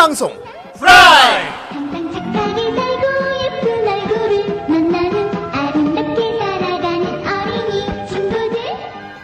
방송 친구들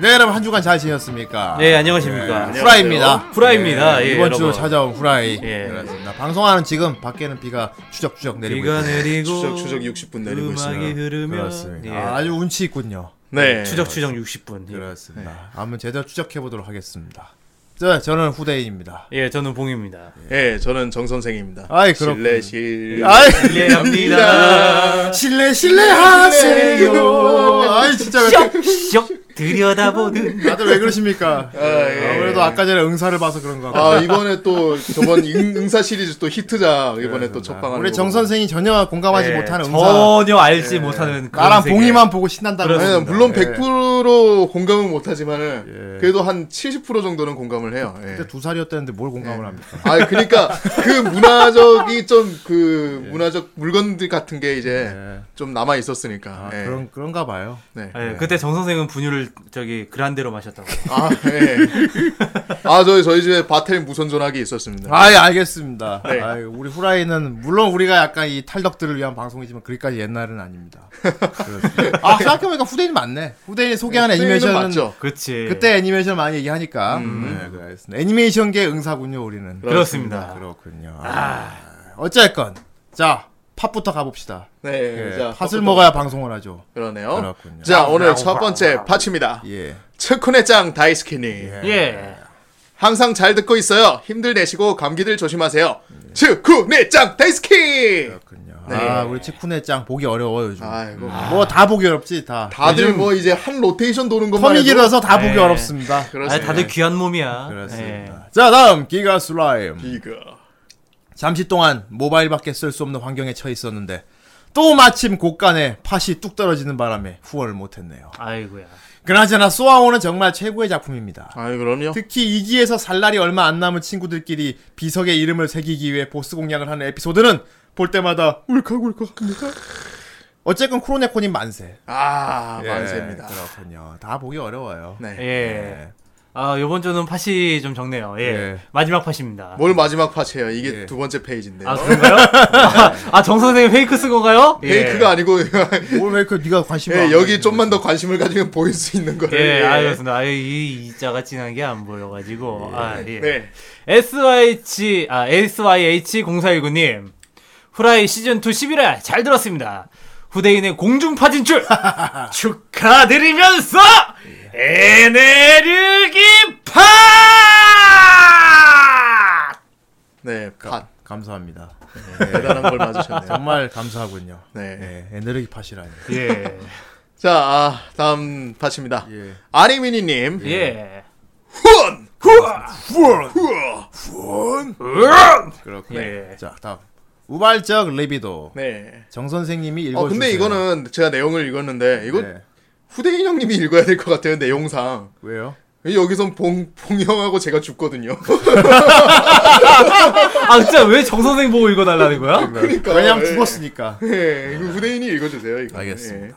네 여러분 한 주간 잘 지냈습니까? 네, 안녕하십니까. 네, 후라이입니다. 후라이입니다. 예, 이번 주 여러분. 찾아온 후라이. 예. 그렇습니다. 방송하는 지금 밖에는 비가 추적추적 내리고 비가 있습니다. 내리고 추적, 추적 60분 내리고 있어요. 흐르면 그렇습니다. 예. 아, 아주 운치 있군요. 네. 추적 추적 60분. 예. 그렇습니다. 한번 제대로 추적해 보도록 하겠습니다. 저 저는 후대인입니다. 예, 저는 봉입니다. 예, 저는 정 선생입니다. 아이, 그렇군요. 실례 실. 아이 실례합니다. 실례 실례 하세요. 아이 진짜 왜 이렇게- 쇽 들여다보는 다들 왜 그러십니까? 예. 아무래도 아까 전에 응사를 봐서 그런 거. 아 이번에 또 저번 응, 응사 시리즈 또 히트작 이번에 또 첫방하는 우리 거 정. 선생이 전혀 공감하지 예, 못하는 응사. 전혀 알지 못하는 그런 나랑 세계. 봉이만 보고 신난다고. 그랬습니다. 물론 예. 100% 공감은 못하지만은 예. 그래도 한 70% 정도는 공감을 해요. 예. 그때 두 살이었다는데 뭘 공감을 합니까? 아 그러니까 그 문화적이 좀 그 문화적 물건들 같은 게 이제 예. 좀 남아 있었으니까. 아, 예. 그런 그런가 봐요. 네. 예, 그때 정 선생은 분유를 저기 그란데로 마셨다고. 아, 예. 아, 저희, 저희 집에 바텔 무선 전화기 있었습니다. 아, 예, 알겠습니다. 네. 아이, 우리 후라이는 물론 우리가 약간 이 탈덕들을 위한 방송이지만 그리까지 옛날은 아닙니다. 그렇습니다. 아, 생각해보니까 후대인이 맞네. 후대인이 소개한 후대인은 애니메이션은 맞죠? 그렇지. 그때 애니메이션 많이 얘기하니까. 네, 그렇습니다. 애니메이션계 응사군요, 우리는. 그렇습니다. 그렇군요. 아, 어쨌건 자 팥부터 가봅시다. 네. 예, 자, 팥을 팥부터- 먹어야 방송을 하죠. 그러네요. 그렇군요. 자, 오늘 첫 번째 팥입니다. 예. 츠쿠네 짱 다이스키니. 예. 항상 잘 듣고 있어요. 힘들 내시고 감기들 조심하세요. 츠쿠네 ちゃん 大好き! 그렇군요. 네. 아, 우리 츠쿠네 ちゃん 보기 어려워 요즘. 아이고. 뭐다 보기 어렵지 다. 다들 뭐 이제 한 로테이션 도는 것만 텀이 길어서 다 보기 네. 어렵습니다. 아, 그렇습니다. 다들 귀한 몸이야. 그렇습니다. 자, 다음 기가 슬라임. 이거. 잠시 동안 모바일밖에 쓸 수 없는 환경에 처해 있었는데 또 마침 곳간에 팥이 뚝 떨어지는 바람에 후원을 못했네요. 예. 아이고야. 그나저나 소아온은 정말 최고의 작품입니다. 아이, 그럼요. 특히 2기에서 살 날이 얼마 안 남은 친구들끼리 비석의 이름을 새기기 위해 보스 공략을 하는 에피소드는 볼 때마다 울컥울컥합니다. 어쨌건 크로네코님 만세. 아, 예, 만세입니다. 그렇군요. 다 보기 어려워요. 네. 예. 아, 요번 주는 팥이 좀 적네요. 예. 예. 마지막 팥입니다. 뭘 마지막 팟이에요? 이게 예. 두 번째 페이지인데요. 아, 그런가요? 아, 아, 정 선생님 페이크 쓴 건가요? 예. 페이크가 아니고 뭘왜 그 네가 관심 예, 여기 좀만 더 관심을 가지면 보일 수 있는 거를. 예, 알겠습니다. 아, 이 이 자가 진한 게 안 보여가지고. 아, 예. 네. SYH, 아, SYH0419님. 후라이 시즌2 11회 잘 들었습니다. 후대인의 공중파 진출! 축하드리면서! 에네르기 파! 네, 팟. 감사합니다. 대단한 걸 맞으셨네요. 정말 감사하군요. 네. 예, 에너지 팟이라니. 예. 자, 아, 다음 팟입니다. 예. 아니미니님. 예. 후원! 후원! 후원! 후원! 그렇군요. 예. 자, 다음. 우발적 리비도. 네. 정 선생님이 읽어주세요. 어, 근데 이거는 제가 내용을 읽었는데, 이거 네. 후대인 형님이 읽어야 될 것 같아요, 내용상. 왜요? 여기선 봉, 봉 형하고 제가 죽거든요. 아, 진짜 왜 정 선생 보고 읽어달라는 거야? 그러니까. 왜냐면 예. 죽었으니까. 예, 이거 후대인이 읽어주세요, 이거. 알겠습니다.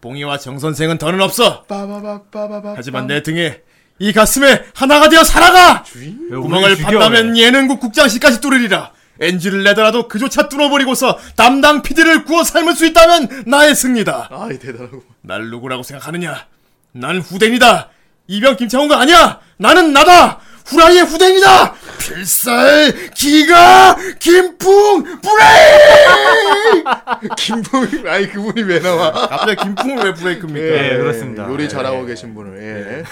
봉이와 정 선생은 더는 없어. 예. 빠바바바바바. 하지만 내 등에 이 가슴에 하나가 되어 살아가. 구멍을 판다면 예능국 국장실까지 뚫으리라. NG를 내더라도 그조차 뚫어버리고서 담당 PD를 구워 삶을 수 있다면 나의 승리다. 아이, 대단하고. 날 누구라고 생각하느냐? 난 후대인이다. 이병 김창훈가 아니야. 나는 나다. 후라이의 후대인이다. 필살 기가 김풍 브레이. 김풍, 아이, 그분이 왜 나와? 갑자기 김풍을 왜 브레이크입니까? 예, 그렇습니다. 요리 예. 잘하고 계신 분을,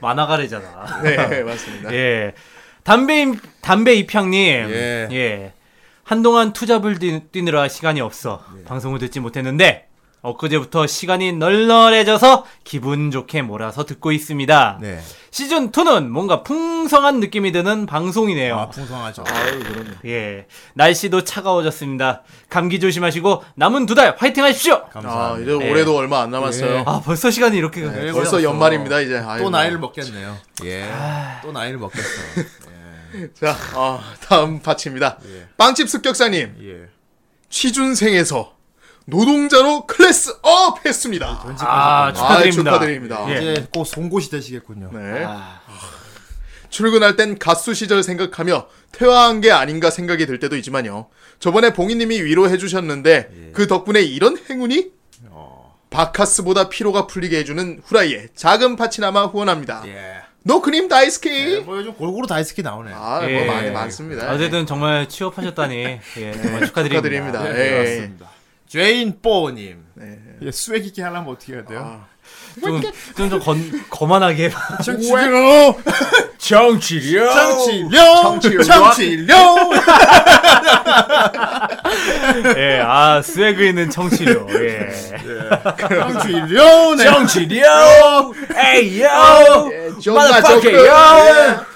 만화가래잖아. 예. 네, 맞습니다. 예. 담배, 임- 담배 입향님. 예. 예. 한동안 투잡을 뛰, 뛰느라 시간이 없어 방송을 듣지 못했는데 엊그제부터 시간이 널널해져서 기분 좋게 몰아서 듣고 있습니다. 네. 시즌 2는 뭔가 풍성한 느낌이 드는 방송이네요. 아, 풍성하죠. 아유, 그럼요. 예. 날씨도 차가워졌습니다. 감기 조심하시고 남은 두 달 화이팅 하십시오. 아, 감사합니다. 이제 예. 올해도 얼마 안 남았어요. 아, 벌써 시간이 이렇게 네, 예, 벌써. 연말입니다, 이제. 아이고. 또 나이를 먹겠네요. 예. 또 나이를 먹겠어. 자, 아, 다음 팥입니다. 예. 빵집 습격사님, 예. 취준생에서 노동자로 class up 했습니다. 아, 축하드립니다. 아, 축하드립니다. 예. 이제 곧 송곳이 되시겠군요. 네. 아, 출근할 땐 가수 시절 생각하며 퇴화한 게 아닌가 생각이 들 때도 있지만요. 저번에 봉이님이 위로해 주셨는데 그 덕분에 이런 행운이? 바카스보다 피로가 풀리게 해주는 후라이의 작은 파치나마 후원합니다. 예. 노크님 다이스키. 뭐 요즘 골고루 다이스키 나오네. 아, 뭐 예. 많이 많습니다. 어쨌든 정말 취업하셨다니 예, 정말 축하드립니다. 축하드립니다. 네, 예. 그렇습니다. 죄인 뽀님. 네. 예, 수액 있게 하려면 어떻게 해야 돼요? 좀, 좀, 좀 건, 거만하게. 정치료! 정치력! 정치료! 정치료! 정치료! 예, 아, 스웨그 있는 청취료. 예. 정치료! 네. 정치력! 에이, 요! 예, 존나 Motherfucker, 좋고. yo!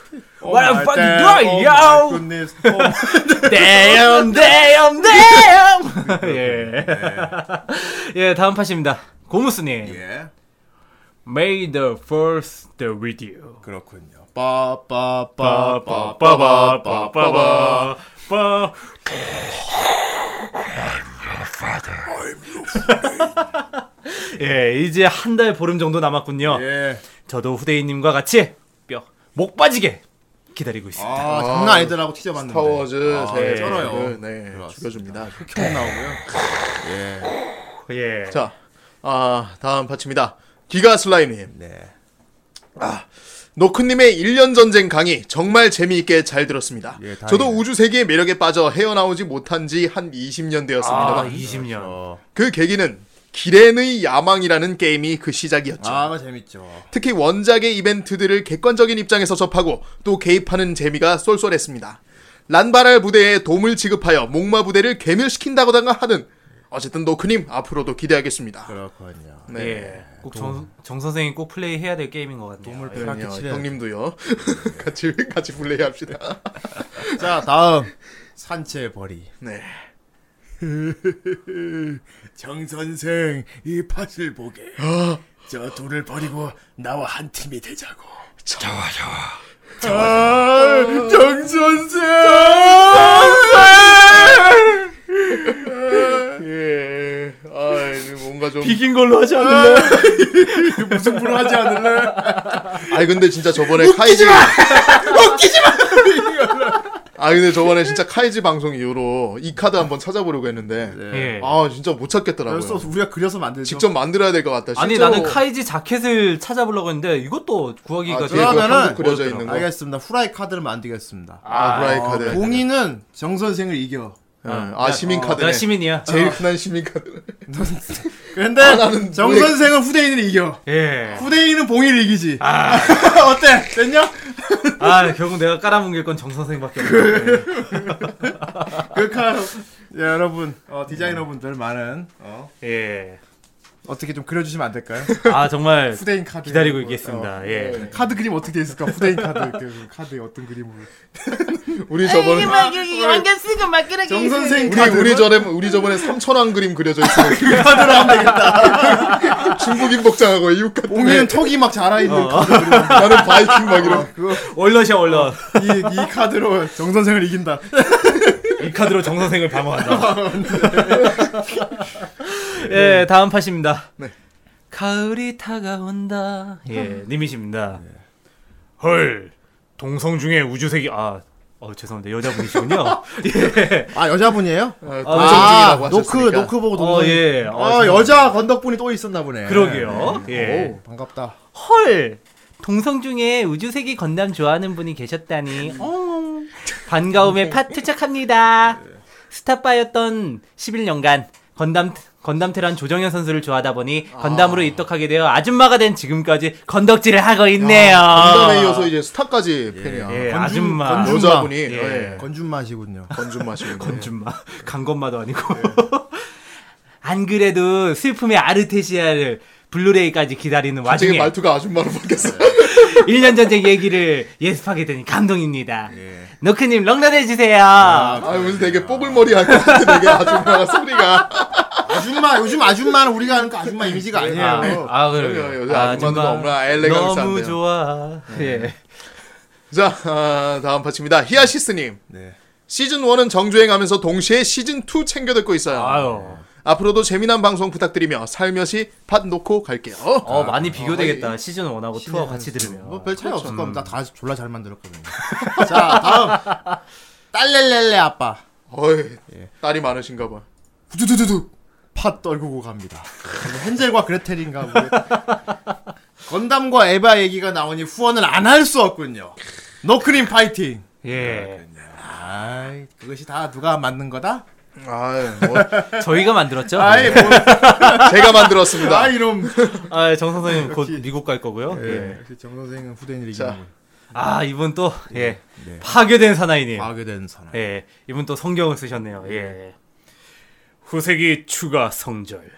Oh What a my fucking damn, joy, oh yo! my goodness. Oh. damn, damn, damn! 예. 예, 다음 팟입니다. 고무스님. 예. May the first the with you. 그렇군요. 빠빠빠빠빠빠빠. 빠. 예, 이제 한 달 보름 정도 남았군요. 예. 저도 후대인님과 같이 뼈, 목 빠지게 기다리고 있습니다. 아, 장난 아니더라고 티저 봤는데. 스타워즈 아, 제 예, 쩔어요. 그, 네, 그렇습니다. 죽여줍니다. 형 나오고요. 예. 예. 자, 아 다음 파츠입니다. 기가 슬라임님. 네. 노크님의 1년 전쟁 강의 정말 재미있게 잘 들었습니다. 예. 저도 우주 세계의 매력에 빠져 헤어나오지 못한 지 한 20년 아, 되었습니다. 20년. 어. 그 계기는 기렌의 야망이라는 게임이 그 시작이었죠. 아, 재밌죠. 특히 원작의 이벤트들을 객관적인 입장에서 접하고 또 개입하는 재미가 쏠쏠했습니다. 란바랄 부대에 도움을 지급하여 목마 부대를 괴멸시킨다거나 하는 어쨌든 노크님 앞으로도 기대하겠습니다. 그렇군요. 네. 예. 꼭 정, 정 선생이 꼭 플레이 해야 될 게임인 것 같네요. 도움을 그럼요. 치려야죠. 형님도요. 같이 같이 플레이합시다. 자, 다음. 산채 버리. 네. 정 선생, 이 팥을 보게. 저 둘을 버리고 나와 한 팀이 되자고. 좋아, 좋아. 아, 정 선생! 예. 아, 이제 뭔가 좀. 비긴 걸로 하지 않을래? 무슨 부로 하지 않을래? 아니 근데 진짜 저번에 카이지. 웃기지 마. 아 근데 저번에 진짜 카이지 방송 이후로 이 카드 한번 찾아보려고 했는데 예. 아 진짜 못 찾겠더라고요. 그래서 우리가 그려서 만들죠. 직접 만들어야 될 것 같다. 아니 실제로 나는 카이지 자켓을 찾아보려고 했는데 이것도 구하기가 아, 그러면은- 그려져 있는 거. 알겠습니다. 후라이 카드를 만들겠습니다. 아, 브라이 어, 카드. 봉이는 정 선생을 이겨. 예. 아 시민 어, 카드네. 내가 시민이야. 제일 흔한 시민 카드. 그런데 아, 정 선생은 후대인을 이겨. 예. 후대인은 봉이를 이기지. 어때? 됐냐? 아 결국 내가 깔아뭉갤 건정 선생밖에 없네. 그 카드. 예, 여러분, 어, 디자이너분들 많은 어, 예. 어떻게 좀 그려주시면 안 될까요? 아 정말 후대인 카드 기다리고 어, 있겠습니다. 어, 예. 카드 그림 어떻게 돼 있을까? 후대인 카드 그 카드에 어떤 그림으로? 우리 저번에 정 선생 우리 카드 우리 전에 우리 저번에 삼천왕 그림 그려져 있으면 그 카드로 하면 되겠다. 중국인 복장하고 이웃 같은. 봉이는 턱이 막 자라 있는 카드 그림. 나는 바이킹 막 이런. 그거 얼럿이야 얼럿. 이, 이 카드로 정 선생을 이긴다. 이 카드로 정 선생을 방어한다. 예, 다음 팟입니다. 네. 가을이 다가온다. 예, 님이십니다. 헐, 동성 중에 우주색이 아, 어 죄송합니다 여자분이시군요. 예. 아 여자분이에요? 어, 동정중이라고 노크 하셨으니까. 노크 보고 어, 동생. 예. 아 어, 여자 건덕분이 또 있었나 보네. 그러게요. 네. 예. 오, 반갑다. 헐, 동성 중에 우주색이 건담 좋아하는 분이 계셨다니. 어, 반가움에 팟 투척합니다. 스타바였던 11년간 건담 건담 테란 조정현 선수를 좋아하다 보니 건담으로 입덕하게 되어 아줌마가 된 지금까지 건덕질을 하고 있네요. 건담에 이어서 이제 스타까지 팬이야. 예, 건준- 아줌마. 건준마. 여자분이 예. 예. 건준맛이군요. 건준 마시고 건준마 강건마도 아니고 안 그래도 슬픔의 아르테시아를 블루레이까지 기다리는 갑자기 와중에 말투가 아줌마로 바뀌었어. 1년 전쟁 얘기를 예습하게 되니 감동입니다. 노크님 럭너드 해주세요. 아 무슨 되게 뽀글머리 할것 같아 되게 아줌마가 소리가. 아줌마 요즘 아줌마는 우리가 아는 그 아줌마 이미지가 아니에요. 아, 아 그래요. 요새 아줌마도 너무나 엘레강스한데요. 너무 좋아. 예. 자 아, 다음 파츠입니다. 히아시스님. 네. 시즌 1은 정주행하면서 동시에 시즌 2 챙겨 듣고 있어요. 아유. 앞으로도 재미난 방송 부탁드리며 살며시 팟 놓고 갈게요. 어 많이 비교되겠다. 시즌 1하고 2하고 같이 들으면. 뭐별 차이 없을 겁니다. 다 졸라 잘 만들었거든요. 자, 다음. 딸렐렐레 아빠. 어이, 딸이 많으신가 봐. 두두두두 팥 떨구고 갑니다. 헨젤과 그레텔인가 뭐. 건담과 에바 얘기가 나오니 후원을 안 할 수 없군요. 노크림 파이팅. 예. 아이, 그것이 다 누가 만든 거다? 아이, 뭐, 저희가 만들었죠? 아이, 네. 뭐, 제가 만들었습니다. 아, 이놈. 아, 정 선생님 곧 미국 갈 거고요. 예. 예. 역시 정 선생은 후대인을 자. 이기는 아, 이분 또 예. 네. 파괴된 사나이님. 파괴된 사람. 예. 이분 또 성경을 쓰셨네요. 예. 후세기 추가 성절.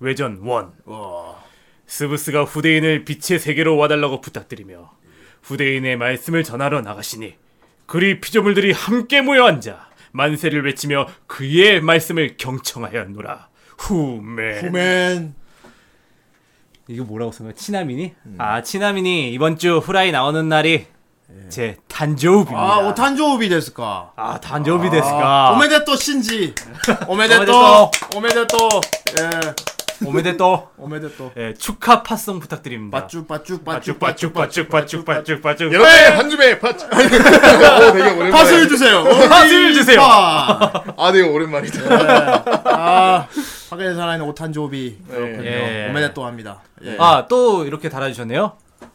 외전 원. 와. 스브스가 후대인을 빛의 세계로 와달라고 부탁드리며 후대인의 말씀을 전하러 나가시니 그리 피조물들이 함께 모여 앉아 만세를 외치며 그의 말씀을 경청하였노라. 후맨. 후맨. 이거 뭐라고 쓴 거야? 치나민이? 아 치나민이 이번 주 후라이 나오는 날이 제 단조업입니다. 아, 오탄조우비 됐을까? 아 단조업이 됐을까? 오메데또 신지. 오메데또. 오메데또. 오메데또. 예. 오메데또. 오메데또. 예, 축하 팟송 부탁드립니다. 빠쭉 빠쭉 빠쭉 빠쭉 빠쭉 빠쭉 빠쭉 빠쭉 빠쭉. 여러분의 한 줌의 팟. 어, 되게 오랜만에. 팥을 주세요. 팥을 주세요. 파. 아, 되게 오랜만이다. 아, 파괴된 사나이는 오탄조비. 그렇군요. 예. 오메데또 합니다. 예. 아, 또 이렇게 달아주셨네요.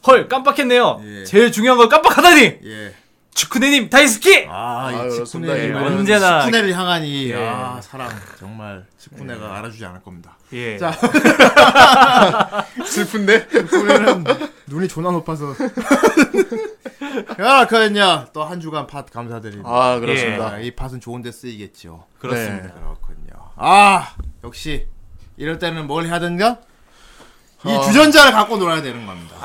헐, 깜빡했네요. 예. 제일 중요한 걸 깜빡하다니! 예. 축구네님 다이스키! 아, 이 그렇습니다. 치쿠네 예. 언제나- 치쿠네를 향한 이 예. 아, 사랑 정말 치쿠네가 알아주지 않을 겁니다. 예. 자, 슬픈데? 치쿠네는 눈이 존나 높아서. 야, 그랬냐? 또 한 주간 팟 감사드립니다. 아, 그렇습니다. 아, 이 팟은 좋은데 쓰이겠죠. 그렇습니다. 네, 그렇군요. 아, 역시 이럴 때는 뭘 해야 되는가? 이 어. 주전자를 갖고 놀아야 되는 겁니다.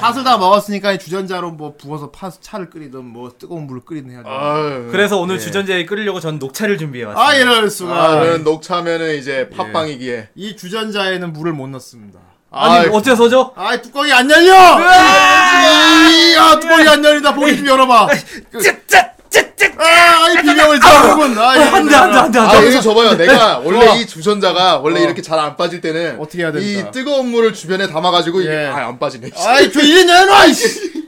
팥을 다 먹었으니까 이 주전자로 뭐 부어서 팥 차를 끓이든 뭐 뜨거운 물을 끓이든 해야 돼. 아, 아유. 그래서 오늘 예. 주전자에 끓이려고 전 녹차를 준비해왔습니다. 아 이럴 수가. 아, 그런 녹차면은 이제 팥빵이기에. 이 주전자에는 물을 못 넣습니다. 아니, 아, 어째서죠? 아, 뚜껑이 안 열려! 이, 아, 뚜껑이 안 열린다. 보기 좀 열어봐. 그, 아, 이 비명을 지르군. 아, 안 돼, 안 돼, 안 돼, 안 아, 돼. 이거 줘봐요. 내가 원래 좋아. 이 주전자가 원래 어. 이렇게 잘 안 빠질 때는 어떻게 해야 됩니까? 이 뜨거운 물을 주변에 담아가지고 이게 예. 아, 안 빠지네. 아이, 저 이리 내놔, 이씨!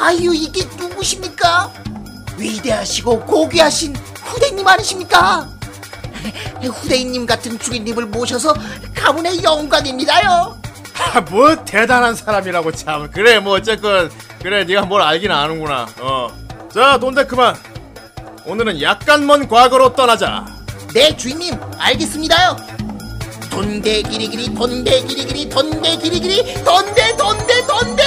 아유 이게 누구십니까? 위대하시고 고귀하신 후대님 아니십니까? 후대인님 같은 주인님을 모셔서 가문의 영광입니다요. 아, 뭐 대단한 사람이라고 참. 그래, 뭐 어쨌건 그래, 네가 뭘 알긴 아는구나. 어. 자, 돈데 그만. 오늘은 약간 먼 과거로 떠나자. 네 주인님 알겠습니다요. 돈대 기리기리 돈대 기리기리 돈대 기리기리 돈대 돈대 돈대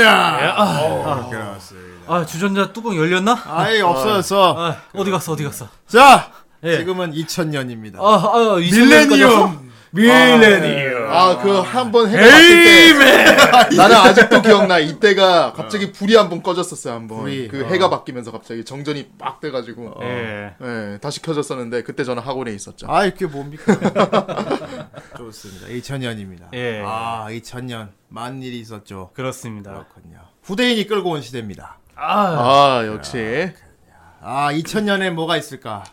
야, 아, 그렇게 나왔습니다. 아, 주전자 뚜껑 열렸나? 아이 없어졌어. 아, 어디 갔어? 어디 갔어? 자, 예. 지금은 2000년입니다. 아, 아, 밀레니엄. 밀레니엄. 아, 그 한번 바뀔 때 나는 아직도 기억나. 이때가 갑자기 불이 한 번 꺼졌었어요, 한 번. 불이, 그 어. 해가 바뀌면서 갑자기 정전이 빡 돼가지고. 예. 예, 다시 켜졌었는데 그때 저는 학원에 있었죠. 아, 이게 뭡니까? 좋습니다. 2000년입니다. 예. 아, 2000년. 많은 일이 있었죠. 그렇습니다. 그렇군요. 후대인이 끌고 온 시대입니다. 아, 아, 역시. 아, 2000년에 뭐가 있을까?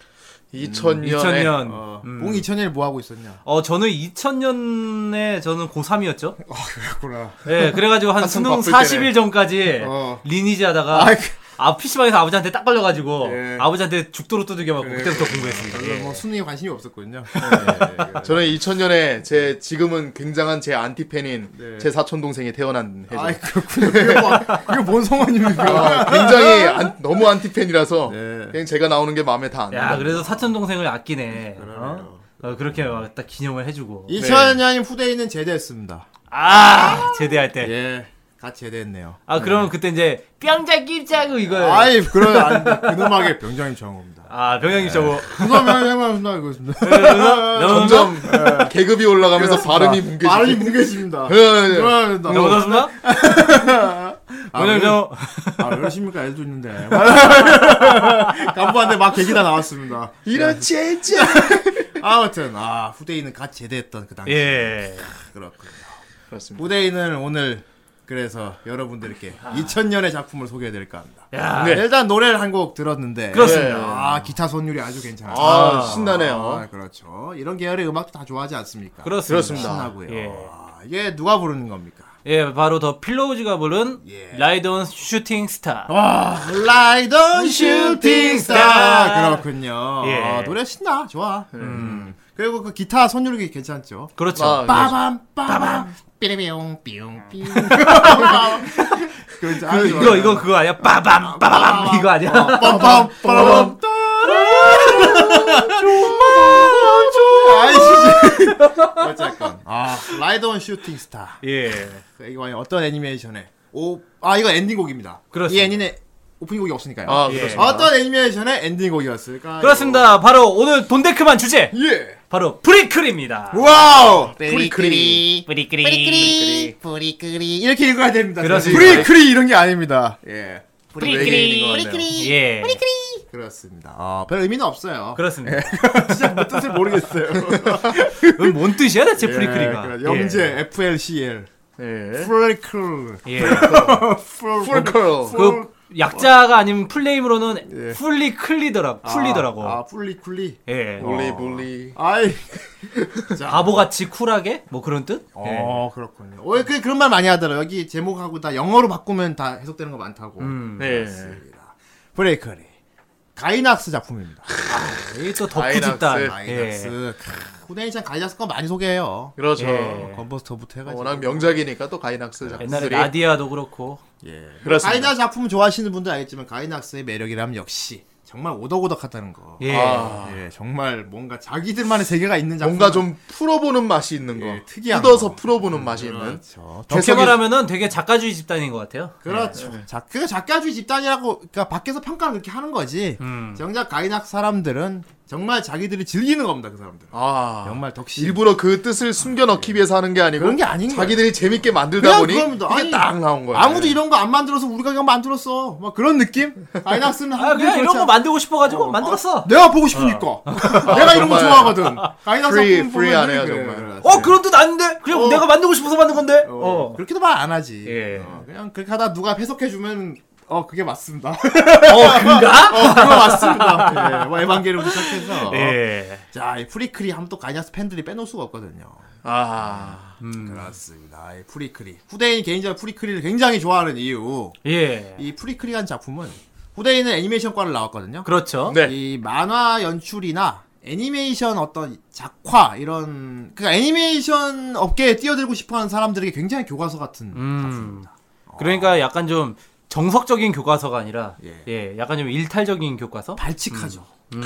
2000년에. 2000년. 어, 음. 봉 2000년에 뭐 하고 있었냐? 어, 저는 2000년에 저는 고3이었죠. 그렇구나. 예, 그래가지고 한 한참 수능 바쁠 40일 전까지 어. 리니지 하다가 아, 그- 아, PC방에서 아버지한테 딱 걸려가지고 예. 아버지한테 죽도록 두들겨 맞고 그래. 그때부터 공부했습니다. 별로 예. 뭐 수능에 관심이 없었군요. 저는 2000년에 제 지금은 굉장한 제 안티팬인 네. 제 사촌 동생이 태어난 해죠. 아이, 그렇군요. 그게, 뭐, 그게 뭔 성원입니까? 아, 굉장히 안- 너무 안티팬이라서 네. 그냥 제가 나오는 게 마음에 다 안 들어요. 야, 그래서 사촌 동생을 아끼네. 어? 어, 그렇게 막 딱 기념을 해주고. 2000년이 후대인은 제대했습니다. 아, 제대할 때. 예. 같이 제대했네요. 아, 그러면 그때 이제 뿅자 끼자고 이거. 아이, 그런. 그놈하게 병장님 정호입니다. 아, 병영이 저거. 그놈의 해만 이거 있습니다. 점점 계급이 올라가면서 발음이 뭉개지고. 발음이 뭉개집니다. 예, 예. 그렇습니다. 넘어졌나? 병영 저. 아, 그러십니까? 애도 있는데. 간부한테 막 계기다 나왔습니다. 이런 젠장. 아무튼, 아, 후대인은 같이 제대했던 그 당시. 예. 그렇군요. 그렇습니다. 후대인은 오늘, 그래서 여러분들께 2000년의 작품을 소개해드릴까 합니다. 야. 네. 일단 노래를 한 곡 들었는데. 그렇습니다. 아, 기타 손율이 아주 괜찮아요. 아, 신나네요. 아, 그렇죠. 이런 계열의 음악도 다 좋아하지 않습니까? 그렇습니다. 그렇습니다. 신나고요. 예. 아, 이게 누가 부르는 겁니까? 예, 바로 The Pillows가 부른 예. Ride on Shooting Star. 와, Ride on Shooting Star. 그렇군요. 예. 아, 노래 신나, 좋아. 음. 그리고 그 기타 선율이 괜찮죠. 그렇죠. 아, 빠밤, 빠밤, 삐리비용, 삐용, 삐용. 그렇죠. 아주 이거 좋아요. 이거 그거 아니야? 빠밤 빠밤 이거 아니야? 빠밤, 빠밤, 아이씨. 어쨌건. 아, Ride on Shooting Star. 예. 이거 어떤 애니메이션에? 오, 아, 이거 엔딩곡입니다. 그렇습니다. 이 애니메 오프닝곡이 없으니까요. 아, 예. 그렇습니다. 어떤 애니메이션의 엔딩곡이었을까? 그렇습니다. 바로 오늘 돈데크만 주제. 예. 바로 프리크리입니다. 와우! 뿌리크리 뿌리크리. 뿌리크리 뿌리크리 이렇게 읽어야 됩니다. 그렇습니다. 프리크리 이런 게 아닙니다. 예. 뿌리크리. 뿌리크리 예. 그렇습니다. 아, 별 의미는 없어요. 그렇습니다. 진짜 뭐 뜻을 모르겠어요. 뭔 뜻이야 대체 예, 프리크리가? 영제 FLCL. 예. 프리클. 예. 풀컬. 그 약자가 아닌 풀네임으로는 예. Fooly Cooly더라. 풀리더라고. 아, Fooly Cooly. 예. Fooly Cooly. 아이. 자. 바보같이 쿨하게 뭐 그런 뜻? 어, 그렇군요. 어, 그, 그런 말 많이 하더라고요. 여기 제목하고 다 영어로 바꾸면 다 해석되는 거 많다고. 음. 네. 브레이커리. 가이낙스 작품입니다. 이게 또 덕후 가이낙스. 예. 가이낙스. 후대인장 가이낙스 거 많이 소개해요. 그렇죠. 예. 건버스터부터 해가지고. 워낙 명작이니까 또 가이낙스 옛날에 작품들이 나디아도 그렇고. 예. 그렇습니다. 가이낙스 작품 좋아하시는 분들 알겠지만 가이낙스의 매력이라면 역시 정말 오덕오덕하다는 거. 예. 아, 예, 정말 뭔가 자기들만의 세계가 있는 작품. 뭔가 좀 풀어보는 맛이 있는 거. 예, 특이한 뜯어서 거. 풀어보는 맛이 있는. 그렇죠. 좋게 개성이- 말하면은 되게 작가주의 집단인 것 같아요. 그렇죠. 자, 그 작가주의 집단이라고 그러니까 밖에서 평가를 그렇게 하는 거지. 음. 정작 가이낙스 사람들은 정말 자기들이 즐기는 겁니다. 그 사람들. 은 아. 정말 덕심. 일부러 그 뜻을 숨겨 넣기 위해서 하는 게 아니고 그런 게 아닌 거야. 자기들이 재밌게 만들다 보니 그겁니다. 이게 아니, 딱 나온 거야. 아무도 이런 거 안 만들어서 우리가 그냥 만들었어. 막 그런 느낌? 가이낙스는 아, 그냥 이런 거 않- 만들고 싶어가지고 만들었어. 내가 보고 싶으니까. 내가 이런 거. 좋아하거든. 가이낙스 프리- 프리하네요, 정말. 그래. 어, 그런 뜻 아닌데? 그냥 어. 내가 만들고 싶어서 만든 건데? 어, 어. 그렇게도 말 안 하지. 예. 어, 그냥 그렇게 하다 누가 해석해 주면 어 그게 맞습니다. 어 어, 그런가? 그거 맞습니다. 예, 뭐 에반게리온부터 시작해서. 예. 자, 이 프리크리 하면 또 가이낙스 팬들이 빼놓을 수가 없거든요. 아. 그렇습니다. 이 프리크리. 후대인이 개인적으로 프리크리를 굉장히 좋아하는 이유. 예. 이 프리크리한 작품은 후대인은 애니메이션과를 나왔거든요. 그렇죠. 네. 이 만화 연출이나 애니메이션 어떤 작화 이런 그 애니메이션 업계에 뛰어들고 싶어하는 사람들에게 굉장히 교과서 같은 음. 작품입니다. 그러니까 약간 좀 정석적인 교과서가 아니라 예. 예, 약간 좀 일탈적인 교과서? 발칙하죠. 음.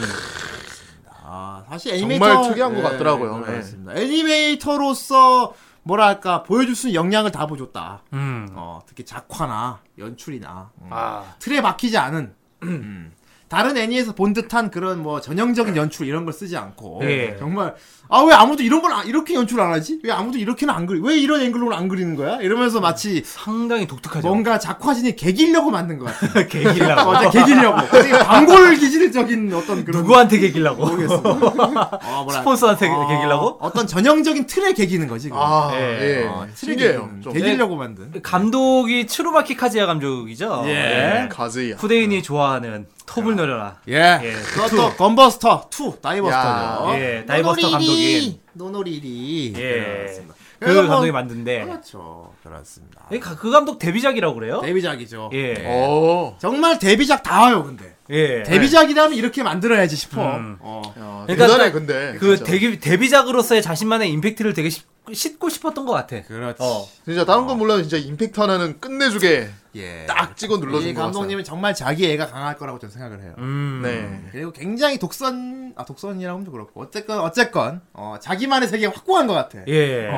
아, 사실 정말 애니메이터 특이한 것 같더라고요. 네, 예. 그렇습니다. 애니메이터로서 뭐랄까 보여줄 수 있는 역량을 다 보여줬다. 음. 어, 특히 작화나 연출이나 음. 아. 틀에 박히지 않은 음. 다른 애니에서 본 듯한 그런 뭐 전형적인 연출 이런 걸 쓰지 않고 예. 정말 아 왜 아무도 이런 걸 아- 이렇게 연출 안 하지? 왜 아무도 이렇게는 안 그리? 왜 이런 앵글로는 안 그리는 거야? 이러면서 마치 상당히 독특하죠. 뭔가 작화진이 개기려고 만든 것 같아. 개기려고. 어제 개기려고. 되게 반골 기질적인 어떤 그런 누구한테 개기려고? 모르겠어. 어, 뭐라 스폰서한테 어, 개기려고? 어떤 전형적인 틀에 개기는 거지. 아, 예. 예. 어, 틀에 신기해요. 개기는, 좀. 개기려고 만든. 감독이 츠루마키 카즈야 감독이죠. 예. 카즈야. 후대인이 좋아하는 톱을 노려라. 예. 예, 그것도 건버스터 2 다이버스터죠. 예, 다이버스터 감독이. 노노리리. 예. 그렇습니다. 그 뭐- 감독이 만든데 그렇죠. 그렇습니다. 예, 가- 그 감독 데뷔작이라고 그래요? 데뷔작이죠. 예. 어. 정말 데뷔작 다 와요, 근데. 예. 데뷔작이라면 이렇게 만들어야지 싶어. 음. 어. 야, 그러니까 대단해 딱 근데. 그 진짜. 데뷔 데뷔작으로서의 자신만의 임팩트를 되게 씹, 고 싶었던 것 같아. 그렇지. 어. 진짜 다른 건 몰라도 진짜 임팩트 하나는 끝내주게 예. 딱 찍어 눌러준 이거 감독님은 정말 자기 애가 강할 거라고 저는 생각을 해요. 음. 네. 그리고 굉장히 독선 아 독선이라고 하면 좀 그렇고 어쨌건 어쨌건 어, 자기만의 세계 확고한 것 같아. 예.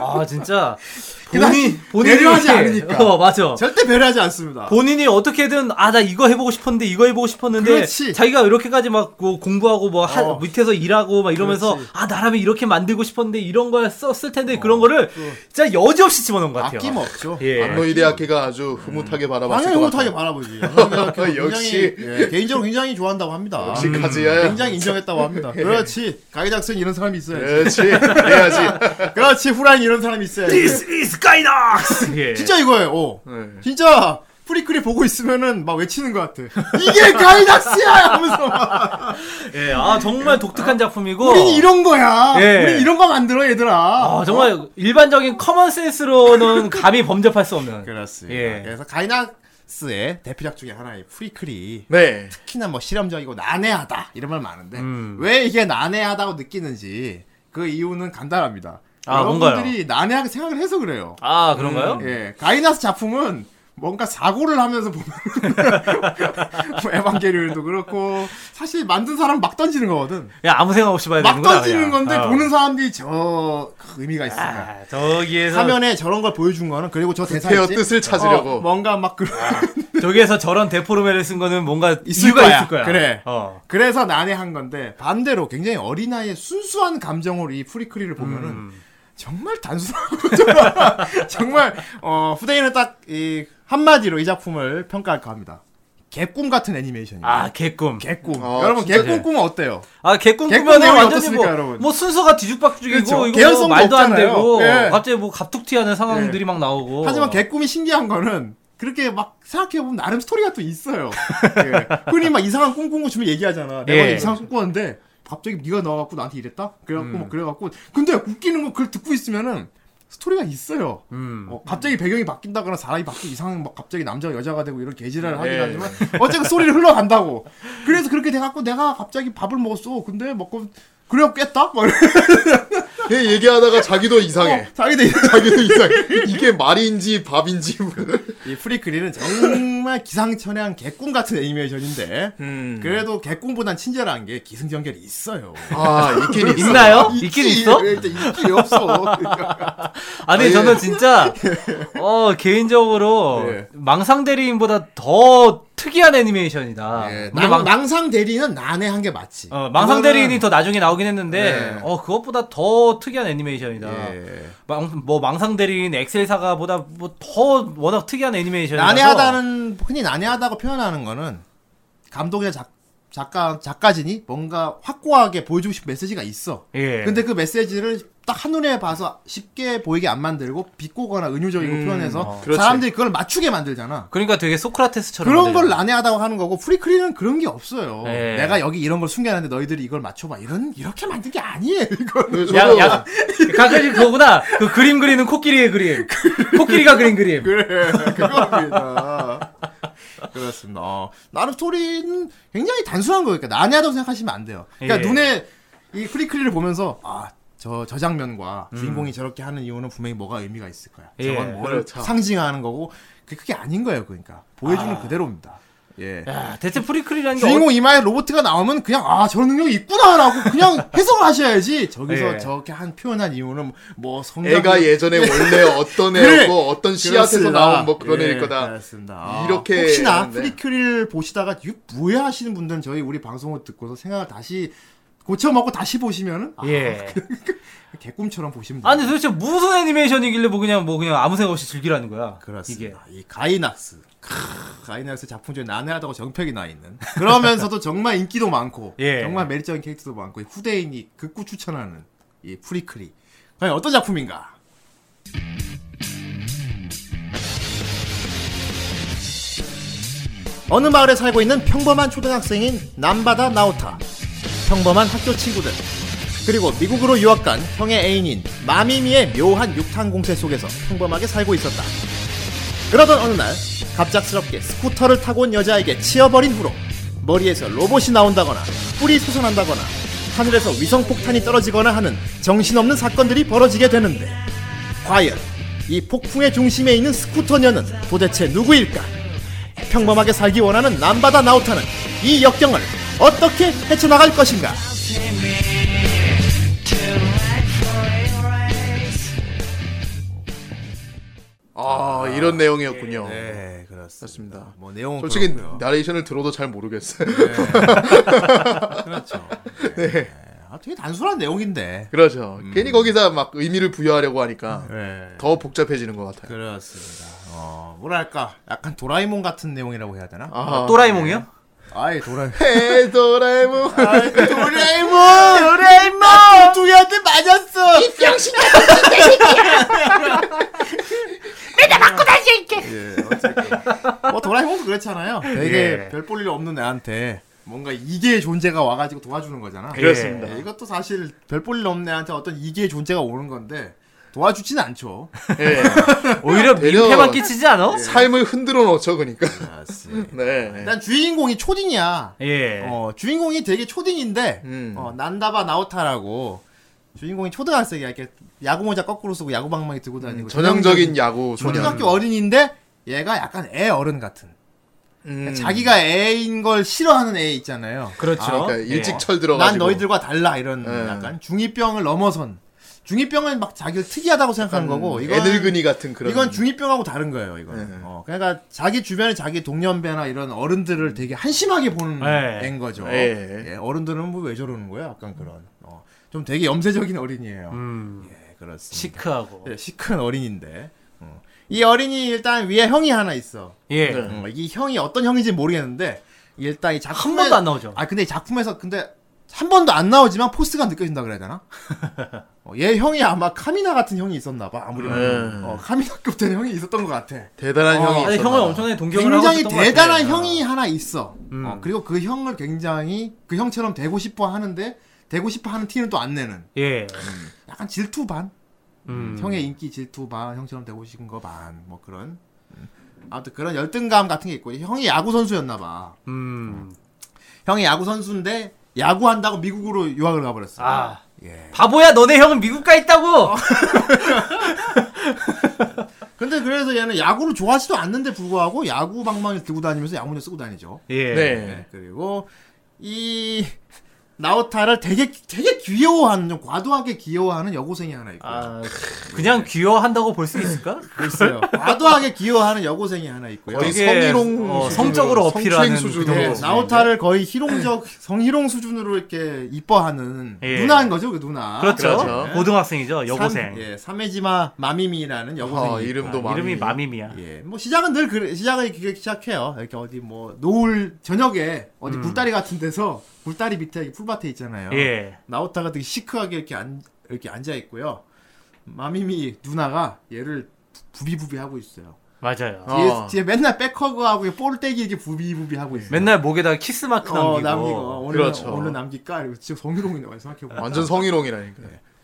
아 진짜 본인 본인이 배려하지 않으니까. 어 맞아. 절대 배려하지 않습니다. 본인이 어떻게든 아 나 이거 해보고 싶었는데 이거 해보고 싶었는데 그렇지. 자기가 이렇게까지 막 뭐 공부하고 뭐 하- 어. 밑에서 일하고 막 이러면서 그렇지. 아 나라면 이렇게 만들고 싶었는데 이런 걸 썼을 텐데 그런 거를 진짜 여지없이 집어넣은 것 같아요. 아낌없죠. 예. 안노 히데아키가 아주 흐뭇하게 바라봤을 당연히 같아요. 바라보지. 역시. 굉장히, 예, 개인적으로 굉장히 좋아한다고 합니다. 역시 카즈야야. 굉장히 인정했다고 합니다. 그렇지. 가이낙스는 이런 사람이 있어야지. 그렇지. 그래야지. 그렇지. 후라이는 이런 사람이 있어야지. 가이낙스. 예. 진짜 이거예요. 어. 네. 진짜 프리크리 보고 있으면은 막 외치는 것 같아. 이게 가이낙스야 하면서 막. 예. 아 정말 독특한 작품이고. 우린 이런 거야. 예. 우린 이런 거 만들어 얘들아. 아 정말 일반적인 common sense로는 감히 범접할 수 없는. 그렇습니다. 예. 그래서 가이낙스의 대표작 중에 하나의 프리클이 네. 특히나 뭐 실험적이고 난해하다 이런 말 많은데 음. 왜 이게 난해하다고 느끼는지 그 이유는 간단합니다. 아, 여러분들이 난해하게 생각을 해서 그래요. 아 그런가요? 예, 가이나스 작품은 뭔가 사고를 하면서 보면 뭐 에반게리온도 그렇고 사실 만든 사람 막 던지는 거거든. 그냥 아무 생각 없이 봐야 막 되는구나. 던지는 그냥. 건데 어. 보는 사람들이 저 의미가 있을까? 아, 저기에서 화면에 저런 걸 보여준 거는 그리고 저 대사 있지? 뜻을 찾으려고. 어, 뭔가 막 그, 저기에서 저런 데포르메를 쓴 거는 뭔가 있을 이유가 거야. 있을 거야. 그래. 어. 그래서 난해한 건데 반대로 굉장히 어린 아이의 순수한 감정으로 이 프리크리를 보면은 음. 정말 단순하고 정말, 정말 어 후대인은 딱 이 한마디로 이 작품을 평가할까 합니다. 개꿈 같은 애니메이션이에요. 아 개꿈. 개꿈. 아, 여러분 개꿈 꿈은 어때요? 아 개꿈 내용이 완전히 뭐, 여러분? 뭐 순서가 뒤죽박죽이고 그렇죠. 이거 뭐 말도 안 없잖아요. 되고 예. 갑자기 뭐 갑툭튀 하는 상황들이 막 나오고. 하지만 개꿈이 신기한 거는 그렇게 막 생각해보면 나름 스토리가 또 있어요. 예. 흔히 막 이상한 꿈 꾼거 주면 얘기하잖아. 내가 예. 이상한 꿈 꿨는데 갑자기 네가 나와갖고 나한테 이랬다? 그래갖고 음. 막 그래갖고 근데 웃기는 거 그걸 듣고 있으면은 스토리가 있어요. 음. 어, 갑자기 배경이 바뀐다거나 사람이 바뀌고 이상한 막 갑자기 남자가 여자가 되고 이런 개지랄을 하긴 예. 하지만 어쨌든 스토리를 흘러간다고. 그래서 그렇게 돼갖고 내가 갑자기 밥을 먹었어. 근데 먹고 그래갖고 깼다? 막. 걔 얘기하다가 자기도 이상해. 어, 자기들 자기도 이상해. 이게 말인지 밥인지. 이 프리크리는 정말 기상천외한 개꿈 같은 애니메이션인데 음. 그래도 개꿈보단 친절한 게 기승전결이 있어요. 아, 있긴 있어. 있나요? 있긴 있어? 있긴 없어. 아니 저는 진짜 어 개인적으로 예. 망상 대리인보다 더 특이한 애니메이션이다. 예, 망, 망, 망 상 대리는 난해 한 게 맞지. 어, 망상 그거는- 대리인이 더 나중에 나오긴 했는데 예. 어 그것보다 더 특이한 애니메이션이다. 예. 망, 뭐 망상 대리인 엑셀 사가보다 뭐 더 워낙 특이한 애니메이션이라서 난해하다는 흔히 난해하다고 표현하는 거는 감독이나 작, 작가 작가진이 뭔가 확고하게 보여주고 싶은 메시지가 있어. 예. 근데 그 메시지를 딱 한눈에 봐서 쉽게 보이게 안 만들고 비꼬거나 은유적이고 음, 표현해서 어. 사람들이 그걸 맞추게 만들잖아. 그러니까 되게 소크라테스처럼 그런 걸 만들잖아. 난해하다고 하는 거고 프리크리는 그런 게 없어요. 예. 내가 여기 이런 걸 숨겨놨는데 너희들이 이걸 맞춰봐. 이런 이렇게 만든 게 아니에요. 이거. 네, 야, 가끔씩 그거구나. 그 그림 그리는 코끼리의 그림. 코끼리가 그린 그림. 그래 그겁니다. 그렇습니다. 어, 나름 스토리는 굉장히 단순한 거니까 난해하다고 생각하시면 안 돼요. 그러니까 예. 눈에 이 프리크리를 보면서 아. 저, 저 장면과 음. 주인공이 저렇게 하는 이유는 분명히 뭐가 의미가 있을 거야. 예, 저건 뭘 그렇죠. 상징하는 거고, 그게, 그게 아닌 거예요, 그러니까. 보여주는 아. 그대로입니다. 예. 야, 대체 프리크리라는 게 주인공 이마에 로봇가 나오면 그냥 아 저런 능력이 있구나라고 그냥 해석을 하셔야지 저기서 예. 저렇게 한 표현한 이유는 뭐 성장 애가 예전에 원래 어떤 그래. 애였고 어떤 씨앗에서. 나온 뭐 그런 예, 애일 거다. 그렇습니다. 아, 이렇게 혹시나 하는데. 프리크리를 보시다가 뭐야 하시는 분들은 저희 우리 방송을 듣고서 생각을 다시 고쳐 먹고 다시 보시면은 아, 예. 개꿈처럼 보시면 돼요. 아니 도대체 무슨 애니메이션이길래 뭐 그냥 뭐 그냥 아무 생각 없이 즐기라는 거야. 이게. 그렇습니다. 이 가이낙스. 크, 가이낙스 작품 중에 난해하다고 정평이 나 있는. 그러면서도 정말 인기도 많고, 예. 정말 매력적인 캐릭터도 많고, 후대인이 극구 추천하는 이 프리크리. 과연 어떤 작품인가? 어느 마을에 살고 있는 평범한 초등학생인 남바다 나오타. 평범한 학교 친구들. 그리고 미국으로 유학 간 형의 애인인 마미미의 묘한 육탄 공세 속에서 평범하게 살고 있었다. 그러던 어느 날 갑작스럽게 스쿠터를 타고 온 여자에게 치여버린 후로 머리에서 로봇이 나온다거나 뿔이 솟아난다거나 하늘에서 위성폭탄이 떨어지거나 하는 정신없는 사건들이 벌어지게 되는데 과연 이 폭풍의 중심에 있는 스쿠터녀는 도대체 누구일까? 평범하게 살기 원하는 남바다 나우타는 이 역경을 어떻게 헤쳐나갈 것인가? 아, 이런 내용이었군요. 네, 그렇습니다. 맞습니다. 뭐 내용은 솔직히 그렇고요. 나레이션을 들어도 잘 모르겠어요. 그렇죠. 네. 아, 되게 단순한 내용인데. 그렇죠. 괜히 거기다 막 의미를 부여하려고 하니까 네. 더 복잡해지는 것 같아요. 그렇습니다. 어, 뭐랄까, 약간 도라에몽 같은 내용이라고 해야 되나? 아, 또라이몽이요? 아예 도라에몽. 헤 도라에몽. 도라에몽! 도라에몽! 두두이한테 맞았어! 이 병신 맨날 맞고 다시 이렇게 예, 어쨌든. 뭐 도라에몽도 그렇잖아요. 되게 예. 별볼일 없는 애한테 뭔가 이계의 존재가 와가지고 도와주는 거잖아. 그렇습니다. 예, 이것도 사실 별볼일 없는 애한테 어떤 이계의 존재가 오는 건데 도와주진 않죠. 예. 오히려 민폐만 끼치지 않아? 삶을 흔들어 놓죠, 그러니까. 맞습니다. 네. 일단 주인공이 초딩이야. 예. 어, 주인공이 되게 초딩인데, 음. 어, 난다바 나오타라고, 주인공이 초등학생이야. 이렇게 야구 모자 거꾸로 쓰고 야구 방망이 들고 다니고. 음, 전형적인 야구 소년. 초등학교 어린인데, 얘가 약간 애 어른 같은. 음. 자기가 애인 걸 싫어하는 애 있잖아요. 그렇죠. 아, 그러니까 일찍 예. 철 들어가지고. 난 너희들과 달라 이런 예. 약간 중이병을 넘어선. 중이병은 막 자기를 특이하다고 생각하는 거고, 이건 애늙은이 같은 그런. 이건 중이병하고 다른 거예요, 이건. 네. 어, 그러니까 자기 주변에 자기 동년배나 이런 어른들을 되게 한심하게 보는 네. 애인 거죠. 네. 예, 어른들은 뭐 왜 저러는 거야? 약간 그런. 어, 좀 되게 염세적인 어린이에요. 음. 예, 그렇습니다. 시크하고. 예, 시큰 어린인데. 어. 이 어린이 일단 위에 형이 하나 있어. 예. 네. 어, 이 형이 어떤 형인지 모르겠는데 일단 이 작품 한 번도 안 나오죠. 아 근데 이 작품에서 근데 한 번도 안 나오지만 포스가 느껴진다 그래야 되나? 어, 얘 형이 아마 카미나 같은 형이 있었나 봐. 아무리 봐도. 음. 어, 카미나급 된 형이 있었던 것 같아. 대단한 어, 형이 형을 봐. 엄청나게 동경을 굉장히 하고 있었던 대단한. 형이 하나 있어. 음. 어, 그리고 그 형을 굉장히 그 형처럼 되고 싶어 하는데 되고 싶어 하는 티는 또 안 내는. 예. 약간 질투 반. 음. 형의 인기 질투 반, 형처럼 되고 싶은 거 반, 뭐 그런. 음. 아무튼 그런 열등감 같은 게 있고 형이 야구 선수였나 봐. 음. 형이 야구 선수인데 야구 한다고 미국으로 유학을 가버렸어. 아. 예. 바보야, 너네 형은 미국 가 있다고! 근데 그래서 얘는 야구를 좋아하지도 않는데 불구하고 야구 방망이를 들고 다니면서 야구모 쓰고 다니죠. 예. 네. 예. 그리고 이 나오타를 되게 되게 귀여워하는 좀 과도하게 귀여워하는 여고생이 하나 있고. 아, 그냥 귀여워한다고 볼 수 있을까? 글쎄요. 과도하게 귀여워하는 여고생이 하나 있고요. 거의 되게, 성희롱 어, 성적으로 어필하는 성추행 그 수준으로. 네, 정도. 나오타를 거의 희롱적 성희롱 수준으로 이렇게 이뻐하는 예. 누나인 거죠, 그 누나. 그렇죠. 그렇죠. 고등학생이죠, 여고생. 삼, 예, 사메지마 마미미라는 여고생이 아, 이름도 있고. 마미. 이름이 마미미야. 예, 뭐 시작은 늘 그래, 시작은 이렇게 시작해요. 이렇게 어디 뭐 노을 저녁에 어디 음. 굴다리 같은 데서 굴다리 밑에 풀밭에 있잖아요. 예. 나오타가 되게 시크하게 이렇게 앉 이렇게 앉아 있고요. 마미미 누나가 얘를 부비부비 하고 있어요. 맞아요. 어. 뒤에, 뒤에 맨날 백허그하고 볼떼기 이렇게 부비부비 하고 있어요. 맨날 목에다가 키스 마크 남기고. 어, 남기고 오늘 그렇죠. 오늘 남길까? 이거 진짜 성희롱이 나와 생각해보면 완전 성희롱이라니까.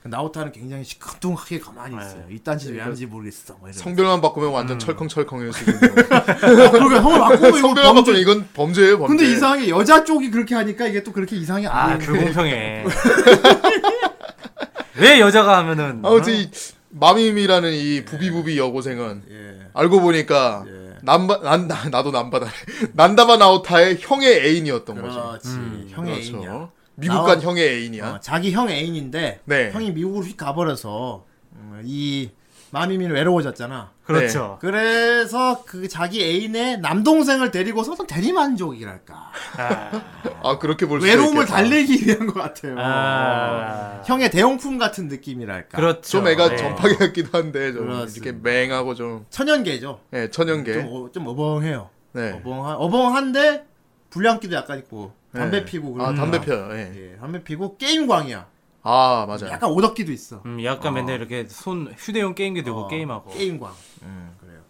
나오타는 굉장히 시큰둥하게 가만히 있어요. 이딴 짓왜 하는지 모르겠어. 뭐. 성별만 바꾸면 음. 완전 철컹철컹해요 지금. 그러니까 형을 이거 성별만 범죄. 바꾸면 이건 범죄예요 범죄. 근데 이상하게 여자 쪽이 그렇게 하니까 이게 또 그렇게 이상이 안 아. 불공평해. 왜 여자가 하면은. 아무튼 이 마미미라는 이 부비부비 여고생은 예. 알고 보니까 예. 남바 난 나- 나도 남바다. 난다바 나오타의 형의 애인이었던. 그렇지. 형의 애인이야. 미국 간 나오- 형의 애인이야. 어, 자기 형 애인인데 네. 형이 미국으로 휙 가버려서 음, 이 마미미는 외로워졌잖아. 그렇죠. 그래서 그 자기 애인의 남동생을 데리고서 어떤 대리만족이랄까 아 그렇게 볼수 외로움을 있겠다. 달래기 위한 것 같아요. 아. 어, 형의 대용품 같은 느낌이랄까. 그렇죠. 좀 애가 네. 전파기 같기도 한데 좀 그렇습니다. 이렇게 맹하고 좀 천연계죠. 예, 천연계. 좀, 어, 좀 어벙해요. 네. 어벙한, 어벙한데 불량기도 약간 있고 담배 네. 피고 아 그러니까. 담배 펴요. 예. 예, 담배 피고 게임광이야. 아 맞아요. 약간 오덕기도 있어. 음, 약간 맨날 이렇게 손 휴대용 게임기 들고 어, 게임하고. 게임광. 음, 그래요.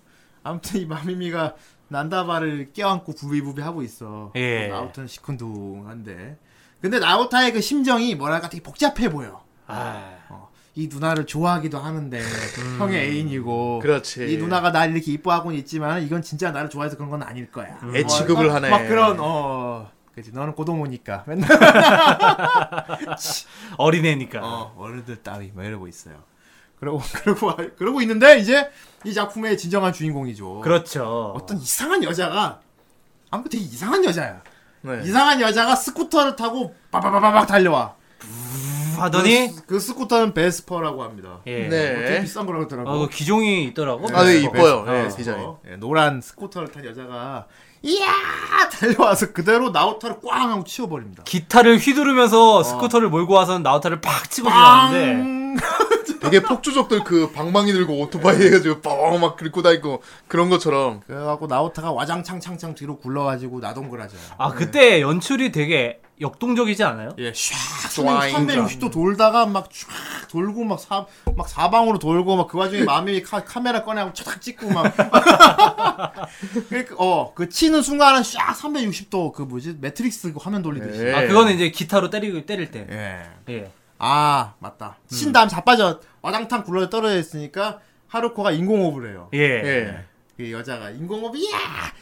아무튼 이 마미미가 난다바를 껴안고 부비부비 하고 있어. 예. 나우타는 시큰둥한데. 근데 나우타의 그 심정이 뭐랄까 되게 복잡해 보여. 아. 어, 이 누나를 좋아하기도 하는데 형의 애인이고. 그렇지. 이 누나가 날 이렇게 이뻐하고는 있지만 이건 진짜 나를 좋아해서 그런 건 아닐 거야. 애 취급을 막- 하네. 막 그런 어. 그지 너는 고동호니까 맨날 어린애니까. 어, 어른들 따위 뭐 이러고 있어요. 그러고 그러고 그러고 있는데 이제 이 작품의 진정한 주인공이죠. 그렇죠. 어떤 이상한 여자가 아무튼 되게 이상한 여자야. 네. 이상한 여자가 스쿠터를 타고 빠바바바박 달려와. 하더니 그, 스- 그 스쿠터는 베스파라고 합니다. 예. 네. 되게 비싼 거라고 하더라고. 어, 그 기종이 있더라고. 아, 네. 이뻐요. 베스파. 디자인. 예, 노란 스쿠터를 탄 여자가 이야 달려와서 그대로 나오타를 꽝 하고 치워버립니다. 기타를 휘두르면서 스쿠터를 몰고 와서 나오타를 팍 치고 지나가는데 빵! 되게 폭주족들 그 방망이 들고 오토바이 해가지고 뻥막 긁고 다니고 그런 것처럼 그래갖고 나오타가 와장창창창 뒤로 굴러가지고 나동그라져요. 아 그때 연출이 되게 역동적이지 않아요? 예, 샥쫙 360도 돌다가 막쫙 돌고 막 사, 막 사방으로 돌고 막 그 와중에 마음이 카, 카메라 꺼내고 차닥 찍고 막 그러니까 어그 치는 순간은 샥 360도 그 뭐지 매트릭스 그 화면 돌리듯이. 예. 아 그거는 이제 기타로 때리고 때릴 때. 예. 예. 아 맞다. 친 다음 자빠져 와장탕 굴러 떨어져 있으니까 하루코가 인공호흡을 해요. 예. 예. 그 여자가 인공호흡 이야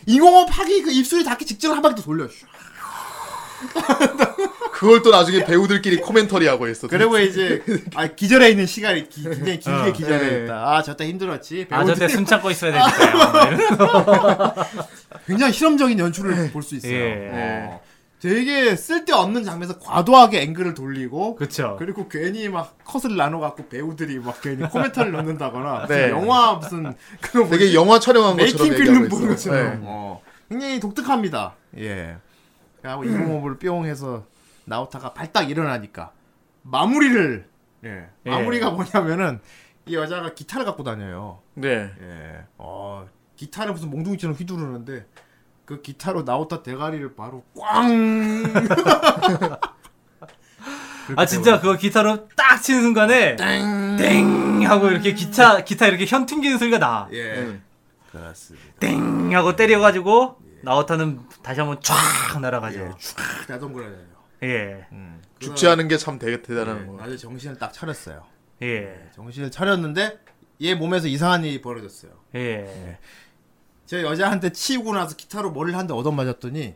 인공호흡 하기 그 입술이 닿기 직전 한 바퀴 더 돌려. 슉. 그걸 또 나중에 배우들끼리 코멘터리 하고 있어. 그리고 이제 아 기절해 있는 시간이 기, 굉장히 길게 어, 기절해 예. 있다. 아 저때 힘들었지. 아 배우들 저때 숨 참고 있어야 되니까요. 굉장히 실험적인 연출을 볼 수 있어요. 예. 어. 되게 쓸데없는 장면에서 과도하게 앵글을 돌리고 그쵸. 그리고 괜히 막 컷을 나눠 갖고 배우들이 막 괜히 코멘터리를 넣는다거나 네. 영화 무슨 그런 되게 영화 촬영한 것처럼 메이킹 필름 보는. 것처럼 네. 어. 굉장히 독특합니다. 예. 그리고 인공호흡을 뿅 해서 나오타가 발딱 일어나니까 마무리를 예. 예. 마무리가 뭐냐면은 이 여자가 기타를 갖고 다녀요. 네. 예. 어, 기타를 무슨 몽둥이처럼 휘두르는데 그 기타로 나오타 대가리를 바로 꽝. 아 진짜 그거 기타로 딱 치는 순간에 땡 하고 이렇게 기타 기타 이렇게 현 튕기는 소리가 나. 예. 음. 그렇습니다. 땡 하고 때려가지고 나우타는 다시 한번 쫙 날아가죠. 예. 촥 나동그라져요. 예. 죽지 않은 게 참 되게 대단한 예. 거. 아주 정신을 딱 차렸어요. 예. 정신을 차렸는데 얘 몸에서 이상한 일이 벌어졌어요. 예. 저 여자한테 치우고 나서 기타로 머리를 한 대 얻어맞았더니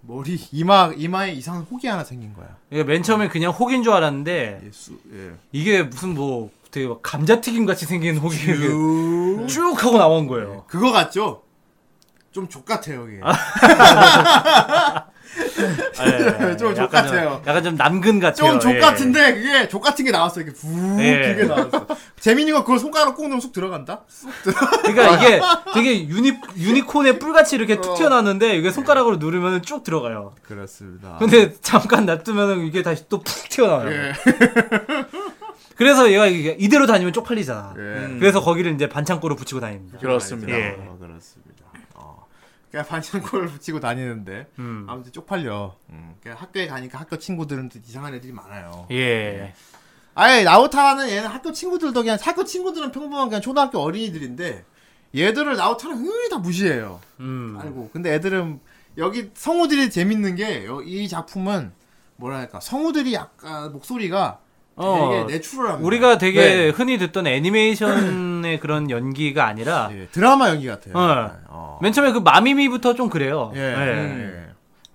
머리 이마 이마에 이상한 혹이 하나 생긴 거야. 이게 맨 처음엔 그냥 혹인 줄 알았는데 예, 수, 예. 이게 무슨 뭐 되게 막 감자튀김 같이 생긴 혹이 쭉. 쭉 하고 나온 거예요. 그거 같죠? 좀 족같아요, 이게. 예. 좀 약간 족같아요. 약간 좀 남근 같아요. 좀 예. 족같은데 그게 족 같은 게 나왔어. 이게 부 예. 그게 나왔어. 재민이 가 그걸 손가락으로 꾹 누르면 쏙 들어간다? 쏙 들어. 그러니까 이게 되게 유니 유니콘의 뿔같이 이렇게 툭 어. 튀어나왔는데 이게 손가락으로 누르면 쭉 들어가요. 그렇습니다. 근데 잠깐 놔두면 이게 다시 또 푹 튀어나와요. 예. 그래서 얘가 이게 이대로 다니면 쪽팔리잖아. 예. 그래서 거기를 이제 반창고로 붙이고 다닙니다. 그렇습니다. 예. 어, 그렇습니다. 어. 그냥 반창고를 붙이고 다니는데 음. 아무튼 쪽팔려. 음. 그냥 학교에 가니까 학교 친구들은 또 이상한 애들이 많아요. 예. 아예 나우타는 얘는 학교 친구들도 그냥 학교 친구들은 평범한 그냥 초등학교 어린이들인데 얘들을 나우타는 흥이 다 무시해요. 음. 알고. 근데 애들은 여기 성우들이 재밌는 게 이 작품은 뭐랄까 성우들이 약간 목소리가 어, 되게 내추럴합니다. 우리가 되게 네. 흔히 듣던 애니메이션의 그런 연기가 아니라 예, 드라마 연기 같아요. 어. 어. 맨 처음에 그 마미미부터 좀 그래요. 예. 예.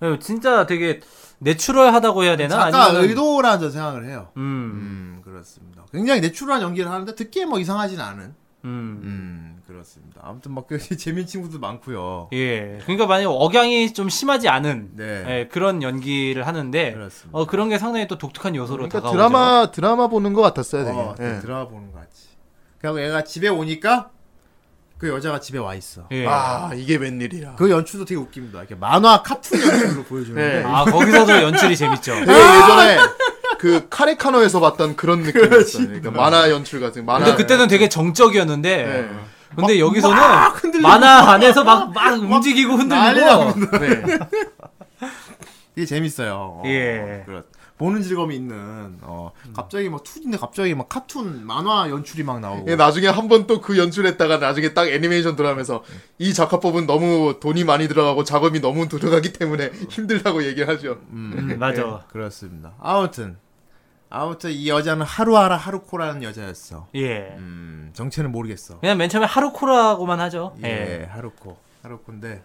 예. 예, 진짜 되게 내추럴하다고 해야 되나? 작가 아니면은- 의도라는 저 생각을 해요. 음. 음, 그렇습니다. 굉장히 내추럴한 연기를 하는데 듣기에 뭐 이상하진 않은. 음. 음, 그렇습니다. 아무튼 막그 재밌는 친구도 많고요. 예. 그러니까 만약 억양이 좀 심하지 않은 네. 예, 그런 연기를 하는데 그렇습니다. 어, 그런 게 상당히 또 독특한 요소로 그러니까 다가오죠. 드라마 드라마 보는 것 같았어요, 되게. 어, 예. 드라마 보는 거 같지. 그리고 얘가 집에 오니까 그 여자가 집에 와 있어. 예. 아 이게 웬일이야. 그 연출도 되게 웃깁니다. 이렇게 만화 카툰 연출로 보여주는데 네. 아 거기서도 연출이 재밌죠. 되게 예전에 그 카레카노에서 봤던 그런 느낌이었어요. 그러니까 만화 연출 같은 만화. 근데 그때는 되게 정적이었는데 네. 근데 여기서는 흔들리고 만화 안에서 막 막 움직이고 흔들리고 네. 이게 재밌어요. 어, 예. 그렇. 보는 즐거움이 있는. 어, 갑자기 막 투인데 갑자기 막 카툰 만화 연출이 막 나오고. 예, 나중에 한 번 또 그 연출했다가 나중에 딱 애니메이션 들어가면서 이 작화법은 너무 돈이 많이 들어가고 작업이 너무 들어가기 때문에 힘들다고 얘기하죠. 음, 맞아. 그렇습니다. 아무튼 아무튼 이 여자는 하루하라 하루코라는 여자였어. 예. 음, 정체는 모르겠어. 그냥 맨 처음에 하루코라고만 하죠. 예, 예. 하루코. 하루코인데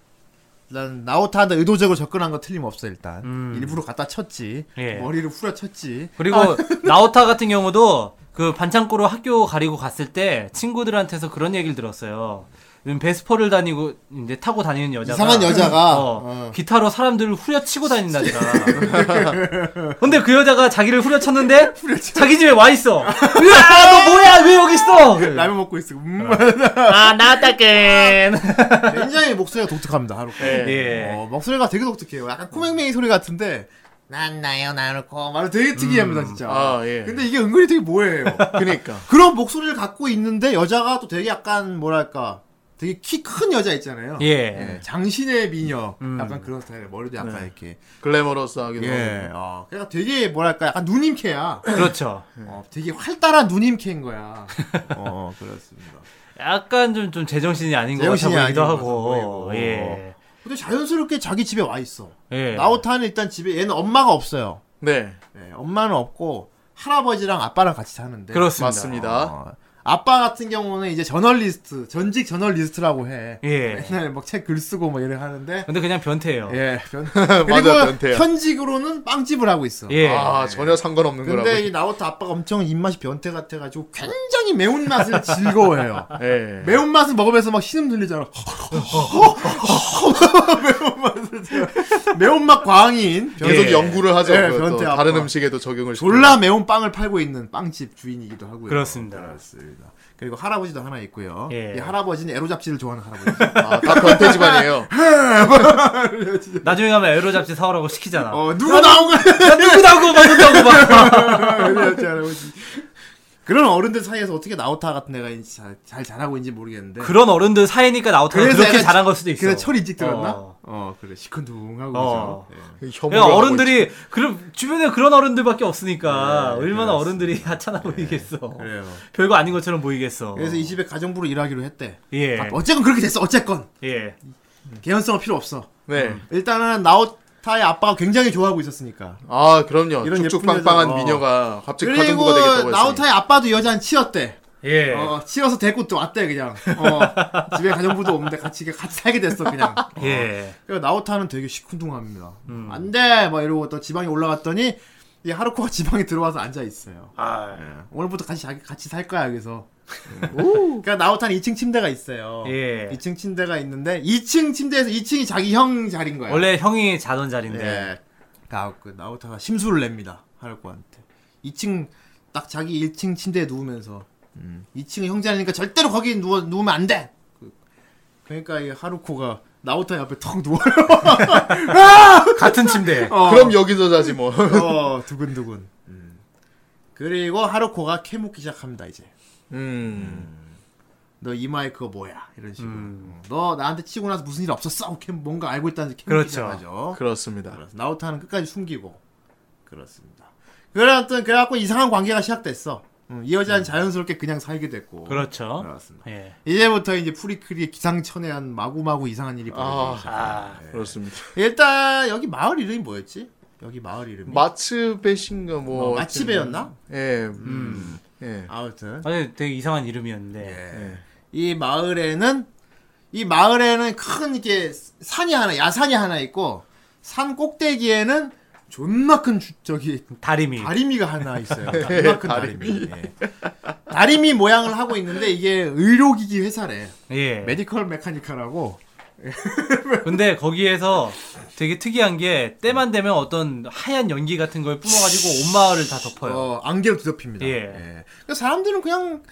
난 나오타한테 의도적으로 접근한 거 틀림없어 일단. 음. 일부러 갖다 쳤지. 예. 머리를 후려쳤지. 그리고 나오타 같은 경우도 그 반창고로 학교 가리고 갔을 때 친구들한테서 그런 얘기를 들었어요. 음, 베스퍼를 다니고 이제 타고 다니는 여자가 이상한 여자가 어, 어. 기타로 사람들을 후려치고 다닌다더라. 근데 그 여자가 자기를 후려쳤는데 자기 집에 와 있어. 으아, 너 뭐야? 왜 여기 있어? 라면 먹고 있어. 음. 아, 나왔다겐. 굉장히 목소리가 독특합니다. 하루코. 예. 어, 목소리가 되게 독특해요. 약간 코맹맹이 소리 같은데 난 나요 어, 말을 되게 특이합니다 진짜. 아, 예. 근데 이게 은근히 되게 뭐예요. 그러니까. 그런 목소리를 갖고 있는데 여자가 또 되게 약간 뭐랄까 되게 키 큰 여자 있잖아요. 예. 예, 장신의 미녀 음. 약간 그런 스타일 머리도 약간 이렇게 글래머러스하기도 예. 어 그러니까 되게 뭐랄까 약간 누님캐야 그렇죠. 어, 되게 활달한 누님캐인 거야 어 그렇습니다 약간 좀, 좀 제정신이 아닌 것 같아 제정신이 것 같아 하고. 예. 근데 자연스럽게 자기 집에 와 있어 예. 나우타는 일단 집에 얘는 엄마가 없어요 네. 예, 엄마는 없고 할아버지랑 아빠랑 같이 사는데 그렇습니다. 맞습니다. 어, 아빠 같은 경우는 이제 저널리스트 전직 저널리스트라고 해 예. 맨날 막 책 글 쓰고 뭐 이래 하는데 근데 그냥 변태예요. 예 변- 맞아, 그리고 변태야. 현직으로는 빵집을 하고 있어 예. 아, 전혀 상관없는 거라고. 근데 이 나우타 아빠가 엄청 입맛이 변태 같아 가지고 굉장히 매운맛을 즐거워해요. 예. 매운맛을 먹으면서 막 신음 들리잖아. 매운맛을 매운맛 광인. 계속 예. 연구를 하죠. 예, 변태 아빠. 다른 음식에도 적용을 시키고. 졸라 매운 빵을 팔고 있는 빵집 주인이기도 하고요. 그렇습니다. 그렇습니다. 그리고 할아버지도 하나 있고요. 예. 이 할아버지는 에로 잡지를 좋아하는 할아버지. 아, 다 변태 집안이에요. 나중에 가면 에로 잡지 사오라고 시키잖아. 어 누구 나온 거야? 야, 누구 나오고 막. 에로 잡지 할아버지. 그런 어른들 사이에서 어떻게 나우타 같은 애가 잘, 잘 자라고 있는지 모르겠는데. 그런 어른들 사이니까 나오타가 그래서 그렇게 잘한 걸 수도 있어. 그래 철이 일찍 들었나? 어. 어, 그래 시큰둥하고 어. 그죠. 예. 혐오를 그러니까 하고 어른들이 그럼 주변에 그런 어른들밖에 없으니까 네, 얼마나 그렇습니다. 어른들이 하찮아 보이겠어. 그래요. 별거 아닌 것처럼 보이겠어. 그래서 이 집에 가정부로 일하기로 했대. 예. 아, 어쨌건 그렇게 됐어. 어쨌건 예. 개연성은 필요 없어. 있- 네. 일단은 나우 타의 아빠가 굉장히 좋아하고 있었으니까. 아, 그럼요. 이런 예쁜 쭉쭉 빵빵한 여자- 어. 미녀가 갑자기 그리고 가정부가 되겠다고 했으니. 나우타의 아빠도 여자는 치였대. 예. 어, 치여서 데리고 또 왔대 그냥. 어, 집에 가정부도 없는데 같이 같이 살게 됐어 그냥. 예. 그러니까 나우타는 되게 시큰둥합니다. 음. 안 돼! 막 이러고 또 지방에 올라갔더니 이 하루코가 지방에 들어와서 앉아 있어요. 아. 예. 오늘부터 같이 같이 살 거야 여기서. 그러니까 나우타는 2층 침대가 있어요. 예. 2층 침대가 있는데 2층 침대에서 2층이 자기 형 자리인 거야. 원래 형이 자던 자리인데. 예. 그, 그 나우타가 심수를 냅니다. 하루코한테. 2층 딱 자기 1층 침대에 누우면서 음, 2층은 형 자리니까 절대로 거기 누워 누우면 안 돼. 그, 그러니까 이 하루코가 나우타 옆에 턱 누워요. 같은 침대. 어. 그럼 여기서 자지 뭐. 어, 두근두근. 음. 그리고 하루코가 캐묻기 시작합니다, 이제. 음. 너 이마에 그거 뭐야? 이런 식으로. 음. 어, 너 나한테 치고 나서 무슨 일 없었어? 캐, 뭔가 알고 있다는 캐묻기 그렇죠. 시작하죠. 그렇습니다. 그래서 나우타는 끝까지 숨기고. 그렇습니다. 그래갖고 이상한 관계가 시작됐어. 음, 이 여자는 자연스럽게 그냥 살게 됐고. 그렇죠. 그렇습니다. 예. 이제부터 이제 프리크리의 기상천외한 마구마구 이상한 일이 벌어지기 시작. 아. 그렇습니다. 일단 여기 마을 이름이 뭐였지? 여기 마을 이름이 마츠베신가 뭐. 어, 마치베였나? 예. 음. 예. 아무튼 아니 되게 이상한 이름이었는데. 예. 이 마을에는 이 마을에는 큰 이게 산이 하나 야산이 하나 있고 산 꼭대기에는 존나 큰 주, 저기 다리미. 다리미가 하나 있어요. 존나 큰 다리미. 예. 다리미 모양을 하고 있는데 이게 의료기기 회사래. 예. 메디컬 메카니카라고. 근데 거기에서 되게 특이한 게 때만 되면 어떤 하얀 연기 같은 걸 뿜어가지고 온 마을을 다 덮어요. 어, 안개로 뒤덮입니다. 예. 그러니까 사람들은 그냥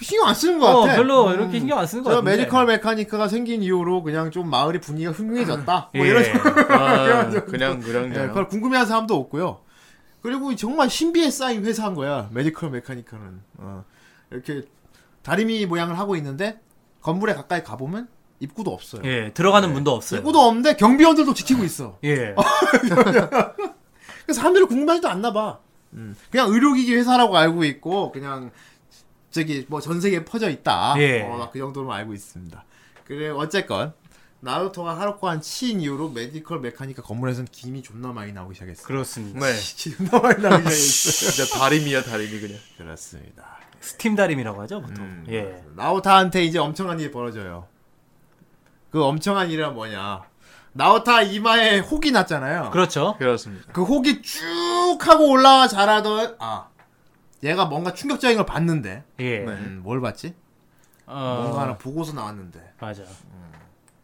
신경 안 쓰는 것 어, 같아. 별로 이렇게 신경 안 쓰는 것저 같은데. 메디컬 메카니카가 생긴 이후로 그냥 좀 마을의 분위기가 흉흉해졌다. 뭐 예. 이런 식으로. 아, 정도. 그냥 예, 그냥 그걸 궁금해하는 사람도 없고요. 그리고 정말 신비에 싸인 회사인 거야. 메디컬 메카니카는. 어, 이렇게 다리미 모양을 하고 있는데 건물에 가까이 가보면 입구도 없어요. 예, 들어가는 문도 없어요. 입구도 없는데 경비원들도 지키고 있어. 예. 그래서 사람들이 궁금하지도 않나 봐. 음, 그냥 의료기기 회사라고 알고 있고 그냥 저기 뭐 전 세계에 퍼져 있다. 예. 어, 그 정도로만 알고 있습니다. 그래 어쨌건 나오타가 하루코한테 치인 이후로 메디컬 메카니카 건물에서는 김이 존나 많이 나오기 시작했어. 그렇습니다. 네. 존나 많이 나오기 시작했어. 진짜 다리미야 다리미 그냥. 그렇습니다. 스팀 다리미라고 하죠, 보통. 음, 예. 나오타한테 이제 엄청난 일이 벌어져요. 그 엄청난 일은 뭐냐? 나오타 이마에 혹이 났잖아요. 그렇죠. 그렇습니다. 그 혹이 쭉 하고 올라와 자라던 아 얘가 뭔가 충격적인 걸 봤는데 예. 음, 뭘 봤지? 어, 뭔가 하나 보고서 나왔는데 맞아.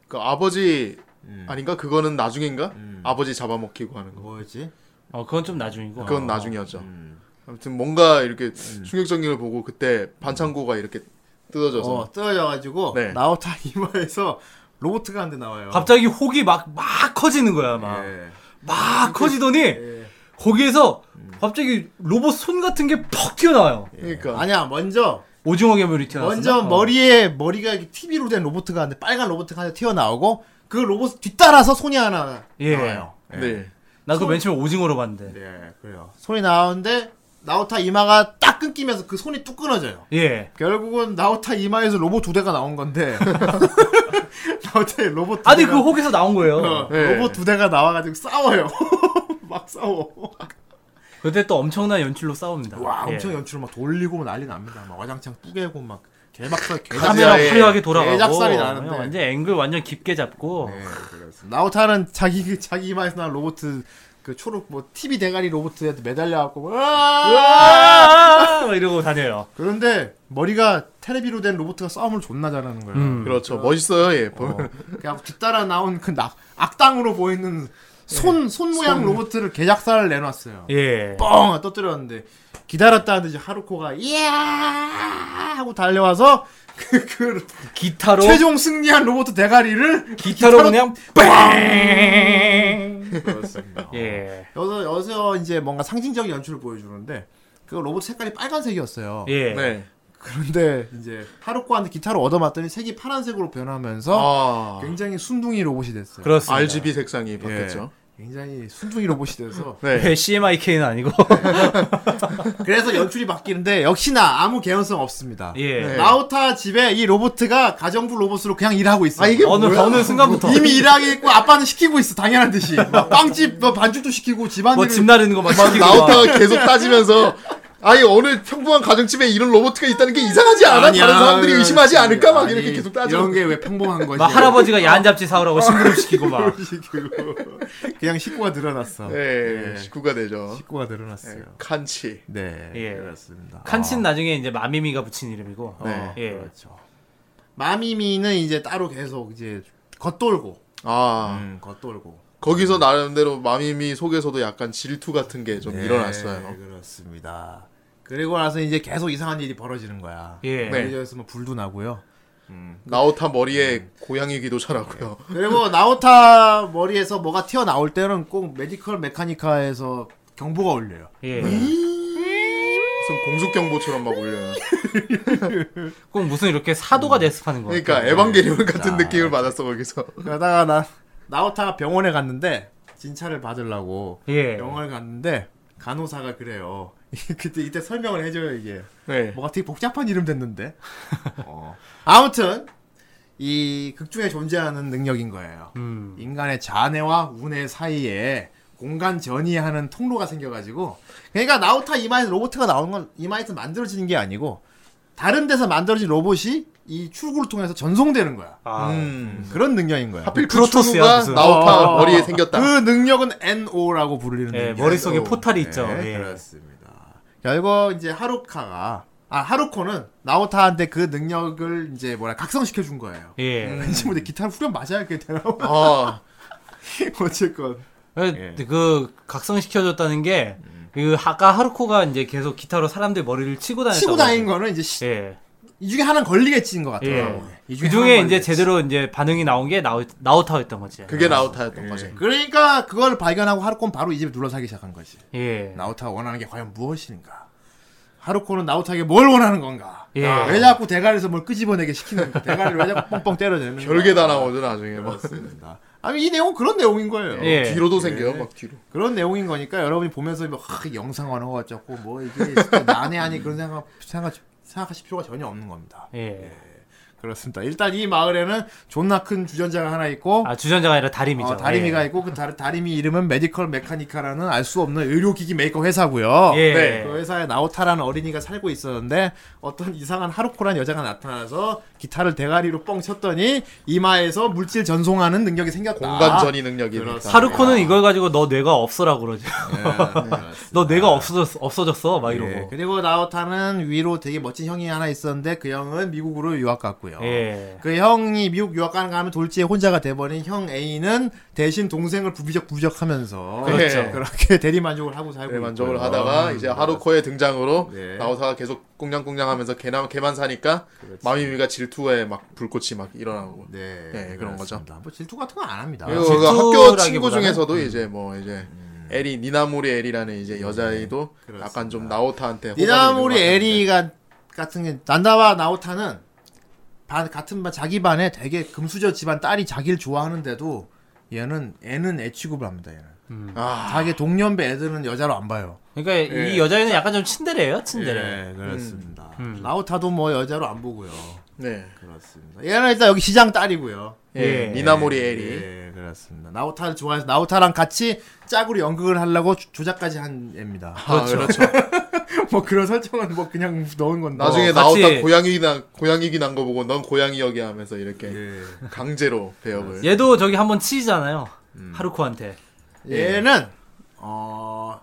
그 아버지 음. 아닌가? 그거는 나중인가? 음. 아버지 잡아먹히고 하는 거. 뭐였지? 어, 그건 좀 나중이고. 그건 나중이었죠. 음. 아무튼 뭔가 이렇게 충격적인 걸 보고 그때 반창고가 이렇게 뜯어져서 어 떨어져가지고 네. 나오타 이마에서 로보트가 한 대 나와요. 갑자기 혹이 막, 막 커지는 거야, 막. 예. 막 커지더니, 예. 거기에서 갑자기 로봇 손 같은 게 퍽 튀어나와요. 그러니까 아니야 먼저 오징어 괴물이 튀어나왔어. 먼저 머리에 머리가 이렇게 TV로 된 로보트가 한데 빨간 로보트가 하나 튀어나오고 그 로봇 뒤따라서 손이 하나 예. 나와요. 예. 네. 나 그거 맨 처음에 오징어로 봤는데. 네, 그래요. 손이 나오는데 나오타 이마가 딱 끊기면서 그 손이 뚝 끊어져요. 예. 결국은 나오타 이마에서 로봇 두 대가 나온 건데 나오타의 로봇 두 아니, 대가 그 혹에서 나온 거예요. 어, 네. 로봇 두 대가 나와가지고 싸워요. 막 싸워. 그때 또 엄청난 연출로 싸웁니다. 와 예. 엄청 연출 막 돌리고 막 난리 납니다. 막 와장창 뿌개고 막 개박살 개 카메라 예. 화려하게 돌아가고 개작살이 나는데. 그냥 완전 앵글 완전 깊게 잡고 네, 그렇습니다. 나오타는 자기 그 자기 이마에서 나온 로봇 그 초록 뭐 TV 대가리 로봇에 매달려 갖고 으아! 막 이러고 다녀요. 그런데 머리가 테레비로 된 로봇가 싸움을 존나 잘하는 거예요. 음. 그렇죠. 멋있어요. 예. 보면. 어, 그냥 뒤따라 나온 그 낙, 악당으로 보이는 손, 손 모양 로봇을 개작사를 내놨어요. 예. 뻥! 떠뜨렸는데, 기다렸다는데 이제 하루코가, 이야! 하고 달려와서, 그, 그, 기타로 최종 승리한 로봇 대가리를 기타로 그냥 그렇습니다. 예. 여기서, 여기서 이제 뭔가 상징적인 연출을 보여주는데, 그 로봇 색깔이 빨간색이었어요. 예. 네. 그런데 이제 하루코한테 기타를 얻어맞더니 색이 파란색으로 변하면서 아. 굉장히 순둥이 로봇이 됐어요. 그렇습니다. RGB 색상이 바뀌었죠. 굉장히 순둥이 로봇이 돼서 네. 왜 CMYK는 아니고 그래서 연출이 바뀌는데 역시나 아무 개연성 없습니다. 예. 네. 나우타 집에 이 로봇가 가정부 로봇으로 그냥 일하고 있어. 아, 이게 어느 뭐야? 어느 순간부터 이미 일하게 있고 아빠는 시키고 있어 당연한 듯이 막 빵집 뭐 반죽도 시키고 집안일을 뭐집 나르는 거막 나오타가 계속 따지면서 아니 어느 평범한 가정집에 이런 로봇가 있다는 게 이상하지 않아? 아니야, 다른 사람들이 그렇지. 의심하지 않을까? 막 아니, 이렇게 계속 따져. 이런 게 왜 평범한 거지? 막 할아버지가 야한 잡지 사오라고 심부름 시키고 막 그냥 식구가 늘어났어. 네, 예. 식구가 되죠. 식구가 늘어났어요. 칸치. 네, 예. 그렇습니다. 칸친 나중에 이제 마미미가 붙인 이름이고 네, 예. 그렇죠. 마미미는 이제 따로 계속 이제 겉돌고, 아 음, 겉돌고. 거기서 나름대로 마미미 속에서도 약간 질투 같은 게좀 네, 일어났어요. 그렇습니다. 그리고 나서 이제 계속 이상한 일이 벌어지는 거야. 예. 네. 여기서 뭐 불도 나고요. 나오타 머리에 고양이 귀도 자라고요. 그리고 나오타 머리에서 뭐가 튀어나올 때는 꼭 메디컬 메카니카에서 경보가 울려요. 예. 무슨 공속 경보처럼 막 울려요. 꼭 무슨 이렇게 사도가 데스파는 거. 그러니까 에반게리온 같은 자, 느낌을 받았어 거기서. 그러다가 나 나오타가 병원에 갔는데 진찰을 받으려고 예. 병원에 갔는데 간호사가 그래요. 그때 이때 설명을 해줘요 이게. 네. 뭐가 되게 복잡한 이름 됐는데. 어. 아무튼 이 극중에 존재하는 능력인 거예요. 음. 인간의 자뇌와 운의 사이에 공간 전이하는 통로가 생겨가지고 그러니까 나우타 이마에서 로봇가 나오는 건 이마에서 만들어지는 게 아니고 다른 데서 만들어진 로봇이 이 출구를 통해서 전송되는 거야. 아. 음. 그런 능력인 거야. 하필 그 프로토스야, 무슨. 나오타 어. 머리에 생겼다. 그 능력은 NO라고 부르는 예, 능력. 머릿속에 포탈이 있죠. 네, 예. 그렇습니다. 결국 이제 하루카가 아 하루코는 나오타한테 그 능력을 이제 뭐라 각성시켜 준 거예요. 예. 왠지 모르게 기타를 후렴 맞아야겠더라고. 아, 어쨌건 예. 그 각성시켜줬다는 게, 그, 아까 하루코가 이제 계속 기타로 사람들 머리를 치고 다녔다고. 치고 다닌 거는 이제 시- 예. 이 중에 하나는 걸리겠지인 것 같아요. 예. 이그 중에 이제 걸리겠지. 제대로 이제 반응이 나온 게 나우, 나우타였던 거지. 그게 나우타였던 거지. 그러니까 그걸 발견하고 하루코는 바로 이 집에 눌러 사기 시작한 거지. 예. 나우타가 원하는 게 과연 무엇인가? 하루코는 나오타에게 뭘 원하는 건가? 예. 왜 자꾸 대가리에서 뭘 끄집어내게 시키는가? 대가리를 왜 자꾸 뻥뻥 때려대는 거야? 별게 다 나오죠 나중에 막 그렇습니다. 아니 이 내용 그런 내용인 거예요. 예. 뒤로도 생겨요 막 뒤로. 그런 내용인 거니까 여러분이 보면서 뭐 아, 영상 언어가 어쩌고 뭐 이게 진짜 난해하니 그런 생각 생각 생각하실 필요가 전혀 없는 겁니다. 예. 그렇습니다. 일단 이 마을에는 존나 큰 주전자가 하나 있고 아, 주전자가 아니라 다리미죠. 어, 다리미가 예. 있고 그 다, 다리미 이름은 메디컬 메카니카라는 알 수 없는 의료기기 메이커 회사고요. 예. 네, 그 회사에 나오타라는 어린이가 살고 있었는데 어떤 이상한 하루코란 여자가 나타나서 기타를 대가리로 뻥 쳤더니 이마에서 물질 전송하는 능력이 생겼다. 공간 전이. 그렇습니다. 하루코는 이걸 가지고 너 뇌가 없어라고 그러죠. 예, 너 뇌가 없어졌어, 없어졌어. 막 이러고. 예, 그리고 나오타는 위로 되게 멋진 형이 하나 있었는데 그 형은 미국으로 유학 갔고요. 예. 그 형이 미국 유학 가는 거 하면 돌지에 혼자가 돼버린 형 A는 대신 동생을 부비적 부비적하면서 그렇죠. 그렇게 대리 만족을 하고 살고 네, 만족을 있고요. 하다가 이제 하루코의 등장으로 네. 나오사가 계속 꽁냥꽁냥하면서 걔나 걔만 사니까 마미미가 질투에 막 불꽃이 막 일어나고. 네, 네, 그런 거죠. 그렇습니다. 뭐 질투 같은 건 안 합니다. 그리고 그 학교 친구 중에서도 이제 뭐 이제 에리 니나모리 에리라는 이제 여자애도 약간 좀 나오타한테 니나모리 에리가 같은 게 난다와 나오타는 반 같은 반 자기 반에 되게 금수저 집안 딸이 자기를 좋아하는데도 얘는 애는 애 취급을 합니다. 얘는 같은데. 아, 자기 동년배 애들은 여자로 안 봐요. 그러니까 예. 이 여자애는 약간 좀 츤데레예요, 츤데레. 네, 그렇습니다. 음. 나오타도 뭐 여자로 안 보고요. 네. 그렇습니다. 얘는 일단 여기 시장 딸이고요. 예, 예. 니나모리 에리. 예, 그렇습니다. 나오타를 좋아해서 나오타랑 같이 짝으로 연극을 하려고 조- 조작까지 한 애입니다. 아, 그렇죠. 뭐 그런 설정은 뭐 그냥 넣은 건데. 나중에 어, 같이- 나오타 고양이 난 고양이기 난 거 보고 넌 고양이 여기 하면서 이렇게 예. 강제로 배역을. 얘도 저기 한번 치잖아요. 음. 하루코한테. 얘는 어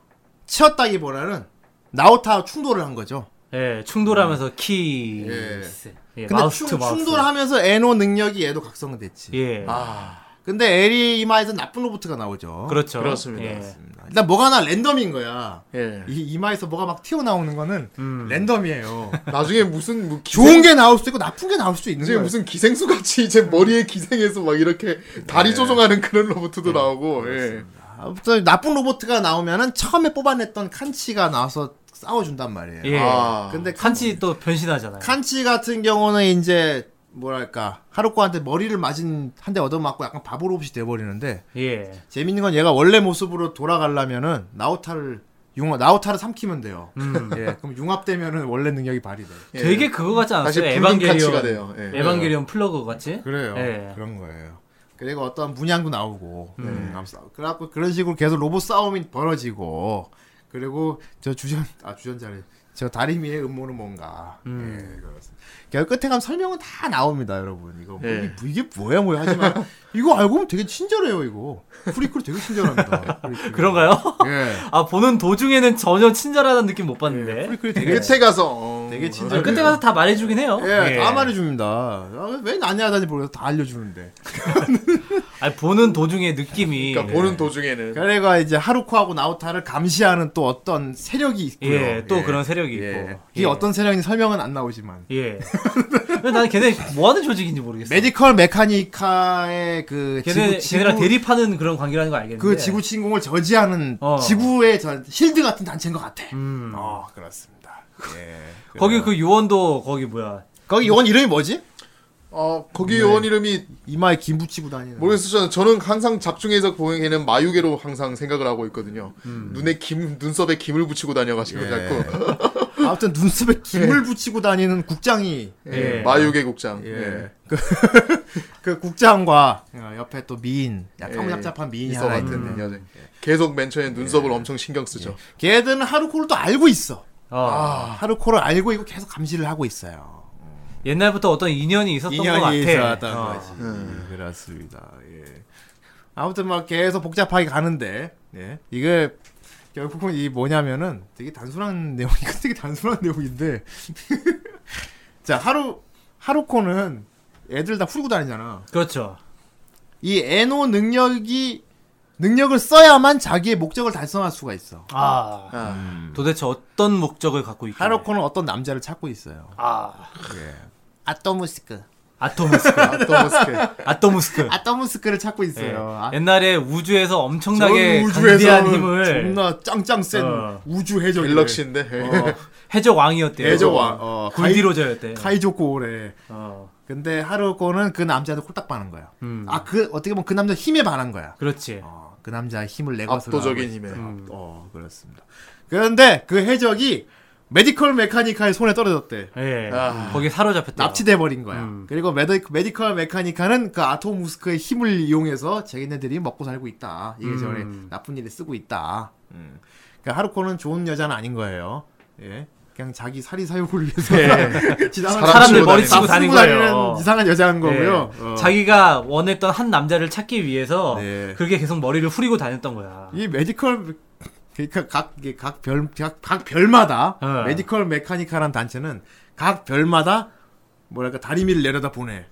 치었다기보다는 나오타 충돌을 한 거죠. 예, 충돌하면서 키스. 예, 근데 mouth 충, to mouth. 충돌하면서 N.O. 능력이 얘도 각성됐지. 예. 아, 근데 에리 이마에서 나쁜 로봇가 나오죠. 그렇죠. 그렇습니다. 예. 일단 뭐가 나 랜덤인 거야. 예. 이 이마에서 뭐가 막 튀어나오는 거는 음. 랜덤이에요. 나중에 무슨 뭐 기생, 좋은 게 나올 수도 있고 나쁜 게 나올 수도 있는 나중에 거야. 무슨 기생수 같이 이제 머리에 기생해서 막 이렇게 다리 네. 조종하는 그런 로봇도 나오고. 예. 아무튼 나쁜 로봇가 나오면은 처음에 뽑아냈던 칸치가 나와서 싸워준단 말이에요. 예. 아. 근데 칸치 또 변신하잖아요. 칸치 같은 경우는 이제 뭐랄까 하루코한테 머리를 맞은 한 대 얻어맞고 약간 바보 로봇이 돼버리는데 예. 재밌는 건 얘가 원래 모습으로 돌아가려면은 나오타를 융합 나오타를 삼키면 돼요. 음. 예, 그럼 융합되면은 원래 능력이 발휘돼. 예. 되게 그거 같지 않았어요? 에반게리온. 돼요. 예. 에반게리온 플러그 같이? 그래요. 예. 그런 거예요. 그리고 어떤 문양도 나오고, 음. 그래갖고 그런 식으로 계속 로봇 싸움이 벌어지고, 그리고 저 주전 아 주전자래. 저 다리미의 음모는 뭔가. 음. 예, 그렇습니다. 결국 끝에 가면 설명은 다 나옵니다, 여러분. 이거 뭐, 예. 이게, 뭐야 뭐야 하지만 이거 알고 보면 되게 친절해요, 이거. 프리크리 되게 친절합니다. 프리크리. 그런가요? 예. 아, 보는 도중에는 전혀 친절하다는 느낌 못 봤는데. 프리크리 되게 끝에 가서 어, 되게 아, 친절. 끝에 가서 다 말해주긴 해요. 예, 다 말해줍니다. 아, 왜 난해하다니 모르겠어. 다 알려주는데. 아니, 보는 도중에 느낌이. 그러니까 보는 도중에는 그래가 이제 하루코하고 나오타를 감시하는 또 어떤 세력이 있고요. 예, 또 그런 세력이 예. 있고. 이게 어떤 세력인지 설명은 안 나오지만 예. 나는 걔네 뭐 하는 조직인지 모르겠어. 메디컬 메카니카의 그 걔네, 지구, 걔네랑 지구 대립하는 그런 관계라는 거 알겠는데. 그 지구 침공을 저지하는 어. 지구의 저 실드 같은 단체인 것 같아. 음. 어 그렇습니다. 예. 거기 그 요원도 거기 뭐야. 거기 요원 이름이 뭐지? 어 거기 네. 요원 이름이 이마에 김 붙이고 다니는. 모르겠어요. 저는 항상 작중에서 보는 걔는 마유계로 항상 생각을 하고 있거든요. 눈에 김 눈썹에 김을 붙이고 다녀가지고 음. 예. 자꾸 아무튼 눈썹에 김을 붙이고 다니는 국장이 예. 예. 마유계 국장. 예. 예. 그, 그 국장과 어, 옆에 또 미인, 약간 예. 약잡한 미인이 있어 하나 같은 있는데 여자. 계속 맨 처음에 눈썹을 엄청 신경 쓰죠. 걔들은 하루코를 또 알고 있어. 어. 아, 하루코를 알고 있고 계속 감시를 하고 있어요. 옛날부터 어떤 인연이 있었던 것 같아. 인연이 있었던 어. 거지. 예, 그렇습니다. 예. 아무튼 막 계속 복잡하게 가는데, 예. 이게 결국은 이 뭐냐면은 되게 단순한 내용이 되게 단순한 내용인데 자 하루 하루코는 애들 다 풀고 다니잖아. 그렇죠. 이 에노 능력이 능력을 써야만 자기의 목적을 달성할 수가 있어. 아, 아, 도대체 어떤 목적을 갖고 있길래? 하루코는 어떤 남자를 찾고 있어요. 아, 아토무스크. 아토무스크. 아토모스케. 아토무스크. 아토무스크를 찾고 예. 있어요. 아, 옛날에 우주에서 엄청나게 우주에서 힘을 존나 짱짱 센 어. 우주 해적 갤럭시인데. 어, 해적 왕이었대요. 해적 왕. 어, 굴디로저였대. 카이조코래. 어, 근데 하루코는 그 남자한테 홀딱 반한 거야. 음. 아그 어떻게 보면 그 남자 힘에 반한 거야. 그렇지. 어, 그 남자의 힘을 내 것으로 압도적인 하고 힘에. 있어. 음. 어 그렇습니다. 그런데 그 해적이 메디컬 메카니카의 손에 떨어졌대. 예. 아. 거기 사로잡혔다. 납치돼 버린 거야. 음. 그리고 메디, 메디컬 메카니카는 그 아토무스크의 힘을 이용해서 자기네들이 먹고 살고 있다. 이게 전에 음. 나쁜 일에 쓰고 있다. 음. 그러니까 하루코는 좋은 여자는 아닌 거예요. 예. 그냥 자기 사리 사욕을 위해서 지나가는 사람 사람들 머리 치고 다 다닌 거예요. 이상한 여자인 거고요. 예. 어. 자기가 원했던 한 남자를 찾기 위해서 네. 그렇게 계속 머리를 후리고 다녔던 거야. 이 메디컬 그러니까 각각별 각 별마다 어. 메디컬 메카니카란 단체는 각 별마다 뭐랄까 다리미를 내려다 보내.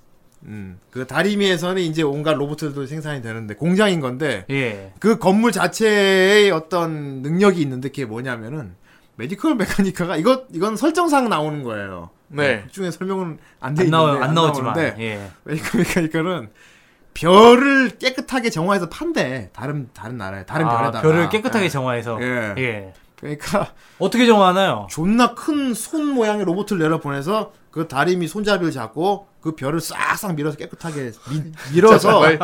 음. 그 다리미에서는 이제 온갖 로봇들도 생산이 되는데 공장인 건데 예. 그 건물 자체의 어떤 능력이 있는데 그게 뭐냐면은 메디컬 메카니카가 이거 이건 설정상 나오는 거예요. 네. 극 중에 설명은 안돼 안 있는데 나와 안 나오지만. 나오는데 예. 메디컬 메카니카는 별을 깨끗하게 정화해서 판대 다른 다른 나라에 다른 아, 별에다가 별을 깨끗하게 예. 정화해서. 예. 예. 그러니까 어떻게 정화하나요? 존나 큰 손 모양의 로봇을 내려 보내서 그 다리미 손잡이를 잡고 그 별을 싹싹 밀어서 깨끗하게 미- 밀어서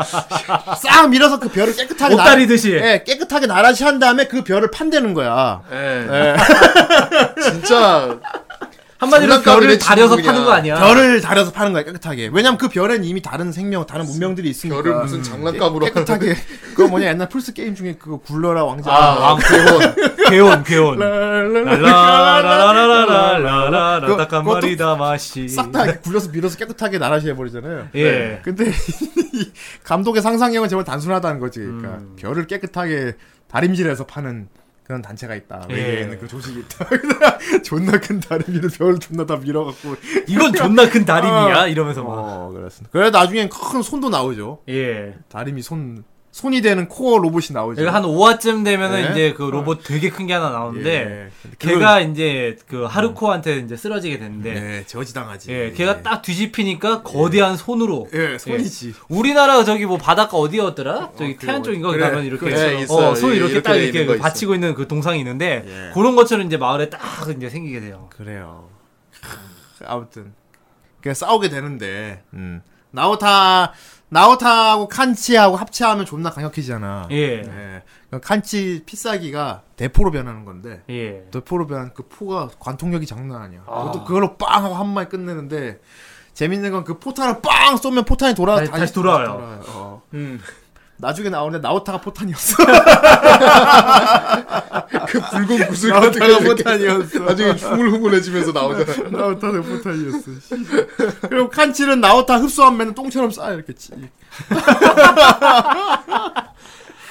싹 밀어서 그 별을 깨끗하게 옷 나- 다리듯이. 예, 깨끗하게 나라시 한 다음에 그 별을 판대는 거야. 예. 진짜 한마디로 별을 다려서 친구냐. 파는 거 아니야? 별을 다려서 파는 거야 깨끗하게. 왜냐면 그 별엔 이미 다른 생명, 다른 문명들이 있으니까. 별을 무슨 장난감으로 깨, 깨끗하게. 그거 뭐냐 옛날 플스 게임 중에 그거 굴러라 왕자. 아, 왕 괴혼. 괴혼, 괴혼. 그것도 마리다 마시. 싹다 굴려서 밀어서 깨끗하게 나라시 해버리잖아요. 예. 근데 이 감독의 상상력은 정말 단순하다는 거지. 그러니까 음. 별을 깨끗하게 다림질해서 파는 그런 단체가 있다. 예. 외계에는 그 조직이 있다. 존나 큰 다리미를 별을 존나 다 밀어갖고. 이건 존나 큰 다림이야 어. 이러면서 막. 어, 그렇습니다. 그래 나중엔 큰 손도 나오죠. 예. 다리미 손 손이 되는 코어 로봇이 나오죠. 여기 한 5화쯤 되면은 네. 이제 그 로봇 되게 큰 게 하나 나오는데 예. 걔가 이제 그 하루코한테 이제 쓰러지게 되는데 네, 저지당하지. 예, 걔가 딱 뒤집히니까 거대한 손으로 예, 손이지. 우리나라 저기 뭐 바닷가 어디였더라? 저기 그 태안 뭐- 쪽인가 그래, 가면 이렇게 그래, 어. 손 이렇게, 이렇게 딱돼 이렇게 있는 거 받치고 있는 그 동상이 있는데 예. 그런 것처럼 이제 마을에 딱 이제 생기게 돼요. 그래요. 아무튼 그 싸우게 되는데 음. 나오타 나오타하고 칸치하고 합체하면 존나 강력해지잖아. 예. 예. 그 칸치 피싸기가 대포로 변하는 건데 예. 대포로 변한 그 포가 관통력이 장난 아니야. 아. 그것도 그걸로 빵 하고 한 방에 끝내는데 재밌는 건 그 포탄을 빵 쏘면 포탄이 돌아 다시- 다시 돌아와요. 어. 음. 나중에 나오는데 나오타가 포탄이었어. 그 붉은 구슬 같은 거 이렇게 포탄이었어. 나중에 흉물흉물해지면서 나오잖아. 나오타는 포탄이었어. 씨. 그리고 칸치는 나오타 흡수하면 똥처럼 쌓여 이렇게 치.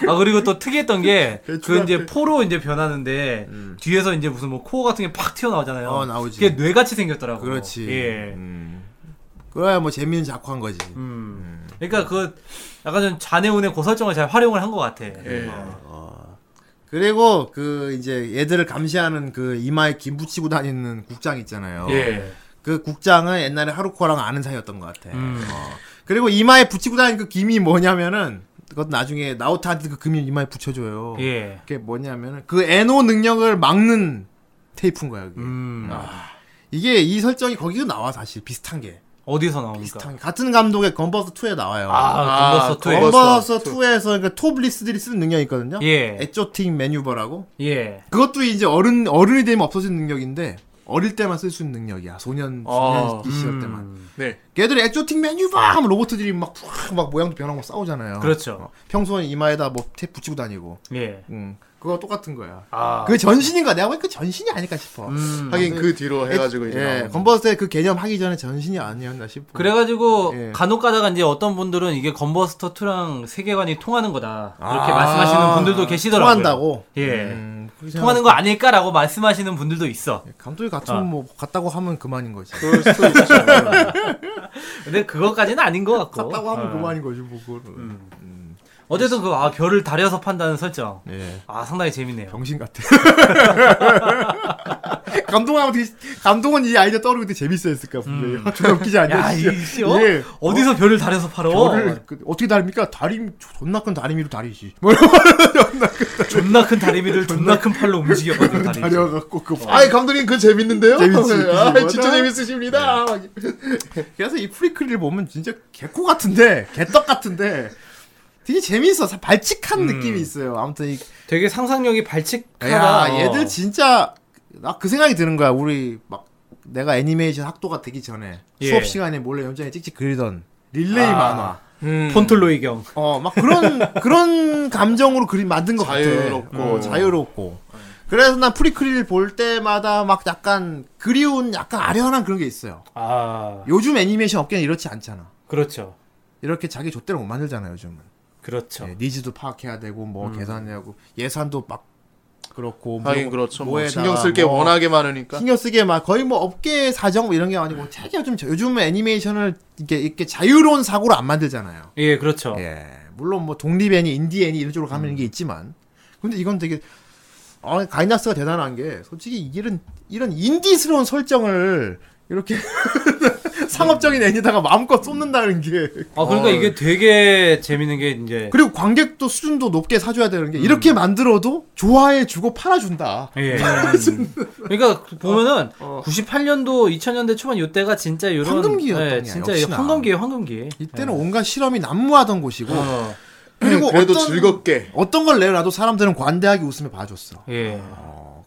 아 그리고 또 특이했던 게 그 이제 포로 이제 변하는데 뒤에서 이제 무슨 뭐 코어 같은 게 팍 튀어나오잖아요. 어, 나오지. 그게 뇌같이 생겼더라고. 그렇지. 예. 음. 그래야 뭐 재미있는 작화한 거지. 음. 그러니까 그 약간 좀 자네운의 고설정을 잘 활용을 한 것 같아. 예. 어. 그리고 그 이제 얘들을 감시하는 그 이마에 김 붙이고 다니는 국장 있잖아요. 예. 그 국장은 옛날에 하루코랑 아는 사이였던 것 같아. 음. 어. 그리고 이마에 붙이고 다니는 그 김이 뭐냐면은 그것도 나중에 나오타한테 그 금이 이마에 붙여줘요. 예. 그게 뭐냐면은 그 에노 능력을 막는 테이프인 거야. 그게. 음. 이게 이 설정이 거기도 나와 사실 비슷한 게. 어디서 나옵니까? 비슷한 게. 같은 감독의 건버스 2에 나와요. 아, 건버스 투에. 건버스. 건버스 2에서 그 톱리스들이 쓰는 능력이 있거든요. 예. 에조틱 매뉴버라고. 예. 그것도 이제 어른 어른이 되면 없어지는 능력인데 어릴 때만 쓸 수 있는 능력이야. 소년 아, 소년 시절 음. 때만. 네. 걔들이 액조틱 메뉴 봐 하면 로봇들이 막, 푸악 막 모양도 변하고 싸우잖아요. 그렇죠. 어, 평소에 이마에다 뭐 탭 붙이고 다니고. 예. 음. 그거 똑같은 거야. 아. 그 전신인가? 내가 보니까 그 전신이 아닐까 싶어. 음. 하긴 그 뒤로 해가지고 이제 예, 건버스의 그 개념 하기 전에 전신이 아니었나 싶어. 그래가지고 예. 간혹 가다가 이제 어떤 분들은 이게 건버스터 2랑 세계관이 통하는 거다 이렇게 아, 말씀하시는 분들도 계시더라고요. 통한다고. 예. 음, 통하는 거 아닐까라고 말씀하시는 분들도 있어. 감독이 같으면 아. 뭐 같다고 하면 그만인 거지. 그럴 수도 있죠. 근데 그것까지는 아닌 것 같고. 같다고 하면 어. 그만인 거지 뭐 그거는. 어쨌든 그 아, 별을 다려서 판다는 설정. 예. 아 상당히 재밌네요. 병신 같아. 감동하면 되게 감동은 이 아이디어 떠오르고 되게 재밌어 했을까 분명히. 존나 웃기지 않냐? 음. 야, 진짜. 이 씨, 어? 예. 어디서 별을 다려서 팔어? 별을 그, 어떻게 다립니까? 다리 존나 큰 다리미로 다리지. 뭐 존나 큰 다리미를 존나 큰 팔로 움직여가지고 다리. 다려갖고 그 아이 감독님 그 재밌는데요? 재밌지. 아, 맞아. 진짜 재밌으십니다. 그래서 이 프리크리를 보면 진짜 개코 같은데 개떡 같은데 되게 재밌어. 사- 발칙한 음. 느낌이 있어요. 아무튼 이 되게 상상력이 발칙하다. 야, 어. 얘들 진짜 나 그 생각이 드는 거야. 우리 막 내가 애니메이션 학도가 되기 전에 예. 수업 시간에 몰래 연장에 찍찍 그리던 릴레이 아. 만화. 음. 폰틀로이 경. 어, 막 그런 그런 감정으로 그림 만든 것 자유롭고. 같아. 어, 자유롭고. 그래서 난 프리크리를 볼 때마다 막 약간 그리운 약간 아련한 그런 게 있어요. 아 요즘 애니메이션 업계는 이렇지 않잖아. 그렇죠. 이렇게 자기 좆대로 못 만들잖아요, 요즘은. 그렇죠. 예, needs도 파악해야 되고 뭐 계산해야 하고 예산도 막 그렇고 뭐 하긴 그렇죠. 뭐 신경 쓸게뭐 워낙에 많으니까. 신경 쓰게 막 거의 뭐 업계 사정 뭐 이런 게 아니고 되게 좀 저- 요즘 애니메이션을 이렇게 이렇게 자유로운 사고로 안 만들잖아요. 예, 그렇죠. 예. 물론 뭐 독립 애니, 인디 애니 이런 쪽으로 가는 게 있지만 근데 이건 되게 아, 가이나스가 대단한 게 솔직히 이런 이런 인디스러운 설정을 이렇게 상업적인 애니다가 마음껏 쏟는다는 게 아 그러니까 어. 이게 되게 재밌는 게 이제 그리고 관객도 수준도 높게 사줘야 되는 게 이렇게 만들어도 좋아해 주고 팔아준다. 예. 그러니까 보면은 98년도 2000년대 초반 이때가 진짜 이런 황금기였던 예, 게 진짜 역시나. 황금기예요, 황금기. 이때는 온갖 실험이 난무하던 곳이고 어. 그리고 그래도 어떤, 즐겁게. 어떤 걸 내놔도 사람들은 관대하게 웃으며 봐줬어. 예.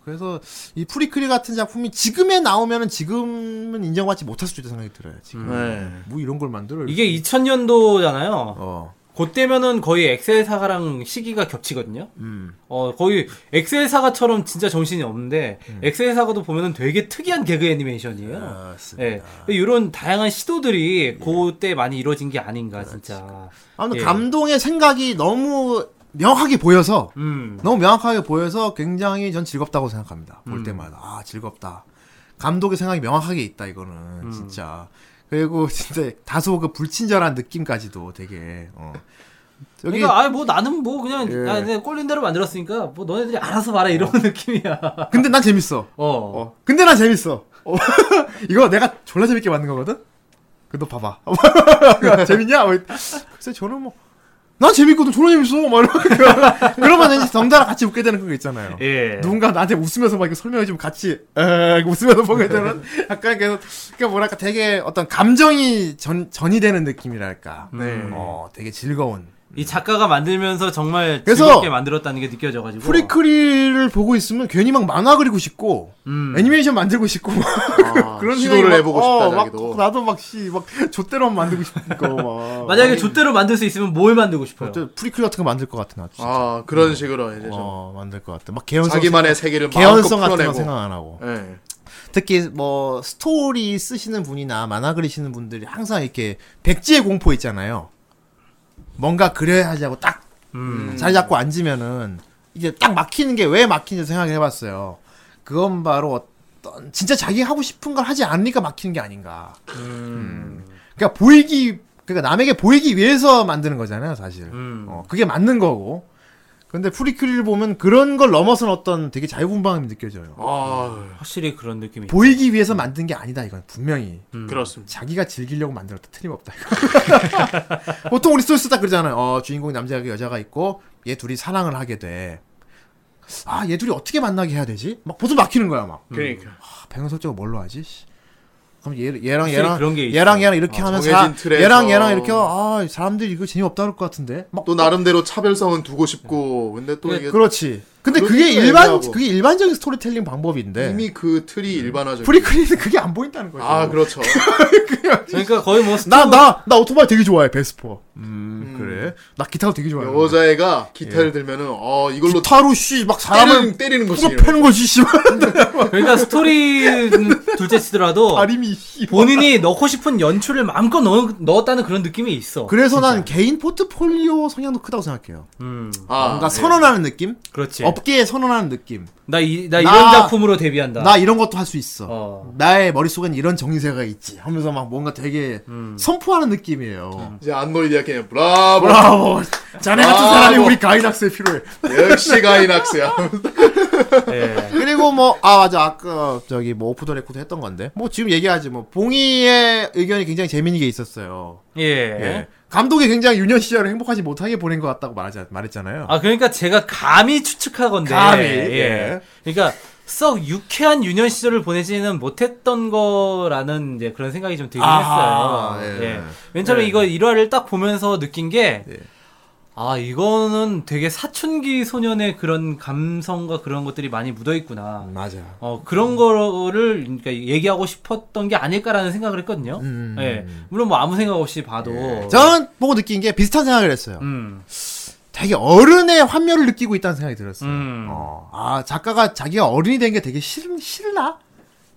어, 그래서 이 프리크리 같은 작품이 지금에 나오면은 지금은 인정받지 못할 수도 있다 생각이 들어요. 지금 네. 뭐 이런 걸 만들어? 이게 2000년도잖아요. 어, 그때면은 거의 엑셀 사가랑 시기가 겹치거든요. 음, 어, 거의 엑셀 사가처럼 진짜 정신이 없는데 엑셀 사가도 보면은 되게 특이한 개그 애니메이션이에요. 아, 예. 이런 다양한 시도들이 그때 많이 이루어진 게 아닌가 진짜. 아무튼 예. 감동의 생각이 너무 명확하게 보여서 음. 너무 명확하게 보여서 굉장히 전 즐겁다고 생각합니다. 볼 음. 때마다 아 즐겁다. 감독의 생각이 명확하게 있다 이거는 음. 진짜. 그리고 진짜 다소 그 불친절한 느낌까지도 되게 어. 여기 그러니까 아뭐 나는 뭐 그냥 예. 아, 내가 꼴린 대로 만들었으니까 뭐 너네들이 알아서 봐라 이런 느낌이야. 근데 난 재밌어. 어. 어. 근데 난 재밌어. 어. 이거 내가 졸라 재밌게 만든 거거든? 그너 봐봐. 재밌냐? 뭐, 글쎄, 저는 뭐, 난 재밌거든, 졸라 재밌어. 막 이러고. 그러면 이제 덩달아 같이 웃게 되는 그거 있잖아요. 예. 누군가 나한테 웃으면서 막 이렇게 설명해 주면 같이, 에 웃으면서 보게 되는, 약간 계속, 그니까 뭐랄까 되게 어떤 감정이 전, 전이 되는 느낌이랄까. 네. 어, 되게 즐거운. 이 작가가 만들면서 정말 그래서 즐겁게 만들었다는 게 느껴져가지고. 프리크리를 보고 있으면 괜히 막 만화 그리고 싶고, 음. 애니메이션 만들고 싶고, 아, 그런 시도를 막, 해보고 어, 싶다 자기도. 나도 막씨막 좆대로 만들고 싶고 막 만약에 좆대로 만들 수 있으면 뭘 만들고 싶어요? 저 프리크리 같은 거 만들 것 같아 나 진짜 아 그런 식으로 이제 좀 어 만들 것 같아 막 개연성 자기만의 세계를 개연성 같은 거. 생각 안 하고 예. 특히 뭐 스토리 쓰시는 분이나 만화 그리시는 분들이 항상 이렇게 백지의 공포 있잖아요 뭔가 그려야 하지 하고 딱 음. 자리 잡고 앉으면은 이게 딱 막히는 게 왜 막히는지 생각을 해봤어요 그건 바로 어떤 진짜 자기 하고 싶은 걸 하지 않으니까 막히는 게 아닌가 음. 그러니까 보이기 그러니까 남에게 보이기 위해서 만드는 거잖아요, 사실. 음. 어, 그게 맞는 거고. 근데 프리크리를 보면 그런 걸 넘어선 어떤 되게 자유분방함이 느껴져요. 아 확실히 그런 느낌이. 보이기 위해서 만든 게 아니다, 이건 분명히. 음. 그렇습니다. 자기가 즐기려고 만들었다. 틀림없다, 이거. 보통 우리 스토리 쓰다 그러잖아요. 어, 주인공 남자가 여자가 있고, 얘 둘이 사랑을 하게 돼. 아, 얘 둘이 어떻게 만나게 해야 되지? 막 보통 막히는 거야, 막. 그러니까 아, 배경 설정을 뭘로 하지? 씨. 그럼 얘, 얘랑 얘랑 그런 게. 얘랑 얘랑 이렇게 어, 하면 정해진 사, 틀에서. 얘랑 얘랑 이렇게 아 사람들이 이거 재미없다 그럴 것 같은데 막 또 나름대로 차별성은 두고 싶고 근데 또 예, 이게 그렇지 근데 그게 일반 애매하고. 그게 일반적인 스토리텔링 방법인데 이미 그 틀이 일반화적. 프리크리는 그게 안 보인다는 거죠. 아 그렇죠. 그러니까 거의 뭐 스토... 나나 나 오토바이 되게 좋아해 베스파. 음, 그래. 나 기타도 되게 좋아해. 여자애가 기타를 들면은 어 이걸로 기타로 씨막 사람을 때리는, 때리는 거지. 패는 거지 씨발. 그러니까 스토리는 둘째 치더라도 아림이 씨. 본인이 넣고 싶은 연출을 마음껏 넣, 넣었다는 그런 느낌이 있어. 그래서 난 개인 포트폴리오 성향도 크다고 생각해요. 음, 아, 뭔가 네. 선언하는 느낌? 그렇지. 업계에 선언하는 느낌. 나, 이, 나 나- 이런 작품으로 데뷔한다. 나 이런 것도 할 수 있어. 어. 나의 머릿속엔 이런 정세가 있지. 하면서 막 뭔가 되게 음. 선포하는 느낌이에요. 이제 안노이 대학교는 브라보. 브라보. 자네 같은 브라보. 사람이 우리 가이낙스에 필요해. 역시 가이낙스야. 예. 그리고 뭐, 아, 맞아. 아까 저기 뭐 오프 더 레코드 했던 건데. 뭐 지금 얘기하지 뭐. 봉이의 의견이 굉장히 재미있게 있었어요. 예. 예. 감독이 굉장히 유년 시절을 행복하지 못하게 보낸 것 같다고 말하자, 말했잖아요. 아, 그러니까 제가 감히 추측하건데. 감히, 예. 예. 그러니까 썩 유쾌한 유년 시절을 보내지는 못했던 거라는 이제 그런 생각이 좀 들긴 아하, 했어요. 예. 예. 맨 처음에 예. 이거 1화를 딱 보면서 느낀 게, 예. 아, 이거는 되게 사춘기 소년의 그런 감성과 그런 것들이 많이 묻어 있구나. 맞아. 어, 그런 거를, 그러니까 얘기하고 싶었던 게 아닐까라는 생각을 했거든요. 음. 예. 물론 뭐 아무 생각 없이 봐도. 저는 보고 느낀 게 비슷한 생각을 했어요. 음. 되게 어른의 환멸을 느끼고 있다는 생각이 들었어요. 음. 어, 아, 작가가 자기가 어른이 된 게 되게 싫, 싫나?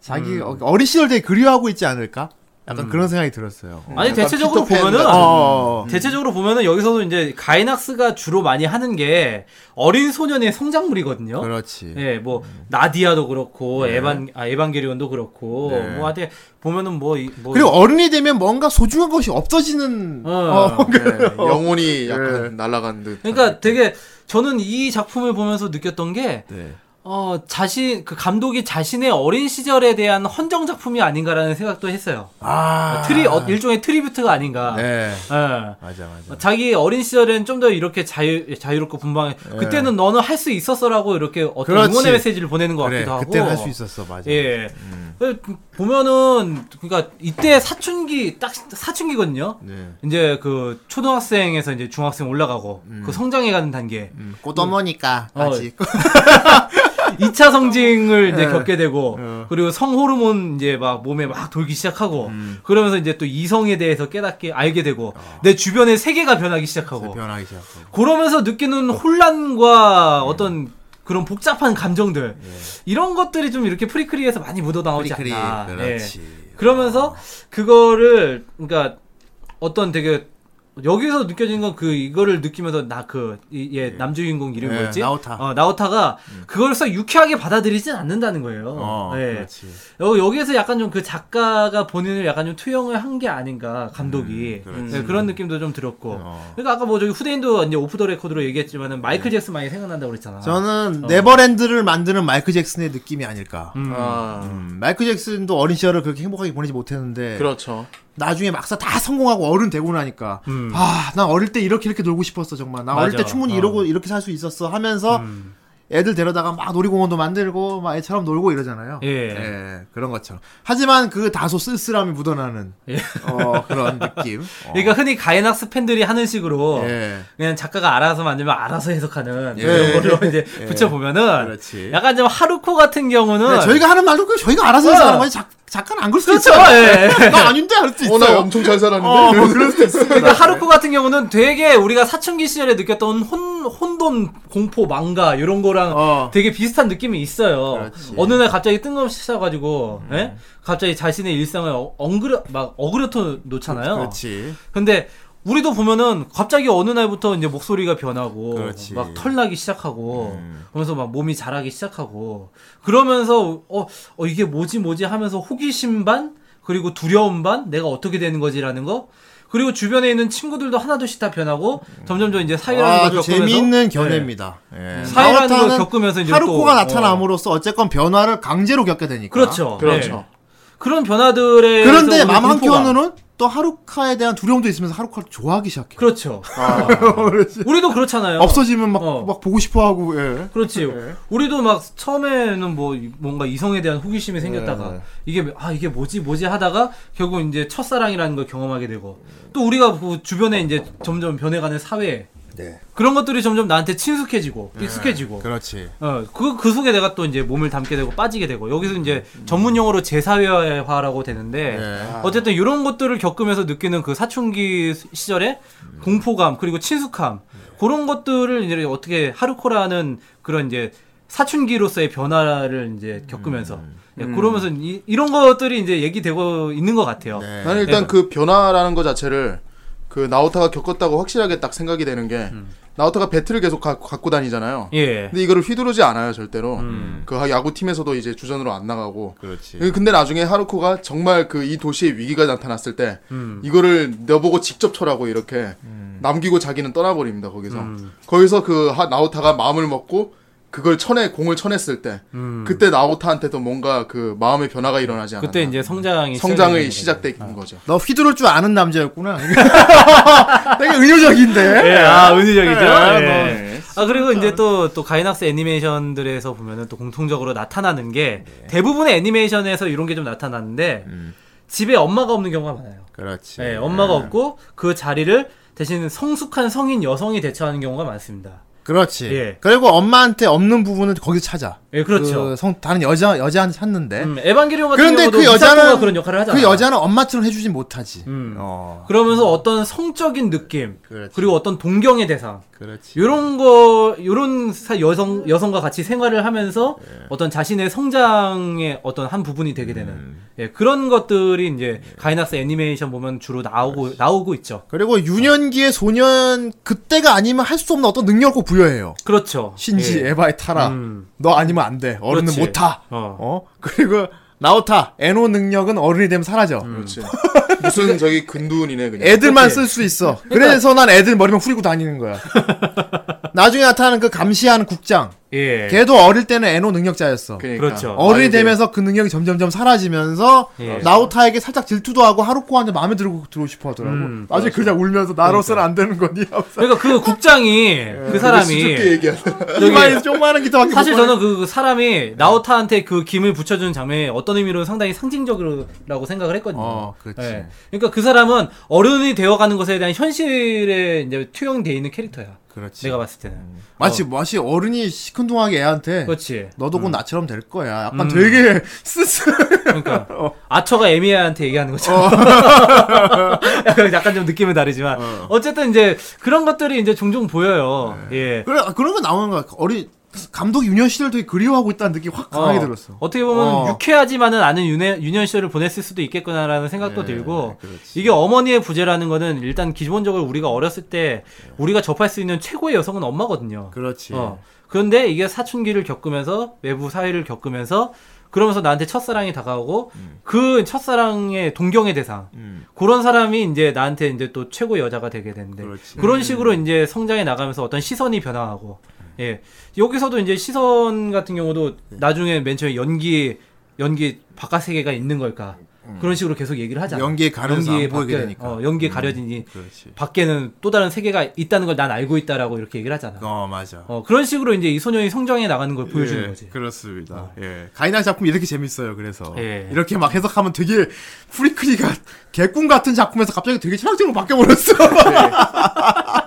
자기 음. 어, 어린 시절 되게 그리워하고 있지 않을까? 약간 그런 생각이 들었어요. 아니, 약간 대체적으로 피터팬 보면은. 어, 대체적으로 보면은 여기서도 이제 가이낙스가 주로 많이 하는 게 어린 소년의 성장물이거든요. 그렇지. 예, 뭐 나디아도 그렇고 에반 아 에반게리온도 그렇고 네. 뭐 하여튼 보면은 뭐, 이- 뭐 그리고 어른이 되면 뭔가 소중한 것이 없어지는 어. 어, 네, 영혼이 약간 예. 날아간 듯. 그러니까 되게 저는 이 작품을 보면서 느꼈던 게 네. 어, 자신, 그 감독이 자신의 어린 시절에 대한 헌정 작품이 아닌가라는 생각도 했어요. 아. 트리, 어, 일종의 tribute가 아닌가. 네. 예. 맞아, 맞아. 자기 어린 시절엔 좀 더 이렇게 자유, 자유롭고 분방해. 그때는 너는 할 수 있었어라고 이렇게 어떤 네. 그렇지. 응원의 메시지를 보내는 것 그래, 같기도 하고. 그때 할수 있었어, 맞아. 예. 음. 그, 보면은, 그니까, 이때 사춘기, 딱 사춘기거든요? 네. 이제 그, 초등학생에서 이제 중학생 올라가고, 그 성장해가는 단계. 음, 꼬마니까 어. 아직. 2차 성징을 이제 예. 겪게 되고, 어. 그리고 성호르몬 이제 막 몸에 막 돌기 시작하고, 음. 그러면서 이제 또 이성에 대해서 깨닫게, 알게 되고, 내 주변의 세계가 변하기 시작하고, 변하기 시작하고. 그러면서 느끼는 혼란과 어떤 그런 복잡한 감정들, 이런 것들이 좀 이렇게 프리크리에서 많이 묻어나오지 프리크리, 않나. 예. 그렇지. 그러면서 그거를 그러니까 어떤 되게 여기서 느껴지는 건 그 이거를 느끼면서 나그얘 남주인공 이름 예, 뭐였지? 나오타. 어, 나오타가 그걸 썩 유쾌하게 받아들이진 않는다는 거예요. 어, 예. 그렇지. 여, 여기에서 약간 좀 그 작가가 본인을 약간 좀 투영을 한 게 아닌가 감독이 음. 네, 그런 느낌도 좀 들었고. 어. 그러니까 아까 뭐 저기 후대인도 이제 오프 더 레코드로 얘기했지만은 마이클 잭슨 많이 생각난다고 그랬잖아. 저는 네버랜드를 만드는 마이클 잭슨의 느낌이 아닐까. 음. 아, 음, 마이클 잭슨도 어린 시절을 그렇게 행복하게 보내지 못했는데 그렇죠. 나중에 막상 다 성공하고 어른 되고 나니까 음. 아, 나 어릴 때 이렇게 이렇게 놀고 싶었어 정말. 나 어릴 맞아. 때 충분히 어. 이러고 이렇게 살 수 있었어 하면서 음. 애들 데려다가 막 놀이공원도 만들고 막 애처럼 놀고 이러잖아요. 예. 그런 것처럼. 하지만 그 다소 쓸쓸함이 묻어나는 예. 어, 그런 느낌. 어. 그러니까 흔히 가이낙스 팬들이 하는 식으로 예. 그냥 작가가 알아서 만들면 알아서 해석하는 예. 그런 걸로 이제 붙여보면은 그렇지. 약간 좀 하루코 같은 경우는 네, 저희가 하는 말도 그 저희가 알아서 해서 어. 하는 거지 작, 작가는 안 그럴 수도 그렇죠. 있어요. 예. 나 아닌데 할 수도 어, 있어요. 나 엄청 잘 살았는데. 어, 그럴 수도 있습니다. 그러니까 하루코 같은 경우는 되게 우리가 사춘기 시절에 느꼈던 혼, 혼돈 공포 망가 이런 거랑 어. 되게 비슷한 느낌이 있어요. 그렇지. 어느 날 갑자기 뜬금없이 시작가지고 예? 갑자기 자신의 일상을 어- 엉그려 막 어그려터 놓잖아요. 그렇지. 근데 우리도 보면은 갑자기 어느 날부터 이제 목소리가 변하고 그렇지. 막 털나기 시작하고 음. 그러면서 막 몸이 자라기 시작하고 그러면서 어, 어 이게 뭐지 뭐지 하면서 호기심 반 그리고 두려움 반 내가 어떻게 되는 거지라는 거 그리고 주변에 있는 친구들도 하나둘씩 다 변하고 점점점 이제 사회라는 걸 아주 겪으면서 재미있는 네. 견해입니다. 예. 사회라는 걸 겪으면서 이제 하루코가 또, 나타남으로써 어쨌건 변화를 강제로 겪게 되니까. 그렇죠. 그렇죠. 네. 그런 변화들에 그런데 맘 한켠으로는 또 하루카에 대한 두려움도 있으면서 하루카를 좋아하기 시작해. 그렇죠. 아. 우리도 그렇잖아요. 없어지면 막, 어. 막 보고 싶어 하고, 예. 그렇지. 네. 우리도 막 처음에는 뭐 뭔가 이성에 대한 호기심이 생겼다가 네. 이게 아 이게 뭐지 뭐지 하다가 결국 이제 첫사랑이라는 걸 경험하게 되고 또 우리가 그 주변에 이제 점점 변해가는 사회 네. 그런 것들이 점점 나한테 친숙해지고 익숙해지고 그렇지. 어, 그, 그 속에 내가 또 이제 몸을 담게 되고 빠지게 되고, 여기서 이제 전문 용어로 재사회화라고 되는데, 네. 어쨌든 이런 것들을 겪으면서 느끼는 그 사춘기 시절의 공포감, 그리고 친숙함, 그런 것들을 이제 어떻게 하루코라는 그런 이제 사춘기로서의 변화를 이제 겪으면서, 예, 그러면서 이, 이런 것들이 이제 얘기되고 있는 것 같아요. 네. 나는 일단 네. 그 변화라는 것 자체를 그 나오타가 겪었다고 확실하게 딱 생각이 되는 게 나오타가 배트를 계속 가- 갖고 다니잖아요. 예. 근데 이거를 휘두르지 않아요 절대로. 음. 그 야구 팀에서도 이제 주전으로 안 나가고. 그렇지. 근데 나중에 하루코가 정말 그 이 도시에 위기가 나타났을 때 음. 이거를 너보고 직접 쳐라고 이렇게 남기고 자기는 떠나버립니다 거기서. 음. 거기서 그 하- 나오타가 마음을 먹고 그걸 쳐내 공을 쳐냈을 때 음. 그때 나오타한테도 뭔가 그 마음의 변화가 일어나지 않았나. 그때 이제 성장이 성장의 시작되는 시작된 거죠. 너 휘두를 줄 아는 남자였구나. 되게. 거죠. 예, 아, 은유적이죠. 네, 예. 아 그리고 이제 또또 가이낙스 애니메이션들에서 보면은 또 공통적으로 나타나는 게 대부분의 애니메이션에서 이런 게 좀 나타나는데 집에 엄마가 없는 경우가 많아요. 그렇지. 예, 엄마가 없고 그 자리를 대신 성숙한 성인 여성이 대처하는 경우가 많습니다. 그렇지. 예. 그리고 엄마한테 없는 부분은 거기서 찾아. 예, 그렇죠. 그 성, 다른 여자, 여자한테 찾는데. 음, 에반게리온 같은 그런데 경우도 그 여자는, 그런 역할을 하잖아. 그 여자는 엄마처럼 해주진 못하지. 음. 어. 그러면서 어떤 성적인 느낌 그렇지. 그리고 어떤 동경의 대상 그렇지. 요런 거 요런 사- 여성 여성과 같이 생활을 하면서 예. 어떤 자신의 성장의 어떤 한 부분이 되게 되는 음. 예, 그런 것들이 이제 예. 가이낙스 애니메이션 보면 주로 나오고 나오고 있죠. 그리고 유년기의 소년, 그때가 아니면 할 수 없는 어떤 능력을 꼭 부여해요. 그렇죠. 신지, 예. 에바의 타라. 음. 너 아니면 안 돼. 어른은. 못 타. 어. 어? 그리고 나오타, 에노 능력은 어른이 되면 사라져. 그렇지. 무슨 저기 근두운이네 그냥. 애들만. 쓸 수 있어. 그래서 난 애들 머리만 후리고 다니는 거야. 나중에 나타나는 그 감시하는 국장. 예. 걔도 어릴 때는 에노 능력자였어. 그러니까. 그렇죠. 어른이 되면서 그 능력이 점점점 사라지면서 예. 나오타에게 살짝 질투도 하고 하루코한테 마음에 들고 들고 싶어 하더라고. 음, 나중에 그냥 울면서 나로서는 안 되는 거니 하면서 그러니까 그 국장이 그 사람이. 이마에 조그마한 기타밖에 사실 못 저는 그 사람이 나오타한테 그 김을 붙여주는 장면이 어떤 의미로 상당히 상징적이라고 생각을 했거든요. 어, 그렇지. 예. 그러니까 그 사람은 어른이 되어가는 것에 대한 현실에 이제 투영돼 있는 캐릭터야. 그렇지. 내가 봤을 때는. 마치 어, 마치 어른이 시큰둥하게 애한테 그렇지. 너도 곧 나처럼 될 거야. 약간 음. 되게 쓰쓰. 그러니까 어. 아처가 에미야한테 얘기하는 것처럼. 약간, 약간 좀 느낌은 다르지만 어. 쨌든 이제 그런 것들이 이제 종종 보여요. 예. 그래 그런 거 나오는 거야. 어린 감독이 유년 시절 되게 그리워하고 있다는 느낌이 확 강하게 어, 들었어. 어떻게 보면 어. 유쾌하지만은 않은 유년, 유년 시절을 보냈을 수도 있겠구나라는 생각도 네, 들고 그렇지. 이게 어머니의 부재라는 거는 일단 기본적으로 우리가 어렸을 때 우리가 접할 수 있는 최고의 여성은 엄마거든요. 그렇지. 어. 그런데 이게 사춘기를 겪으면서 외부 사회를 겪으면서 그러면서 나한테 첫사랑이 다가오고 그 첫사랑의 동경의 대상 음. 그런 사람이 이제 나한테 이제 또 최고 여자가 되게 되는데 그렇지. 그런 식으로 이제 성장해 나가면서 어떤 시선이 변화하고 예 여기서도 이제 시선 같은 경우도 나중에 맨 처음에 연기 연기 바깥 세계가 있는 걸까 그런 식으로 계속 얘기를 하잖아. 연기에 가려서 안 보이게 되니까. 어, 연기에 가려지니 그렇지. 밖에는 또 다른 세계가 있다는 걸 난 알고 있다라고 이렇게 얘기를 하잖아. 어 맞아. 어, 그런 식으로 이제 이 소년이 성장해 나가는 걸 보여주는 예, 거지. 그렇습니다. 예. 가이나 작품 이렇게 재밌어요. 그래서 예. 이렇게 막 해석하면 되게 프리크리가 개꿈 같은 작품에서 갑자기 되게 철학적으로 바뀌어 버렸어.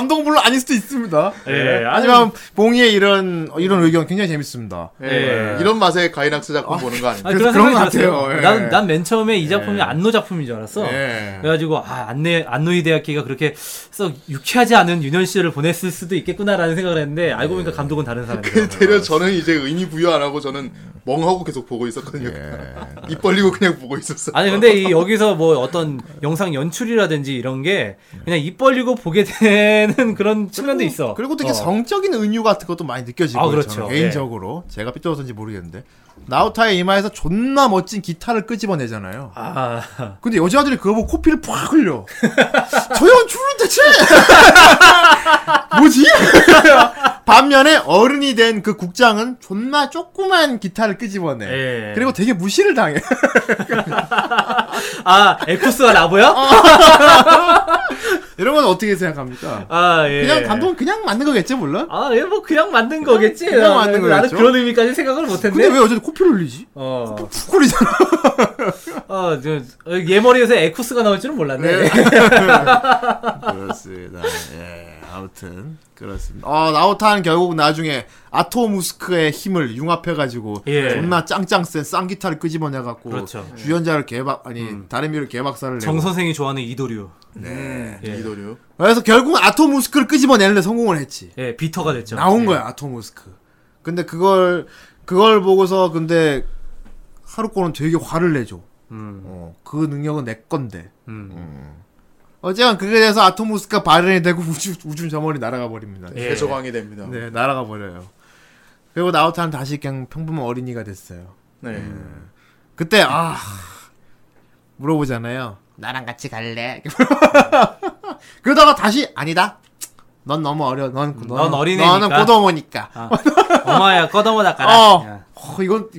감독은 물론 아닐 수도 있습니다. 예, 하지만 봉이의 이런 이런 의견 굉장히 재밌습니다. 예. 예. 이런 맛에 가이낙스 작품 보는 거 아닙니까? 아, 그런 그런 것. 같아요. 예. 난, 난맨 처음에 이 작품이 예. 안노 작품인 줄 알았어. 예. 그래가지고 아 안내 안노이 대학기가 그렇게 썩 유쾌하지 않은 유년 시절을 보냈을 수도 있겠구나라는 생각을 했는데 알고 보니까 감독은 다른 사람이에요. 되려 저는 이제 의미 부여 안 하고 저는 멍하고 계속 보고 있었거든요. 예. 입 벌리고 그냥 보고 있었어. 아니 근데 이 여기서 뭐 어떤 영상 연출이라든지 이런 게 그냥 입 벌리고 보게 되는 그런 측면도 있어. 그리고 되게 어. 성적인 은유 같은 것도 많이 느껴지고 아, 그렇죠. 저는 개인적으로 제가 삐뚤어서인지 모르겠는데 나우타의 이마에서 존나 멋진 기타를 끄집어내잖아요. 아 근데 여자들이 그거 보고 코피를 팍 흘려. 저 연출은 대체 뭐지? 반면에 어른이 된 그 국장은 존나 조그만 기타를 끄집어내. 예. 그리고 되게 무시를 당해. 아 에쿠스와 라보야? 이런 건 어떻게 생각합니까? 아 예. 그냥 감독은 그냥 만든 거겠지 물론. 아, 얘뭐 그냥 만든 거겠지. 그냥 만든 나는 거겠죠. 그런 의미까지 생각을 못 했네. 근데 왜 여자들 코피를 흘리지? 어, 푹 흘리잖아. 어, 저, 어, 얘 머리에서 에쿠스가 나올 줄은 몰랐네. 그렇습니다. 예. 아무튼 그렇습니다. 어 나우탄 결국 나중에 아토무스크의 힘을 융합해가지고 예. 존나 짱짱 센 쌍기타를 끄집어내갖고 그렇죠. 주연자를 개박 아니 다른 미를 개박사를 내고 정 선생이 좋아하는 이도류. 예. 이도류. 그래서 결국 아토무스크를 끄집어내는데 성공을 했지. 예, 비터가 됐죠. 나온 예. 거야 아토무스크. 근데 그걸 그걸 보고서 근데 하루코는 되게 화를 내죠. 음. 어, 그 능력은 내 건데. 음. 어쨌든 그게 돼서 아토무스크가 발현이 되고 우주 우주 저머리 날아가 버립니다. 예. 해적왕이 됩니다. 네. 네, 날아가 버려요. 그리고 나우타는 다시 그냥 평범한 어린이가 됐어요. 네. 그때 아 물어보잖아요. 나랑 같이 갈래? 그러다가 다시 아니다. 넌 너무 어려. 넌, 넌, 넌 어린애니까. 너는 고도모니까. 아, 엄마야 꺼다모 닦아라. 어. 야. 어, 이건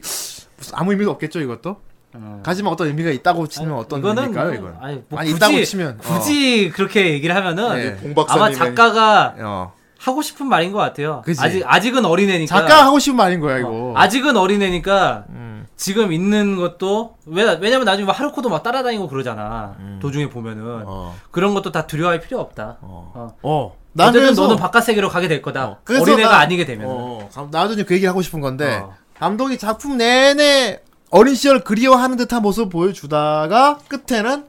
무슨 아무 의미도 없겠죠, 이것도? 어. 하지만 어떤 의미가 있다고 치면 어떤 이거는 의미일까요, 뭐, 이건? 아니, 뭐 아니, 굳이, 있다고 치면. 어. 굳이 그렇게 얘기를 하면은 네. 봉 아마 작가가 어. 하고 싶은 말인 것 같아요. 그치. 아직 아직은 어린애니까. 작가 하고 싶은 말인 거야, 이거. 아직은 어린애니까 음. 지금 있는 것도 왜 왜냐면 나중에 막 하루코도 막 따라다니고 그러잖아. 도중에 보면은 음. 어. 그런 것도 다 두려워할 필요 없다. 어. 어. 어. 그래서- 너는 바깥 세계로 가게 될 거다. 어, 어린애가 나- 아니게 되면. 은 어, 감- 나도 좀 그 얘기 하고 싶은 건데 어. 감독이 작품 내내 어린 시절 그리워하는 듯한 모습 보여주다가 끝에는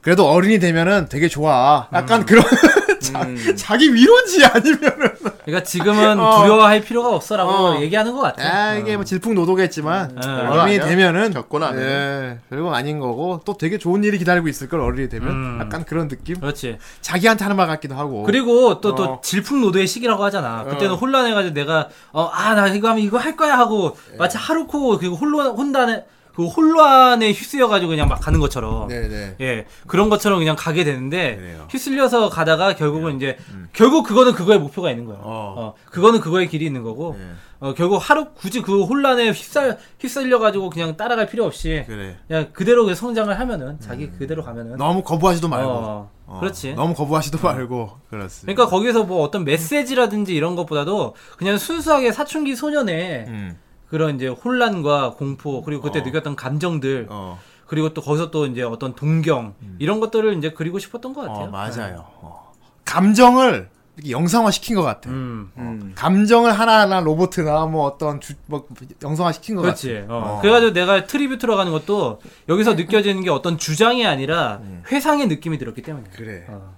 그래도 어른이 되면은 되게 좋아. 약간 그런 자, 자기 위로인지 아니면은 그러니까 지금은 어. 두려워할 필요가 없어라고 어. 얘기하는 것 같아. 아 이게 뭐 질풍노도겠지만 음. 어른이 아니야. 되면은 해. 예, 별거 아닌 거고 또 되게 좋은 일이 기다리고 있을 걸 어른이 되면 음. 약간 그런 느낌. 그렇지. 자기한테 하는 말 같기도 하고. 그리고 또또 어. 질풍노도의 시기라고 하잖아. 그때는 어. 혼란해가지고 내가 어 아 나 이거 하면 이거 할 거야 하고 예. 마치 하루코 그리고 혼란 혼란에 그 혼란에 휩쓰여가지고 그냥 막 가는 것처럼. 네네. 예 그런 것처럼 그냥 가게 되는데 그래요. 휩쓸려서 가다가 결국은 이제 결국 그거는 그거의 목표가 있는 거야. 어. 어. 그거는 그거의 길이 있는 거고. 네. 어 결국 하루 굳이 그 혼란에 휩쓸 휩쓸려 가지고 그냥 따라갈 필요 없이 그래. 그냥 그대로 그 성장을 하면은 자기 그대로 가면은 너무 거부하지도 말고. 어, 어, 그렇지. 너무 거부하지도 말고. 그렇습니다. 그러니까 거기서 뭐 어떤 메시지라든지 이런 것보다도 그냥 순수하게 사춘기 소년의 음. 그런 이제 혼란과 공포 그리고 그때 어. 느꼈던 감정들 어. 그리고 또 거기서 또 이제 어떤 동경 이런 것들을 이제 그리고 싶었던 것 같아요. 어, 맞아요. 어. 감정을 이렇게 영상화 시킨 것 같아. 음. 음. 감정을 하나하나 로봇이나 뭐 어떤 주, 뭐 영상화 시킨 것 그렇지. 같아. 어. 어. 그래가지고 내가 tribute로 가는 것도 여기서 느껴지는 게 어떤 주장이 아니라 회상의 느낌이 들었기 때문에. 그래. 어.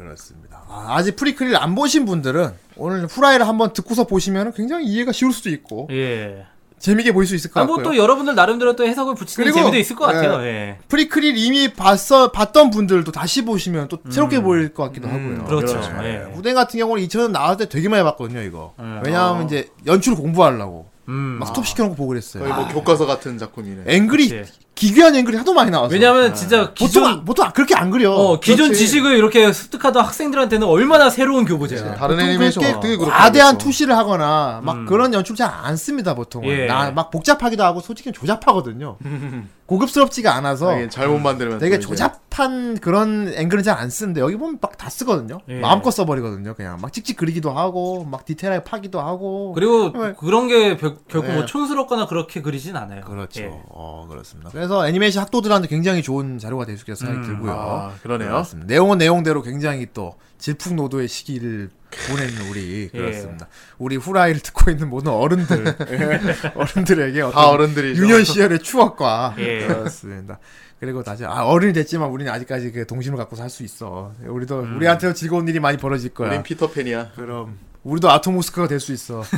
음, 그렇습니다. 아, 아직 프리크릴 안 보신 분들은 오늘 후라이를 한번 듣고서 보시면 굉장히 이해가 쉬울 수도 있고 예. 재미있게 보일 수 있을 것 아, 같고요. 뭐또 여러분들 나름대로 또 해석을 붙이는 그리고, 재미도 있을 것 같아요. 예. 프리크릴 이미 봤어 봤던 분들도 다시 보시면 또 새롭게 보일 것 같기도 하고요. 그렇죠. 그렇죠. 예. 후대 같은 경우는 2000년 나왔을 때 되게 많이 봤거든요, 이거. 음. 왜냐하면 이제 연출 공부하려고 음. 막 스톱 시켜놓고 보고 그랬어요. 거의 뭐 교과서 같은 작품이네. 앵글이 그치. 기괴한 앵글이 하도 많이 나와서. 왜냐면 진짜 기존 보통 보통 그렇게 안 그려. 어, 기존 그렇지. 지식을 이렇게 습득하던 학생들한테는 얼마나 새로운 교보재야. 다른 보통 애니메이션 과대한. 투시를 하거나 막 음. 그런 연출 잘 안 씁니다 보통은. 예. 나막 복잡하기도 하고 솔직히 조잡하거든요. 고급스럽지가 않아서 하긴 잘못 만들면 되게 조잡한 그런 앵글은 잘 안 쓰는데 여기 보면 막 다 쓰거든요. 예. 마음껏 써버리거든요. 그냥 막 찍찍 그리기도 하고 막 디테일하게 파기도 하고. 그리고 네. 그런 게 별- 결국 네. 뭐 촌스럽거나 그렇게 그리진 않아요. 그렇죠. 예. 어 그렇습니다. 그래서 애니메이션 학도들한테 굉장히 좋은 자료가 될 수 있겠다 생각이 음. 들고요. 아, 그러네요. 그렇습니다. 내용은 내용대로 굉장히 또 질풍노도의 시기를 보내는 우리 예. 그렇습니다. 우리 후라이를 듣고 있는 모든 어른들 예. 어른들에게 다 어른들이죠. 유년 시절의 추억과 예. 그렇습니다. 그리고 다시 아 어른이 됐지만 우리는 아직까지 그 동심을 갖고 살 수 있어. 우리도 우리한테 즐거운 일이 많이 벌어질 거야. 우린 피터팬이야. 그럼 우리도 아토모스크가 될 수 있어.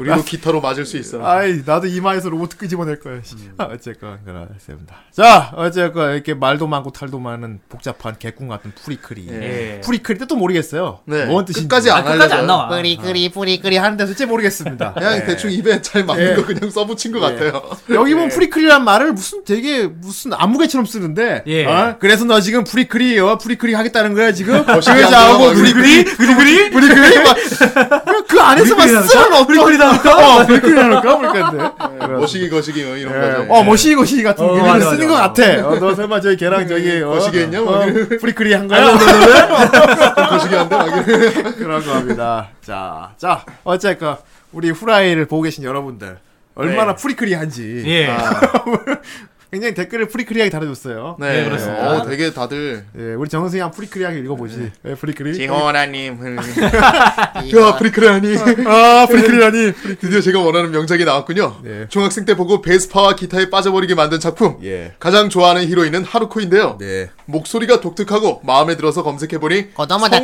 우리도 기타로 맞을 수 있어. 아이 나도 이마에서 로봇 끄집어낼 거야. 씨. 아, 어쨌건 그렇습니다. 자 어쨌건 이렇게 말도 많고 탈도 많은 복잡한 개꿈 같은 프리크리. 예. 프리크리 뜻도 모르겠어요. 네. 뭔 뜻인지. 끝까지 아, 안 끝까지 안. 나와. 프리크리 프리크리 하는데 솔직히 모르겠습니다. 그냥 예. 대충 입에 잘 맞는 예. 거 그냥 써붙인 것 같아요. 여기 보면 프리크리란 말을 무슨 되게 무슨 아무개처럼 쓰는데. 예. 어? 그래서 너 지금 프리크리 어 프리크리 하겠다는 거야 지금? 거시기 돼요, 프리크리 프리크리 프리크리 막그 안에서 만 쓰는 어떤 프 나올까? 어 프리크리 나올까 볼 건데. 거시기 거시기 뭐 이런 예. 거죠. 어, 머시기 거시기 같은 어, 의미를 쓰는. 것 같아. 어, 너 설마 저기 걔랑 저기, 어, 거시기 했냐? 뭐 어. 프리크리 한 거야? 거시기한데 막 이런. 그런 겁니다. 자, 자, 어쨌건, 우리 후라이를 보고 계신 여러분들, 얼마나 네. 프리크리 한지. 예. 아, 굉장히 댓글을 프리크리하게 달아줬어요. 네, 네, 그렇습니다. 어, 되게 다들 예, 우리 정승이 한 프리크리하게 읽어보지. 예, 프리크리. 지호나님. 야, 프리크라니. 아, 프리크리라니. 드디어 제가 원하는 명작이 나왔군요. 네. 중학생 때 보고 베스파와 기타에 빠져버리게 만든 작품. 예. 가장 좋아하는 히로인은 하루코인데요. 네. 목소리가 독특하고 마음에 들어서 검색해보니.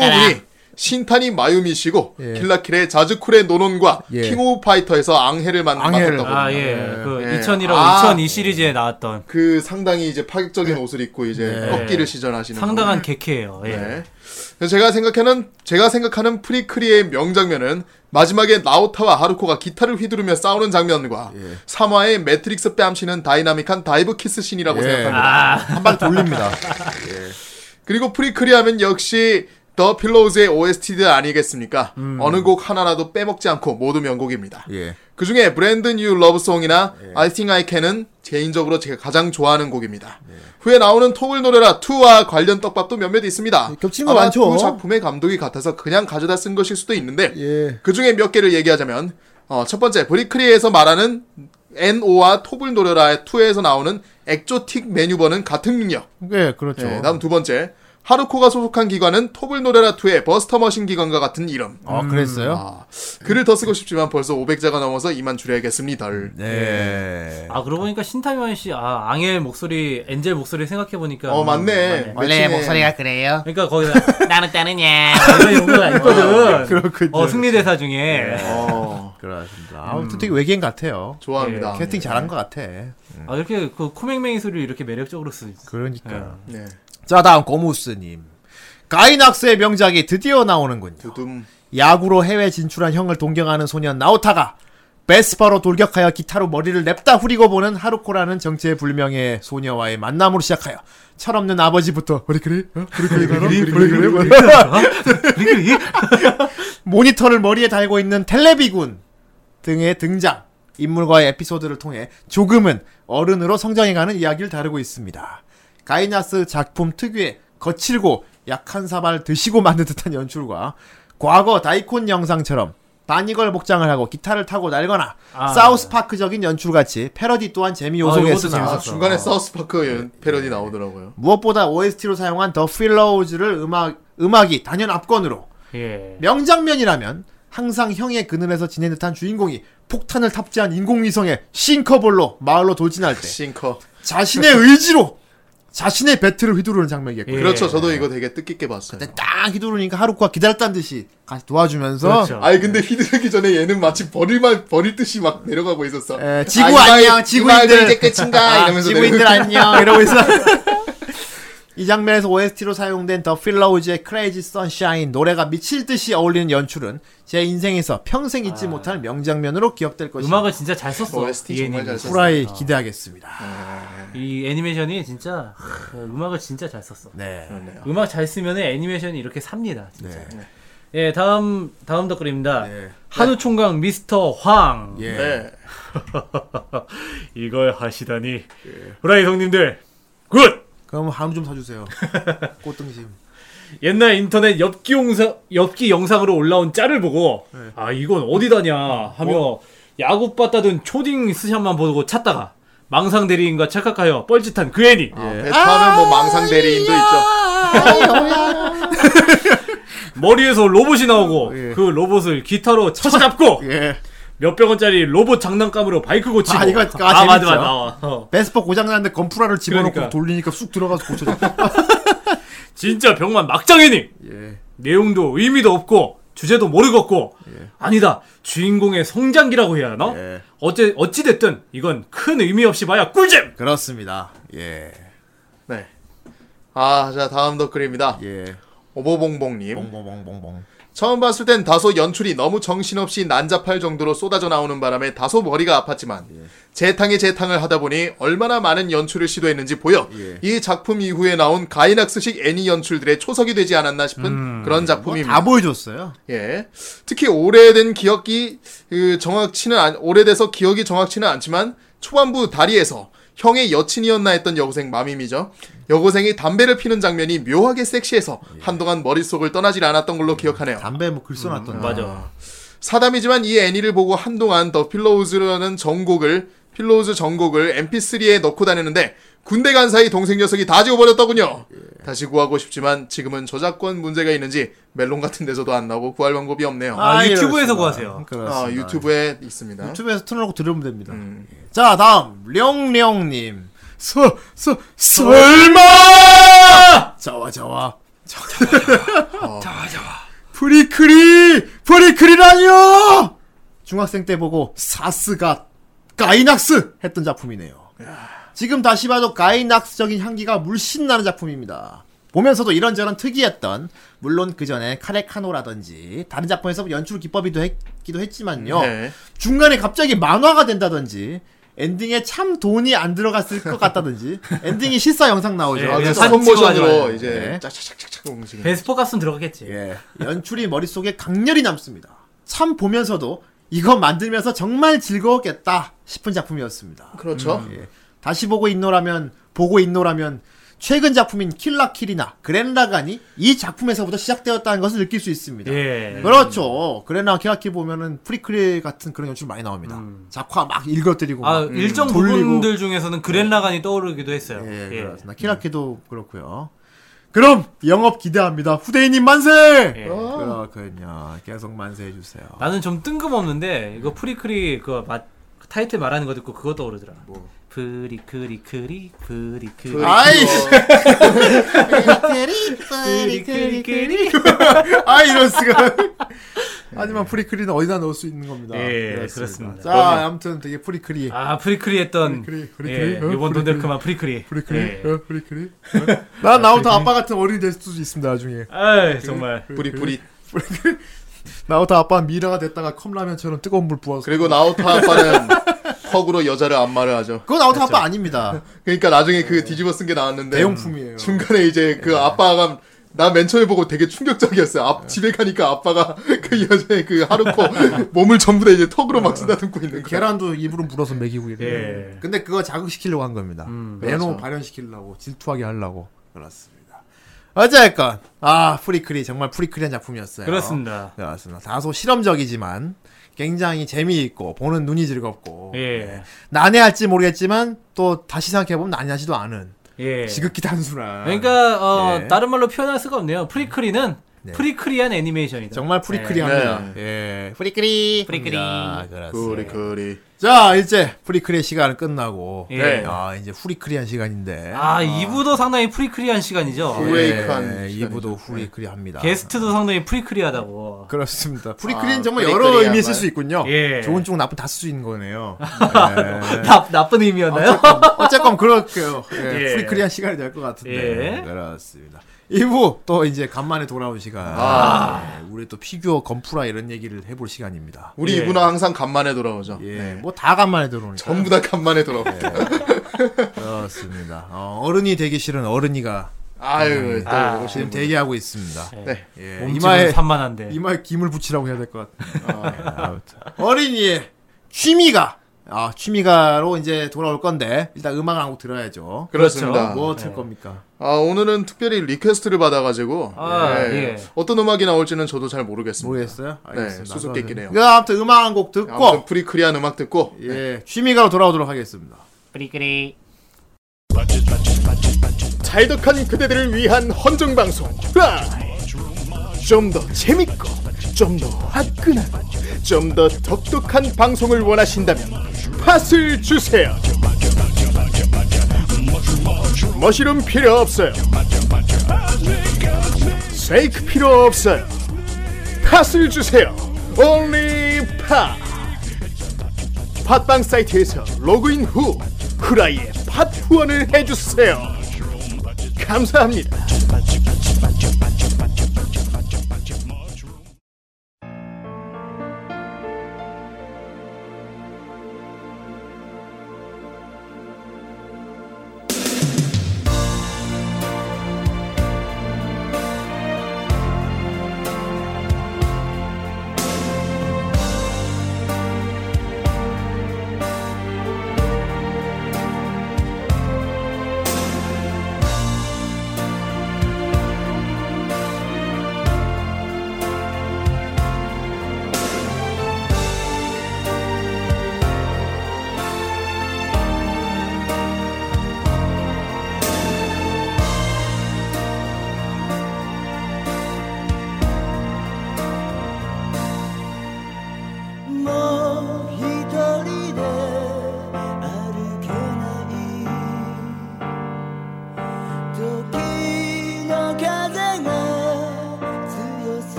성우분이 신타니 마유미 씨고 예. 킬라킬의 자쿠즈레 노논과 예. 킹 오브 파이터에서 앙헬을 만, 앙헬을. 맡았다고. 아, 예. 그 예. 2001하고 아. 2002 시리즈에 나왔던 그 상당히 이제 파격적인 옷을 입고 이제 네. 꺾기를 시전하시는 상당한 개캐예요. 예. 네. 제가 생각하는 제가 생각하는 프리크리의 명장면은 마지막에 나오타와 하루코가 기타를 휘두르며 싸우는 장면과 예. 3화의 매트릭스 뺨치는 다이나믹한 dive 키스 씬이라고 예. 생각합니다. 아, 한방 돌립니다. 그리고 프리크리 하면 역시 더 필로우즈의 OST들 아니겠습니까? 어느 곡 하나라도 빼먹지 않고 모두 명곡입니다. 예. 그 중에 Brand New Lovesong이나 I Think I Can은 개인적으로 제가 가장 좋아하는 곡입니다. 후에 나오는 톱을 노려라 2와 관련 떡밥도 몇몇 있습니다. 겹치는 거 아마 많죠. 두 작품의 감독이 같아서 그냥 가져다 쓴 것일 수도 있는데 예. 그 중에 몇 개를 얘기하자면 어, 첫 번째 브리크리에서 말하는 NO와 톱을 노래라 2에서 나오는 엑조틱 메뉴버는 같은 능력. 예, 그렇죠. 네, 다음 두 번째 하루코가 소속한 기관은 노래라 2의 버스터 머신 기관과 같은 이름. 아, 그랬어요? 아, 글을 더 쓰고 싶지만 벌써 500자가 넘어서 이만 줄여야겠습니다. 네. 아 그러고 보니까 신타미원 씨, 아 앙의 목소리, 엔젤 목소리 생각해 보니까 어 맞네. 원래 매칭해. 목소리가 그래요. 그러니까 거기다 나는 따느냐. 이런 용어가 있거든. 그렇군요. 어 승리 대사 중에. 어, 그렇습니다. 아무튼 되게 외계인 같아요. 좋아합니다. 캐스팅 잘한 것 같아. 아 이렇게 그 코맹맹이 소리를 이렇게 매력적으로 쓰. 그러니까. 네. 자, 다음 고무스님. 가이낙스의 명작이 드디어 나오는군요. 두둠. 야구로 해외 진출한 형을 동경하는 소년 나오타가 베스파로 돌격하여 기타로 머리를 냅다 후리고 보는 하루코라는 정체불명의 소녀와의 만남으로 시작하여 철없는 아버지부터 그래 그래 어? 그래 그래 그래 그래 그래 모니터를 머리에 달고 있는 텔레비군 등의 등장 인물과의 에피소드를 통해 조금은 어른으로 성장해가는 이야기를 다루고 있습니다. 가이나스 작품 특유의 거칠고 약한 사발 드시고 만든 듯한 연출과 과거 다이콘 영상처럼 바니걸 복장을 하고 기타를 타고 날거나 아. 사우스파크적인 연출같이 패러디 또한 재미 아, 요소가 이것도 있으나 아. 중간에 사우스파크 패러디 나오더라고요. 무엇보다 OST로 사용한 더 필로우즈를 음악 음악이 단연 압권으로 예. 명장면이라면 항상 형의 그늘에서 지낸 듯한 주인공이 폭탄을 탑재한 인공위성의 싱커볼로 마을로 돌진할 때 싱커. 자신의 의지로 자신의 배틀을 휘두르는 장면이겠고 예. 그렇죠. 저도 이거 되게 뜻깊게 봤어요. 딱 휘두르니까 하루코가 기다렸다는 듯이 같이 도와주면서 그렇죠. 아니 근데 휘두르기 전에 얘는 마치 버릴만 버릴 듯이 막 내려가고 있었어. 에, 지구 아, 안녕 지구인들 이제 끝인가 아, 이러면서 지구인들 내려- 안녕 이러고 있어 이 장면에서 OST로 사용된 더 필로우즈의 Crazy Sunshine 노래가 미칠 듯이 어울리는 연출은 제 인생에서 평생 잊지 못할 명장면으로 기억될 것입니다. 음악을 진짜 잘 썼어. OST 이 정말 애니메이션. 잘 썼어. 후라이 기대하겠습니다. 이 애니메이션이 진짜 그 음악을 진짜 잘 썼어. 네. 그러네요. 음악 잘 쓰면 애니메이션이 이렇게 삽니다. 진짜. 네. 예, 다음 다음 댓글입니다. 네. 한우 총각 미스터 황. 예. 네. 이걸 하시다니. 후라이 형님들 good. 그럼 한우 좀 사주세요. 꽃등심. 옛날 인터넷 엽기 영상 엽기 영상으로 올라온 짤을 보고 아 이건 어디다냐 하며 야구 빠따든 초딩 스샷만 보고 찾다가 망상 대리인과 착각하여 뻘짓한 그 애니 아, 베트하면 뭐 망상 대리인도 있죠. 머리에서 로봇이 나오고 예. 그 로봇을 기타로 쳐잡고 예. 몇백 원짜리 로봇 장난감으로 바이크 고치고 아, 이거 아, 맞아 재밌죠. 맞아 나와 어. 베스파 고장났는데 건프라를 집어넣고 그러니까. 돌리니까 쑥 들어가서 고쳐져. 진짜 병맛 막장 애니 예. 내용도 의미도 없고 주제도 모르겠고 아니다 주인공의 성장기라고 해야 하나 예. 어째 어찌 됐든 이건 큰 의미 없이 봐야 꿀잼 그렇습니다. 예. 네. 아, 자 다음 댓글입니다. 예. 오보봉봉님. 봉봉봉봉봉. 처음 봤을 땐 다소 연출이 너무 정신없이 난잡할 정도로 쏟아져 나오는 바람에 다소 머리가 아팠지만 재탕에 재탕을 하다 보니 얼마나 많은 연출을 시도했는지 보여 예. 이 작품 이후에 나온 가이낙스식 애니 연출들의 초석이 되지 않았나 싶은 그런 작품입니다. 다 보여줬어요. 예. 특히 오래된 기억이 그 정확치는 않, 오래돼서 기억이 정확치는 않지만 초반부 다리에서 형의 여친이었나 했던 여고생 마밈이죠. 여고생이 담배를 피는 장면이 묘하게 섹시해서 한동안 머릿속을 떠나질 않았던 걸로 기억하네요. 담배 뭐 글 써놨던. 맞아 사담이지만 이 애니를 보고 한동안 더 필로우즈라는 전곡을 필로우즈 전곡을 MP3에 넣고 다니는데 군대 간 사이 동생 녀석이 다 지워버렸더군요. 다시 구하고 싶지만 지금은 저작권 문제가 있는지 멜론 같은 데서도 안 나오고 구할 방법이 없네요. 아, 아, 유튜브에서. 구하세요. 그렇습니다. 유튜브에 있습니다. 유튜브에서 틀어놓고 들으면 됩니다. 음. 자, 다음 령령님. 서, 서, 설마! ざわざわ. ざわざわ. 프리크리, 프리크리라뇨! 중학생 때 보고 さすが 가이낙스 했던 작품이네요. 지금 다시 봐도 가이낙스적인 향기가 물씬 나는 작품입니다. 보면서도 이런저런 특이했던 물론 그 전에 카레카노라든지 다른 작품에서 연출 기법이도 했기도 했지만요. 네. 중간에 갑자기 만화가 된다든지 엔딩에 참 돈이 안 들어갔을 것 같다든지 엔딩이 실사 영상 나오죠. 예, 아, 그냥 그 사진 스톱 모션으로 찍어가지고. 이제 네. 짝짝짝짝 움직이는. 베스포 값은 들어가겠지. 예. 연출이 머릿속에 강렬히 남습니다. 참 보면서도 이거 만들면서 정말 즐거웠겠다 싶은 작품이었습니다. 그렇죠. 예. 다시 보고 있노라면 보고 있노라면 최근 작품인 킬라킬이나 그렌라간이 이 작품에서부터 시작되었다는 것을 느낄 수 있습니다. 예. 그렇죠. 그렌라 킬라킬 보면은 프리크리 같은 그런 연출 많이 나옵니다. 작화 막 읽어드리고 아, 막 일정 돌리고. 부분들 중에서는 그렌라간이 떠오르기도 했어요. 예, 예. 그렇습니다. 킬라킬도 그렇고요. 그럼 영업 기대합니다. 후대인님 만세! 예. 그렇군요. 계속 만세 해 주세요. 나는 좀 뜬금없는데 이거 프리크리 그 마- 타이틀 말하는 거 듣고 그거 떠오르더라. 뭐? 프리 크리 크리 프리 크리 아이, 프리 크리 크리 아 이럴 수가. 하지만 프리크리는 어디다 넣을 수 있는 겁니다. 예, 그렇습니다. 자, 아무튼 되게 프리크리. 아 프리크리 했던 프리크리, 예, 프리크리, 어, 이번 프리크리. 돈들크만 프리크리 프리크리, 예. 어, 프리크리. 어? 난 나부터 아빠 같은 어른이 될 수도 있습니다. 나중에. 아이 정말 뿌리뿌리. 나부터 아빠 미라가 됐다가 컵라면처럼 뜨거운 물 부어서. 그리고 나우타 아빠는 턱으로 여자를 안마를 하죠. 그건 나부터 아빠 아닙니다. 그러니까 나중에 그 뒤집어 쓴 게 나왔는데 대용품이에요. 중간에 이제 그 아빠가 나맨 처음에 보고 되게 충격적이었어요. 앞, 집에 가니까 아빠가 그 여자의 그 하루코 몸을 전부 다 이제 턱으로 막 쓰다듬고 있는 거. 계란도 입으로 물어서 먹이고 이래. 예. 근데 그거 자극시키려고 한 겁니다. 음, 매너 그렇죠. 발현시키려고 질투하게 하려고. 그렇습니다. 어쨌건 아 프리크리 정말 프리크리한 작품이었어요. 그렇습니다. 그렇습니다. 다소 실험적이지만 굉장히 재미있고 보는 눈이 즐겁고 예. 난해할지 모르겠지만 또 다시 생각해보면 난해하지도 않은 예. 지극히 단순한 그러니까 어, 예. 다른 말로 표현할 수가 없네요. 프리크리는 네. 프리크리한 애니메이션이다. 정말 프리크리합니다. 네. 예, 프리크리, 프리크리. 그리. 자, 이제 프리크리의 시간은 끝나고, 예. 네. 아, 이제 후리크리한 시간인데. 아, 2부도 상당히 프리크리한 시간이죠. 후레- 후레이크한 예, 시간이죠. 2부도 후리크리합니다. 게스트도 상당히 프리크리하다고. 그렇습니다. 프리크리는 아, 정말 프리크리야, 여러 의미 쓸 말. 수 있군요. 예. 좋은 쪽 나쁜 다 쓸 수 있는 거네요. 예. 나, 나쁜 의미였나요? 어쨌건 그럴게요. 예, 예. 프리크리한 시간이 될 것 같은데. 예. 그렇습니다. 2부 또 이제 간만에 돌아온 시간. 아. 예, 우리 또 피규어 건프라 이런 얘기를 해볼 시간입니다. 우리 예. 이분은 항상 간만에 돌아오죠. 예, 네. 뭐다 간만에 들어오니까. 전부 다 간만에 돌아옵니다. 그렇습니다. 어, 어른이 되기 싫은 어른이가 아유, 또 아, 지금 분. 대기하고 있습니다. 네. 예, 몸집은 이마에 산만한데. 이마에 김을 붙이라고 해야 될 것 같아요. 예, 아무튼. 어린이의 취미가 아 취미가로 이제 돌아올 건데 일단 음악을 한 곡 들어야죠. 그렇습니다. 뭐틀 겁니까? 아, 오늘은 특별히 request를 받아가지고 아, 예. 예. 어떤 음악이 나올지는 저도 잘 모르겠습니다. 모르겠어요. 알겠습니다. 네, 수수께끼네요. 그 아무튼 음악 한 곡 듣고 아무튼 프리크리한 음악 듣고 예 취미가로 돌아오도록 하겠습니다. 프리크리 찰떡한 그대들을 위한 헌정 방송. 좀더 재밌고, 좀 더 화끈한, 좀더 독특한 방송을 원하신다면 팥을 주세요. 머시룸 필요 없어요. 세이크 필요 없어요. 팥을 주세요. Only 팥. 팟빵 사이트에서 로그인 후 후라이에 팟 후원을 해주세요. 감사합니다.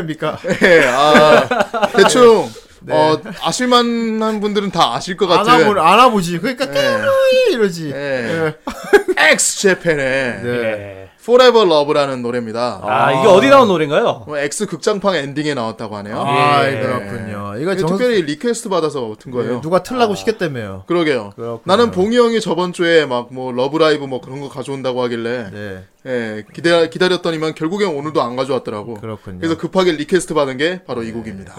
무슨 노래입니까? 예, 아, 대충 어, 아실만한 분들은 다 아실 것 같은 알아보 알아보지. 그러니까 이러지. 예. X Japan의 네. 예. Forever Love라는 노래입니다. 아, 이게 어디 나온 노래인가요? 뭐 X 극장판 엔딩에 나왔다고 하네요. 아, 예. 그렇군요. 이거 이거 정 특별히 request 받아서 튼 거예요. 누가 틀라고 시켰다며요. 그러게요. 그렇군요. 나는 봉이 형이 저번 주에 막 뭐 Love Live 뭐 그런 거 가져온다고 하길래 네. 예, 기다, 기다렸더니만 결국엔 오늘도 안 가져왔더라고. 그렇군요. 그래서 급하게 request 받은 게 바로 이 곡입니다.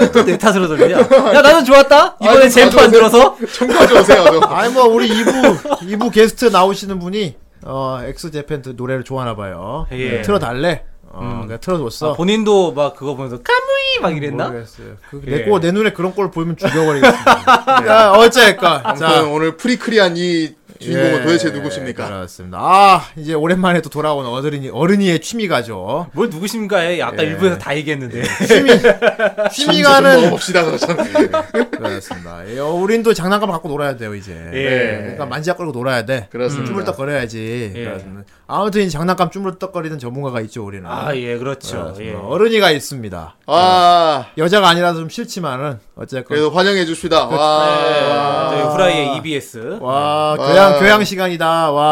왜또내 탓으로 돌리냐? 야, 나는 좋았다? 이번에 잼프 안. 들어서? 좀 가져 오세요. 좀. 아니 뭐 우리 2부 2부 게스트 나오시는 분이 어 X Japan 노래를 좋아하나 봐요. 예. 네, 틀어달래. 어, 내가 틀어줬어. 아, 본인도 막 그거 보면서 까무이 막 이랬나? 모르겠어요. 그, 예. 내, 꼴, 내 눈에 그런 꼴 보이면 죽여버리겠습니다. 야, 어쨌건. 아무튼 자, 오늘 프리크리한 이 주인공은 예, 도대체 누구십니까? 그렇습니다. 아, 이제 오랜만에 또 돌아온 어른이, 어른이의 취미가죠. 뭘 누구십니까? 아까 예. 일부에서 다 얘기했는데. 취미, 좀 취미가는, 먹어봅시다. 그러잖아요. 그렇습니다. 예, 우린 또 장난감 갖고 놀아야 돼요, 이제. 예. 그러니까 만지작 거리고 놀아야 돼. 그렇습니다. 쭈물떡 거려야지. 예. 그렇습니다. 아무튼 이 장난감 쭈물떡거리는 전문가가 있죠, 우리는. 아, 예, 그렇죠. 예. 어른이가 있습니다. 아, 여자가 아니라서 좀 싫지만은, 어쨌건. 그래도 환영해 줍시다. 와. 저희 후라이의 EBS. 와, 와. 교양, 교양 시간이다. 와.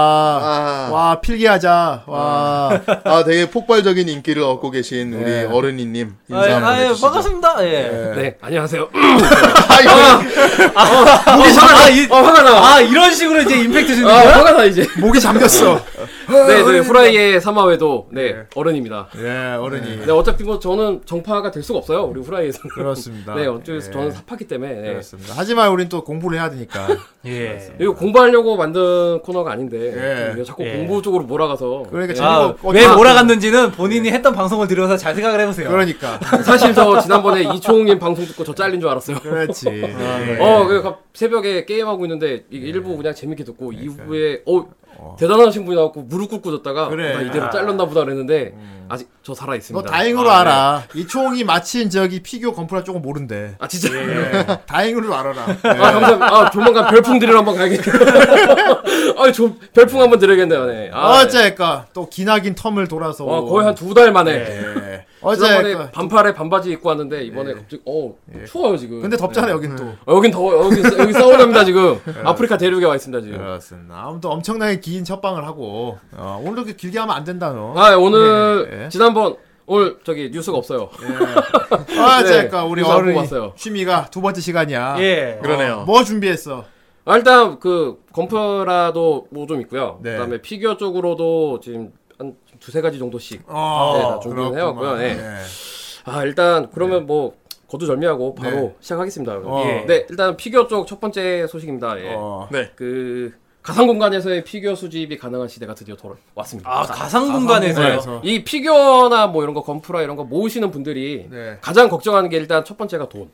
아. 와, 필기하자. 와. 아, 되게 폭발적인 인기를 얻고 계신 우리 예. 어른이님 아, 인사 예, 한번 아, 예, 해주시죠. 반갑습니다. 예. 네, 안녕하세요. 아, 목이 화가 나. 어, 화가 나. 아 이런 식으로 이제 임팩트 주는 아, 거야? 화가 나 이제. 목이 잠겼어. 네, 네, 후라이의 사마회도 네, 어른입니다. 예, 어른이. 네, 어차피 뭐 저는 정파가 될 수가 없어요. 우리 후라이에서는. 그렇습니다. 네, 어쩌서 예. 저는 사파기 때문에. 네. 그렇습니다. 하지만 우린 또 공부를 해야 되니까. 예. 이거 공부하려고 만든 코너가 아닌데 예. 왜 자꾸 예. 공부 쪽으로 몰아가서 그러니까 예. 아, 없- 왜 아, 몰아갔는지는 본인이 했던 방송을 들여서 잘 생각을 해보세요. 그러니까. 사실 저 지난번에 이초홍님 방송 듣고 저 잘린 줄 알았어요. 그렇지. 예. 어, 그 갑- 새벽에 게임 하고 있는데 이게 일부 그냥 재밌게 듣고 2부에 어, 대단하신 분이 나왔고 무릎 꿇고 졌다가 그래. 나 이대로 잘렸나 보다 그랬는데 아직 저 살아 너 있습니다. 다행으로 아, 알아. 이 총이 마친 저기 피규어 건프라 조금 모른대. 아 진짜. 예. 다행으로 알아라. 아 감사합니다. 아 조만간 별풍 드리러 한번 가야겠네요. 아저 별풍 한번 드려야겠네요. 네. 아, 네. 어째까 또 기나긴 텀을 돌아서. 와, 거의 한 두 달 만에. 예. 지난번에 어째까. 반팔에 반바지 입고 왔는데 이번에 갑자기 어 추워요 지금. 근데 덥잖아 네. 여긴 또. 어, 여긴 더워. 여기 여기 사우나입니다 지금. 아프리카 대륙에 와 있습니다 지금. 그렇습니다. 아무튼 엄청나게 긴 첫방을 하고 어, 오늘도 그렇게 길게 하면 안 된다 너. 아 오늘 네, 예. 지난번 오늘 저기 뉴스가 없어요. 어째까 우리 뉴스 안 어른이 뽑았어요. 취미가 두 번째 시간이야. 예. 그러네요. 뭐 준비했어? 아, 일단 그 건프라도 뭐 좀 있고요. 네. 그다음에 피규어 쪽으로도 지금 한 두세 가지 정도씩. 어, 네, 다 준비는. 해왔고요. 네. 예. 아 일단 그러면 뭐 거두절미하고 바로 네. 시작하겠습니다. 어. 예. 네 일단 피규어 쪽 첫 번째 소식입니다. 예. 어. 네. 그 가상 공간에서의 피규어 수집이 가능한 시대가 드디어 돌아왔습니다. 아 가상 공간에서요. 공간에서. 이 피규어나 뭐 이런 거 건프라 이런 거 모으시는 분들이 네. 가장 걱정하는 게 일단 첫 번째가 돈.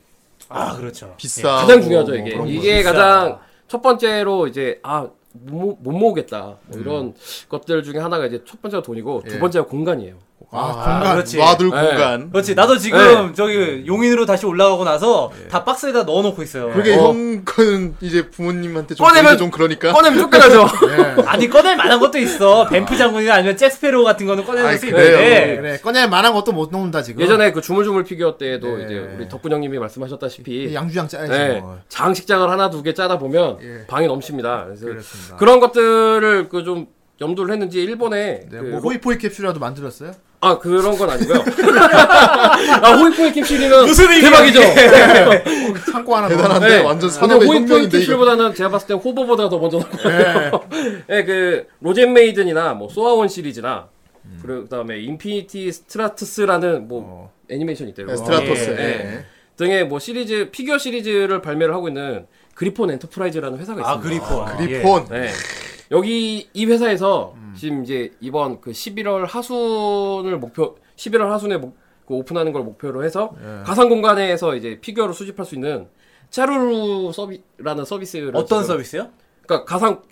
아 그렇죠. 비싸. 가장 중요하죠 이게. 이게 비싸. 가장 첫 번째로 이제 아. 못, 못 모으겠다. 뭐 이런 것들 중에 하나가 이제 첫 번째가 돈이고 두 예. 번째가 공간이에요. 아, 공간. 그렇지. 놔둘 네. 공간. 그렇지. 나도 지금 저기 용인으로 다시 올라가고 나서 다 박스에다 넣어놓고 있어요. 그게 어. 형 거는 이제 부모님한테 좀 꺼내면- 좀 그러니까. 꺼내면 쫓겨나죠. 아니 꺼낼 만한 것도 있어. 뱀프 장군이나 아니면 잭스페로 같은 거는 꺼낼 아이, 수 그래요. 있는데. 그래 꺼낼 만한 것도 못 놓는다 지금. 예전에 그 주물주물 피규어 때도 네. 이제 우리 덕분 형님이 말씀하셨다시피 양주장 짜야지. 네, 뭐. 장식장을 하나 두 개 짜다 보면 예. 방이 넘칩니다. 그래서 그렇습니다. 그런 것들을 그 좀 염두를 했는지 일본에 네, 그 뭐 로- 호이포이 캡슐이라도 만들었어요? 아 그런 건 아니고요. 아 호이포이 캡슐이는 무슨 대박이죠. 창고 하나 대단한데 네. 완전 산업의 호이포이. 캡슐보다는 제가 봤을 땐 호버보다 더 먼저 나고. 넣어. 네, 그 로젠 메이든이나 뭐 소아온 시리즈나 그리고 그다음에 인피니티 스트라투스라는 뭐 애니메이션이 있대요. 네, 스트라토스. 예. 예. 등의 뭐 시리즈 피규어 시리즈를 발매를 하고 있는 그리폰 엔터프라이즈라는 회사가 있습니다. 아 그리폰. 그리폰. 네. 여기 이 회사에서 지금 이제 이번 그 11월 하순을 목표 11월 하순에 목, 그 오픈하는 걸 목표로 해서 가상 공간에서 이제 피규어를 수집할 수 있는 차루루 서비라는 서비스를 어떤 지금- 서비스요? 그러니까 가상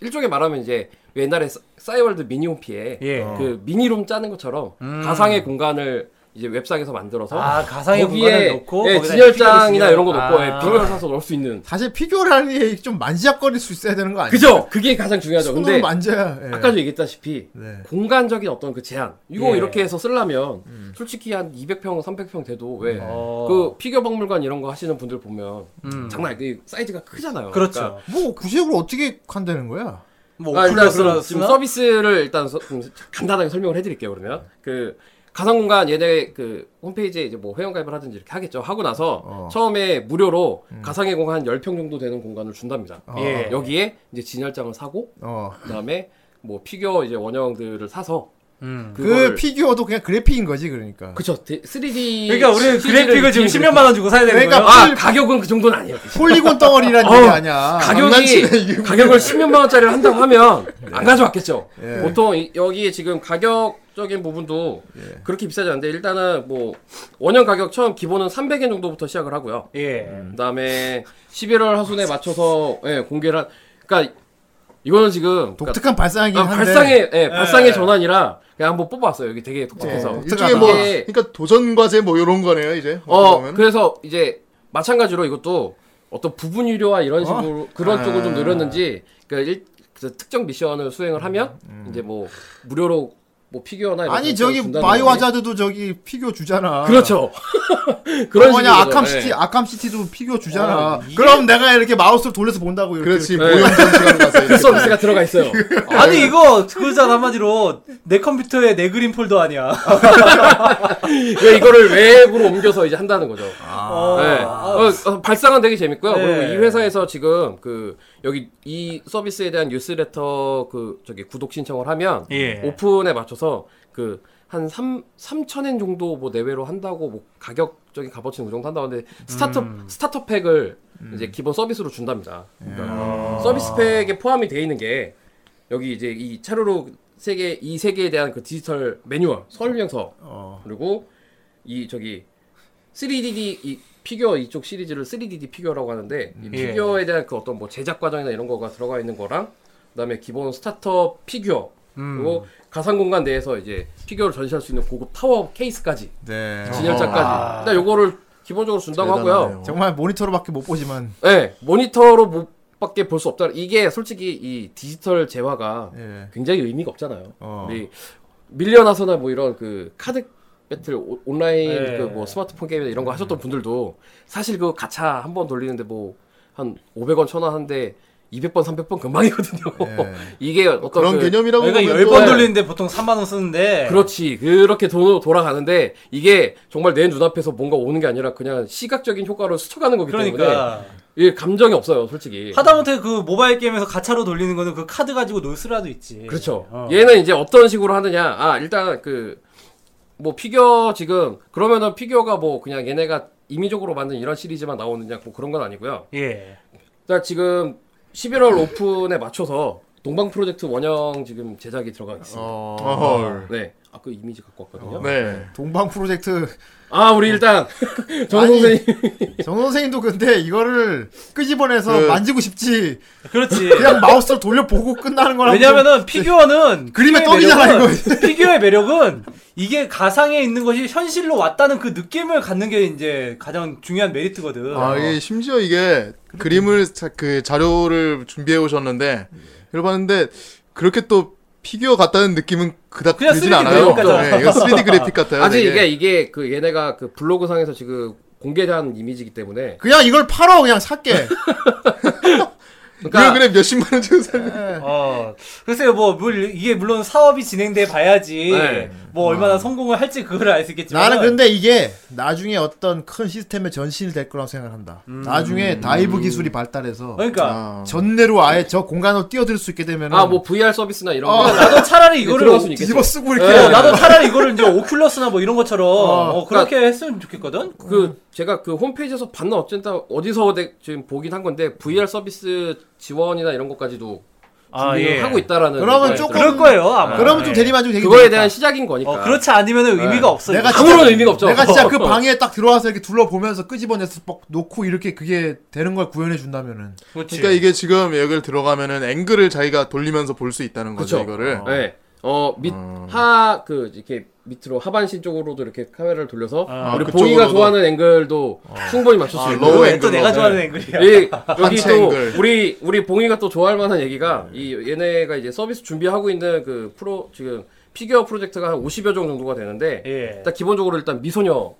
일종의 말하면 이제 옛날에 사- 싸이월드 미니홈피에 예. 그 미니룸 짜는 것처럼 가상의 공간을 이제 웹상에서 만들어서 아 가상의 공간을 거기에 놓고 예, 진열장이나 피규어를 이런 거 놓고 아. 예, 피규어 사서 넣을 수 있는 사실 피규어라는 게 좀 만지작거릴 수 있어야 되는 거 아니야? 그죠? 그게 가장 중요하죠. 손으로 근데 만져야. 예. 아까도 얘기했다시피 네. 공간적인 어떤 그 제한 이거 예. 이렇게 해서 쓰려면 솔직히 한 200평, 300평 돼도 왜 그 어. 피규어 박물관 이런 거 하시는 분들 보면 음. 장난 아니 그 사이즈가 크잖아요. 그렇죠. 뭐 구색으로 어떻게 한다는 거야? 뭐 아, 일단 지금 서비스를 일단 서- 좀 간단하게 설명을 해드릴게요. 그러면 그 가상공간 얘네 그 홈페이지에 이제 뭐 회원가입을 하든지 이렇게 하겠죠. 하고 나서 어. 처음에 무료로 가상의 공간 한 10평 정도 되는 공간을 준답니다. 예. 여기에 이제 진열장을 사고 어. 그다음에 뭐 피규어 이제 원형들을 사서 음. 그 피규어도 그냥 그래픽인 거지 그러니까. 그쵸 3D 그러니까 우리 그래픽을 지금 10몇만 원 주고 사야 되는 그러니까 거예요. 아 가격은 그 정도는 아니에요. 폴리곤 덩어리라는 어, 얘기 아니야. 가격이 가격을 10몇만 원짜리를 한다고 하면 안 가져왔겠죠. 예. 보통 이- 여기 지금 가격 적인 부분도 그렇게 비싸지 않은데 일단은 뭐 원형 가격 처음 기본은 300엔 정도부터 시작을 하고요. 예. 그다음에 11월 하순에 맞춰서 예, 공개를 한 그러니까 이거는 지금 그러니까 독특한 발상이긴 아, 한데. 발상의 예, 발상의 전환이라 그냥 한번 뽑아봤어요. 여기 되게 독특해서. 어, 일종의 뭐 이게- 그러니까 도전 과제 뭐 이런 거네요 이제. 어, 어떻게 보면. 그래서 이제 마찬가지로 이것도 어떤 부분 유료화 이런 식으로 그런 아. 쪽을 좀 노렸는지 그 일, 그 특정 미션을 수행을 하면 이제 뭐 무료로 뭐 피규어나 이런 아니 거 저기 거지. 하자드도 저기 피규어 주잖아. 그렇죠. 그런 거냐 식이죠. 아캄 예. 시티 아캄 시티도 피규어 주잖아. 어, 이게- 그럼 내가 이렇게 마우스를 돌려서 본다고 이렇게. 그렇지 네. 모형 전시관 가서 그 서비스가 들어가 있어요. 아니 이거 그거잖아 한마디로 내 컴퓨터에 내 그림 폴더 아니야. 왜 이거를 외부로 옮겨서 이제 한다는 거죠. 어, 네. 어, 어, 발상은 되게 재밌고요. 네. 그리고 이 회사에서 지금 그 여기 이 서비스에 대한 뉴스레터 그 저기 구독 신청을 하면 예. 오픈에 맞춰서 그 한 3, 3천엔 정도 뭐 내외로 한다고 뭐 가격적인 값어치는 그 정도 한다고 하는데 스타터 스타터 팩을 이제 기본 서비스로 준답니다. 그러니까 서비스 팩에 포함이 되어 있는 게 여기 이제 이 차로로 세계 이 세계에 대한 그 디지털 매뉴얼 설명서 어. 그리고 이 저기 3DD 이 피규어 이쪽 시리즈를 3DD 피규어라고 하는데 이 예. 피규어에 대한 그 어떤 뭐 제작 과정이나 이런 거가 들어가 있는 거랑 그다음에 기본 starter 피규어 음. 그리고 가상 공간 내에서 이제 피규어를 전시할 수 있는 고급 타워 케이스까지 네. 진열장까지 일단 요거를 기본적으로 준다고 하고요. 대단하네요. 정말 모니터로밖에 못 보지만. 네, 모니터로 못 밖에 볼 수 없다. 이게 솔직히 이 디지털 재화가 예. 굉장히 의미가 없잖아요. 어. 우리 밀리언아서나 뭐 이런 그 카드 배틀 오- 온라인 네. 그 뭐 스마트폰 게임 이런 거 하셨던 분들도 사실 그 가차 한 번 돌리는데 뭐 한 500원 천원 한데 200번 300번 금방이거든요. 예. 이게 어떤 그런 그- 개념이라고 그러니까 보면 10번 또- 돌리는데 보통 3만 원 쓰는데 그렇지. 그렇게 돈으로 돌아가는데 이게 정말 내 눈앞에서 뭔가 오는 게 아니라 그냥 시각적인 효과로 스쳐가는 거기 때문에 그러니까 이게 감정이 없어요, 솔직히. 하다못해 그 모바일 게임에서 가차로 돌리는 거는 그 카드 가지고 놀 수라도 있지. 그렇죠. 어. 얘는 이제 어떤 식으로 하느냐. 아, 일단 그, 뭐 피규어 지금, 그러면은 피규어가 뭐 그냥 얘네가 임의적으로 만든 이런 시리즈만 나오느냐, 뭐 그런 건 아니고요. 예. 일단 지금 11월 오픈에 맞춰서 동방 프로젝트 원형 지금 제작이 들어가 있습니다. 어. 네. 아, 그 이미지 갖고 왔거든요. 네. 동방 프로젝트 아, 우리 일단, 정 선생님. 정 선생님도 근데 이거를 끄집어내서 그- 만지고 싶지. 그렇지. 그냥 마우스로 돌려보고 끝나는 거랑 왜냐면은 피규어는 그림에 떡이잖아, 매력은- 피규어의 매력은 이게 가상에 있는 것이 현실로 왔다는 그 느낌을 갖는 게 이제 가장 중요한 메리트거든. 아 이게 심지어 이게 그림을 자, 그 자료를 준비해 오셨는데 이걸 봤는데 그렇게 또 피규어 같다는 느낌은 그닥 그냥 들진 3D 않아요. 네, 이거 3D 그래픽 같아요. 아직 되게. 이게, 이게 그 얘네가 그 블로그 상에서 지금 공개한 이미지이기 때문에. 그냥 이걸 팔어 그냥 살게. 이거 그래 몇십만 원 주고 사. 어, 글쎄요, 뭐, 물, 이게 물론 사업이 진행돼 봐야지, 네. 뭐, 얼마나 성공을 할지 그걸 알 수 있겠지만. 나는 근데 이게 나중에 어떤 큰 시스템의 전신이 될 거라고 생각한다. 나중에 dive 기술이 발달해서 그러니까, 아. 전내로 아예 저 공간으로 뛰어들 수 있게 되면 아, 뭐 VR 서비스나 이런 어, 거. 나도 차라리 이거를, 수는 있겠죠. 뒤집어 쓰고 이렇게. 어, 나도 차라리 이거를 이제 오큘러스나 뭐 이런 것처럼, 어, 그렇게 그러니까 했으면 좋겠거든? 그 제가 그 홈페이지에서 봤나 어쨌든 어디서 내- 지금 보긴 한 건데 VR 서비스 지원이나 이런 것까지도 아, 예. 하고 있다라는 그러면 조금-. 그럴 거예요, 아마. 그러면 좀 예. 대리만족 되게 그거에. 대한 시작인 거니까. 어, 그렇지 않으면 의미가 없어요. 내가 아무런 의미가 없죠. 내가 진짜 그 방에 딱 들어와서 이렇게 둘러보면서 끄집어내서 막 놓고 이렇게 그게 되는 걸 구현해 준다면은 그렇지. 그러니까 이게 지금 여기를 들어가면은 앵글을 자기가 돌리면서 볼 수 있다는 거죠 그쵸. 이거를. 네. 어, 밑, 하, 그, 이렇게 밑으로 하반신 쪽으로도 이렇게 카메라를 돌려서 아, 우리 그쪽으로도. 봉이가 좋아하는 앵글도 충분히 맞출 수 아, 있고. low angle로. 내가 좋아하는 네. 앵글이야. 이, 여기 한치 또 앵글. 우리 우리 봉이가 또 좋아할 만한 얘기가 이 얘네가 이제 서비스 준비하고 있는 그 프로 지금 피규어 프로젝트가 한 50여 종 정도가 되는데 예. 일단 기본적으로 일단 미소녀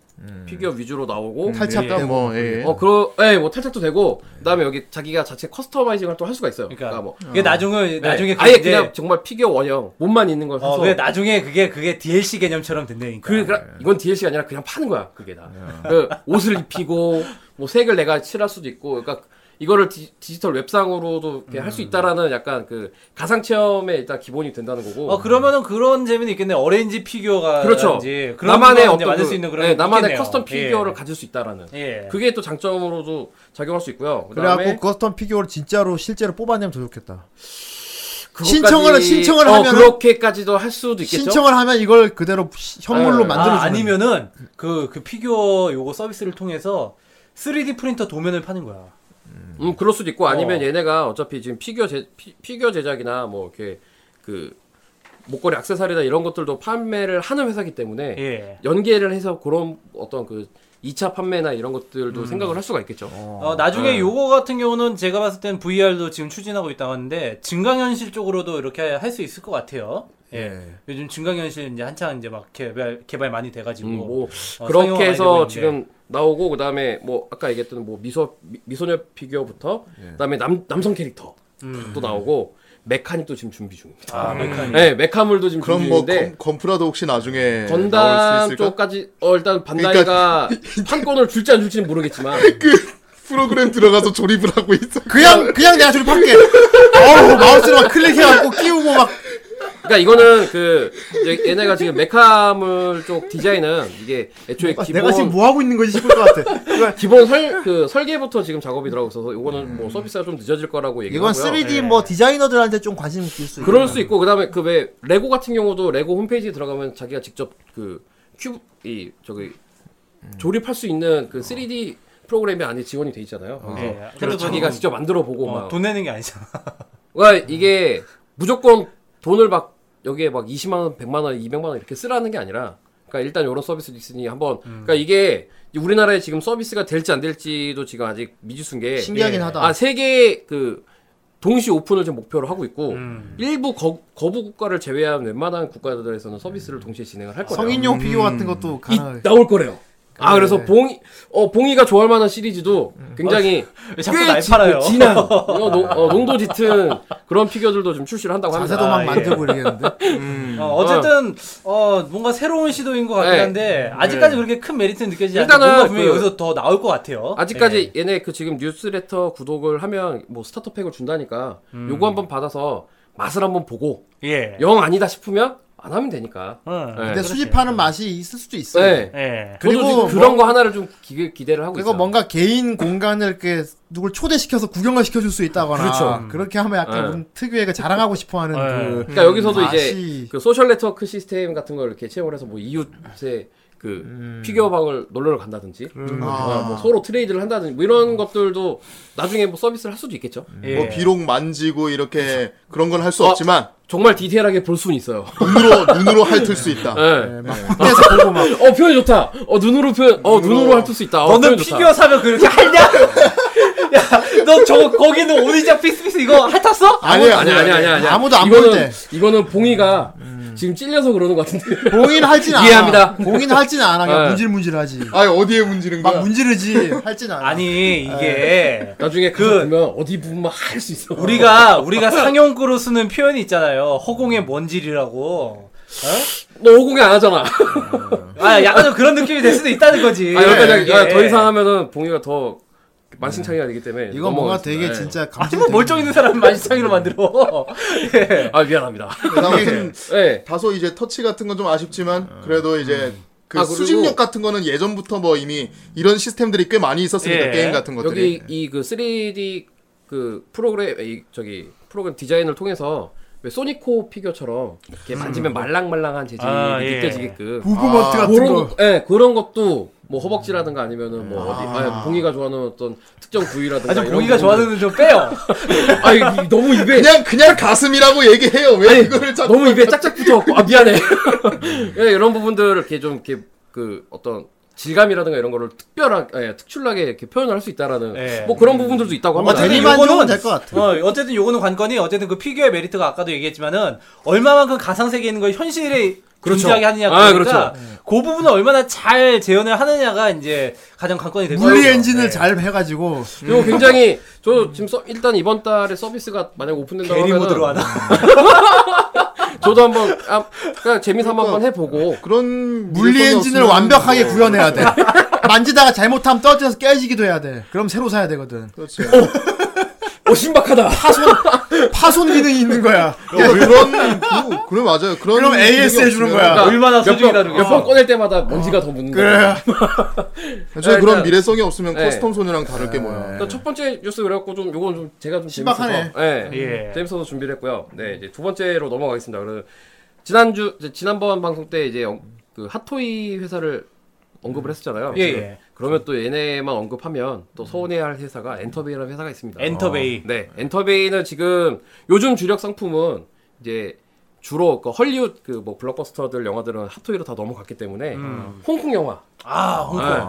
피규어 위주로 나오고 탈착되고 약간 뭐 예. 어 그러 예 뭐 탈착도 되고 그다음에 여기 자기가 자체 customizing을 또 할 수가 있어요. 그러니까, 그러니까, 뭐 그게 나중에, 네, 나중에 아예 이제- 그냥 정말 피규어 원형 몸만 있는 걸 사서 어, 그게 나중에 그게, 그게 DLC 개념처럼 된다니까. 그, 그 이건 DLC가 아니라 그냥 파는 거야 그게 다. 그 옷을 입히고 뭐 색을 내가 칠할 수도 있고 그러니까 이거를 디, 지털 웹상으로도 할수 있다라는 약간 그 가상 체험에 일단 기본이 된다는 거고. 어, 그러면은 그런 재미는 있겠네. arrange 피규어가. 그렇죠. 그런 나만의 거 어떤 만들 그, 수 있는 그런. 네, 나만의 있겠네요. custom 피규어를 예. 가질 수 있다라는. 예. 그게 또 장점으로도 작용할 수 있고요. 그래갖고 custom 피규어를 진짜로 실제로 뽑아내면 더 좋겠다. 그것까지- 신청을- 신청을 어, 하면은- 그렇게까지도 할 수도 있겠죠. 신청을 하면 이걸 그대로 시- 현물로 네. 만들어 아, 주는 아니면은 그, 그 피규어 요거 서비스를 통해서 3D 프린터 도면을 파는 거야. 음, 그럴 수도 있고 아니면 어. 얘네가 어차피 지금 피규어 제, 피, 피규어 제작이나 뭐 이렇게 그 목걸이 액세서리나 이런 것들도 판매를 하는 회사기 때문에 예. 연계를 해서 그런 어떤 그 2차 판매나 이런 것들도 생각을 할 수가 있겠죠. 어, 나중에 네. 요거 같은 경우는 제가 봤을 땐 VR도 지금 추진하고 있다고 하는데 증강현실 쪽으로도 이렇게 할 수 있을 것 같아요. 예. 요즘 증강현실 이제 한창 이제 막 개발 개발 많이 돼가지고 음, 뭐 어, 그렇게 해서. 지금 나오고 그다음에 뭐 아까 얘기했던 뭐 미소 미- 미소녀 피규어부터 그다음에 남 남성 캐릭터 또 나오고 mechanic도 지금 준비 중입니다. 아 mechanic. 네, 메카물도 지금 그럼 준비 뭐 중인데 검, 건프라도 혹시 나중에 나올 수 건담 있을까? 쪽까지 어 일단 반다이가 판권을 줄지 안 줄지는 모르겠지만 프로그램 들어가서 조립을 하고 있어. 그냥 그냥 내가 조립할게. 어우 마우스로 막 클릭해갖고 끼우고 막 그러니까 이거는 그 이제 얘네가 지금 메카물 쪽 디자인은 이게 애초에 기본 내가 지금 뭐 하고 있는 거지 싶을 것 같아. 기본 설 그 설계부터 지금 작업이 들어가고 있어서 이거는 뭐 서비스가 좀 늦어질 거라고 얘기하고요. 이건 3D 뭐 디자이너들한테 좀 관심 있을 수 그럴 있겠다. 수 있고 그다음에 그 왜 레고 같은 경우도 레고 홈페이지에 들어가면 자기가 직접 그 큐브 이 저기 조립할 수 있는 그 3D 프로그램이 안에 지원이 돼 있잖아요. 그래서 예. 그래서 그래도 자기가 직접 만들어 보고 어, 막 돈 내는 게 아니잖아. 그러니까 이게 무조건 돈을 막 여기에 막 20만 원, 100만 원, 200만 원 이렇게 쓰라는 게 아니라 그러니까 일단 이런 서비스도 있으니 한번 음. 그러니까 이게 우리나라에 지금 서비스가 될지 안 될지도 지금 아직 미지수인 게 신기하긴 예. 하다. 아, 세계 그 동시 오픈을 지금 목표로 하고 있고 음. 일부 거, 거부 국가를 제외한 웬만한 국가들에서는 서비스를 동시에 진행을 할 거예요. 성인용 피규어 같은 것도 이, 가능. 나올 거래요. 아 그래서 봉이 어 봉이가 좋아할 만한 시리즈도 굉장히 왜 자꾸 꽤날 지- 팔아요? 진 한 어, 농, 어, 농도 짙은 그런 피규어들도 좀 출시를 한다고 합니다. 자세도 막 아, 예. 만들고 이러겠는데. 어, 어쨌든 어, 뭔가 새로운 시도인 것 같긴 네. 한데 아직까지 그렇게 큰 메리트는 느껴지지 않는데 일단은 뭔가 분명히 그- 여기서 더 나올 것 같아요. 아직까지 얘네 그 지금 뉴스레터 구독을 하면 뭐 starter pack을 준다니까 요거 한번 받아서 맛을 한번 보고 예. 영 아니다 싶으면 안 하면 되니까. 어. 네. 근데 수집하는 맛이 있을 수도 있어. 네. 예. 저도 그리고 지금 그런 거 하나를 좀 기, 기대를 하고 그리고 있어요. 뭔가 개인 공간을 이렇게 누굴 초대시켜서 구경을 시켜줄 수 있다거나 그렇죠. 그렇게 하면 약간 네. 특유의 그 자랑하고 싶어하는 네. 그 그러니까 여기서도 이제 맛이 그 social network system 같은 걸 이렇게 채용을 해서 뭐 이웃의 그 피규어 방을 놀러 간다든지 어, 뭐 서로 트레이드를 한다든지 뭐 이런 것들도 나중에 뭐 서비스를 할 수도 있겠죠. 예. 뭐 비록 만지고 이렇게 그런 건 할수 어. 없지만 정말 디테일하게 볼 수는 있어요. 눈으로 눈으로 핥을 수 있다. 예. 떼서 보고 막 어 표현 좋다. 어 눈으로 표현. 어 눈으로 할수 있다. 어, 너는 표현 좋다. 피규어 사면 그렇게 하냐? 야, 너 저거 거기는 오리자 피스피스 이거 핥았어? 아니야 아니 아니 아니 아니. 아무도 안 이거는 볼 때. 이거는 봉이가 지금 찔려서 그러는 것 같은데. 봉인 할진 않아. 이해합니다. 봉인 할진 않아. 그냥 네. 문질문질하지. 아 어디에 문지른 막 거야? 문지르지 할진 않아. 아니 이게 나중에 그 그- 보면 어디 부분만 할 수 있어. 우리가 우리가 상용구로 쓰는 표현이 있잖아요. 허공의 먼지리라고. 너 오공개 안 하잖아. 아, 약간 좀 그런 느낌이 될 수도 있다는 거지. 아 여기까지 이게. 아, 더 이상 하면은 봉이가 더 만신창이가 되기 때문에 이건 뭔가. 되게 예. 진짜 아니 감정. 뭐 멀쩡 있는 사람을 만시창이로 만들어. 예. 아 미안합니다. 그다음에 좀 예. 다소 이제 터치 같은 건 좀 아쉽지만 그래도 이제 그 아, 수집력 같은 거는 예전부터 뭐 이미 이런 시스템들이 꽤 많이 있었으니까 예. 게임 같은 것들이 여기 이 그 3D 그 프로그램 이 저기 프로그램 디자인을 통해서 왜 소니코 피규어처럼 이렇게 만지면 말랑말랑한 재질이 아, 예. 느껴지게끔 부부먼트 같은 그런 거. 것, 예, 그런 것도 뭐 허벅지라든가 아니면은 뭐 어디 아, 봉이가 좋아하는 어떤 특정 부위라든가 공기가 부분들- 좋아하는 좀 빼요. 아 이게 너무 입에 그냥 그냥 가슴이라고 얘기해요. 왜 아니, 이거를 자꾸 너무 입에 짝짝 붙어갖고 아 미안해 예, 이런 부분들을 이렇게 좀 이렇게 그 어떤 질감이라든가 이런 거를 특별하게 예, 특출나게 이렇게 표현을 할 수 있다라는 예. 뭐 그런 부분들도 있다고 합니다. 어쨌든 요거는- 주면 될것 같아. 어, 어쨌든 요거는 관건이 어쨌든 그 피규어의 메리트가 아까도 얘기했지만은 얼마만큼 가상 세계에 있는 걸 현실에 그렇죠. 존재하게 하느냐 아, 그러니까 그 부분을 얼마나 잘 재현을 하느냐가 이제 가장 관건이 될 물리 거예요. 엔진을 네. 잘 해가지고 그리고 굉장히 저 지금 서, 일단 이번 달에 서비스가 만약 오픈된다고 게리 하면 모드로 하나. 저도 한번 아, 그냥 재미삼아 한번 해보고 그런 물리 엔진을 완벽하게 뭐- 구현해야 돼. 만지다가 잘못하면 떨어져서 깨지기도 해야 돼. 그럼 새로 사야 되거든. 그렇지. 어 신박하다. 파손 기능이 있는 거야. 그런 그, 그래 맞아요. 그런 그럼 AS 해주는 거야. 얼마나 몇 소중히 번. 몇번 꺼낼 때마다 먼지가 더 묻는 그래. 거야. 애초에 네, 그런 일단- 미래성이 없으면 네. custom 소녀랑 다를 게 뭐야. 일단 첫 번째 뉴스 그래갖고 좀 요건 좀 제가 좀 신박하네. 재밌어서 예, 예. 재밌어서 준비를 했고요. 네 이제 두 번째로 넘어가겠습니다. 그래서 지난주 이제 지난번 방송 때 이제 어, 그 핫토이 회사를 언급을 했었잖아요. 예, 예. 그러면 또 얘네만 언급하면 또 서운해할 회사가 엔터베이라는 회사가 있습니다. 엔터베이. 네, 엔터베이는 지금 요즘 주력 상품은 이제 주로 그 헐리우드 그 뭐 블록버스터들 영화들은 핫토이로 다 넘어갔기 때문에 홍콩 영화, 아, 홍콩. 네.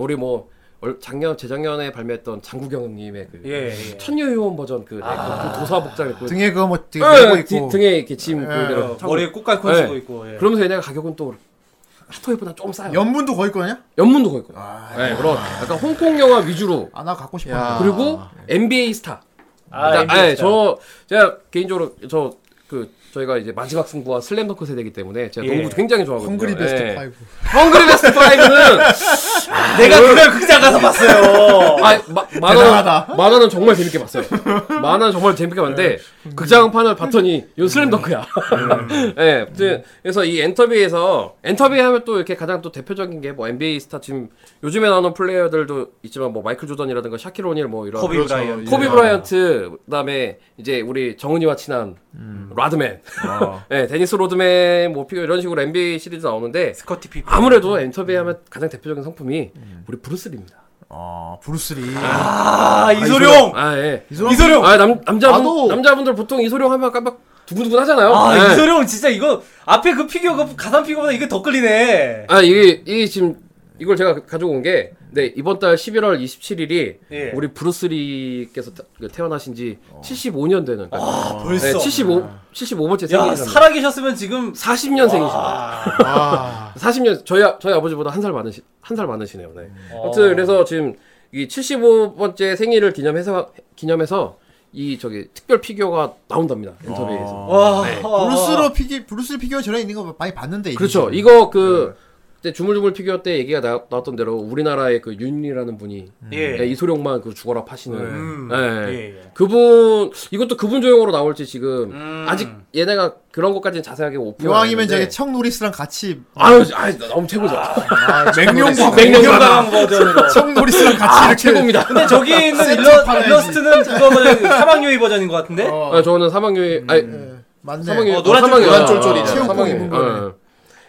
우리 뭐 얼- 작년 재작년에 발매했던 장국영님의 그 예, 예. 천녀요원 버전 그, 네, 그 도사 복장 입고 등에 그거 뭐 되게 예, 뒤- 있고. 등에 이렇게 짐 예. 그대로 어. 머리에 꽃갈 콘 예. 쓰고 있고. 예. 그러면서 얘네가 가격은 또 핫토이보다 좀 싸요. 연문도 거기 거냐? 연문도 거의 거예요. 네, 그런 약간 홍콩 영화 위주로 아, 나 갖고 싶어. 야. 그리고 NBA 스타. 아, 나- NBA 예, 스타. 저 제가 개인적으로 저 그 저희가 이제 마지막 승부와 슬램덩크 세대이기 때문에 제가 예. 농구 굉장히 좋아하거든요. 헝그리 베스트 예. 5. 헝그리 베스트 5는 내가 그걸 극장 가서 봤어요. 아, 마, 만화는. 만화는 정말 재밌게 봤어요. 만화는 정말 재밌게 봤는데, 극장판을 봤더니, 이건 슬램덩크야. 예, 아무튼 그래서 이 엔터비에서, 엔터비 하면 또 이렇게 가장 또 대표적인 게 뭐 NBA 스타 지금 요즘에 나오는 플레이어들도 있지만 뭐 마이클 조던이라든가 샤킬 오닐 뭐 이런. 코비 그렇죠. 브라이언트. 코비 브라이언트, 그 다음에 이제 우리 정은이와 친한 로드맨. 예, 데니스 로드맨 뭐 피규어 이런 식으로 NBA 시리즈 나오는데, 스카티 피펜. 아무래도 엔터비 하면 가장 대표적인 상품이 우리 브루스리입니다. 어, 브루스리. 아, 이소룡. 아, 예. 이소룡. 아, 남, 남자분, 나도- 남자분들 보통 이소룡 하면 껌뻑 두근두근 하잖아요. 아, 예. 이소룡 진짜 이거 앞에 그 피규어 그 가상 피규어보다 이게 더 끌리네. 아, 이게, 이게 지금, 이걸 제가 가지고 온 게, 네, 이번 달 11월 27일이 예. 우리 브루스리께서 태- 그 태어나신 지 75년 되는. 아, 네, 벌써. 75, 75번째 야, 생일이랍니다. 살아계셨으면 지금 40년생이십니다. 아, 40년, 저희, 아- 저희 아버지보다 한 살 많으시, 한 살 많으시네요. 네. 어. 아무튼, 그래서 지금 이 75번째 생일을 기념해서, 기념해서 이 저기 특별 피규어가 나온답니다. 엔터베이에서. 와, 네. 브루스로 피기 브루스 피규어 전에 있는 거 많이 봤는데. 그렇죠. 이미지. 이거 그 그때 주물주물 피규어 때 얘기가 나, 나왔던 대로 우리나라의 그 윤이라는 분이 예. 예, 이소룡만 그 죽어라 파시는 음. 예. 예, 예. 그분 이것도 그분 조용으로 나올지 지금 음. 아직 얘네가 그런 것까지는 자세하게 오픈 이왕이면 저기 척 노리스랑 같이 아유 아유 너무 최고죠. 맹룡과강 맹룡과강 버전으로. 척 노리스랑 같이 아 이렇게 최고입니다. 근데 저기 있는 일러, 팔아야지. 일러스트는 그거보다 사망유희 버전인 것 같은데? 어, 아, 저는 사망유희 아니 네. 맞네. 사망유희 어, 노란 사망유희. 노란 쫄쫄이 아, 체육복 사망유희. 입은 거네.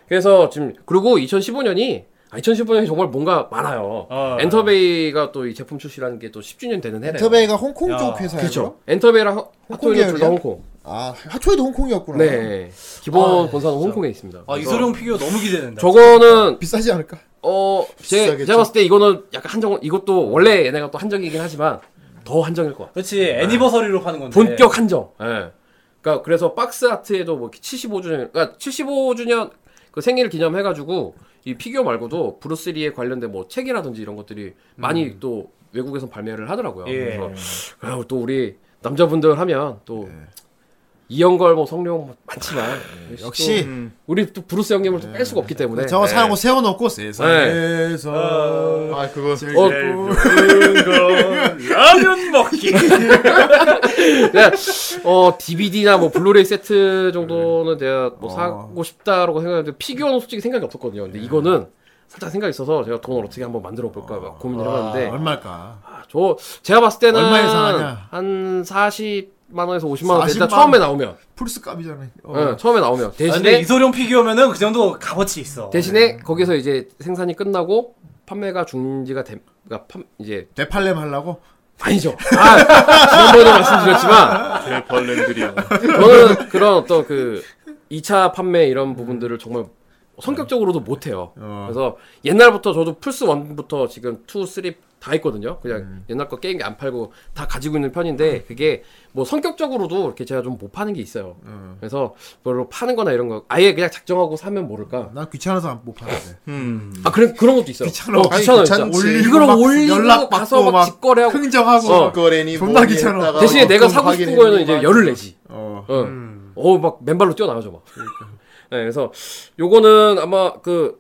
어. 그래서 지금 그리고 2015년이 아, 2015년이 정말 뭔가 많아요. 어. 엔터베이가 또 이 제품 출시라는 게 또 10주년 되는 해래요. 엔터베이가 홍콩 야, 쪽 회사예요. 그렇죠. 엔터베이랑 하- 핫토이는 둘다 계열이야? 홍콩. 아, 하초에도 홍콩이었구나. 네. 기본 본사는 홍콩에 있습니다. 아, 이소룡 피규어 너무 기대된다. 저거는 비싸지 않을까? 어, 제. 제가 봤을 때 이거는 약간 한정 이것도 원래 얘네가 또 한정이긴 하지만 더 한정일 것 같아요. 그렇지, anniversary로 파는 건데. 본격 한정. 예. 그러니까 그래서 박스 아트에도 뭐 75주년, 그러니까 75주년 그 생일 기념해가지고 이 피규어 말고도 브루스리에 관련된 뭐 책이라든지 이런 것들이 많이 또 외국에서 발매를 하더라고요. 예. 그래서 아유, 또 우리 남자분들 하면 또 이연걸 뭐 성룡 뭐 많지만 역시 또 우리 또 브루스 형님을 또 뺄 수가 없기 때문에 저거 네. 사용고 세워놓고 세상에서 아 그거 어, 라면 먹기. 그냥 어 DVD나 뭐 블루레이 세트 정도는 내가 뭐 어. 사고 싶다라고 생각했는데 피규어는 솔직히 생각이 없었거든요. 근데 이거는 살짝 생각이 있어서 제가 돈을 어떻게 한번 만들어 볼까 막 고민을 해봤는데 얼마일까? 아, 저 제가 봤을 때는 얼마 예상하냐? 한 40만 원에서 50만 원 40만 일단 처음에 나오면 플스 값이잖아. 어. 예, 처음에 나오면 아, 근데 대신에 이소룡 피규어면은 그 정도 값어치 있어. 대신에 거기서 이제 생산이 끝나고 판매가 중지가 됨 그러니까 판, 이제 되팔렘 하려고? 아니죠. 아, 지난번에 말씀드렸지만 벌렌들이야. 저는 그런 어떤 그 2차 판매 이런 부분들을 정말 성격적으로도 못해요. 어. 그래서 옛날부터 저도 플스 1부터 지금 2, 3 다 있거든요. 그냥 옛날 거 게임기 안 팔고 다 가지고 있는 편인데 그게 뭐 성격적으로도 이렇게 제가 좀 못 파는 게 있어요. 그래서 별로 파는 거나 이런 거 아예 그냥 작정하고 사면 모를까. 난 귀찮아서 안- 못 파는데. 아, 그래, 그런 것도 있어요. 귀찮아. 어. 귀찮지. 진짜. 올리고 이거를 막 올리고 연락 가서 받고 막막 직거래하고. 흥정하고. 어. 거래니 존나 뭐니 귀찮아. 대신에 내가 어떤 사고 싶은 거에는 이제 막 열을 내지. 어. 어, 어, 막 맨발로 뛰어나가죠, 막. 네, 그래서 요거는 아마 그,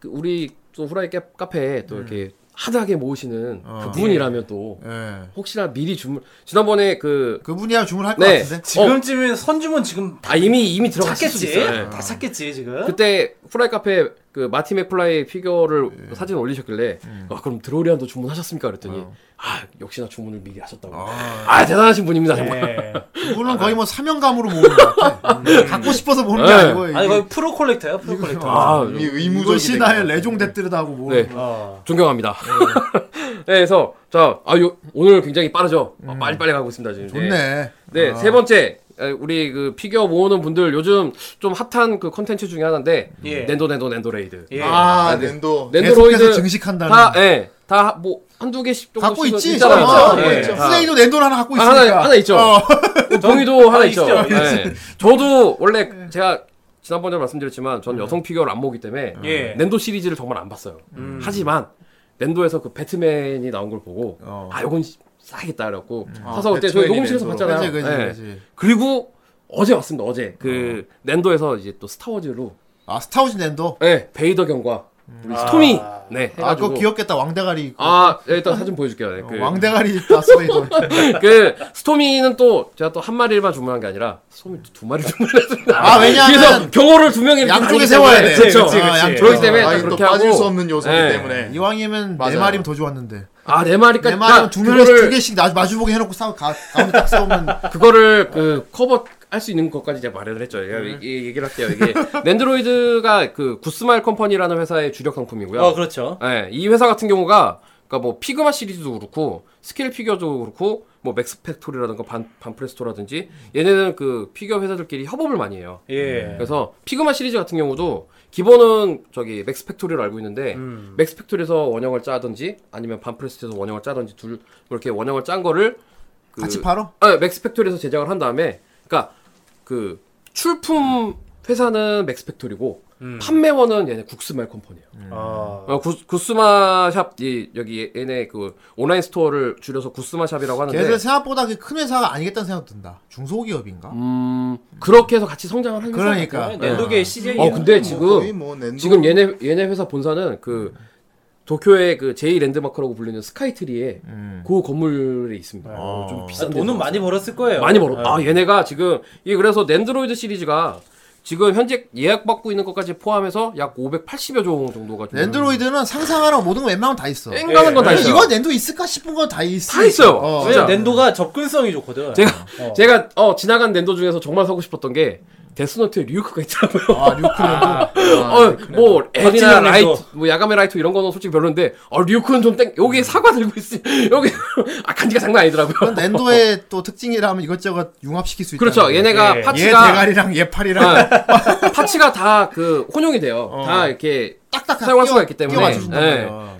그 우리 또 후라이 카- 카페에 또 이렇게 하드하게 모으시는 어. 그분이라면 또 예. 혹시나 미리 주문 지난번에 그 그분이야 주문할 것 네. 같은데. 지금쯤에 선주문 지금 아, 이미 이미 들어갔을 수도 찾겠지? 있어요. 네. 다 찾겠지, 지금. 그때 후라이 카페 그 마티 맥플라이 피규어를 사진 올리셨길래 아, 그럼 드로리안도 주문하셨습니까? 그랬더니 아 역시나 주문을 미리 하셨다고. 아, 대단하신 분입니다 정말. 네. 그분은 거의 뭐 사명감으로 모으는 것 같아. 갖고 싶어서 모으는 게 네. 아니고. 아니, 이게 거의 프로 콜렉터야, 프로 콜렉터. 아, 이미 이거 의무적이 신화의 된 raison d'être다 하고 뭐. 네. 어. 존경합니다. 네, 그래서 자, 아, 요, 오늘 굉장히 빠르죠. 아, 빨리 빨리 가고 있습니다 지금. 좋네. 네, 아. 세 번째 에, 우리 그 피규어 모으는 분들 요즘 좀 핫한 그 컨텐츠 중에 하나인데 예. 낸도 낸도 낸도로이드. 예. 아, 네. 낸도. 계속해서 낸도로이드 증식한다는. 다 예. 다 뭐 한두 개씩 정도 갖고 있지. 있잖아요. 어, 예, 있죠. 다. 플레이도 낸도 하나 갖고 아, 있으니까. 하나 하나 있죠. 어. 봉이도 하나 하나 있죠. 예. 저도 원래 제가 지난번에 말씀드렸지만 전 여성 피규어를 안 모으기 때문에 예. 낸도 시리즈를 정말 안 봤어요. 하지만 낸도에서 그 배트맨이 나온 걸 보고 어. 아 이건 사야겠다 그래갖고 아, 사서 그때 저희 녹음실에서 낸도로. 봤잖아요. 그지, 그지, 예. 그지. 그리고 어제 왔습니다. 어제 그 낸도에서 이제 또 스타워즈로 아, 스타워즈 낸도. 예 베이더 경과 우리 스톰이 네 아, 해가지고 그거 귀엽겠다. 왕대가리. 아 예, 일단 사진 보여줄게요. 네, 그, 왕대가리 다스베이더. 그 스토미는 또 제가 또 한 마리만 주문한 게 아니라 스토미 두 마리 주문했습니다. 아, 왜냐하면 그래서 경호를 두 명이 양쪽에 세워야. 돼. 그렇죠. 그치, 그치. 아, 그렇기 때문에 아, 또 그렇게 빠질 하고 수 없는 요소이기 예. 때문에. 이왕이면 네 맞아요. 마리면 더 좋았는데. 아 네 마리까지 네 마리면 두 명을 두 개씩 나, 마주보게 해놓고 싸우 가, 가운데 딱 세우면 그거를 그 커버 할 수 있는 것까지 제가 마련을 했죠. 제가 이- 이 얘기를 할게요. 이게 낸도로이드가 그 굿스마일 컴퍼니라는 회사의 주력 상품이고요. 어, 그렇죠. 네, 이 회사 같은 경우가 그러니까 뭐 피그마 시리즈도 그렇고 스케일 피규어도 그렇고 뭐 맥스 팩토리라든가 반 반프레스토라든지 얘네는 그 피규어 회사들끼리 협업을 많이 해요. 예. 그래서 피그마 시리즈 같은 경우도 기본은 저기 맥스 팩토리로 알고 있는데 음. 맥스 팩토리에서 원형을 짜든지 아니면 반프레스토에서 원형을 짜든지 둘 그렇게 원형을 짠 거를 그 같이 팔어? 네, 맥스 팩토리에서 제작을 한 다음에 그러니까 그 출품 회사는 맥스 팩토리고 음. 판매원은 얘네 굿스마일 컴퍼니예요. 아. 어, 구, 구스마 샵, 이, 여기 얘네 그 온라인 스토어를 줄여서 구스마 샵이라고 하는데. 걔들 생각보다 그큰 회사가 아니겠다는 생각 든다. 중소기업인가? 음, 그렇게 해서 같이 성장을 하는 그러니까. 회사거든요. 낸도계 CJ. 어, 근데 뭐 지금, 뭐 낸도 지금 얘네, 얘네 회사 본사는 그, 도쿄의 그 제2 랜드마크라고 불리는 스카이트리에 음. 그 건물에 있습니다. 어. 좀 비싼 돈은 많이 벌었을 거예요. 많이 벌어. 예. 아, 얘네가 지금, 이게 그래서 낸도로이드 시리즈가 지금 현재 예약받고 있는 것까지 포함해서 약 580여 종 정도가 좀 낸도로이드는 상상하는 모든 거 웬만하면 다 있어. 땡가는 건 다 있어요. 이거 낸도 있을까 싶은 건 다 있어. 다 있어요. 어. 진짜. 왜냐 낸도가 접근성이 좋거든. 제가 어. 제가 어 지나간 낸도 중에서 정말 사고 싶었던 게 데스노트에 류크가 있더라고요. 아, 류크는 어, 뭐 엘이나 라이트. 뭐 야가메 라이트 이런 거는 솔직히 별론데, 어 류크는 좀 땡. 여기 사과 들고 있어. 여기 아 간지가 장난 아니더라고요. 낸도의 또 특징이라면 이것저것 융합시킬 수 있다. 그렇죠. 얘네가 예. 얘 parts가 대가리랑 얘 팔이랑 아, parts가 다 그 혼용이 돼요. 다 이렇게 딱딱 사용할 수가 있기 때문에. 끼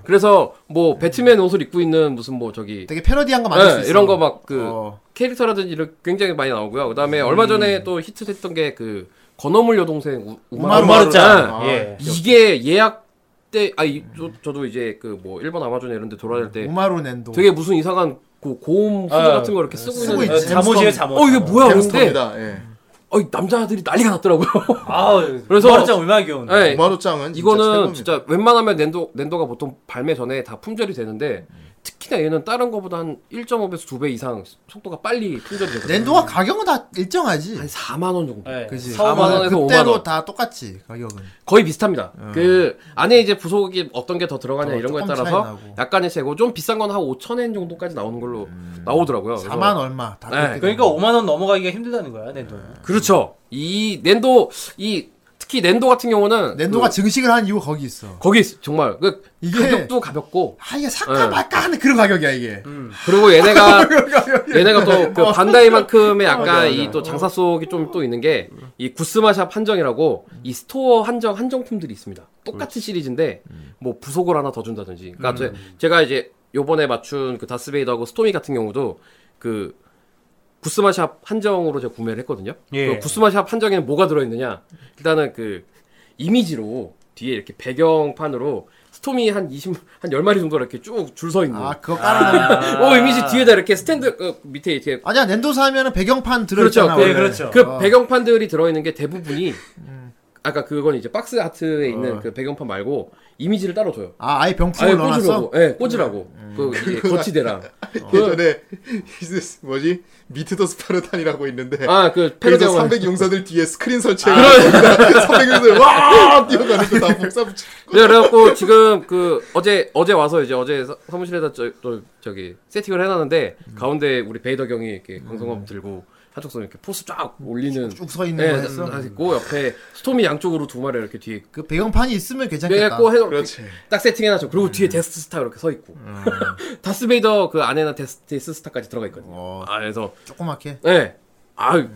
그래서 뭐 배트맨 옷을 입고 있는 무슨 뭐 저기 되게 패러디한 거 만들 수 예, 있어. 이런 거 막 그 어. 캐릭터라든지 이런 굉장히 많이 나오고요. 그다음에 얼마 전에 또 히트했던 게 그 건어물 여동생 우- 우마루 우마루짱. 아, 예. 이게 예약 때, 아, 이, 저, 저도 이제 그 뭐 일본 아마존 이런 데 돌아다닐 때 우마루 낸도. 되게 무슨 이상한 그 고음 후드 아, 같은 거 이렇게 쓰고 쓰고 있지. 잠옷이에요 잠옷. 어, 이게 뭐야? 근데. 예. 어, 남자들이 난리가 났더라고요. 아, 그래서- 그래서 우마루짱 얼마나 귀여운데. 네. 우마루짱은 진짜 이거는 최고입니다. 진짜 웬만하면 낸도 낸도가 보통 발매 전에 다 품절이 되는데 특히나 얘는 다른 거보다 한 1.5배에서 2배 이상 속도가 빨리 품절이 되거든요. 낸도가 가격은 다 일정하지. 한 4만 원 정도. 네. 그지. 4, 5만 원. 원에서 5만 그때도 원. 다 똑같지 가격은. 거의 비슷합니다. 그 안에 이제 부속이 어떤 게 더 들어가냐 어, 이런 거에 따라서. 약간의 세고 좀 비싼 건 한 5천 엔 정도까지 나오는 걸로 나오더라고요. 그래서- 4만 얼마 다. 네. 그러니까 5만 원 넘어가기가 힘들다는 거야 낸도는. 그렇죠. 이 낸도 이 특히 낸도 같은 경우는 낸도가 그, 증식을 한 이유가 거기 있어. 거기 있- 정말 그 이게- 가격도 가볍고 아 이게 살까 네. 말까 하는 그런 가격이야 이게. 그리고 얘네가 얘네가 또 그 반다이만큼의 약간 맞아. 이또 장사 속이 좀 또 있는 게 이 구스마샵 한정이라고 이 스토어 한정 한정품들이 있습니다. 똑같은 시리즈인데 뭐 부속을 하나 더 준다든지. 그러니까 제, 제가 이제 요번에 맞춘 그 다스베이더하고 스토미 같은 경우도 그 구스마샵 한정으로 제가 구매를 했거든요. 예. 그 구스마샵 한정에는 뭐가 들어있느냐? 일단은 그 이미지로 뒤에 이렇게 배경판으로 스톰이 한 20, 한 10마리 정도 이렇게 쭉 줄 서 있는. 아 그거 깔아놓은. 어, 이미지 뒤에다 이렇게 스탠드, 그 밑에 이렇게. 아니야 낸도 사면은 배경판 그렇죠. 들어있잖아. 그, 원래. 그렇죠. 그 어. 배경판들이 들어있는 게 대부분이, 아까 그건 이제 박스 아트에 있는 그 배경판 말고 이미지를 따로 줘요. 아 아예 병풍을 넣어놨어. 예, 네, 꽂으라고. 그, 이제 거치대랑. 예전에 뭐지 미트 더 스파르탄이라고 있는데 아, 그 패러디하고. 300 용사들 뒤에 스크린 설치해가지고 300 용사들 와 뛰어가는 거다 복사 붙여. 네, 그래갖고 지금 그 어제 어제 와서 이제 어제 사- 사무실에다 저, 또 저기 세팅을 해놨는데 가운데 우리 베이더 경이 이렇게 광선검 들고 손 이렇게 포스 쫙 올리는 쭉 서 있는 네, 거 했어. 다 있고 옆에 스토미 양쪽으로 두 마리 이렇게 뒤에 그 배경판이 있으면 괜찮겠다. 그래갖고 해서 그렇지. 딱 세팅해놨죠. 그리고 뒤에 데스스타 이렇게 서 있고 다스베이더 그 안에는 데스, 데스스타까지 들어가 있거든요. 어. 아 그래서 조그맣게. 네. 아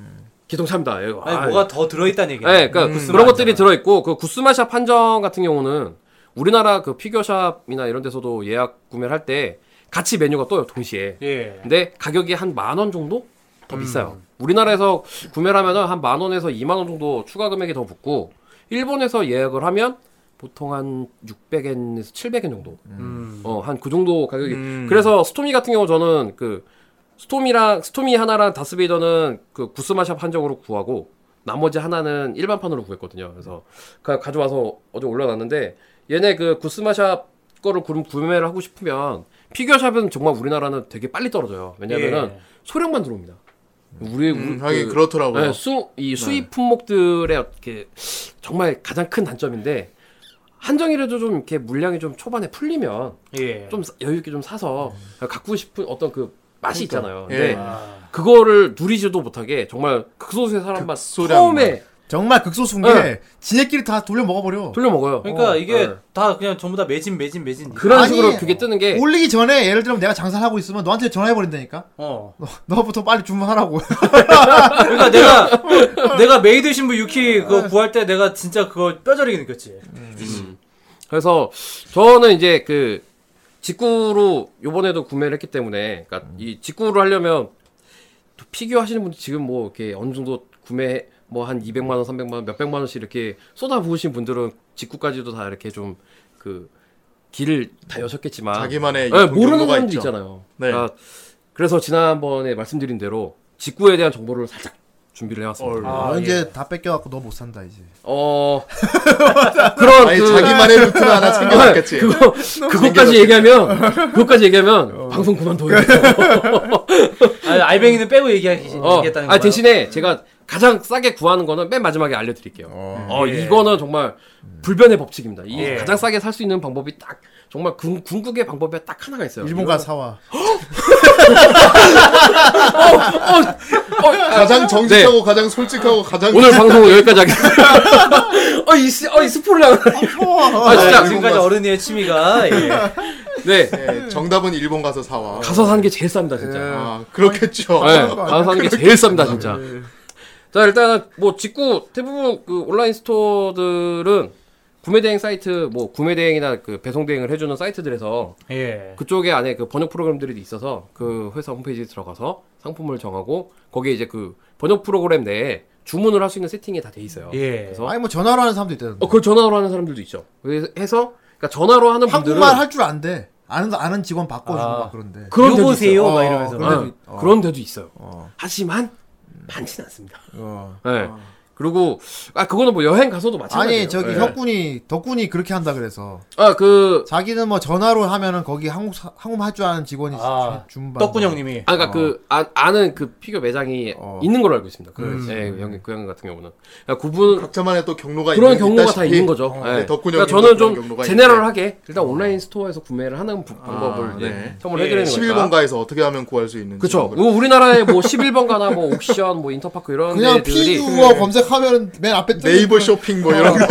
기동차입니다. 이거. 아니 아, 뭐가 더 들어있다는 얘기야. 네, 그러니까 굿스마 그런 것들이. 들어있고 그 구스마샵 한정 같은 경우는 우리나라 그 피규어샵이나 이런 데서도 예약 구매를 할 때 같이 메뉴가 떠요 동시에. 예. 근데 가격이 한 만 원 정도 더 비싸요. 우리나라에서 구매를 하면은 한만 원에서 2만 원 정도 추가 금액이 더 붙고 일본에서 예약을 하면 보통 한 600엔에서 700엔 정도. 음. 어, 한 그 정도 가격이. 음. 그래서 스토미 같은 경우 저는 그 스토미랑 스토미 하나랑 다스베이더는 그 구스마샵 한정으로 구하고 나머지 하나는 일반판으로 구했거든요. 그래서 가, 가져와서 어제 올려놨는데 얘네 그 구스마샵 거를 구, 구매를 하고 싶으면 피규어샵은 정말 우리나라는 되게 빨리 떨어져요. 왜냐면은 예. 소량만 들어옵니다. 우리 음, 우리 하긴 그- 그렇더라고요. 네, 수, 이 수입 품목들의 이렇게 정말 가장 큰 단점인데 한정이라도 좀 이렇게 물량이 좀 초반에 풀리면 예. 좀 사- 여유 있게 좀 사서 갖고 싶은 어떤 그 맛이 있잖아요. 예. 근데 아. 그거를 누리지도 못하게 정말 극소수의 사람만 극소량만. 처음에 정말 극소수인 게 네. 지네끼리 다 돌려 먹어버려. 돌려 먹어요. 그러니까 어, 이게 네. 다 그냥 전부 다 매진 매진 매진. 그런 아니, 식으로 그게 뜨는 게 올리기 전에 예를 들면 내가 장사를 하고 있으면 너한테 전화해 버린다니까. 어. 너, 너부터 빨리 주문하라고. 그러니까 내가 내가 메이드 신부 유키 그거 구할 때 내가 진짜 그거 뼈저리게 느꼈지. 음. 그래서 저는 이제 그 직구로 요번에도 구매를 했기 때문에 그러니까 이 직구를 하려면 또 피규어 하시는 분들 지금 뭐 이렇게 어느 정도 구매 뭐 한 200만 원, 300만 원, 몇백만 원씩 이렇게 쏟아 부으신 분들은 직구까지도 다 이렇게 좀 그 길을 다 여셨겠지만 자기만의 네, 모르는 사람도. 있잖아요. 네. 그러니까 그래서 지난번에 말씀드린 대로 직구에 대한 정보를 살짝 준비를 해왔습니다. 아, 너 예. 이제 다 뺏겨갖고 너 못 산다 이제. 어 그런 아니 그 자기만의 루트를 하나 챙겨놨겠지. 그거 그거까지 얘기하면 그거까지 얘기하면 방송 그만둬요. 아니, 알뱅이는 빼고 얘기하기 어, 아. 대신에 제가 가장 싸게 구하는 거는 맨 마지막에 알려드릴게요. 어, 예. 이거는 정말 불변의 법칙입니다. 이 예. 가장 싸게 살 수 있는 방법이 딱 정말 궁, 궁극의 방법이 딱 하나가 있어요. 일본 가 사와. 가장 정직하고 가장 솔직하고 가장 오늘 방송은 여기까지 하겠습니다. 어, 이, 스- 어, 이 스포를 하고. 아, 진짜. 지금까지 가서- 어른이의 취미가 예. 네. 네, 정답은 일본 가서 사와. 가서 사는 게 제일 쌉니다, 진짜. 아 그렇겠죠. 네, 가서 사는 게 제일 쌉니다, 진짜. 자, 일단은 뭐 직구 대부분 그 온라인 스토어들은 구매 대행 사이트 뭐 구매 대행이나 그 배송 대행을 해주는 사이트들에서 예. 그쪽에 안에 그 번역 프로그램들이 있어서 그 회사 홈페이지 에 들어가서 상품을 정하고 거기에 이제 그 번역 프로그램 내에 주문을 할 수 있는 세팅이 다 돼 있어요. 예. 그래서 아니 뭐 전화로 하는 사람도 있다던데. 어, 그걸 전화로 하는 사람들도 있죠. 그래서 해서 그러니까 전화로 하는 분들은 한국말 할 줄 안 돼. 아는 아는 직원 바꿔주고 아. 막 그런데. 그런 데도 있어요. 막 어, 이러면서. 그런 어, 데도 있- 어. 그런 데도 있어요. 어. 하지만 많지는 않습니다. 어. 네. 그리고 아 그거는 뭐 여행 가서도 마찬가지예요. 아니 저기 네. 혁군이 덕군이 그렇게 한다 그래서 아 그 자기는 뭐 전화로 하면은 거기 한국 사- 한국말 할줄 아는 직원이 아, 준반 떡군 형님이. 아, 그러니까 그 아, 아는 그 피규어 매장이 어. 있는 걸로 알고 있습니다. 그, 음. 예, 그 형, 그형 같은 경우는 그러니까 그분 각자만의 또 경로가 그런 있는, 경우가 다 있다시피 있는 거죠. 어, 예. 네, 덕분 그러니까 저는 좀 경로가 general하게 일단 온라인 스토어에서 구매를 하는 부- 방법을 아, 예, 네. 선물 예, 해드리는 거니까. 11번가에서 어떻게 하면 구할 수 있는지. 그렇죠. 뭐 우리나라에 뭐 11번가나 뭐 옥션, 뭐 인터파크 이런 그냥 데들이 피규어 검색 하면은 맨 앞에 뜨는 네이버 쇼핑 뭐 이런 거.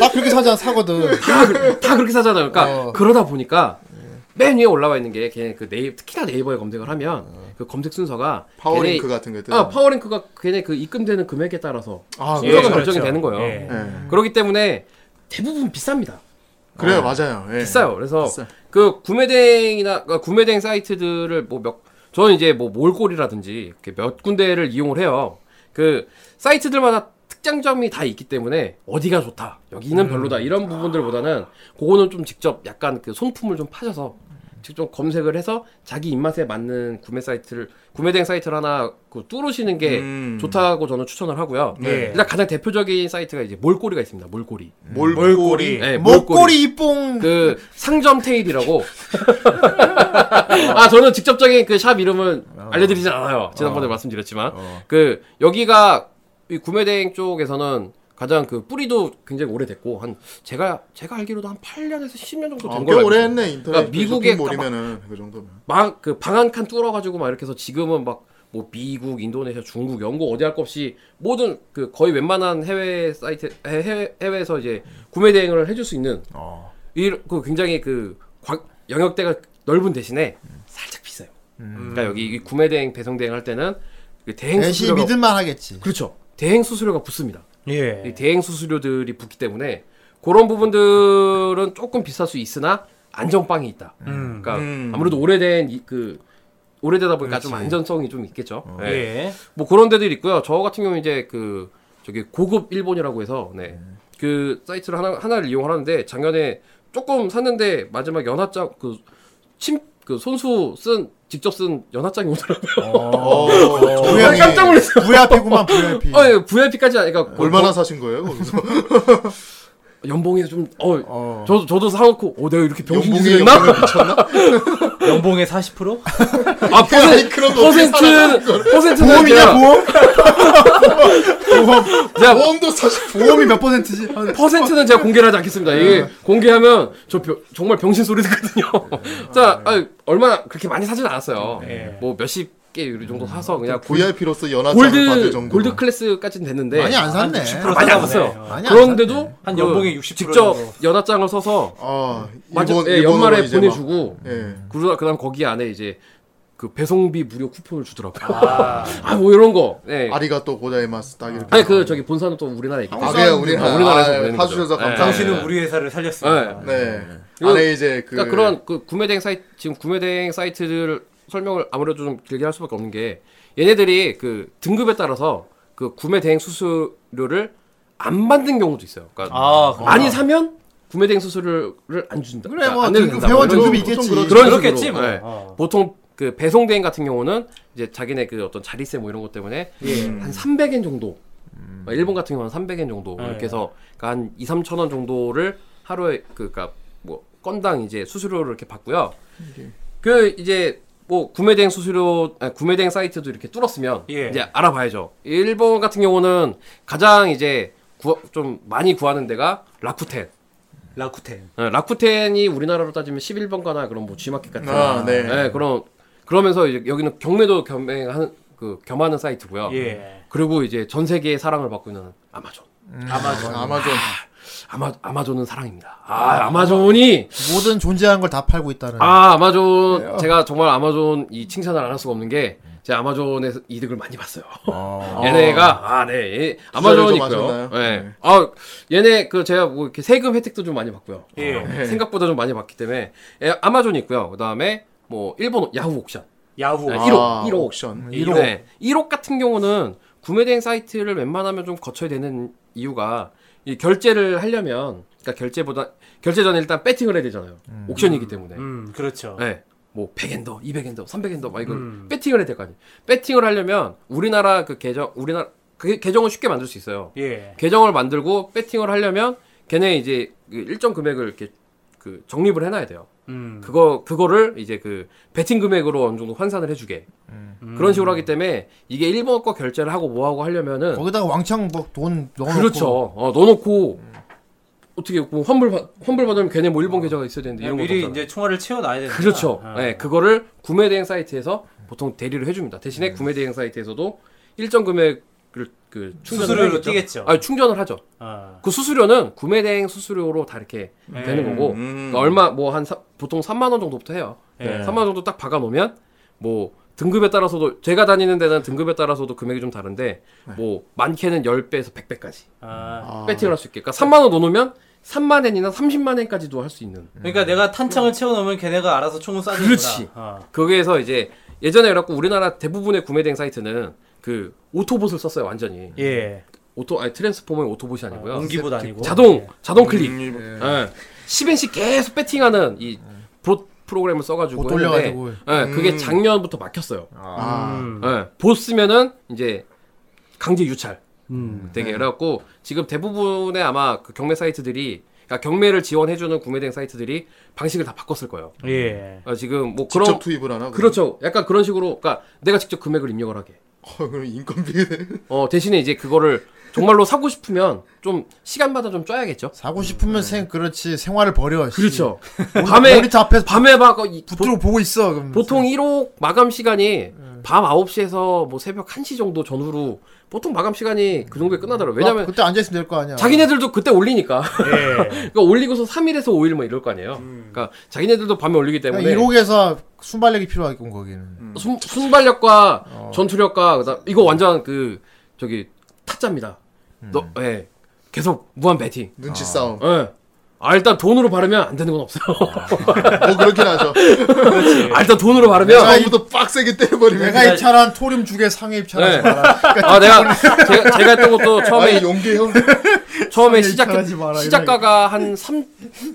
다 그렇게 사잖아 사거든. 다, 그- 다 그렇게 사잖아요. 그러니까 어. 그러다 보니까 맨 위에 올라와 있는 게 걔네 그 네이 특히나 네이버에 검색을 하면 그 검색 순서가 파워링크 걔네- 같은 거 뜨. 아 파워링크가 걔네 그 입금되는 금액에 따라서 아, 순서가 그렇죠. 결정이 되는 거예요. 예. 예. 그렇기 때문에 대부분 비쌉니다. 그래요, 맞아요. 예. 비싸요. 그래서 비싸요. 그 구매대행이나 그러니까 구매대행 사이트들을 뭐 몇 저는 이제 뭐 몰골이라든지 이렇게 몇 군데를 이용을 해요. 그 사이트들마다 특장점이 다 있기 때문에 어디가 좋다, 여기는 별로다 이런 부분들보다는 그거는 좀 직접 약간 그 손품을 좀 파셔서 직접 검색을 해서 자기 입맛에 맞는 구매 사이트를 구매대행 사이트를 하나 그 뚫으시는 게 음. 좋다고 저는 추천을 하고요. 네. 일단 가장 대표적인 사이트가 이제 몰골이가 있습니다. 몰골이. 몰골이. 네, 목걸이 이뽕 그 상점 테일이라고 아 저는 직접적인 그 샵 이름은 알려드리진 않아요 지난번에 말씀드렸지만 그 여기가 이 구매대행 쪽에서는 가장 그 뿌리도 굉장히 오래됐고 한 제가 제가 알기로도 한 8년에서 10년 정도 아, 된꽤 걸로 오래. 했네 인터넷 그러니까 미국에 몰이면은 그 정도면. 막그 한칸 뚫어 가지고 막 이렇게 해서 지금은 막 뭐 미국, 인도네시아, 중국, 영국 어디 할 것 없이 모든 그 거의 웬만한 해외 사이트 해외 해외에서 이제 구매 대행을 해줄 수 있는 어. 이그 굉장히 그 과- 영역대가 넓은 대신에 살짝 비싸요. 그러니까 여기 이 구매 대행, 배송 대행 할 때는 그 대행 수수료가 믿을만 하겠지. 그렇죠. 대행 수수료가 붙습니다. 예. 이 대행 수수료들이 붙기 때문에 그런 부분들은 조금 비쌀 수 있으나 안정빵이 있다. 음. 그러니까 음. 아무래도 오래된 이, 그 오래되다 보니까 좀 안전성이 좀 있겠죠. 예. 예. 뭐 그런 데들 있고요. 저 같은 경우 이제 그 저기 고급 일본이라고 해서 네. 그 사이트를 하나 하나를 이용하는데 작년에 조금 샀는데 마지막 연하장 그 침 그 손수 쓴 직접 쓴 연하장이 오더라고요. 어. 깜짝 놀랐어요. VIP구만 VIP. 어, 예, VIP까지 아니까 얼마나 사신 거예요? 거기서 연봉이 좀 어, 어. 저도 저도 사놓고 어 내가 이렇게? 연봉을 미쳤나? 연봉의 40%? 아 퍼센, 그런 거 어떻게 퍼센트는 퍼센트는 보험이냐 제가 보험? 제가 보험도 사실 보험이 몇 퍼센트지? 한- 퍼센트는 제가 공개를 하지 않겠습니다. 이게 공개하면 저 병- 정말 병신 소리 듣거든요. 자, 아니, 얼마나 그렇게 많이 사진 않았어요. 뭐 몇십 개 이 정도 사서 그냥 골- VIP로서 받을 골드 정도. 골드 클래스까지는 됐는데 많이 안 샀네. 아, 많이 안 샀어요. 많이 안 그런데도 샀네. 한그 연봉의 60% 직접 정도. 연하장을 써서 아, 맞아, 일본, 예, 일본어로 연말에 보내주고 예. 그러다 그다음 거기 안에 이제 그 배송비 무료 쿠폰을 주더라고요. 아 뭐 이런 거. 네. 아리가또 고자이마스 딱 이렇게. 아니 그 저기 본사는 또 우리나라에 있고. 아, 그냥 우리나라, 우리나라에서 아, 거죠. 네. 감사합니다. 당신은 우리 회사를 살렸습니다. 네. 네. 이거- 안에 이제 그 그러니까 그런 그 구매대행 사이트 지금 구매대행 사이트들 설명을 아무래도 좀 길게 할 수밖에 없는 게 얘네들이 그 등급에 따라서 그 구매 대행 수수료를 안 받는 경우도 있어요. 그러니까 아, 많이 사면 구매 대행 수수료를 안 준다. 그래 그러니까 뭐안 내도 등급. 회원 등급이. 있겠지. 그런 그렇겠지 식으로. 뭐. 네. 어. 보통 그 배송 대행 같은 경우는 이제 자기네 그 어떤 자리세 뭐 이런 것 때문에 한 300엔 정도. 어, 일본 같은 경우는 300엔 정도 네. 이렇게 해서 그러니까 한 2, 3천 원 정도를 하루에 그 그러니까 뭐 건당 이제 수수료를 이렇게 받고요. 그 이제 뭐 구매 대행 수수료 아니, 구매 대행 사이트도 이렇게 뚫었으면 예. 이제 알아봐야죠. 일본 같은 경우는 가장 이제 구, 좀 많이 구하는 데가 라쿠텐. 라쿠텐. 예, 라쿠텐이 우리나라로 따지면 11번가나 그런 뭐 G마켓 같은 아, 네. 예, 그런 그러면서 이제 여기는 경매도 겸하는 그 겸하는 사이트고요. 예. 그리고 이제 전 세계의 사랑을 받고 있는 아마존. 아마존. 아마존 아 마 아마존은 사랑입니다. 아, 아마존이 모든 존재하는 걸 다 팔고 있다는. 아 아마존 제가 정말 아마존 이 칭찬을 안 할 수가 없는 게 제가 아마존에서 이득을 많이 봤어요. 얘네가 아네 예, 아마존 있고요. 하셨나요? 네. 아 얘네 그 제가 뭐 이렇게 세금 혜택도 좀 많이 받고요. 예. 생각보다 좀 많이 받기 때문에 예, 아마존 있고요. 그다음에 뭐 일본 야후 옥션. 야후. 네, 아, 1호, 1호. 옥션 1호. 네. 1호 같은 경우는 구매대행 사이트를 웬만하면 좀 거쳐야 되는 이유가 이 결제를 하려면 그러니까 결제보다 결제 전에 일단 배팅을 해야 되잖아요. 옥션이기 때문에. 음, 그렇죠. 네. 뭐 100엔더, 200엔더, 300엔더 막 이걸 음. 배팅을 해야 될 거 아니에요. 배팅을 하려면 우리나라 그 계정 우리나라 그 계정을 쉽게 만들 수 있어요. 예. 계정을 만들고 배팅을 하려면 걔네 이제 그 일정 금액을 이렇게 그 적립을 해놔야 돼요. 음. 그거 그거를 이제 그 배팅 금액으로 어느 정도 환산을 해주게 음. 그런 식으로 하기 때문에 이게 일본 거 결제를 하고 뭐 하고 하려면은 거기다가 왕창 뭐 돈 넣어놓고. 그렇죠. 어, 넣어놓고 어떻게 뭐 환불 받 환불 받으면 걔네 뭐 일본 계좌가 있어야 되는데 이런 거 미리. 이제 총알을 채워놔야 되는 그렇죠. 아. 네, 그거를 구매 대행 사이트에서 보통 대리를 해줍니다. 대신에 구매 대행 사이트에서도 일정 금액을 그 충전을 수수료로. 뛰겠죠. 아니 충전을 하죠. 아. 그 수수료는 구매 대행 수수료로 다 이렇게 네. 되는 거고 음. 그러니까 얼마 뭐 한 보통 3만 원 정도부터 해요. 네. 3만 원 정도 딱 박아 놓으면 뭐 등급에 따라서도 제가 다니는 데는 등급에 따라서도 금액이 좀 다른데 뭐 많게는 10배에서 100배까지 아. 배팅을 할 수 있게. 그러니까 3만 원 넣어놓으면 3만 엔이나 30만 엔까지도 할 수 있는. 그러니까 내가 탄창을 채워놓으면 걔네가 알아서 총을 쏴주는구나. 그렇지. 어. 거기에서 이제 예전에 그래갖고 우리나라 대부분의 구매대행 사이트는 그 오토봇을 썼어요 완전히. 예. 오토 아니 트랜스포머의 오토봇이 아니고요. 옹기보다 아니고. 자동 예. 자동 클릭. 음, 예. 10엔씩 계속 배팅하는 이 프로, 프로그램을 써가지고 돌려가지고. 예, 그게 음. 작년부터 막혔어요. 아, 음. 예, 봇 쓰면은 이제 강제 유찰 음. 되게 그래갖고 지금 대부분의 아마 그 경매 사이트들이 그러니까 경매를 지원해주는 구매대행 사이트들이 방식을 다 바꿨을 거예요. 예. 어, 지금 뭐 직접 그런 투입을 하나? 그렇죠. 약간 그런 식으로 그러니까 내가 직접 금액을 입력을 하게. 어, 그럼 인건비 어 대신에 이제 그거를 정말로 사고 싶으면 좀 시간마다 좀 쪄야겠죠. 사고 싶으면 생 그렇지 생활을 버려. 씨. 그렇죠. 밤에 모니터 앞에서 밤에 막 이- 붙들고 보고 있어. 그럼 보통 1호 마감 시간이 밤 9시에서 뭐 새벽 1시 정도 전후로 보통 마감 시간이 그 정도에 끝나더라고요. 왜냐면 그때 앉아 있으면 될 거 아니야. 자기네들도 그때 올리니까. 예. 그러니까 올리고서 3일에서 5일 뭐 이럴 거 아니에요. 그러니까 자기네들도 밤에 올리기 때문에 그러니까 1호에서 순발력이 필요하겠군, 거기는. 순, 순발력과 전투력과 그다음 이거 완전 그 저기 타짜입니다. 너 예. 계속 무한 배팅. 눈치 싸움. 예. 아 일단 돈으로 바르면 안 되는 건 없어요. 뭐 그렇긴 하죠. 아 일단 돈으로 바르면 처음부터 빡세게 때려버리면. 내가 입찰한 토림 죽에 상해 입찰하지 네. 마라. 아 내가 제가, 제가 했던 것도 처음에 아니, 용기 형. 처음에 시작 시작가가 한 3,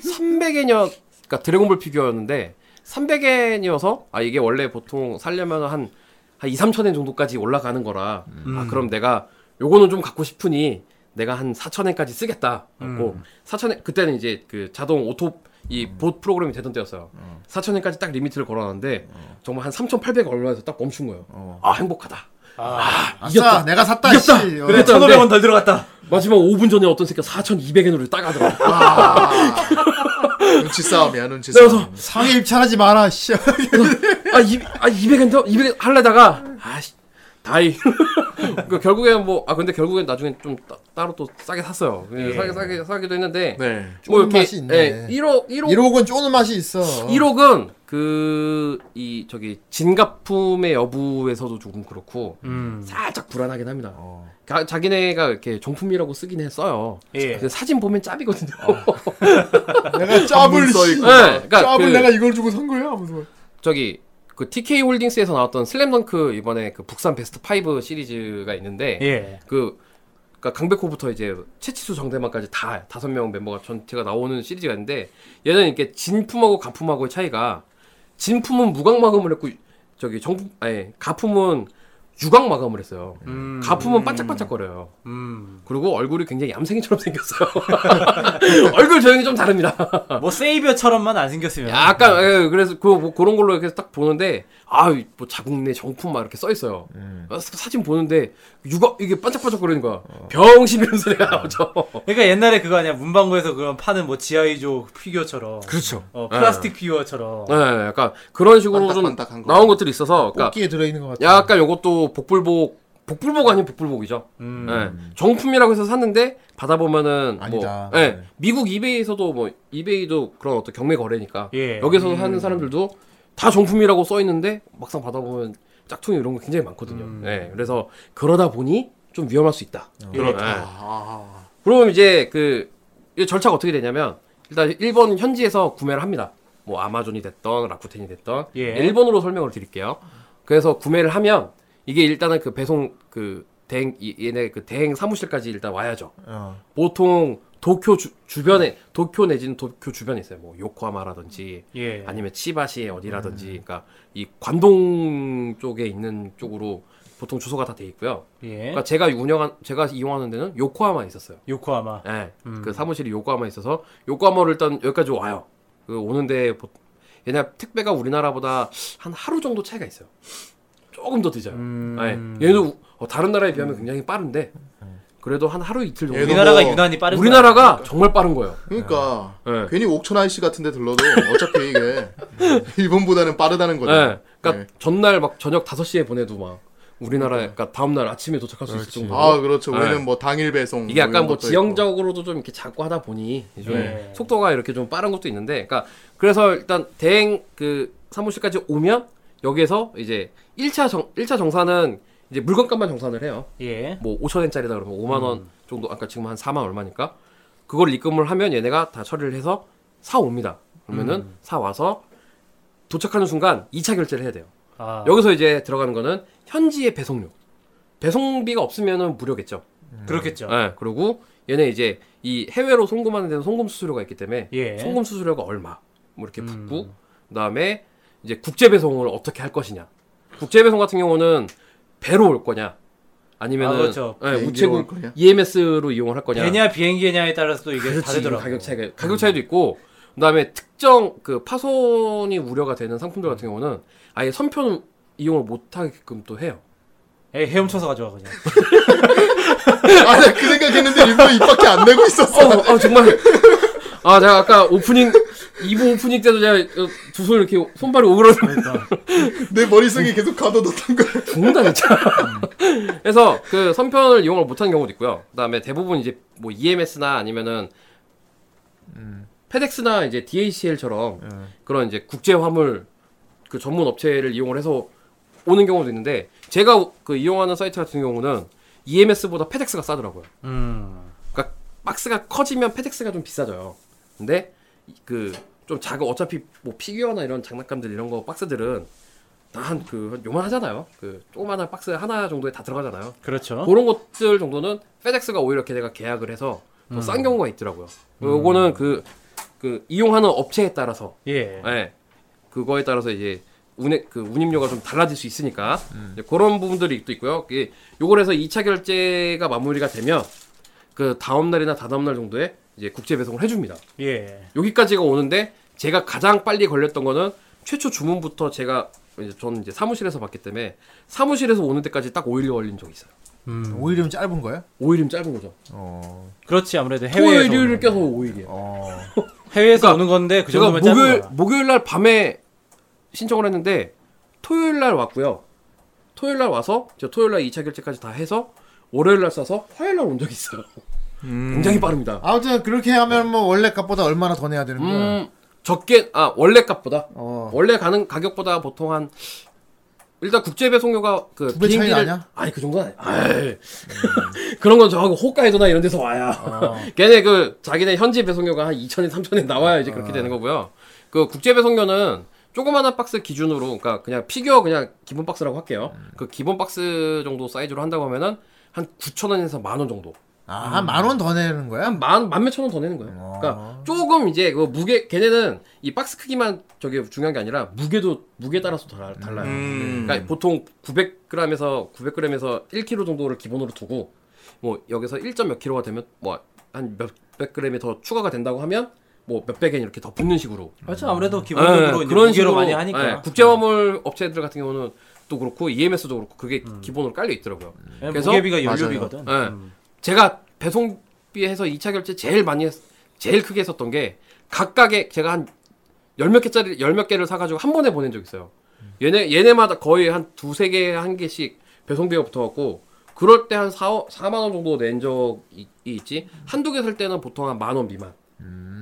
300엔이었 그러니까 드래곤볼 피규어였는데 300엔이어서 아 이게 원래 보통 살려면 한, 한 2, 3천 엔 정도까지 올라가는 거라 아 그럼 내가 요거는 좀 갖고 싶으니 내가 한 4천 엔까지 쓰겠다 갖고 4천 엔 그때는 이제 그 자동 auto 이 bot 프로그램이 되던 때였어요. 4천 엔까지 딱 limit를 걸어놨는데 정말 한 3,800 얼마에서 딱 멈춘 거예요. 아 행복하다. 아, 아싸, 이겼다. 내가 샀다, 이겼다. 씨. 어. 그래 1,500원 덜 들어갔다. 마지막 5분 전에 어떤 새끼가 4,200엔으로 따가더라고. 눈치 싸움이야, 눈치 싸움. 그래서 상해 입찰하지 마라, 씨. 아, 이, 아 200엔 더? 200엔 하려다가 아씨 다이. 그 결국엔 뭐 아 근데 결국엔 나중에 좀 따, 로 또 싸게 샀어요. 예, 싸게 싸게 싸기도 했는데 네. 뭐 쪼는 맛이 있네. 예, 1억 1억 1호은 쪼는 맛이 있어. 1억은 그 이 저기 진가품의 여부에서도 조금 그렇고 음. 살짝 불안하긴 합니다. 가- 자기네가 이렇게 정품이라고 쓰긴 했어요. 예. 근데 사진 보면 짭이거든요. 내가 짭을, 써 씨. 있고. 네, 그러니까 짭을 그- 내가 이걸 주고 산 거야? 하면서. 저기 그 TK 홀딩스에서 나왔던 슬램덩크 이번에 그 북산 베스트 5 시리즈가 있는데 예. 그 그러니까 강백호부터 이제 채치수 정대만까지 다 다섯 명 멤버가 전체가 나오는 시리즈가 있는데 얘는 이렇게 진품하고 가품하고의 차이가 진품은 무광 마감을 했고 저기 정품 아니 가품은 유광 마감을 했어요. 음. 가품은 반짝반짝거려요. 음. 그리고 얼굴이 굉장히 얌생이처럼 생겼어요. 얼굴 조형이 좀 다릅니다. 뭐 세이비어처럼만 안 생겼으면. 약간 예, 그래서 그 뭐, 그런 걸로 이렇게 딱 보는데 아뭐 자국 내 정품 막 이렇게 써 있어요. 아, 사- 사진 보는데 육아 이게 반짝반짝 거리는 거야. 병신 이런 소리가 나오죠. 그러니까 옛날에 그거 아니야 문방구에서 그런 파는 뭐 지하이조 피규어처럼. 그렇죠. 어, 플라스틱 피규어처럼. 네, 약간 그런 식으로 좀 반딱반딱한 거. 나온 것들이 있어서 그러니까 뽑기에 들어 있는 것 같아. 약간 요것도 복불복 복불복 아닌 복불복이죠. 음. 예. 정품이라고 해서 샀는데 받아보면은 아니다. 뭐 예. 네. 미국 이베이에서도 뭐 이베이도 그런 어떤 경매 거래니까 예. 여기서 사는 사람들도 다 정품이라고 써 있는데 막상 받아보면 짝퉁이 이런 거 굉장히 많거든요. 음. 예. 그래서 그러다 보니 좀 위험할 수 있다. 그렇다. 예. 아. 그럼 이제 그이 절차가 어떻게 되냐면 일단 일본 현지에서 구매를 합니다. 뭐 아마존이 됐던 라쿠텐이 됐던 예. 일본어로 설명을 드릴게요. 그래서 구매를 하면 이게 일단은 그 배송 그 대행 이- 얘네 그 대행 사무실까지 일단 와야죠. 어. 보통 도쿄 주, 주변에 도쿄 내지는 도쿄 주변에 있어요. 뭐 요코하마라든지 예. 아니면 치바시 어디라든지 그러니까 이 관동 쪽에 있는 쪽으로 보통 주소가 다 돼 있고요. 예. 그러니까 제가 운영한 제가 이용하는 데는 요코하마에 있었어요. 요코하마. 예. 음. 그 사무실이 요코하마에 있어서 요코하마를 일단 여기까지 와요. 그 오는데 보- 얘네 택배가 우리나라보다 한 하루 정도 차이가 있어요. 조금 더 늦어요. 음. 예. 얘도 우- 어, 다른 나라에 비하면 굉장히 빠른데 그래도 한 하루 이틀 정도. 우리나라가 뭐 유난히 빠른 우리나라가 정말 빠른 거예요. 그러니까 예. 괜히 옥천 아이씨 같은데 들러도 어차피 이게 일본보다는 빠르다는 거죠. 예. 그러니까 네. 전날 막 저녁 5시에 보내도 막 우리나라 그러니까 다음 날 아침에 도착할 수 있을 정도로. 아 그렇죠. 네. 왜냐면 뭐 당일 배송 이게 약간 뭐 지형적으로도 좀 이렇게 작고 하다 보니 좀 네. 속도가 이렇게 좀 빠른 것도 있는데, 그러니까 그래서 일단 대행 그 사무실까지 오면 여기에서 이제 1차 정 1차 정산은 이제 물건값만 정산을 해요. 예. 뭐 5천 엔짜리다 그러면 5만 원 정도 아까 지금 한 4만 얼마니까 그걸 입금을 하면 얘네가 다 처리를 해서 사 옵니다. 그러면은 사 와서 도착하는 순간 2차 결제를 해야 돼요. 아. 여기서 이제 들어가는 거는 현지의 배송료. 배송비가 없으면은 무료겠죠. 그렇겠죠. 예, 그리고 얘네 이제 이 해외로 송금하는 데는 송금 수수료가 있기 때문에 예. 송금 수수료가 얼마 뭐 이렇게 음. 붙고 그다음에 이제 국제 배송을 어떻게 할 것이냐. 국제 배송 같은 경우는 배로 올 거냐 아니면은 아, 그렇죠. 예, 비행기로 우체국? EMS로 이용을 할 거냐. 배냐 비행기냐에 따라서 또 이게 그렇지. 다르더라고. 가격 차이가 가격 차이도 있고 그다음에 특정 그 파손이 우려가 되는 상품들 같은 경우는 아예 선편 이용을 못 하게끔 또 해요. 에이, 헤엄쳐서 가져와 그냥. 아, 나 그 생각했는데 일부러 입 밖에 안 내고 있었어. 어, 어, 정말. 아, 내가 아까 오프닝, 2부 오프닝 때도 제가 두 손 이렇게 손발이 오그러져 내 머릿속에 계속 가둬뒀던 거야. 죽는다 진짜. 그래서 그 선편을 이용을 못하는 경우도 있고요. 그 다음에 대부분 이제 뭐 EMS나 아니면은 페덱스나 이제 DHL처럼 그런 이제 국제 화물 그 전문 업체를 이용을 해서 오는 경우도 있는데 제가 그 이용하는 사이트 같은 경우는 EMS보다 페덱스가 싸더라고요. 음. 그러니까 박스가 커지면 페덱스가 좀 비싸져요. 근데 그 좀 작은 어차피 뭐 피규어나 이런 장난감들 이런 거 박스들은 다한그 요만하잖아요. 그 조그마한 박스 하나 정도에 다 들어가잖아요. 그렇죠. 그런 것들 정도는 페덱스가 오히려 걔네가 계약을 해서 더싼 경우가 있더라고요. 요거는 그, 그 이용하는 업체에 따라서 예. 예. 그거에 따라서 이제 운행 그 운임료가 좀 달라질 수 있으니까 이제 그런 부분들이 또 있고요. 요걸 해서 2차 결제가 마무리가 되면 그 다음 날이나 다다음 날 정도에 이제 국제 배송을 해줍니다. 예. 여기까지가 오는데 제가 가장 빨리 걸렸던 거는 최초 주문부터 제가 이제 저는 이제 사무실에서 받기 때문에 사무실에서 오는 데까지 딱 5일 걸린 적이 있어요. 음. 5일이면 짧은 거야? 5일이면 짧은 거죠. 어. 그렇지 아무래도 토요일, 해외에서 일요일을 오는 껴서 건데. 5일이에요. 어. 해외에서 그러니까 오는 건데 그 제가 정도면 짧은 목요일 거야. 목요일 날 밤에 신청을 했는데 토요일 날 왔고요. 토요일 날 와서 제가 토요일 날 2차 결제까지 다 해서 월요일 날 싸서 화요일 날 온 적이 있어요. 굉장히 빠릅니다. 아무튼 그렇게 하면 뭐 원래 값보다 얼마나 더 내야 되는 거야? 음, 적게 아 원래 값보다 어. 원래 가는 가격보다 보통 한 일단 국제 배송료가 그 두배 차이 비행기를 아니야? 아니 그 정도는 아니. 아이, 그런 건 저하고 홋카이도나 이런 데서 와야. 어. 걔네 그 자기네 현지 배송료가 한 2천엔 3천엔 나와야 이제 어. 그렇게 되는 거고요. 그 국제 배송료는 조그마한 박스 기준으로 그러니까 그냥 피규어 그냥 기본 박스라고 할게요. 음. 그 기본 박스 정도 사이즈로 한다고 하면은 한 9천 원에서 만 원 정도. 아, 한 만 원 더 내는 거야? 만, 만 몇천 원 더 내는 거예요. 그러니까 조금 이제 그 무게, 걔네는 이 박스 크기만 저게 중요한 게 아니라 무게도, 무게 따라서 달, 달라요. 음. 그러니까 보통 900g에서, 900g에서 1kg 정도를 기본으로 두고, 뭐 여기서 1점 몇 킬로가 되면 뭐 한 몇백 g이 더 추가가 된다고 하면 뭐 몇백엔 이렇게 더 붙는 식으로. 그렇죠 아무래도 기본적으로 예, 이제 무게로 많이 하니까. 예, 국제화물 업체들 같은 경우는 또 그렇고 EMS도 그렇고 그게 기본으로 깔려 있더라고요. 예, 그래서- 무게비가. 연료비거든. 예. 음. 제가 배송비에서 2차 결제 제일 많이 했, 제일 크게 했었던 게 각각의 제가 한 열 몇 개짜리 열 몇 개를 사가지고 한 번에 보낸 적 있어요. 얘네 얘네마다 거의 한 두세 개 한 개씩 배송비가 붙어갖고 그럴 때 한 4, 4만 원 정도 낸 적이 있지 한두 개 살 때는 보통 한 만 원 미만.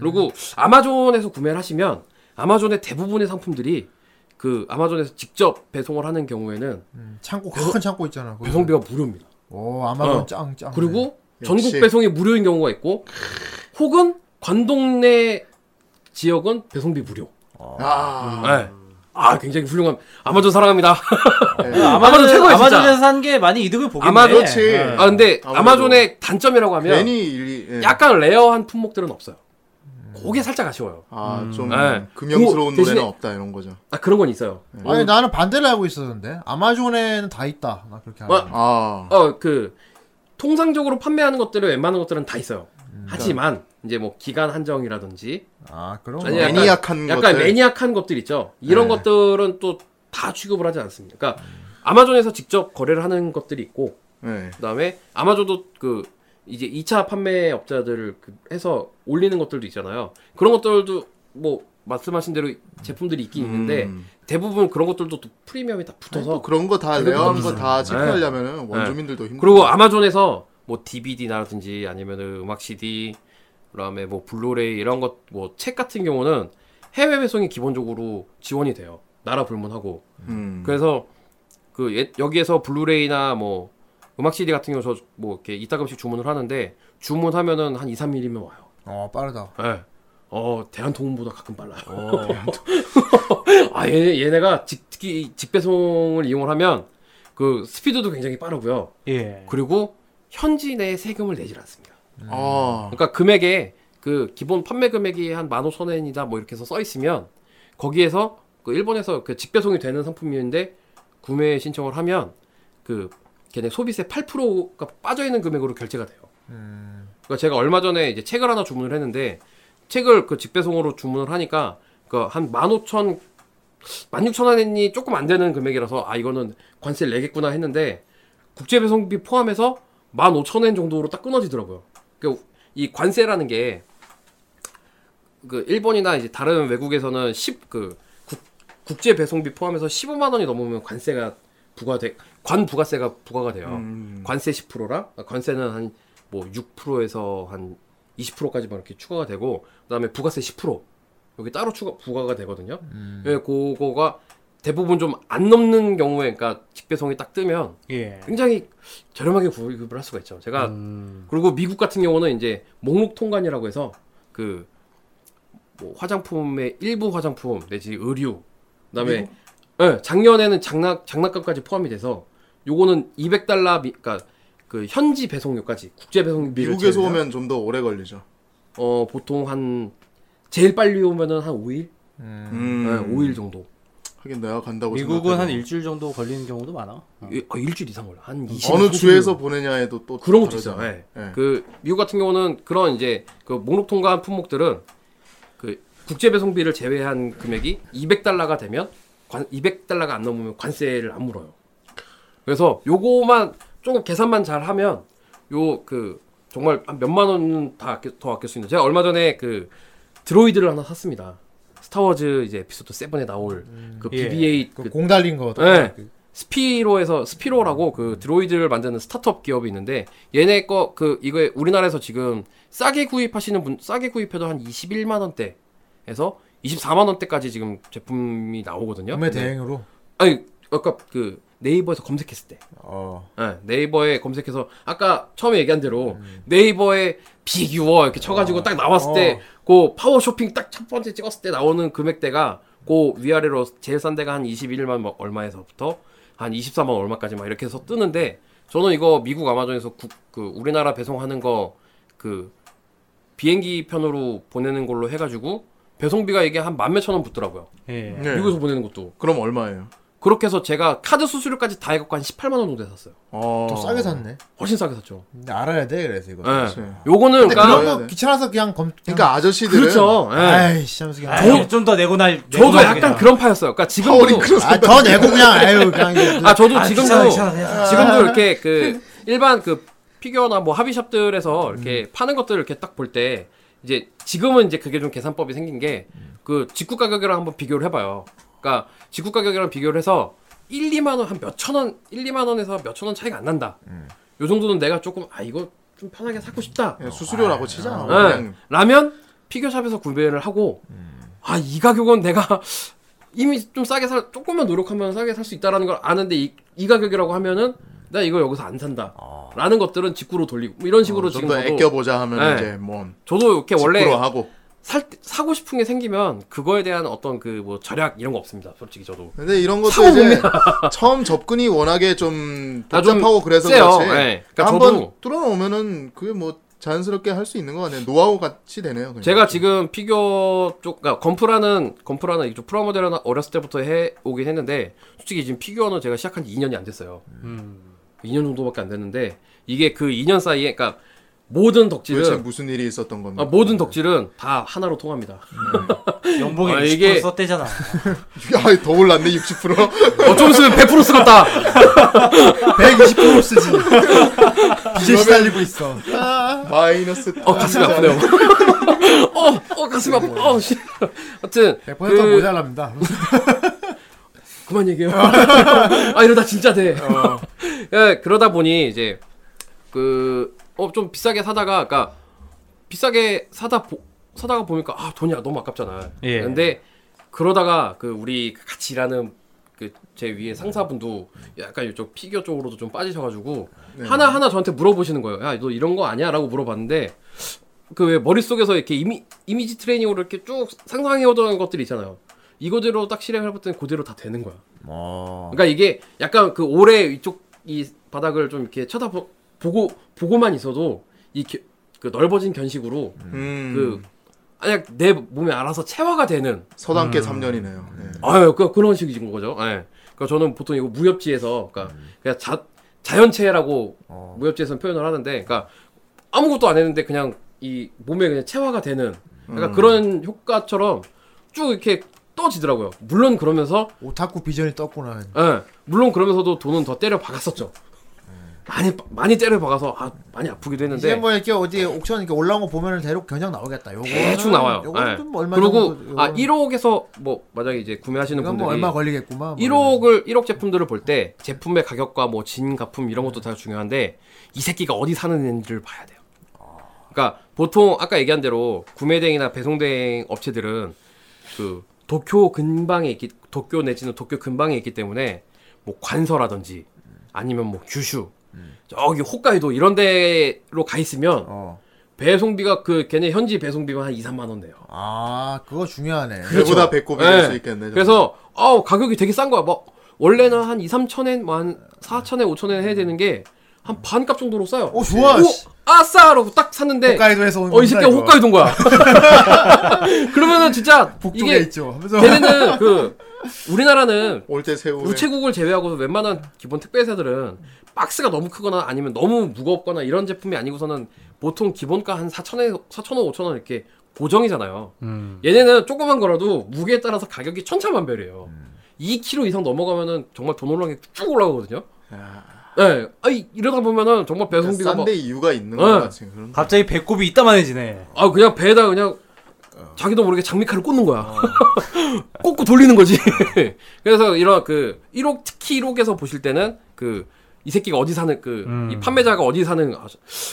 그리고 아마존에서 구매를 하시면 아마존의 대부분의 상품들이 그 아마존에서 직접 배송을 하는 경우에는 창고 큰 창고 있잖아. 거기. 배송비가 무료입니다. 오 아마존 어. 짱 짱. 그리고 역시. 전국 배송이 무료인 경우가 있고 혹은 관동 내 지역은 배송비 무료. 아. 네. 아 굉장히 훌륭한 아마존 사랑합니다. 네. 아마존 최고야, 진짜. 아마존에서 산 게 많이 이득을 보겠네. 아마존 그렇지. 예. 아 근데 아무래도. 아마존의 단점이라고 하면 괜히 일이 예. 약간 rare한 품목들은 없어요. 그게 살짝 아쉬워요. 아, 좀 네. 금형스러운 그 대신에- 노래는 없다 이런 거죠. 아 그런 건 있어요. 아니 나는 반대로 알고 있었는데 아마존에는 다 있다. 나 그렇게 알고. 어? 아. 어그 통상적으로 판매하는 것들은 웬만한 것들은 다 있어요. 하지만 이제 뭐 기간 한정이라든지 아 그런 아니. 약간- maniac한 약간 것들. maniac한 것들 있죠. 이런 네. 것들은 또 다 취급을 하지 않습니다. 그러니까 아마존에서 직접 거래를 하는 것들이 있고 네. 그다음에 아마존도 그 이제 2차 판매업자들을 그 해서 올리는 것들도 있잖아요. 그런 것들도 뭐 말씀하신 대로 제품들이 있긴 있는데 음. 대부분 그런 것들도 또 프리미엄이 다또 붙어서 그런 거 다 rare한 비싸요. 거다 체크하려면은 원주민들도 힘들고. 그리고 아마존에서 뭐 DVD라든지 아니면은 음악 CD 그다음에 뭐 블루레이 이런 것 뭐 책 같은 경우는 해외 배송이 기본적으로 지원이 돼요. 나라 불문하고. 음. 그래서 그 예- 여기에서 블루레이나 뭐 음악 CD 같은 경우 저 뭐 이렇게 이따금씩 주문을 하는데 주문하면은 한 2, 3일이면 와요. 어 빠르다. 예. 어, 대한통운보다 가끔 빨라요. 아, 얘네, 얘네가 직, 특히 직배송을 이용을 하면 그 스피드도 굉장히 빠르고요. 예. 그리고 현지 내 세금을 내질 않습니다. 아. 그러니까 금액에 그 기본 판매 금액이 한 15,000엔이다 뭐 이렇게 해서 써 있으면 거기에서 그 일본에서 그 직배송이 되는 상품인데 구매 신청을 하면 그 걔네 소비세 8%가 빠져 있는 금액으로 결제가 돼요. 그러니까 제가 얼마 전에 이제 책을 하나 주문을 했는데 책을 그 직배송으로 주문을 하니까 그한 15,000 16,000원이 조금 안 되는 금액이라서 아 이거는 관세를 내겠구나 했는데 국제 배송비 포함해서 15,000원 정도로 딱 끊어지더라고요. 그러니까 이 관세라는 게 그 일본이나 이제 다른 외국에서는 10그 국제 배송비 포함해서 15만 원이 넘으면 관세가 부과돼 관 부가세가 부과가 돼요. 음. 관세 10%라 관세는 한 뭐 6%에서 한 20%까지만 이렇게 추가가 되고 그다음에 부가세 10% 여기 따로 추가 부과가 되거든요. 예, 그거가 대부분 좀 안 넘는 경우에 그러니까 직배송이 딱 뜨면 예. 굉장히 저렴하게 구입을 할 수가 있죠. 제가 그리고 미국 같은 경우는 이제 목록 통관이라고 해서 그 뭐 화장품의 일부 화장품 내지 의류 그다음에 예, 작년에는 장난 장난감까지 포함이 돼서 요거는 200달러 미, 그러니까 그 현지 배송료까지 국제 배송비를 미국에서 제외한- 오면 좀 더 오래 걸리죠. 어 보통 한 제일 빨리 오면은 한 5일? 음. 네, 5일 정도. 하긴 내가 간다고 미국은 한 생각해도 일주일 정도 걸리는 경우도 많아. 일- 어, 일주일 이상 걸려. 한 20. 어느 주에서 보내냐에도 또 그런 것도 있어요. 예. 예. 그 미국 같은 경우는 그런 이제 그 목록 통과한 품목들은 그 국제 배송비를 제외한 금액이 200달러가 되면 관 200달러가 안 넘으면 관세를 안 물어요. 그래서 요거만 조금 계산만 잘 하면 요 그 정말 한 몇만 원은 다 아껴, 더 아낄 수 있는. 제가 얼마 전에 그 드로이드를 하나 샀습니다. 스타워즈 이제 에피소드 7에 나올 그 예. BB-8 그 공 달린 거. 네. 스피로에서 스피로라고 그 드로이드를 만드는 스타트업 기업이 있는데 얘네 거 그 이거 우리나라에서 지금 싸게 구입하시는 분 싸게 구입해도 한 21만 원대에서 24만 원대까지 지금 제품이 나오거든요. 구매 네. 대행으로. 아니 아까 그 네이버에서 검색했을 때 어. 네, 네이버에 검색해서 아까 처음에 얘기한 대로 네이버에 피규어 이렇게 쳐가지고 딱 나왔을 때그 파워 쇼핑 딱 첫 번째 찍었을 때 나오는 금액대가 그 위아래로 제일 싼 데가 한 21만 뭐 얼마에서부터 한 24만 얼마까지 막 이렇게 해서 뜨는데 저는 이거 미국 아마존에서 국- 그 우리나라 배송하는 거 그 비행기 편으로 보내는 걸로 해가지고 배송비가 이게 한 만 몇천 원 붙더라고요. 예. 네. 미국에서 보내는 것도 그럼 얼마예요? 그렇게 해서 제가 카드 수수료까지 다 해갖고 한 18만 원 정도 샀어요. 어. 더 싸게 샀네. 훨씬 싸게 샀죠. 근데 알아야 돼 그래서 이거. 예. 그치. 요거는 근데 그러니까 그런 거 돼. 귀찮아서 그냥 검. 그러니까 아저씨들은 그렇죠. 예. 아이씨 하면서 그냥. 아, 좀더 내고 날. 저도 내고 약간 나겠다. 그런 파였어요. 그러니까 지금도 파워링크로 아, 더 내고 그냥 아유 그냥. 이거 아 저도 아, 지금도 귀찮아, 귀찮아, 귀찮아. 지금도 이렇게 그 일반 그 피규어나 뭐 hobby shop들에서 이렇게 파는 것들을 이렇게 딱 볼 때 이제 지금은 이제 그게 좀 계산법이 생긴 게 그 직구 가격이랑 한번 비교를 해봐요. 그러니까 직구 가격이랑 비교를 해서 1, 2만 원 한 몇천 원, 1, 2만 원에서 몇천 원 차이가 안 난다. 요 정도는 내가 조금 아 이거 좀 편하게 사고 싶다. 그냥 수수료라고 치잖아. 예. 그냥 라면 피규어샵에서 구매를 하고 아이 가격은 내가 이미 좀 싸게 살 조금만 노력하면 싸게 살 수 있다라는 걸 아는데 이, 이 가격이라고 하면은 나 이거 여기서 안 산다. 라는 것들은 직구로 돌리고 뭐 이런 식으로 지금 어, 좀더 저도, 아껴보자 하면 네. 이제 뭐 저도 이렇게 원래 원래 하고. 살 때- 사고 싶은 게 생기면 그거에 대한 어떤 그 뭐 절약 이런 거 없습니다. 솔직히 저도. 근데 이런 것도 이제 처음 접근이 워낙에 좀 아, 좀 복잡하고 그래서 세요. 그렇지. 네. 그러니까 한번 저도- 뚫어놓으면은 그게 뭐 자연스럽게 할 수 있는 거 같네요. 노하우 같이 되네요. 그냥. 제가 지금 피규어 쪽, 그러니까 건프라는 건프라는 이쪽 프라모델은 어렸을 때부터 해 오긴 했는데 솔직히 지금 피규어는 제가 시작한 지 2년이 안 됐어요. 2년 정도밖에 안 됐는데 이게 그 2년 사이에, 그러니까 모든 도대체 덕질은 무슨 일이 있었던 겁니까? 아, 모든 덕질은 다 하나로 통합니다. 연봉에 아, 60% 이게- 썼대잖아. 야, 더 올랐네 60%. 어좀 있으면 100% 쓰겠다. 120% 쓰지. 빚에 시달리고 있어. 마이너스. 어 가슴이 아프네요. 어, 어 가슴이 아파. 어 씨. 하여튼 100% 그- 모자랍니다. 그만 얘기해요. 아 이러다 진짜 돼. 어. 예, 그러다 보니 이제 그 어 좀 비싸게 사다가 그러니까 비싸게 사다 보, 사다가 보니까 아 돈이 너무 아깝잖아. 예. 근데 그러다가 그 우리 같이 일하는 그 제 위에 상사분도 약간 이쪽 피규어 쪽으로도 좀 빠지셔가지고 하나 하나 저한테 물어보시는 거예요. 야 너 이런 거 아니야?라고 물어봤는데 그 왜 머릿속에서 이렇게 이미 이미지 트레이닝으로 이렇게 쭉 상상해 오던 것들이 있잖아요. 이거대로 딱 실행해봤더니 그대로 다 되는 거야. 그러니까 이게 약간 그 오래 이쪽 이 바닥을 좀 이렇게 쳐다보 보고 보고만 있어도 이 그 넓어진 견식으로 음. 그 아니 내 몸에 알아서 체화가 되는 서당계 음. 3년이네요. 아유 그 그런 식인 거죠. 예. 그러니까 저는 보통 이거 무협지에서 그러니까 그냥 자 자연체라고 무협지에서는 표현을 하는데 그러니까 아무것도 안 했는데 그냥 이 몸에 그냥 체화가 되는 그러니까 그런 효과처럼 쭉 이렇게 떠지더라고요. 물론 그러면서 오타쿠 비전이 떴구나. 예. 물론 그러면서도 돈은 더 때려 박았었죠. 많이 많이 때려 박아서 아, 많이 아프기도 이제 했는데 뭐 이렇게 어디 옥션 이렇게 올라온 거 보면은 대략 견적 나오겠다. 요거 대충 나와요. 요거는 예. 좀 얼마 그리고 정도, 아 요거는- 1억에서 뭐 만약에 이제 구매하시는 이건 분들이 뭐 얼마 걸리겠구만. 뭐 1억을 1억 제품들을 볼 때 제품의 가격과 뭐 진가품 이런 것도 다 중요한데 이 새끼가 어디 사는 애인지를 봐야 돼요. 그러니까 보통 아까 얘기한 대로 구매 대행이나 배송 대행 업체들은 그 도쿄 근방에 있기 도쿄 내지는 도쿄 근방에 있기 때문에 뭐 관서라든지 아니면 뭐 규슈 저기 홋카이도 이런 데로 가 있으면 어. 배송비가 그 걔네 현지 배송비만 한 2, 3만 원 내요. 아, 그거 중요하네. 배보다 배꼽이 네. 될수 있겠네. 그래서 어 가격이 되게 싼 거야. 뭐 원래는 한 2, 3천엔, 뭐한 4천엔, 5천엔 해야 되는 게 한 반값 정도로 싸요. 오, 좋아. 오, 아싸라고 딱 샀는데 홋카이도에서 온 어 이 새끼. 홋카이도인 거야. 그러면은 진짜 북쪽에 이게 있죠. 하면서 걔네는 그 우리나라는 올때 새우. 우체국을 제외하고 웬만한 기본 택배 회사들은 박스가 너무 크거나 아니면 너무 무겁거나 이런 제품이 아니고서는 보통 기본가 한 4천에 4천 원, 5천 원 이렇게 고정이잖아요. 얘네는 조그만 거라도 무게에 따라서 가격이 천차만별이에요. 2kg 이상 넘어가면은 정말 돈 올라간 게쭉 올라가거든요. 네, 아니 이러다 보면은 정말 배송비가 막, 싼데 이유가 있는 네. 것 같은 그런. 갑자기 배꼽이 이따만해지네. 아 그냥 배에다 그냥 자기도 모르게 장미칼을 꽂는 거야. 꽂고 돌리는 거지. 그래서 이런 그 1억 특히 1억에서 보실 때는 그 이 새끼가 어디 사는 그이 판매자가 어디 사는 아,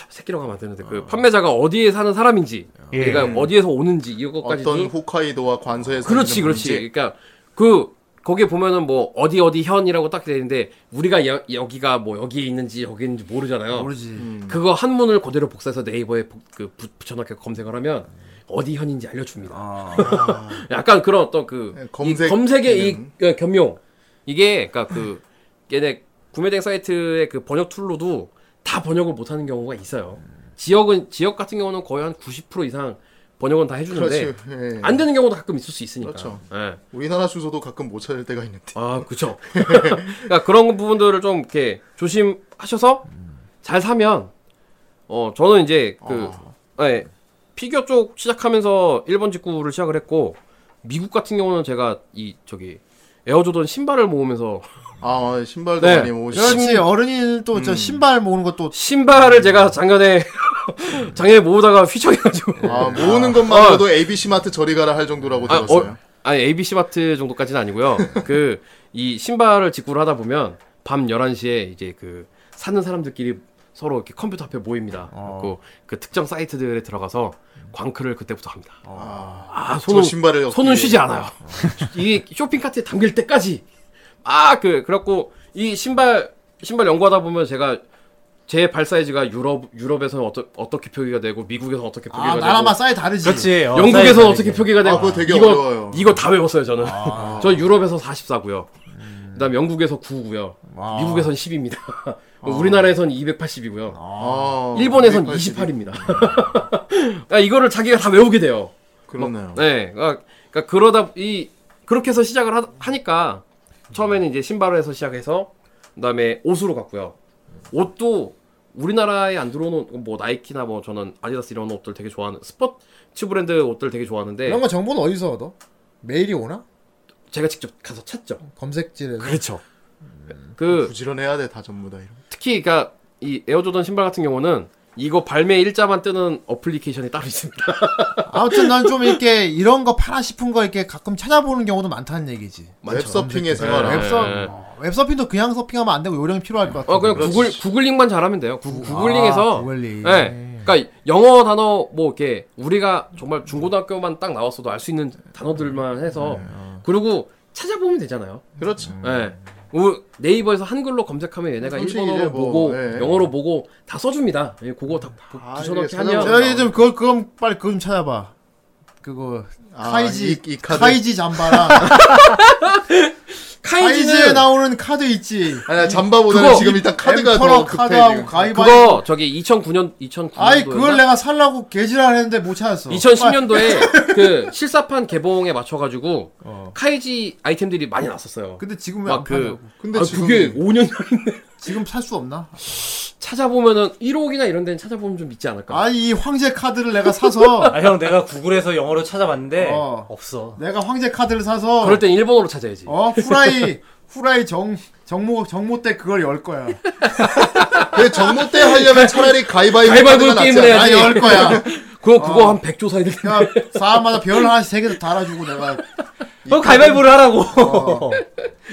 새끼라고 하면 안 되는데 그 판매자가 어디에 사는 사람인지 예. 얘가 어디에서 오는지 이것까지도 어떤 홋카이도와 관서에서 그렇지, 그렇지. 그러니까 그 거기에 보면은 뭐 어디 어디 현이라고 딱 되는데 우리가 여, 여기가 뭐 여기에 있는지 여기 있는지 모르잖아요. 모르지. 그거 한문을 그대로 복사해서 네이버에 복- 그 부- 붙여넣게 검색을 하면 어디 현인지 알려줍니다. 약간 그런 어떤 그 네, 검색, 검색 검색의 이. 그 겸용 이게 그러니까 그 얘네 구매된 사이트의 그 번역 툴로도 다 번역을 못하는 경우가 있어요. 지역은 지역 같은 경우는 거의 한 90% 이상 번역은 다 해주는데 그렇지. 예. 안 되는 경우도 가끔 있을 수 있으니까. 그렇죠. 예. 우리나라 주소도 가끔 못 찾을 때가 있는데. 아, 그쵸. 그러니까 그런 부분들을 좀 이렇게 조심하셔서 잘 사면, 어, 저는 이제 그, 예, 피규어 쪽 시작하면서 일본 직구를 시작을 했고, 미국 같은 경우는 제가 이, 저기, 에어조던 신발을 모으면서, 아 신발도 네. 많이 모으시. 그렇지. 어른이 또저 신발 모으는 것도 신발을 제가 작년에, 작년에 모으다가 휘청해가지고. 아 모으는 것만으로도 ABC 마트 저리 가라 할 정도라고 아, 들었어요. 어, 아니, ABC 마트 정도까지는 아니고요. 그, 이 신발을 직구를 하다 보면, 밤 11시에 이제 그, 사는 사람들끼리 서로 이렇게 컴퓨터 앞에 모입니다. 그리고 그 특정 사이트들에 들어가서 광클을 그때부터 합니다. 아, 저 손은, 신발을 손은. 쉬지 않아요. 이 쇼핑 카트에 담길 때까지. 아, 그, 그래갖고, 이 신발, 신발 연구하다 보면 제가 제 발 사이즈가 유럽, 유럽에서는 어떠, 어떻게 표기가 되고, 미국에서는 어떻게 표기가 아, 되고. 나라마다 사이 다르지. 그렇지. 어, 영국에서는 어떻게. 표기가 되고 아, 그거 되게 이거, 어려워요. 이거 다 외웠어요 저는. 저 유럽에서 44고요. 그다음 영국에서 9고요. 미국에선 10입니다. 우리나라에선 280이고요. 아, 일본에선 280. 28입니다. 그러니까 이거를 자기가 다 외우게 돼요. 그렇네요. 네, 그러니까, 그러니까 그러다 이 그렇게 해서 시작을 하, 니까 처음에는 이제 신발을 해서 시작해서 그다음에 옷으로 갔고요. 옷도 우리나라에 안 들어오는 뭐 나이키나 뭐 저는 아디다스 이런 옷들 되게 좋아하는 스포츠 브랜드 옷들 되게 좋아하는데 이런 거 정보는 어디서 얻어? 메일이 오나? 제가 직접 가서 찾죠. 검색질에서. 그렇죠. 그 부지런해야 돼 다 전부 다 이런. 특히 그러니까 이 에어조던 신발 같은 경우는 이거 발매 일자만 뜨는 어플리케이션이 따로 있습니다. 아무튼 난 좀 이렇게 이런 거 팔아 싶은 거 이렇게 가끔 찾아보는 경우도 많다는 얘기지. 웹서핑의 네. 생활. 웹서 네. 어, 웹서핑도 그냥 서핑하면 안 되고 요령이 필요할 것 같아. 어 그냥 구글 구글링만 잘하면 돼요. 구, 구글링에서 아, 구글링. 네. 그러니까 영어 단어 뭐 이렇게 우리가 정말 중고등학교만 딱 나왔어도 알 수 있는 단어들만 해서 그리고 찾아보면 되잖아요. 그렇죠. 네. 우- 네이버에서 한글로 검색하면 얘네가 일본어로 뭐, 보고 예. 영어로 보고 다 써줍니다. 예, 그거 다 부- 아, 붙여넣기 이게 하면 찾아보면 저기 좀 그거 그럼 빨리 그거 좀 찾아봐. 그거 아, 카이지 이- 이 카드. 카이지 잠바랑 카이지에 카이지는 나오는 카드 있지. 아니 잠바보다는 그거 지금 일단 카드가 더 급해. 가위바위보. 그거 저기 2009년 2009년도에 아이 그걸 내가 살라고 개지랄 했는데 못 찾았어. 2010년도에 그 실사판 개봉에 맞춰가지고 어. 카이지 아이템들이 많이 나왔었어요. 근데 지금 왜안 막 그. 근데 아, 지금 그게 5년 전인데 지금 살 수 없나? 찾아보면은 1호기나 이런 데는 찾아보면 좀 있지 않을까? 아이 이 황제 카드를 내가 사서 아, 형, 내가 구글에서 영어로 찾아봤는데, 어. 없어. 내가 황제 카드를 사서 그럴 땐 일본어로 찾아야지. 어 후라이 후라이 정 정모 정모 때 그걸 열 거야. 그 정모 때 하려면 차라리 가위바위보 가위바위보 게 게임을? 해야지. 열 거야. 그거 그거 한 100조 사야 돼. 야, 사람마다 별 하나씩 세개 달아주고 내가 그럼 가위바위보를 하라고.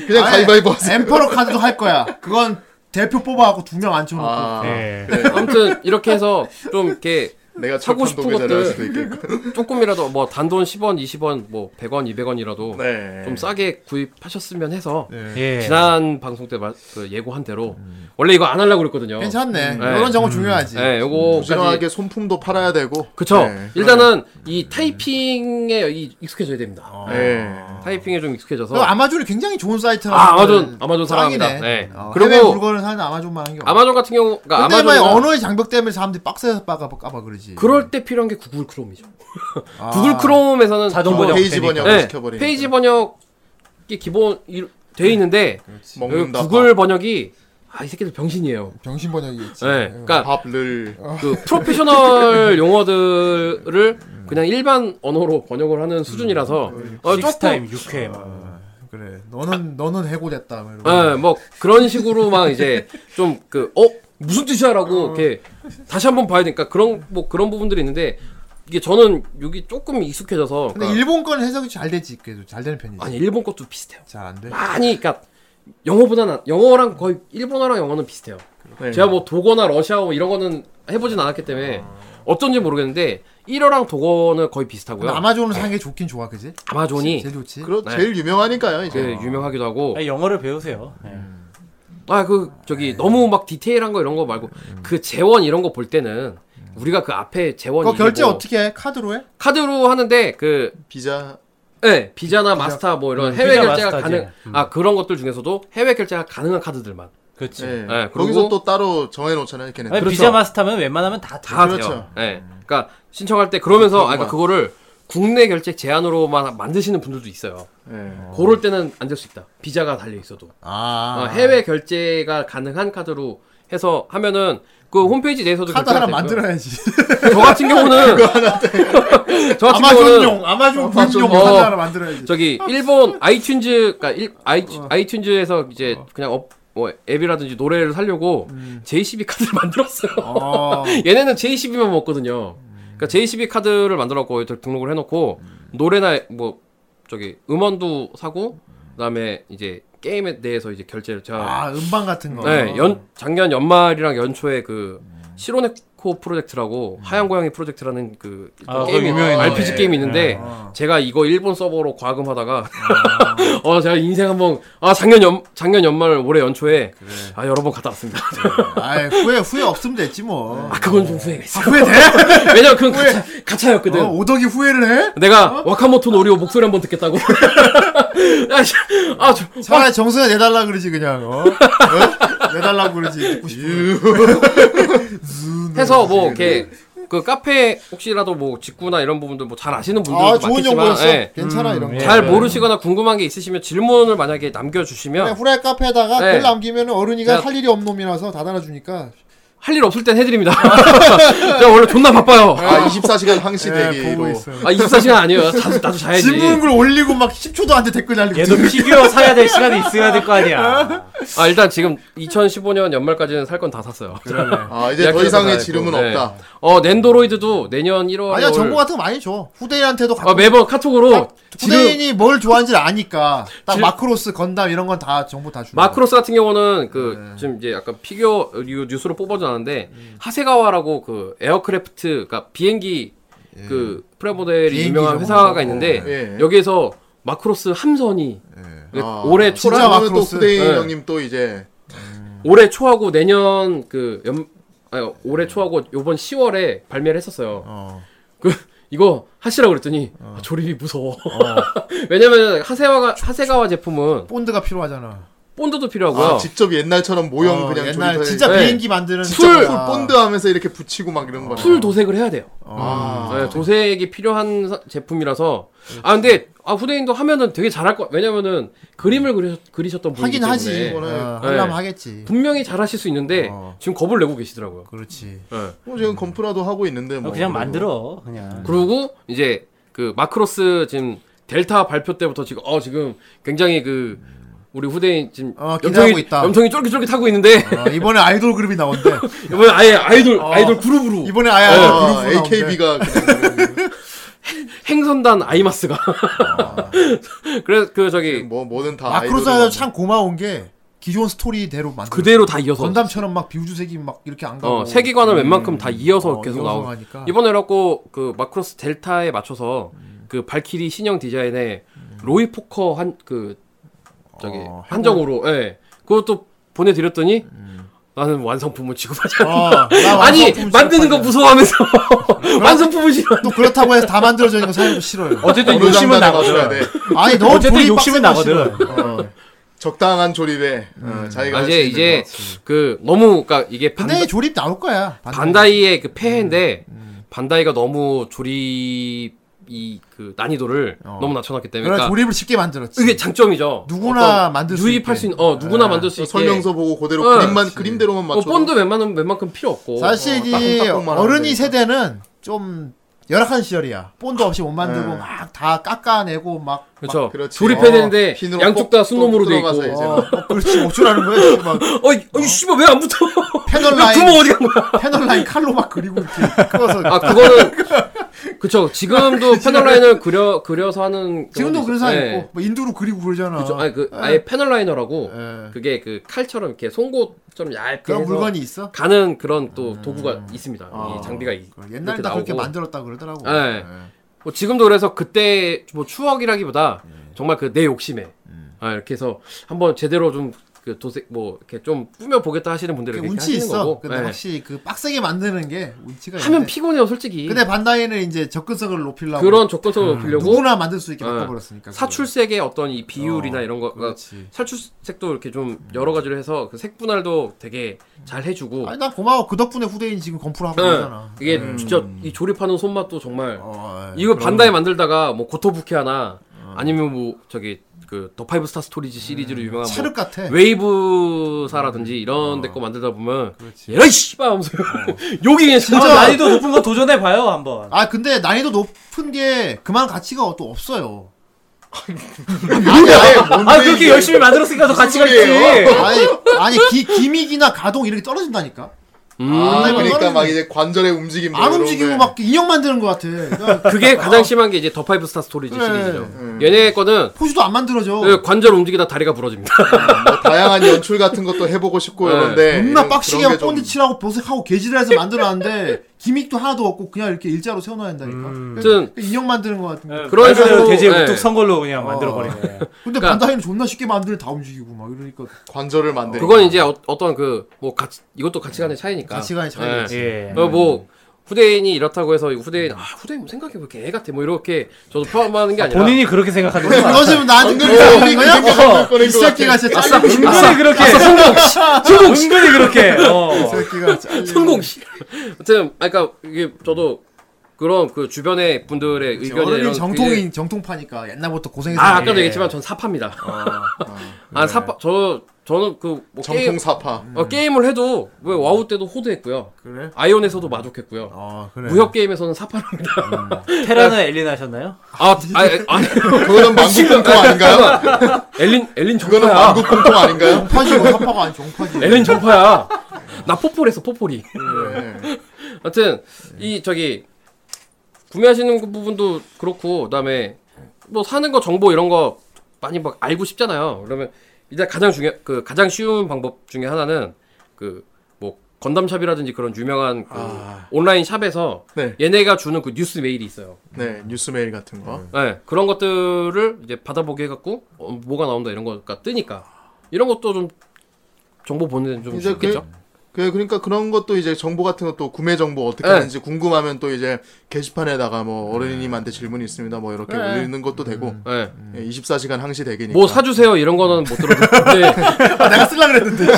그냥 가위바위보 하세요. 엠퍼러 카드도 할 거야. 그건 대표 뽑아갖고 두 명 앉혀놓고. 아, 네. 아무튼 이렇게 해서 좀 이렇게 내가 사고 싶은 것들. 조금이라도 뭐 단돈 10원, 20원, 뭐 100원, 200원이라도 네. 좀 싸게 구입하셨으면 해서 예. 지난 방송 때 말- 그 예고한 대로 원래 이거 안 하려고 그랬거든요. 괜찮네. 네. 이런 정보 중요하지. 네, 요거까지 부지런하게 손품도 팔아야 되고. 그쵸. 네. 일단은 이 타이핑에 이- 익숙해져야 됩니다. 네. 타이핑에 좀 익숙해져서 그 아마존이 굉장히 좋은 사이트라서. 아, 아마존, 아마존 사랑합니다. 네. 어, 그리고 해외 물건을 사는 아마존만 하는 게. 아마존 같은 경우, 그러니까 아마존 언어의 장벽 때문에 사람들이 박스에서 빠가 까봐 그러지. 그럴 때 필요한 게 구글 크롬이죠. 아. 구글 크롬에서는 자동 저- 번역 페이지. 번역을 네, 시켜버리니까. 페이지 번역이 기본 이- 돼 있는데 먹는다. 구글 번역이 아 이 새끼들 병신이에요. 병신 번역이겠지. 네, 그러니까 밥을 그 프로페셔널 용어들을 그냥 일반 언어로 번역을 하는 수준이라서 어, 식스타임 조금 6회. 막. 그래. 너는 너는 해고됐다. 예, 뭐 그런 식으로 막 이제 좀 그 어 무슨 뜻이야라고 이렇게 다시 한번 봐야 되니까 그런 뭐 그런 부분들이 있는데 이게 저는 여기 조금 익숙해져서 근데 그러니까 일본 건 해석이 잘 되지. 그래도 잘 되는 편이지. 아니 일본 것도 비슷해요. 잘 안 돼. 많이 그러니까 영어보다는 영어랑 거의 일본어랑 영어는 비슷해요. 네. 제가 뭐 독어나 러시아어 이런 거는 해보진 않았기 때문에 어쩐지 모르겠는데 1어랑 독어는 거의 비슷하고요. 아마존을 사는 게 좋긴 좋아, 그지? 아마존이 제일 좋지. 그렇 네. 제일 유명하니까요 이제. 그 유명하기도 하고 아니, 영어를 배우세요. 예. 아 그 저기 너무 막 디테일한 거 이런 거 말고 그 재원 이런 거 볼 때는 우리가 그 앞에 재원 그거 이게 결제 뭐 어떻게 해? 카드로 해? 카드로 하는데 그 비자 네, 비자나 마스터 뭐 이런 음, 해외 비자 결제가 마스터지. 가능 음. 아 그런 것들 중에서도 해외 결제가 가능한 카드들만 그렇지. 네. 네, 거기서 그리고- 또 따로 정해놓잖아요 걔네. 그렇죠. 비자 마스터면 웬만하면 다 돼. 다 그렇죠. 돼요. 네. 그러니까 신청할 때 그러면서 아 그러니까 그렇구만. 그거를 국내 결제 제한으로만 만드시는 분들도 있어요. 네. 그럴 때는 안 될 수 있다. 비자가 달려 있어도 아. 어, 해외 결제가 가능한 카드로 해서 하면은 그 홈페이지 내에서도 카드 하나 되고요. 만들어야지. 저 같은 경우는 저 같은 경우는 아마존용, 아마존 구입용 어. 카드 하나 만들어야지. 저기 일본 아이튠즈 그러니까 일, 아이, 아이튠즈에서 이제 그냥 업, 뭐 앱이라든지 노래를 살려고 JCB 카드를 만들었어요. 어. 얘네는 JCB만 먹거든요. 그러니까 JCB 카드를 만들었고 등록을 해놓고 노래나 뭐 저기 음원도 사고 그다음에 이제 게임에 대해서 이제 결제를 제가 아, 음반 같은 거. 네, 연 작년 연말이랑 연초에 그 시로네코 프로젝트라고 하얀 고양이 프로젝트라는 그 아, 유명했네. RPG 게임이 있는데 어. 제가 이거 일본 서버로 과금하다가 어 제가 인생 한번 아 작년 연 작년 연말 올해 연초에 아 여러 번 갔다 왔습니다. 아, 후회 후회 없으면 됐지 뭐. 아 그건 좀 후회가 있어요. 후회 돼? 왜냐면 그건 가차, 가차였거든. 어, 오덕이 후회를 해? 내가 와카모토 노리오 목소리 한번 듣겠다고. 아, 씨, 아, 저, 차라리 정수에 내달라 그러지 그냥. 어? 어? 내달라고 그러지 듣고 싶으면. 해서 뭐 이렇게 그 카페 혹시라도 뭐 직구나 이런 부분들 뭐 잘 아시는 분들도 아, 좋은 많겠지만. 예. 괜찮아 이런 거. 잘 모르시거나 궁금한 게 있으시면 질문을 만약에 남겨주시면 후라이 카페에다가 네. 글 남기면 어른이가 할 일이 없는 놈이라서 다 달아주니까. 할 일 없을 땐 해드립니다. 제가 원래 존나 바빠요. 아 24시간 항시 네, 대기로. 보고 있어요. 아 24시간 아니에요. 자주 나도 자야지. 질문글 올리고 막 10초도 안 돼 댓글 달리고. 얘도 피규어 사야 될 시간이 있어야 될 거 아니야. 아 일단 지금 2015년 연말까지는 살 건 다 샀어요. 아 이제 더 이상의 다 지름은 네. 없다. 어 낸도로이드도 내년 1월. 아니야 정보 같은 거 많이 줘. 후대인한테도 갖고. 아, 매번 카톡으로 후대인이 뭘 좋아하는지 아니까 딱 질- 마크로스 건담 이런 건 다 정보 다 주는. 마크로스 같은 경우는 그 네. 지금 이제 약간 피규어 뉴- 뉴스로 뽑아져 나는데 음. 하세가와라고 그 aircraft 그러니까 비행기 그 프라모델이 예. 유명한. 회사가 있는데 예. 여기에서 마크로스 함선이 그 아, 올해 초랑 마크로스. 후대인 네. 형님 또 이제 올해 초하고 내년 그 연 아니 올해 초하고 요번 10월에 발매를 했었어요. 어. 그 이거 하시라고 그랬더니 아, 조립이 무서워. 왜냐면 하세가와 하세가와 제품은 본드가 필요하잖아. 본드도 필요하고요. 아, 직접 옛날처럼 모형 어, 그냥 옛날 조립해- 진짜 네. 비행기 만드는 풀, 거야. 풀 본드 하면서 이렇게 붙이고 막 이런 거. 풀 도색을 해야 돼요. 어. 네, 도색이 필요한 사- 제품이라서 아 근데 아 후대인도 하면은 되게 잘할 거 왜냐면은 그림을 그리셨, 그리셨던 분이기 하긴 하지. 이거는- 어, 네. 하려면 하겠지. 분명히 잘하실 수 있는데 어. 지금 겁을 내고 계시더라고요. 그렇지. 네. 뭐 지금 건프라도 하고 있는데 뭐. 그냥. 만들어. 그냥. 그리고 이제 그 마크로스 지금 델타 발표 때부터 지금 어 지금 굉장히 그 우리 후대인 지금 어, 염통이 있다. 염통이 쫄깃쫄깃하고 있는데 어, 이번에 아이돌 그룹이 나온대. 이번에 아예 아이돌 어. 아이돌 그룹으로 이번에 아예 아이돌 어, 그룹으로 나온대. AKB가 행선단 아이마스가 그래서 그 저기 뭐 뭐든 다 마크로스가 아이돌이 참 고마운 게 기존 스토리대로 만들. 그대로 다 이어서 건담처럼 막 비우주세기 막 이렇게 안 가고. 어, 세계관을 웬만큼 다 이어서 어, 계속 이어서 나오고. 이번에 그래갖고 그 마크로스 델타에 맞춰서 그 발키리 신형 디자인에 로이 포커 한 그 저기 어, 한정으로 예 그것도 보내드렸더니 나는 완성품을 취급하지 않는다. 어, 나 아니 만드는 거 무서워하면서 완성품을 싫어. 또 그렇다고 해서 다 만들어지는 거 사람도 싫어요. 어쨌든 어느 욕심은 나거든. 돼. 아니 너무 어쨌든 조립 욕심은 거 나거든. 싫어요. 어. 적당한 조립에 어, 자기가 아, 할수 이제 있는 이제 거. 그 너무 그러니까 이게 반다, 근데 조립 나올 거야. 반다이 의 그 폐해인데 음, 반다이가 너무 조립 이 그 난이도를 어. 너무 낮춰놨기 때문에 그래 그러니까 조립을 쉽게 만들었지. 이게 장점이죠. 누구나 만들 수 유입할 있게. 수 있는 어 누구나 예. 만들 수 있게 설명서 보고 그대로 어, 그림만 그림대로만 뭐 맞춰. 본드 웬만한 웬만큼 필요 없고 사실 어, 이 어른이. 세대는 좀 열악한 시절이야. 본드 없이 못 만들고 네. 막다 깎아내고 막. 그렇죠. 그렇지. 조립해야 어, 되는데 핀으로 양쪽 꼭다 순놈으로 돼 있고. 막, 어, 어, 그렇지 어쩌라는 거야. 막 어이 어이 씨발 왜 안 붙어? 패널 야, 라인 구멍 어디 간 거야? 패널 라인 칼로 막 그리고 이렇게 끌어서. 아 그거는 그쵸. 지금도 패널 라인을 그려 그려서 하는 지금도 그런. 사람 예. 있고 뭐 인두로 그리고 그러잖아. 그죠. 아니 그 예. 아예 패널 라이너라고 예. 그게 그 칼처럼 이렇게 송곳처럼 얇게 그런 물건이 있어? 가는 그런 또 도구가 있습니다. 아, 이 장비가 이- 옛날에 다 그렇게. 만들었다 그러더라고. 예. 예. 뭐 지금도 그래서 그때 뭐 추억이라기보다 정말 그 내 욕심에 아, 이렇게 해서 한번 제대로 좀 그 도색 뭐 이렇게 좀 꾸며 보겠다 하시는 그렇게 운치 있어. 거고 근데 예. 확실히 그 빡세게 만드는 게 운치가 하면 있는데. 피곤해요 솔직히. 근데 반다이는 이제 접근성을 높이려고 그런 접근성을 높이려고 누구나 만들 수 있게 예. 바꿔버렸으니까. 사출색의 어떤 이 비율이나 어, 이런 거 그러니까. 사출색도 이렇게 좀 여러 가지로 해서 그 색 분할도 되게 잘 해주고 아니 난 고마워. 그 덕분에 후대인 지금 건프로 하고 예. 있잖아. 이게 진짜 이 조립하는 손맛도 정말 어, 예. 이거 반다이 만들다가 뭐 고토부키 하나 아니면 뭐 저기 그 더 파이브 스타 스토리즈 시리즈로 유명한 뭐 같아. 웨이브사라든지 이런 데거 만들다 보면 에라이 씨발 하면서 욕이 그냥 진짜 진짜 난이도 높은 거 도전해 봐요 한번. 아 근데 난이도 높은 게 그만 가치가 또 없어요. 아 그렇게 열심히 만들었으니까 더 가치가 있지. 아니 아니 기, 기믹이나 가동 이렇게 떨어진다니까. 음, 아, 그러니까 막 이제 관절의 움직임 뭐안 움직이고 게. 막 인형 만드는 것 같아. 그러니까 그게 가장 심한 게 이제 더 파이브 스타 스토리즈 그래. 시리즈죠 얘네 거는 포즈도 안 만들어져. 그 관절 움직이다 다리가 부러집니다 뭐 다양한 연출 같은 것도 해보고 싶고 네. 이런데 이런- 빡시게 게 좀- 칠하고 도색하고 개질해서 만들어놨는데 기믹도 하나도 없고 그냥 이렇게 일자로 세워놔야 된다니까. 아무튼 그 인형 만드는 것 같은 거. 그런 식으로 돼지 예. 우뚝 선 걸로 그냥 어. 만들어 버리네. 근데 그러니까- 반다이는 존나 쉽게 만드는 다 움직이고 막 이러니까 관절을 만들. 그건 이제 어, 어떤 그뭐 가치 이것도 가치관의 차이니까 가치관의 차이겠지. 예. 어, 뭐 후대인이 이렇다고 해서 후대인 아 후대인 뭐 생각해 보니까 애 같아 뭐 이렇게 저도 포함하는 게 아니라 본인이 그렇게 생각하는 너 거야. 지금 나한테 어, 그렇게 하는 그 거야? 꺼낸 이것 새끼가 진짜 아싸. 은근히 그렇게. 은근히 그렇게. 어. 이 새끼가 성공 씨. 아무튼 그러니까 이게 저도 그런 그 주변의 분들의 의견이 어른이 정통인 정통파니까 옛날부터 고생해서 아 아까도 예. 얘기했지만 전 사파입니다. 아 사파 저 저는 그뭐 정통 게임 사파. 어, 게임을 해도 왜 와우 때도 호드 했고요. 그래? 아이온에서도 마족했고요. 어 그래. 무협 게임에서는 사파랍니다. 테라는 엘린 하셨나요? 아, 아, 아니, 그거는 만국공통 아닌가요? 엘린, 엘린 그거는 정파야. 만국공통 아닌가요? 정파지 뭐 사파가 아니 정파지. 엘린 정파야. 나 포폴했어, 포폴이. 네. 하여튼, 이, 저기, 구매하시는 그 부분도 그렇고, 그 다음에, 뭐, 사는 거 정보 이런 거 많이 막 알고 싶잖아요. 그러면, 일단 가장 중요, 그, 가장 쉬운 방법 중에 하나는, 그, 뭐, 건담샵이라든지 그런 유명한 그 아. 온라인 샵에서 네. 얘네가 주는 그 뉴스 메일이 있어요. 네, 뉴스 메일 같은 거. 네, 그런 것들을 이제 받아보게 해갖고 어, 뭐가 나온다 이런 거가 뜨니까 이런 것도 좀 정보 보내는 좀 이제 쉽겠죠. 그 그러니까 그런 것도 이제 정보 같은 것도 구매 정보 어떻게 네. 하는지 궁금하면 또 이제 게시판에다가 뭐 어린이님한테 질문이 있습니다. 뭐 이렇게 그래. 올리는 것도 되고 네. 예, 24시간 항시 대기니까. 뭐 사주세요 이런 거는 못 들었는데 아, 내가 쓸라 그랬는데.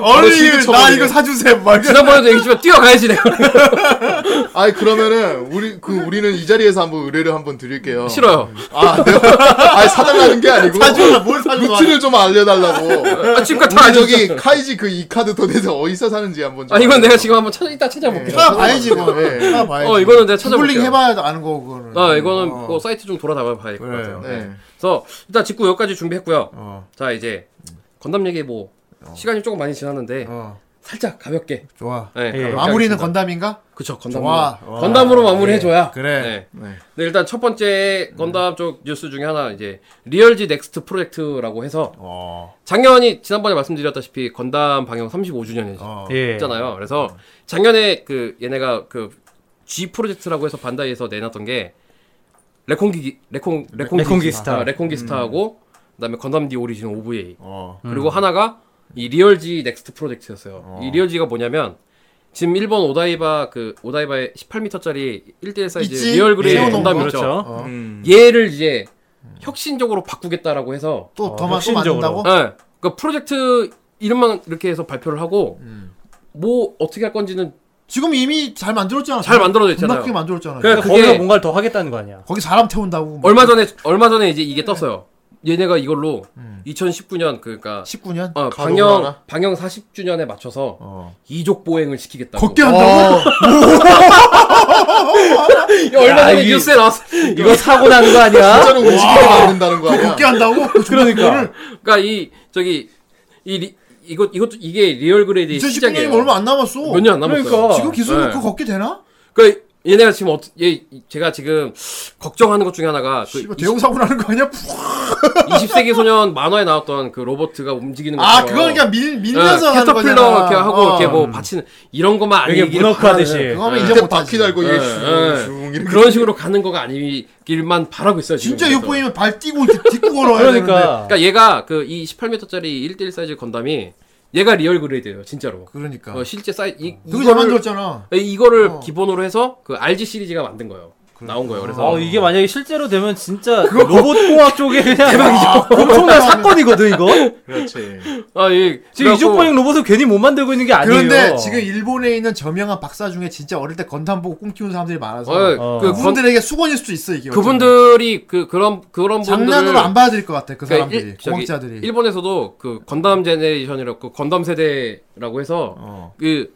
어리 시드 나. 이거 사주세요. 막 지난번에도 얘기했지만 뛰어가야지 내가. 아이 그러면은 우리 그 우리는 이 자리에서 한번 의뢰를 한번 드릴게요. 싫어요. 아, 내가 아니 사달라는 게 아니고 사주라 뭘 사줘. 루트를 좀 알려달라고. 아, 지금까지 다. 저기 카이지 그 이 카드 도대체 어디서 사는지 한번 좀. 아, 이건 내가 지금 한번 찾아, 이따 찾아볼게. 찾아봐야지 이거. 네. 찾아봐야지. 어, 이거는 내가 찾아볼게요. 구글링 해봐야 아는 거 그거는. 아, 이거는 어. 뭐 사이트 좀 돌아다녀 봐야 될 것 그래. 같아요. 네. 그래서 일단 직구 여기까지 준비했고요. 어. 자, 이제 건담 얘기 뭐 시간이 조금 많이 지났는데 어. 살짝 가볍게. 좋아. 네, 예. 가볍게 마무리는 하겠습니다. 건담인가? 그쵸, 건담. 좋아. 건담으로 마무리해줘야. 그래. 네. 네. 네, 일단 첫 번째 건담 쪽 뉴스 중에 하나 이제 Real G Next Project라고 해서 어. 작년이 지난번에 말씀드렸다시피 건담 방영 35주년이잖아요. 어. 예. 그래서 작년에 그 얘네가 그 G 프로젝트라고 해서 반다이에서 내놨던 게 레콩기 레콩 레콩기, 레콩기스타. 아, 레콩기스타하고 그다음에 건담 디 오리진 OVA 어. 그리고 하나가 이 Real G Next Project였어요. 이 Real G가 뭐냐면 지금 일본 오다이바 그 오다이바의 18m짜리 1대1 사이즈 있지? Real Grade 세워놓은 건담이 거. 있죠. 그렇죠. 어. 얘를 이제 혁신적으로 바꾸겠다라고 해서 또 어, 혁신적으로. 만든다고? 예. 그러니까 프로젝트 이름만 이렇게 해서 발표를 하고 뭐 어떻게 할 건지는 지금 이미 잘 만들었잖아. 잘 만들어져 있잖아요. 겁나 크게 만들었잖아. 그러니까 그게- 거기서 뭔가를 더 하겠다는 거 아니야. 거기 사람 태운다고. 얼마 전에 얼마 전에 이제 이게 떴어요. 얘네가 이걸로 2019년 그러니까 19년? 어, 방영? 방영 40주년에 맞춰서 어. 이족 보행을 시키겠다고. 걷게 한다고? 야, 얼마 야, 전에 이- 뉴스에 나왔어. 이거 사고 나는 거 아니야? 진짜로 움직이게 만든다는 거 아니야? 걷게 한다고? 그러니까. 그러니까 이 저기 이 리, 이거 이것도 이게 Real Grade 2019년이면 시작이에요. 얼마 안 남았어. 몇 년 안 남았어요. 그러니까. 지금 기술로 네. 그거 걷게 되나? 그러니까 얘네가 지금 어떻 얘 제가 지금 걱정하는 것 중에 하나가 그 씨발, 대형 사고 나는 거 아니야? 20세기 소년 만화에 나왔던 그 로봇트가 움직이는 거. 아, 그건 그냥 밀, 밀면서 하는 거잖아. 캐터필러 이렇게 하고 어. 이렇게 뭐 받치는 이런 것만 이게 아니길 문워크 하듯이. 그거면 예. 이제 못하지. 바퀴 달고 이게 예, 예. 슝 이렇게. 그런 식으로 가는 거가 아니길만 바라고 있어요. 지금 진짜 그래서. 이족보행이면 발 띄고 딛고 걸어야 되는데. 그러니까. 그러니까 얘가 그 이 18m짜리 1대1 사이즈 건담이 얘가 Real Grade예요, 진짜로. 그러니까. 어, 실제 사이 이 그거 잘 만들었잖아. 이거를 어. 기본으로 해서 그 RG 시리즈가 만든 거예요. 나온 거예요. 그래서 어, 이게 만약에 실제로 되면 진짜 로봇공학 쪽에 그냥 대박이죠. 엄청난 사건이거든 이거. 그렇지. 아, 이 지금 그래갖고- 이족보행 로봇을 괜히 못 만들고 있는 게 아니에요. 그런데 지금 일본에 있는 저명한 박사 중에 진짜 어릴 때 건담 보고 꿈키운 사람들이 많아서 어, 어. 그 건, 그분들에게 숙원일 수도 있어 이게. 그분들이 그 그런 그런 분들 장난으로 안 받아들일 것 같아 그 그러니까 사람들이 일- 저기 공학자들이. 일본에서도 그 건담 generation이라고 그 건담 세대라고 해서 어. 그,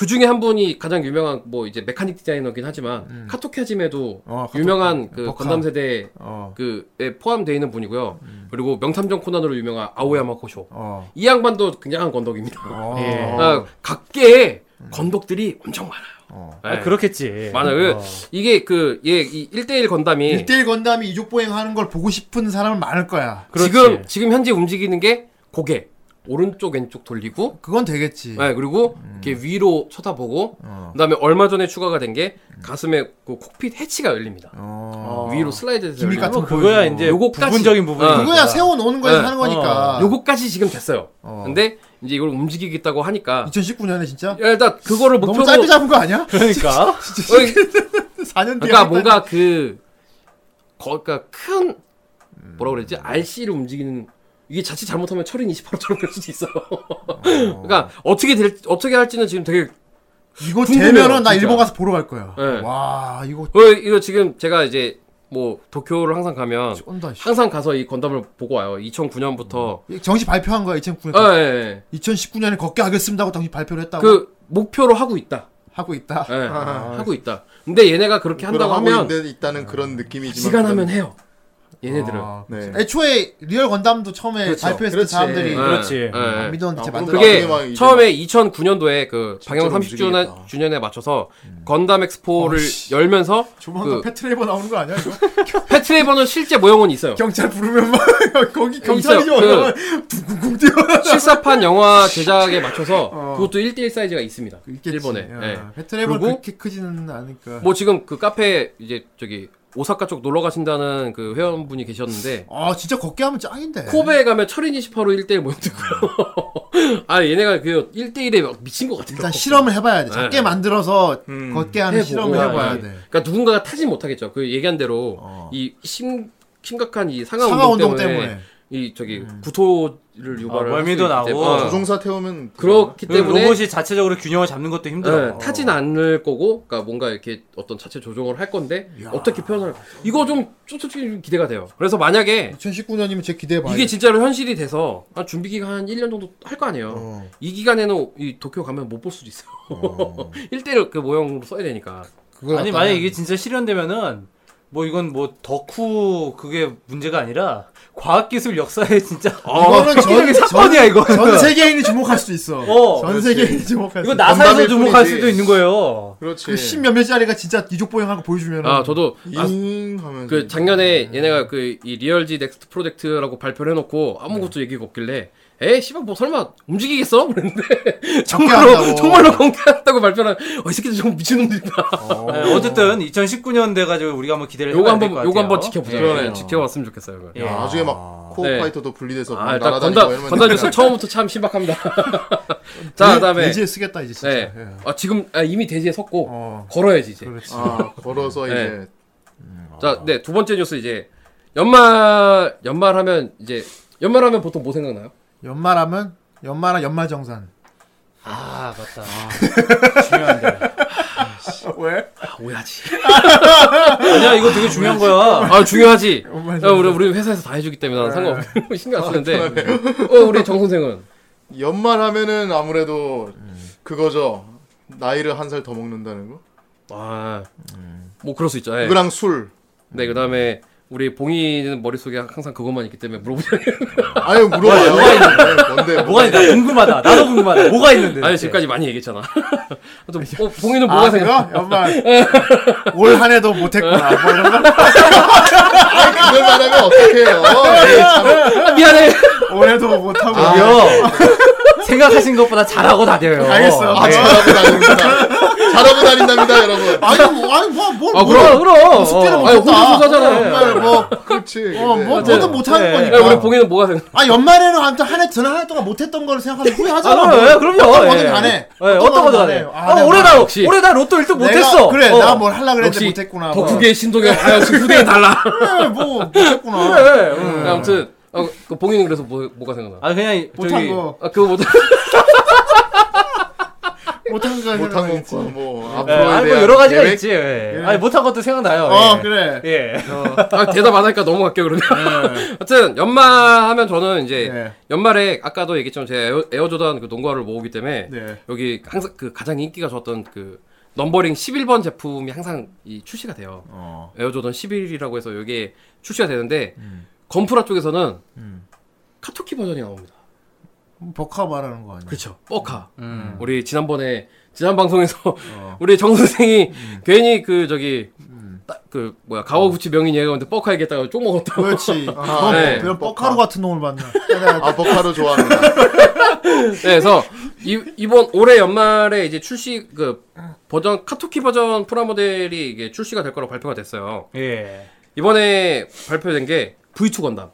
그 중에 한 분이 가장 유명한 뭐 이제 mechanic 디자이너긴 하지만 카토키 하지메도 어, 카토- 유명한 그 버카. 건담 세대 어. 그에 포함되어 있는 분이고요. 그리고 명탐정 코난으로 유명한 아오야마 고쇼. 어. 이 양반도 굉장한 건덕입니다. 어. 예. 아, 각계에 건덕들이 엄청 많아요. 어. 아, 네. 그렇겠지. 많아요. 그 어. 이게 그, 얘, 이 1대1 건담이 1대1 건담이 이족 보행 하는 걸 보고 싶은 사람은 많을 거야. 그렇지. 지금, 지금 현재 움직이는 게 고개. 오른쪽 왼쪽 돌리고 그건 되겠지. 네, 그리고 이렇게 위로 쳐다보고 그다음에 얼마 전에 추가가 된 게 가슴에 그 콕핏 해치가 열립니다. 어. 위로 슬라이드해서 기믹 열리고. 같은 뭐 그거야 보여주고. 이제 요거까지. 부분적인 부분. 어. 그거야 세워놓는 거에서 네. 하는 거니까. 요거까지 지금 됐어요. 어. 근데 이제 이걸 움직이겠다고 하니까 2019년에 진짜 야, 일단 그거를 너무 목표로 짧게 잡은 거 아니야? 그러니까 어, 4년 뒤에 그러니까. 뭔가 그 거, 그러니까 큰 뭐라 그랬지 RC를 움직이는 이게 자칫 잘못하면 철인 28호처럼 될 수도 있어요. 그러니까 어떻게 될 어떻게 할지는 지금 되게 이거 궁금해요, 되면은 나 진짜. 일본 가서 보러 갈 거야. 네. 와 이거 어, 이거 지금 제가 이제 뭐 도쿄를 항상 가면 쩐다. 씨. 항상 가서 이 건담을 보고 와요. 2009년부터. 정식 발표한 거야 2009년. 예, 예, 예. 2019년에 걷게 하겠습니다 하고 정식 발표를 했다고 그 목표로 하고 있다. 하고 있다. 예, 하고 있다. 근데 얘네가 그렇게 한다고 하면 있다는 그런 느낌이지만 시간 하면 해요. 얘네들은. 아, 네. 애초에 real 건담도 처음에 그렇죠. 발표했을 때. 사람들이 예, 그렇지. 예, 안 예. 믿었는데 진짜 아, 만들어. 그게 막 처음에 2009년도에 그 방영 실제로 30주년 움직이겠다. 주년에 맞춰서 건담 엑스포를 어이씨. 열면서 조만간 그 패트레이버 나오는 거 아니야 이거? 패트레이버는 실제 모형은 있어요. 경찰 부르면 막 거기 경찰이. 오면 둥둥둥 뛰어. 실사판 영화 제작에 맞춰서 어. 그것도 1대1 사이즈가 있습니다. 있겠지. 일본에. 야, 예. 패트레이버 그렇게 크지는 않으니까. 뭐 지금 그 카페 이제 저기 오사카 쪽 놀러 가신다는 그 회원분이 계셨는데 아 진짜 걷게 하면 짱인데. 코베에 가면 철인 28호 1대1 모형도고요. 아 얘네가 그 1대1에 미친 것 같아요. 일단 실험을 해봐야 돼. 작게 네. 만들어서 음. 걷게 하는 해보고. 실험을 해봐야 네. 돼. 그러니까 누군가가 타진 못하겠죠. 그 얘기한 대로 어. 이 심, 심각한 이 상하, 상하 운동, 운동 때문에, 때문에. 이 저기 구토 유발을 어, 할수 멀미도 있기 나고. 어. 조종사 태우면 그렇기 때문에 로봇이 자체적으로 균형을 잡는 것도 힘들어. 네, 타진 않을 거고, 그러니까 뭔가 이렇게 어떤 자체 조종을 할 건데 어떻게 표현을 이거 좀 솔직히 좀 기대가 돼요. 그래서 만약에 2019년이면 제 기대해 봐요. 이게 진짜로 현실이 돼서 한 준비 기간 한 1년 정도 할 거 아니에요. 어. 이 기간에는 이 도쿄 가면 못 볼 수도 있어요. 1대1 그 모형으로 써야 되니까. 아니 만약 이게 진짜 실현되면은 뭐 이건 뭐 덕후 그게 문제가 아니라 과학기술 역사에 진짜 이거는 전, 사건이야 이거. 전 세계인이 주목할 수도 있어. 어, 전 세계인이 주목할 이거 수 나사에서 건담일 주목할 뿐이지. 수도 있는 거예요. 그렇지. 그 십몇 몇 짜리가 진짜 이족 보행하고 보여주면 아 저도 아, 잉 하면서 그 작년에 얘네가 그 이 리얼 G next project라고 발표를 해놓고 아무것도 얘기가 없길래 에이 씨발 뭐 설마 움직이겠어? 그랬는데 정말로. 정말로 공개한다고 발표는 어이 새끼들 좀 미친놈들이다. 네, 어쨌든 2019년 돼가지고 우리가 한번 기대를 요거 한번 요거. 한번 지켜보자. 예. 네, 지켜봤으면 좋겠어요. 예. 나중에 막 코어 네. 파이터도 분리돼서 아막 일단 이러면 건담 뉴스 처음부터 참 신박합니다. 자 그다음에 대지에 쓰겠다 이제 진짜. 네. 예. 아 지금 아, 이미 대지에 섰고 어. 걸어야지 이제. 그렇지. 아 걸어서 네. 이제 자, 네, 두 번째 뉴스 이제 연말 연말하면 이제 연말하면 보통 뭐 생각나요? 연말하면 연말한 연말정산. 아 맞다. 중요한데. 왜? 아, 오해하지. 아니야 이거 되게 중요한 거야. 아, 중요하지. 연말 야, 우리 우리 회사에서 다 해주기 때문에 나는 상관없고 신경 안 쓰는데. 어, 우리 정 선생은 연말하면은 아무래도 그거죠. 나이를 한 살 더 먹는다는 거. 아, 뭐 그럴 수 있죠. 예. 그랑 술. 네, 그다음에 우리 봉이는 머릿속에 항상 그것만 있기 때문에 물어보잖아요. 아유 물어봐요. 뭐가 있는데? 뭔데? 뭐가 있나 궁금하다. 나도 궁금하다. 뭐가 있는데? 아니 지금까지 많이 얘기했잖아. 또 어, 봉이는 아, 뭐가 생각? 그거? 연말. 올 한 해도 못했구나. 뭐 이런 거? 그걸 말하면 어떡해요? 에이, 참. 아, 미안해. 올해도 못하고. 요 생각하신 것보다 잘하고 다녀요. 알겠어요. 아, 네. 잘하고 다닙니다. 잘하고 다닌답니다, 여러분. 아니, 뭐, 아니, 뭐, 뭐, 아, 뭐, 그럼 그럼. 어, 아니, 못했다. 호주조사잖아. 정말 뭐, 그렇지. 어, 네. 뭐, 뭐든 못하는 네. 거니까. 야, 우리 봉이는 뭐가 생각? 아, 연말에는 아무튼 한 해, 지난 한해 동안 못했던 걸 생각하면 후회하잖아. 아, 예, 그럼요. 어떤 예. 거든 간에. 예, 어떤 거든 간에. 아, 내가 올해 나 역시. 올해 나 로또 1등 내가- 못했어. 그래, 어. 내가 뭘 하려고 그랬는데 못했구나. 뭐. 덕후계의 신동엽. 아, 역시 후대인 달라. 그래, 뭐, 못했구나. 그래. 음. 아무튼 어, 그 봉이는 그래서 뭐 뭐가 생각나? 아 그냥 못한 저기 거. 아 그거 못. 못한 거. 못한. 거, 뭐, 예, 앞으로에 아니 뭐 여러 가지가 계획? 있지. 예. 아니 못한 것도 생각나요. 어, 예. 그래. 예. 아, 대답 안 하니까 넘어갈게요 그러면. 하여튼 연말하면 저는 이제 네. 연말에 아까도 얘기했지만 제가 에어, 에어조단 그 농구화를 모으기 때문에 네. 여기 항상 그 가장 인기가 좋았던 그 numbering 11번 제품이 항상 이 출시가 돼요. 어. 에어조단 11이라고 해서 이게 출시가 되는데 음. 건프라 쪽에서는 카토키 버전이 나옵니다. 버카 말하는 거 아니야? 그렇죠. 뻐카. 음. 우리 지난번에 지난 방송에서 어. 우리 정 선생이 음. 괜히 그 저기 딱그 뭐야 가와구치 명인 얘기하는데 뻐카 얘기했다가 쪽 먹었다고. 그렇지. 아, 네. 그런 버카로 같은 놈을 봤나? 아, 버카로 좋아합니다. 네, 그래서 이, 이번 올해 연말에 이제 출시 그 버전 카토키 버전 프라모델이 이게 출시가 될 거라고 발표가 됐어요. 예. 이번에 발표된 게 V2 건담.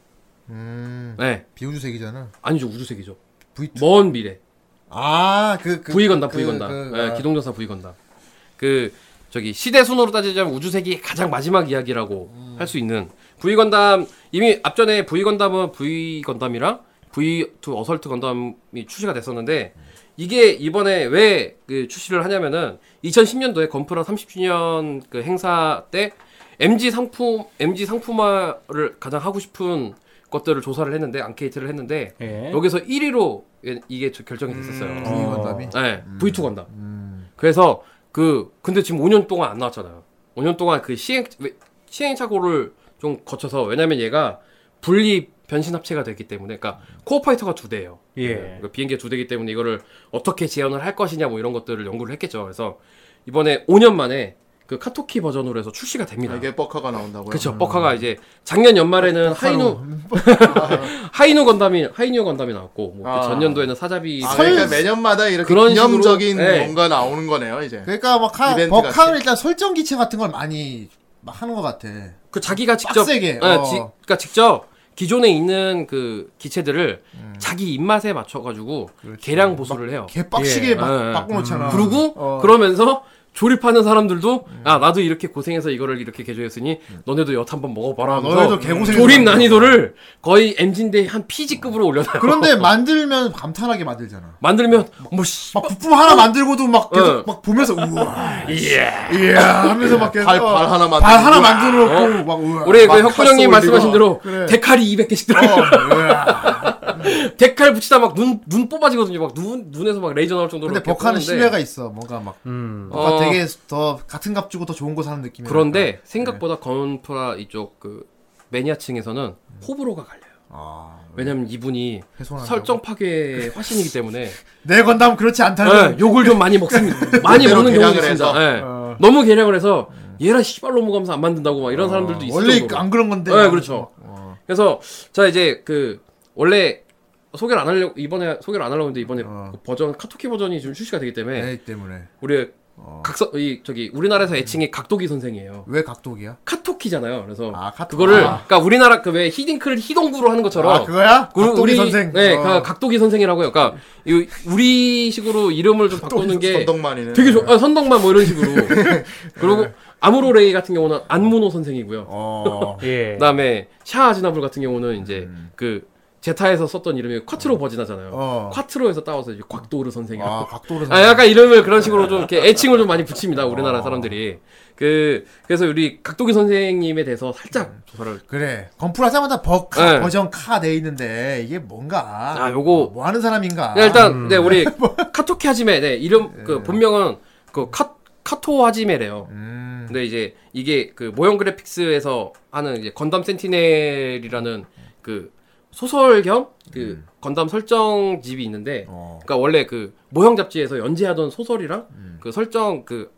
음, 네, 비우주색이잖아. 아니죠 우주색이죠. V2. 먼 미래. 아, 그, 그. V 건담, 그, V 건담. 그, 네, 아, 기동전사 V 건담. 그 저기 시대 순으로 따지자면 우주색이 가장 마지막 이야기라고 음. 할수 있는 V 건담 이미 앞전에 V 건담은 V 건담이랑 V2 어설트 건담이 출시가 됐었는데 이게 이번에 왜 그 출시를 하냐면은 2010년도에 건프라 30주년 그 행사 때 MG 상품 MG 상품화를 가장 하고 싶은 것들을 조사를 했는데 앙케이트를 했는데 예. 여기서 1위로 이게 결정이 됐었어요. V 건담이. 네, V2 건담. 음. 그래서 그 근데 지금 5년 동안 안 나왔잖아요. 5년 동안 그 시행 왜- 시행착오를 좀 거쳐서 왜냐면 얘가 분리 변신 합체가 됐기 때문에 그러니까 코어 파이터가 두 대예요. 예. 그러니까 비행기가 두 대기 때문에 이거를 어떻게 재현을 할 것이냐 뭐 이런 것들을 연구를 했겠죠. 그래서 이번에 5년 만에 그 카토키 버전으로 해서 출시가 됩니다. 이게 버카가 나온다고요? 그렇죠. 버카가 이제 작년 연말에는 하이뉴 하이뉴 건담이 하이뉴 건담이 나왔고 뭐그 아. 전년도에는 사자비 아, 그러니까 매년마다 이렇게 그런 기념적인 식으로, 네. 뭔가 나오는 거네요, 이제. 그러니까 막 카, 이벤트 버카는 같이. 일단 설정 기체 같은 걸 많이 막 하는 것 같아. 그 자기가 직접 빡세게, 예, 어. 지, 그러니까 직접 기존에 있는 그 기체들을 음. 자기 입맛에 맞춰 가지고 개량 보수를 해요. 개빡시게 예. 막 예, 예. 바꿔놓잖아. 그러고 어. 그러면서 조립하는 사람들도 아 나도 이렇게 고생해서 이거를 이렇게 개조했으니 너네도 엿 한번 먹어봐라 하면서 너네도 조립. 난이도를 거의 MG인데 한 PG급으로 올려놔요. 그런데 만들면 감탄하게 만들잖아. 만들면 뭐 씨. 막 부품 하나 만들고도 막 계속 어. 막 보면서 우와 이야 이야 하면서 막 계속 발, 발 하나 만들고. 발 하나 만들어 놓고 막 우와 우리 그막 혁분 형님 말씀하신. 대로 데칼이 200개씩 들어요. 데칼 붙이다 막 눈 눈 뽑아지거든요. 막 눈 눈에서 막 레이저 나올 정도로. 근데 이렇게 버카는 뽑는데 신뢰가 있어 뭔가 막 음. 어. 되게 더 같은 값 주고 더 좋은 거 사는 느낌이 그런데 생각보다 건프라 이쪽 그 매니아층에서는 호불호가 갈려요. 아, 왜냐면 이분이 훼손한다고? 설정 파괴 화신이기 때문에 내 건담 그렇지 않다는 예, 욕을 좀 많이 먹습니다. 많이 먹는 개량을 있습니다. 예. 어. 너무 개량을 해서 얘라 씨발 넘어가면서 안 만든다고 막 이런 사람들도 있을 원래 정도로. 안 그런 건데 네, 그렇죠. 어. 그래서 자 이제 그 원래 소개를 안 하려고 이번에 소개를 안 하려고 했는데 이번에 어. 그 버전 카토키 버전이 좀 출시가 되기 때문에 애 때문에 우리 어. 각서 이 저기 우리나라에서 애칭이 각도기 선생이에요. 왜 각독이야? 카토키잖아요. 그래서 아, 카토- 그거를 아. 그러니까 우리나라 그 왜 히딩크를 히동구로 하는 것처럼 아 그거야? 우리- 각독이 선생 네, 어. 그 각도기 선생이라고요. 그러니까 이 우리식으로 이름을 좀 바꾸는 게 선덕만이네. 되게 좋, 아, 선덕만 뭐 이런 식으로. 그리고 아무로레이 같은 경우는 안무노 선생이고요. 어. 예. 그다음에 샤 아즈나불 같은 경우는 이제 그 제타에서 썼던 이름이 쿼트로 버진하잖아요. 어. 쿼트로에서 따와서 이제 곽도르 선생이라고. 아 각도를 아, 약간 이름을 그런 식으로 좀 이렇게 애칭을 좀 많이 붙입니다. 우리나라 사람들이. 그 그래서 우리 각도기 선생님에 대해서 살짝 조사를 그래 건풀 하자마자 버카 네. 버전 카 돼 있는데 이게 뭔가 아, 요거- 어, 뭐 하는 사람인가 네, 일단 네 우리 카토키 하지메 네 이름 그 본명은 그 카, 카토 하지메래요. 음. 근데 이제 이게 그 모형 그래픽스에서 하는 이제 건담 센티넬이라는 그 소설 겸그 건담 설정집이 있는데 어. 그러니까 원래 그 모형 잡지에서 연재하던 소설이랑 그 설정 그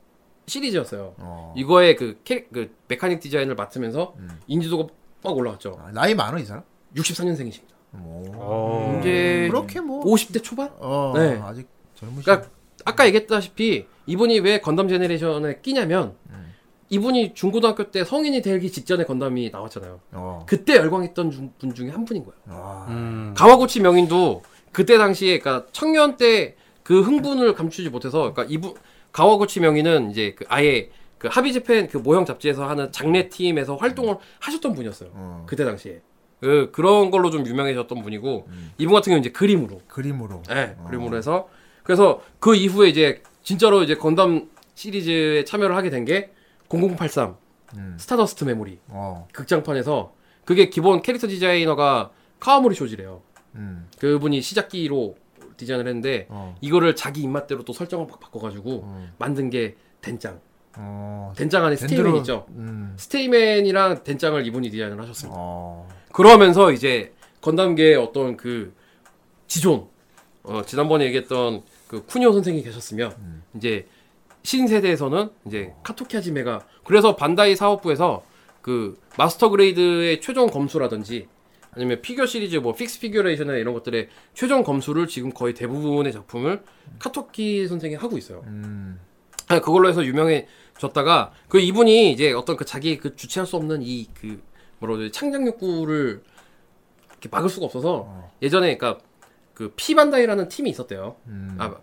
시리즈였어요. 어. 이거의 그, 캐, 그 메카닉 디자인을 맡으면서 인지도가 빡 올라갔죠. 아, 나이 많어 이 사람? 64년생이십니다. 어. 이제 그렇게 뭐 50대 초반? 어, 네. 아직 젊으시 그러니까 아까 얘기했다시피 이분이 왜 건담 제네레이션에 끼냐면 이분이 중고등학교 때 성인이 되기 직전에 건담이 나왔잖아요. 어. 그때 열광했던 중- 분 중에 한 분인 거예요. 아. 음. 가와구치 명인도 그때 당시에 그러니까 청년 때 그 흥분을 감추지 못해서 그러니까 이분 가와구치 명인은 이제 그 아예 그 하비 재팬 그 모형 잡지에서 하는 장례 팀에서 활동을 하셨던 분이었어요. 어. 그때 당시에 그 그런 걸로 좀 유명해졌던 분이고 이분 같은 경우는 이제 그림으로 그림으로 네, 그림으로 해서 그래서 그 이후에 이제 진짜로 이제 건담 시리즈에 참여를 하게 된 게 0083 음. 스타더스트 메모리 어. 극장판에서 그게 기본 캐릭터 디자이너가 카와모리 쇼지래요. 음. 그분이 시작기로 디자인을 했는데 어. 이거를 자기 입맛대로 또 설정을 막 바꿔가지고 어. 만든 게 덴짱. 어. 덴짱 안에 스테이맨 덴드로- 있죠. 음. 스테이맨이랑 덴짱을 이분이 디자인을 하셨습니다. 어. 그러면서 이제 건담계의 어떤 그 지존 어, 지난번에 얘기했던 그 쿠니오 선생이 계셨으면 이제 신세대에서는 이제 카토키 하지메가 그래서 반다이 사업부에서 그 마스터 그레이드의 최종 검수라든지 아니면 피규어 시리즈 뭐 Fix Figuration이나 이런 것들의 최종 검수를 지금 거의 대부분의 작품을 카토키 선생이 하고 있어요. 음. 아니, 그걸로 해서 유명해졌다가 그 이분이 이제 어떤 그 자기 그 주체할 수 없는 이 그 뭐라 그러지 창작 욕구를 이렇게 막을 수가 없어서 예전에 그러니까 그 피반다이라는 팀이 있었대요. 음. 아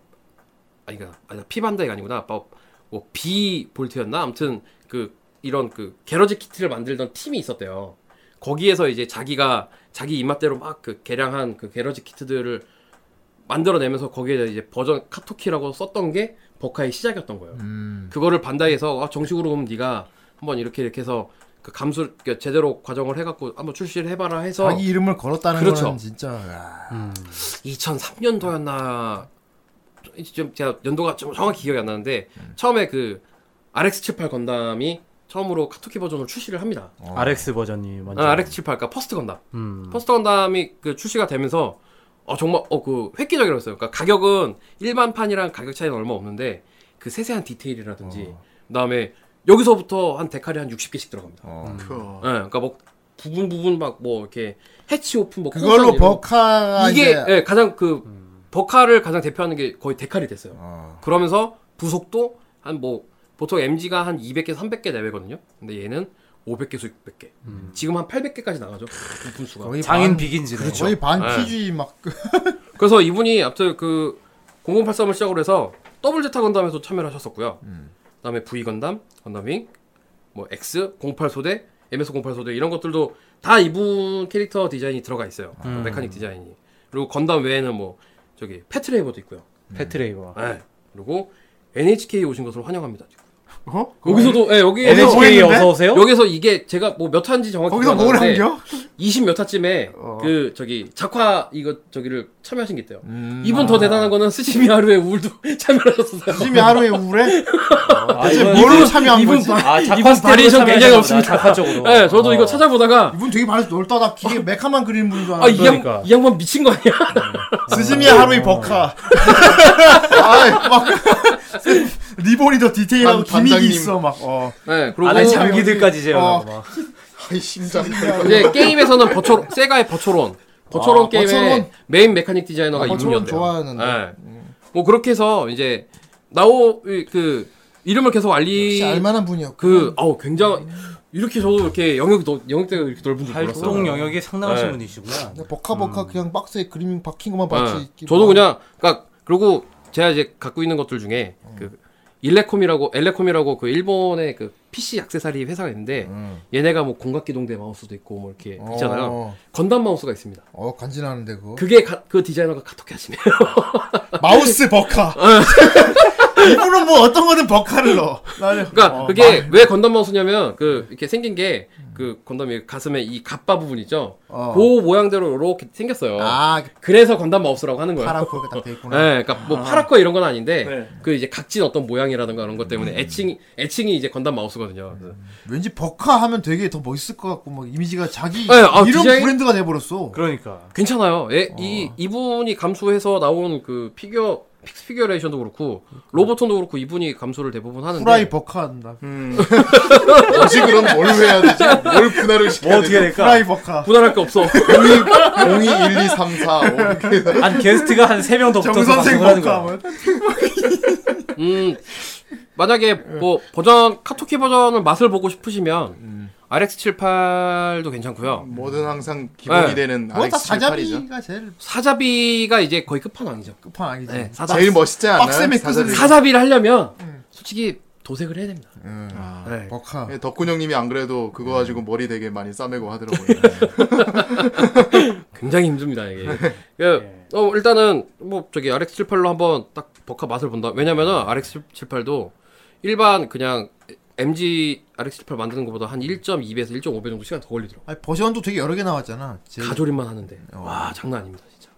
아니 그러니까 아니 피반다이가 아니구나. 뭐, 뭐 비볼트였나? 아무튼 그 이런 그 garage kit를 만들던 팀이 있었대요. 거기에서 이제 자기가 자기 입맛대로 막 그 개량한 그 garage kit들을 만들어내면서 거기에 이제 버전 카토키라고 썼던 게 버카의 시작이었던 거예요. 음. 그거를 반다이에서 아, 정식으로 그럼 네가 한번 이렇게 이렇게 해서 그 감수 그 제대로 과정을 해갖고 한번 출시를 해봐라 해서 자기 이름을 걸었다는 그렇죠. 거는 진짜 야. 2003년도였나 좀 제가 연도가 좀 정확히 기억이 안 나는데 처음에 그 RX78 건담이 처음으로 카토키 버전을 출시를 합니다. RX 버전이 먼저. 아, RX78 그러니까 퍼스트 건담. 음. 퍼스트 건담이 그 출시가 되면서 어 정말 어 그 획기적이었어요. 그러니까 가격은 일반판이랑 가격 차이는 얼마 없는데 그 세세한 디테일이라든지 그다음에 여기서부터 한 데칼이 한 60개씩 들어갑니다. 어. 그, 예, 그러니까 뭐 부분 부분 막 뭐 이렇게 해치 오픈 뭐 그걸로. 버카가 이게 이제 예, 가장 그 버카를 가장 대표하는 게 거의 데칼이 됐어요. 어. 그러면서 부속도 한 뭐 보통 MG가 한 200개, 300개 내외거든요. 근데 얘는 500개에서 600개. 지금 한 800개까지 나가죠. 부품 수가. 거의 장인 반- 비긴즈네. 거의 반 네. PG 막 그- 그래서 이분이 아무튼 그 0083을 시작으로 해서 더블 제타 건담에서 참여를 하셨었고요. 그다음에 V 건담, 건담 윙, 뭐 X, 08 소대, MS 08 소대 이런 것들도 다 이분 캐릭터 디자인이 들어가 있어요. mechanic 디자인이. 그리고 건담 외에는 뭐 저기 패트레이버도 있고요. 패트레이버. 네. 그리고 NHK 오신 것을 환영합니다. 어? 여기서도 예, 여기 NHK 어서 오세요. 여기서 이게 제가 뭐 몇 화인지 정확히 거기서 기억 안뭘 나는데 한겨? 20 몇 화쯤에 그 저기 작화 이거 저기를 참여하신 게 있대요. 이분 더 대단한 거는 스즈미야 하루히의 우울도 참여하셨어요. 스즈미야 하루히의 우울에? 아, 대체 이분- 뭘로 참여한 이분 거지? 아, 이분 variation 굉장히 참여하셨구나, 없습니다. 작화 쪽으로. 네, 저도 어. 이거 찾아보다가 이분 되게 발이 넓다. 나 기계 메카만 그리는 분인 줄 아, 알았는데. 이, 양, 그러니까. 이 양반 미친 거 아니야? 스즈미야 하루히 버카. 아, 막 리본이 더 디테일하고 반- gimmick이 반장님. 있어 막. 어. 네, 그리고 안에 장기들까지 재현하고 어. 막. 아이 심장. 이제 게임에서는 버처 세가의 버처론 버처론 아, 게임의 버처론. 메인 mechanic 디자이너가 아, 이분이었대요. 좋아하는데. 네. 뭐 그렇게 해서 이제 나오 그 이름을 계속 알리 역시 알만한 분이었고. 그 아우 굉장히 이렇게 저도 이렇게 영역이 넓- 영역대가 이렇게 넓은 줄 몰랐어요. 활동 영역이 상당하신 네. 분이시구나. 버카버카 그냥 박스에 그림 박힌 것만 봤지. 네. 저도 뭐. 그냥 그러니까 그리고 제가 이제 갖고 있는 것들 중에 그 일레콤이라고 엘레콤이라고 그 일본의 그 PC 액세서리 회사가 있는데 음. 얘네가 뭐 공각기동대 마우스도 있고 뭐 이렇게 있잖아요. 어, 건담 마우스가 있습니다. 어 간지나는데 그거. 그게 가- 그 디자이너가 카토키 하지메네요. 마우스 Ver.Ka. 이분은 뭐 어떤 거든 Ver.Ka를 넣어. 나는 그러니까 어, 그게 마- 왜 건담 마우스냐면 그 이렇게 생긴 게 그 건담이 가슴에 이 갑바 부분 있죠. 어. 그 모양대로 이렇게 생겼어요. 아 그래서 건담 마우스라고 하는 거예요. 코가 딱돼 있구나. 네, 그러니까 뭐 파랗거 이런 건 아닌데 네. 그 이제 각진 어떤 모양이라든가 그런 것 때문에 애칭 애칭이 이제 건담 마우스거든요. 그래서 왠지 Ver.Ka 하면 되게 더 멋있을 것 같고 막 이미지가 자기 네, 아, 이름 디자인- 브랜드가 돼버렸어. 그러니까. 괜찮아요. 예, 이 이분이 감수해서 나온 그 피규어 픽스 피규어레이션도 그렇고 로보톤도 그렇고 이분이 감수를 대부분 하는데 후라이 버카 한다. 뭐지 그럼 뭘 해야 되지? 뭘 분할을 시켜야 뭐 어떻게 되지? 될까? 후라이 버카. 분할할 게 없어. 02, 1, 2, 3, 4, 5 이렇게 한 게스트가 한 세 명 더 붙어서 정선생 방송을 하는 버카. 거야. 뭐. 음 만약에 뭐 버전 카토키 버전을 맛을 보고 싶으시면 RX78도 괜찮고요. 뭐든 항상 기본이 네. 되는 뭐다 RX78이죠. 사자비가 제일 사자비가 이제 거의 끝판왕이죠. 끝판왕이지. 네, 사자, 제일 멋있지 않아요? 빡셈의 사자비. 사자비를 하려면 솔직히 도색을 해야 됩니다. 음. 네. 버카. 예, 덕군 형님이 안 그래도 그거 가지고 머리 되게 많이 싸매고 하더라고요. 굉장히 힘듭니다 이게. 그, 어, 일단은 뭐 저기 RX78로 한번 딱 버카 맛을 본다. 왜냐면은 RX78도 일반 그냥 MG RX78 만드는 것보다 한 1.2배에서 1.5배 정도 시간 더 걸리더라고. 아니, 버전도 되게 여러 개 나왔잖아. 제일- 가조림만 하는데 와 장난 아닙니다 진짜.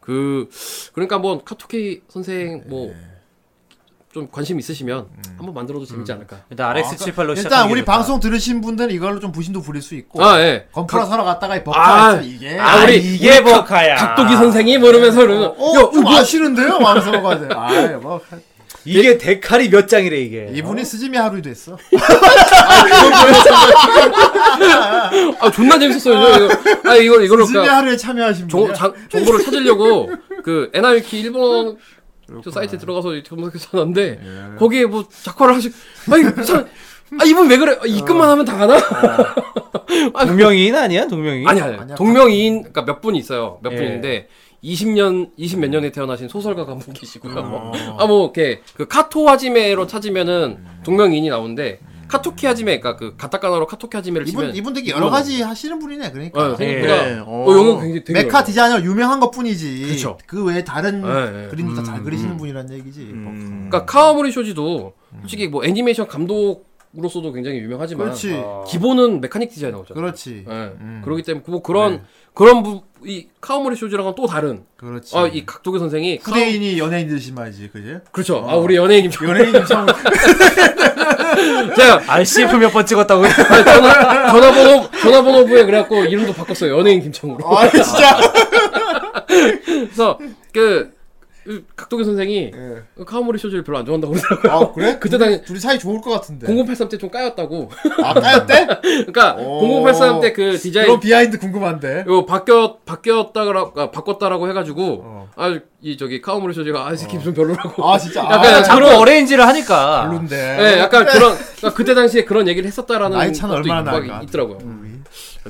그 그러니까 한번 카토키 선생 뭐 좀 관심 있으시면 한번 만들어도 재밌지 않을까. 일단 RX78로 일단 시작하는 우리 게 좋다. 방송 들으신 분들은 이걸로 좀 부심도 부릴 수 있고. 아 예. 건프라 사러 갔다가 이 아, 버카 있어 이게. 아, 우리 이게 우리 각- 버카야. 각도기 선생이 뭐 이러면서 이러면 어, 야, 좀 이거 아시는데요? 마음서 가야 돼. 아, 뭐 이게 데칼이 몇 장이래 이게. 이분이 스즈미 하루이 됐어. 아 존나 재밌었어요. 저 이거. 아 이걸 이걸로 스즈미 그러니까 하루에 참여하신 정, 분. 자, 정보를 찾으려고 그 에나위키 일본 저 사이트에 들어가서 검색해서 찾았는데 예. 거기에 뭐 작화를 하시 아니 참, 아 이분 왜 그래 아, 입금만 하면 다 하나 동명이인 아니야? 동명이인? 아니 아니 아니야. 동명이인 그러니까 몇분 있어요 몇 예. 분인데 20년 20 몇 년에 태어나신 소설가가 한분 계시고요 어. 아뭐 이렇게 그 카토 하지메로 찾으면은 동명이인이 나오는데 카토키 하지메 그러니까 그 가타카나로 카토키 하지메를 이분 치면 이분 되게 여러 가지 하시는 분이네. 그러니까. 어, 생각보다 예. 어, 굉장히 되게 mecha. 디자이너 유명한 것 뿐이지. 그쵸. 그 외에 다른 예, 예. 그림도 다잘 음, 그리시는 음. 분이란 얘기지. 음. 그러니까 카와무리 쇼지도 솔직히 뭐 애니메이션 감독으로서도 굉장히 유명하지만 그렇지. 어. 기본은 mechanic 디자이너잖아요. 그렇지. 예. 음. 그렇기 때문에 뭐 그런 그런 부, 이 카와무리 쇼지랑은 또 다른 그렇지. 아 이 각도기 선생이 후대인이 연예인 되신 말이지, 그지? 그렇죠. 아 우리 연예인님 연예인 참 제가 RCF 몇 번 찍었다고. 아니, 전화 전화번호 전화번호부에 그래갖고 이름도 바꿨어요. 연예인 김창우로. 아 진짜. 그래서 그, 그 각도기 선생이 예. 그 카와무리 쇼지를 별로 안 좋아한다고 그러더라고요. 아 그래? 그때 당시 둘이 사이 좋을 것 같은데. 0083 때 좀 까였다고. 아 까였대? 그러니까 오. 0083 때 그 디자인 그럼 behind 궁금한데. 이거 바뀌었 바뀌었다라 아, 바꿨다라고 해가지고 어. 아이 저기 카와무리 쇼지가 아이 새끼 좀 별로라고 아 진짜. 약간 아, 자꾸 arrange를 하니까. 별론데. 예 약간 그런 그러니까 그때 당시에 그런 얘기를 했었다라는 나이 차는 얼마나? 있더라고요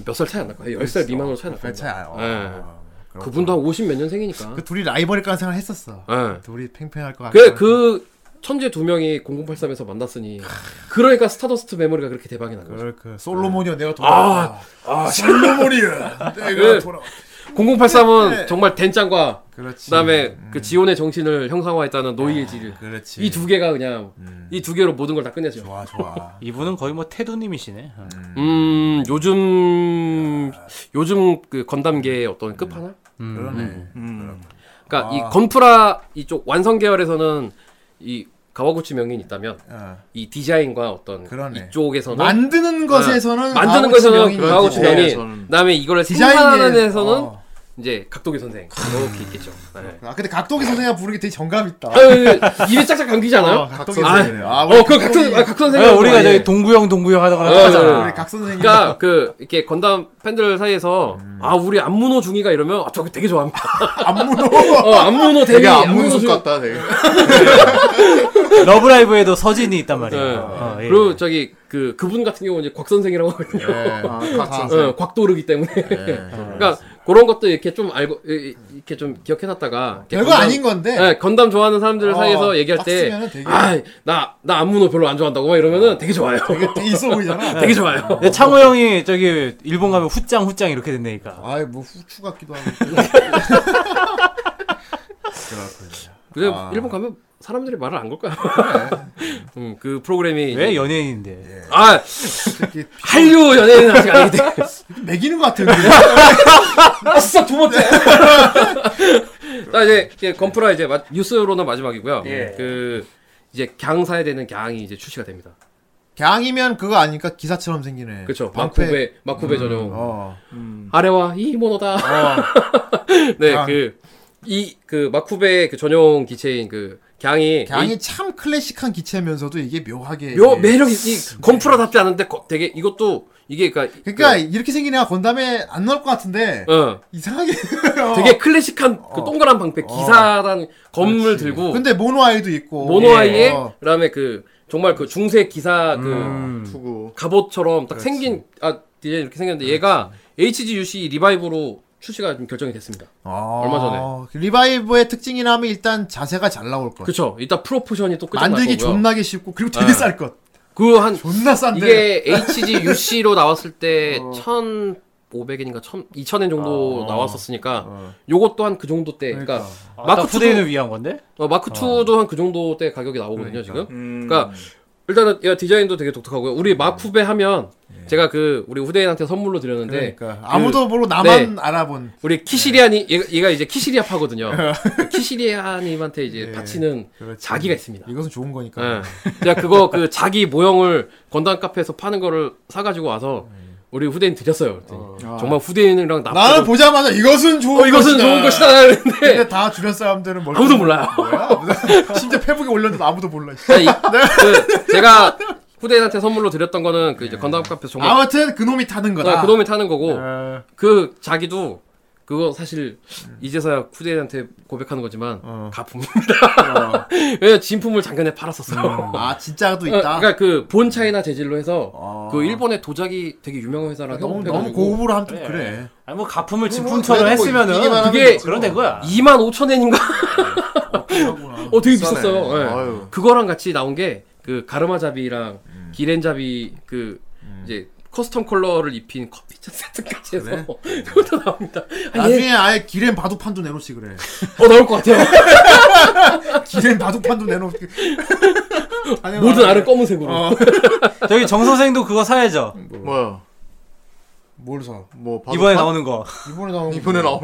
몇살 차이 안 날까요 10살 미만으로 차이 날까요 배 차야. 어. 예. 그분도 한 50 몇 년생이니까 그 둘이 라이벌일까 생각을 했었어. 예. 둘이 팽팽할 것 같아. 그, 그, 천재 두 명이 0083에서 만났으니 그러니까 스타더스트 메모리가 그렇게 대박이 난 거죠. 그 솔로몬이야 내가 아, 돌아왔다. 아 솔로몬이야 내가 그- 돌아. 0083은 정말 덴짱과 그렇지. 그다음에 그 지온의 정신을 형상화했다는 노이의 질. 그렇지. 이두 개가 그냥 이두 개로 모든 걸 다 끝내죠. 좋아 좋아. 이분은 거의 뭐 태도님이시네. 어. 음, 요즘 요즘 그 건담계의 어떤 끝판왕? 그러네. 그러니까 아. 이 건프라 이쪽 완성 계열에서는 이 가와구치 명인이 있다면 어. 이 디자인과 어떤 그러네. 이쪽에서는 만드는 것에서는 만드는 가와구치 것에서는 가와구치 명인, 그다음에 이거를 디자인에- 생산하는 데서는 어. 이제 각도기 선생 이렇게 있겠죠. 네. 아 근데 각도기 선생님 부르기 되게 정감 있다. 아유, 입에 짝짝 감기지 않아요? 어, 각도기 아, 선생님. 아, 어, 그 각도, 아, 각도 선생. 어, 우리가 저기 동구형 동구형 하다가 어, 하잖아. 우리 각 선생님. 그러니까 그 이렇게 건담 팬들 사이에서 아 우리 안무노 중이가 이러면 아, 저거 되게 좋아합니다. 안무노. 어 안무노 되게 중- 같다 되게. 러브라이브에도 서진이 있단 말이야. 예. 어, 예. 그리고 저기 그 그분 같은 경우는 이제 곽 선생이라고 하거든요. 아, 각 다- 선생. 어, 곽도르기 때문에. 그러니까 그런 것도 이렇게 좀 알고 이- 이렇게 좀 기억해놨다가 별거 건담- 아닌 건데. 예, 건담 좋아하는 사람들 어, 사이에서 얘기할 딱 때, 쓰면은 되게- 아, 나, 나 안무노 별로 안 좋아한다고 막 이러면은 되게 좋아요. 되게 되게 있어 보이잖아. 되게 좋아요. 근데 창호 형이 저기 일본 가면 후짱 후짱 이렇게 된다니까. 아이 뭐 후추 같기도 하고. 근데 아. 일본 가면 사람들이 말을 안걸 거야. 음, 그 프로그램이. 왜 연예인인데? 아, 특히 한류 연예인은 아직 때문에. 매기는 것 같은데. 아싸, 두 번째! 자, 이제, 이제 건프라 이제 마- 뉴스로는 마지막이고요. 예. 그, 이제 갱사에 되는 갱이 이제 출시가 됩니다. 갱이면 그거 아니까 기사처럼 생기네. 그쵸. 방패. 마쿠베, 마쿠베 전용. 어. 아래와 이 모노다. 어. 네, 강. 그, 이, 그, 마쿠베 그 전용 기체인 그, 갱이. 갱이 참 클래식한 기체면서도 이게 묘하게. 묘, 매력이, 이, 건프라답지 않은데 거- 되게, 이것도, 이게, 그니까. 그러니까 이렇게 생긴 애가 건담에 안 나올 것 같은데 어. 이상하게 되게 클래식한 그 동그란 방패, 기사란 검을 그렇지. 들고. 근데 mono eye도 있고 mono eye에, 어. 그 다음에 그, 정말 그 중세 기사 그, 음. 투구. 갑옷처럼 딱 생긴, 아, 디자인 이렇게 생겼는데 얘가 HGUC Revive로 출시가 좀 결정이 됐습니다. 아, 얼마 전에. Revive의 특징이라면 일단 자세가 잘 나올 것. 그쵸. 일단 proportion이 또 끝장 만들기 거고요. 존나게 쉽고 그리고 되게 네. 쌀 것. 그 한 존나 싼데. 이게 HGUC로 나왔을 때 1,500엔인가 1,000, 2,000엔 정도 나왔었으니까 요것도 한그 정도 때 그러니까, 아까 마크 후대인을 2도 위한 건데? 어, 마크 2도 한 그 정도 때 가격이 나오거든요, 지금. 그러니까 일단은 얘 디자인도 되게 독특하고요. 우리 마쿠베 하면 제가 그 우리 후대인한테 선물로 드렸는데 그러니까 그 아무도 모르고 나만 네. 알아본. 우리 키시리아니 얘가, 얘가 이제 키시리아 파거든요. 그 키시리아님한테 이제 바치는 그렇지. 자기가 있습니다. 이것은 좋은 거니까. 예. 제가 그거 그 자기 모형을 건담 카페에서 파는 거를 사가지고 와서 우리 후대인 드렸어요. 그랬더니 정말 후대인이랑 나 나는 보자마자 이것은 좋은 어, 이것은 것이다. 좋은 것이다 했는데 근데 다 주변 사람들은 뭘 아무도 몰라요. 뭐야? 심지어 페북에 올렸는데 아무도 몰라. 자, 이- 그 제가 후대인한테 선물로 드렸던 거는 그 이제 건담 카페에서 정말 아무튼 그놈이 타는 거다. 어, 그놈이 타는 거고 어, 그 자기도 그거 사실 이제서야 후대인한테 고백하는 거지만 어. 가품입니다. 왜냐 진품을 작년에 팔았었어요. 아 진짜도 어, 있다. 그러니까 그 본 차이나 재질로 해서 아. 그 일본의 도자기 되게 유명한 회사랑 너무 너무 고급으로 하면 좀 그래. 아니 뭐 가품을 진품처럼 그래도 뭐 했으면은 그게. 그런 된 거야. 2만 5천 엔인가? 어 되게. 비쌌어요. 예. 아유. 그거랑 같이 나온 게 그 가르마잡이랑 기렌잡이 그 이제 custom 컬러를 입힌 커피잔 세트까지 해서 그것도 나옵니다. 아, 나중에 얘, 아예 기렌 바둑판도 내놓지 그래. 어 나올 것 같아요. 기렌 바둑판도 내놓고. 모든 알은 검은색으로. 어. 저기 정 선생도 그거 사야죠. 뭐야? 뭘 사? 뭐 이번에? 나오는 거. 이번에 나온 이번에 나오.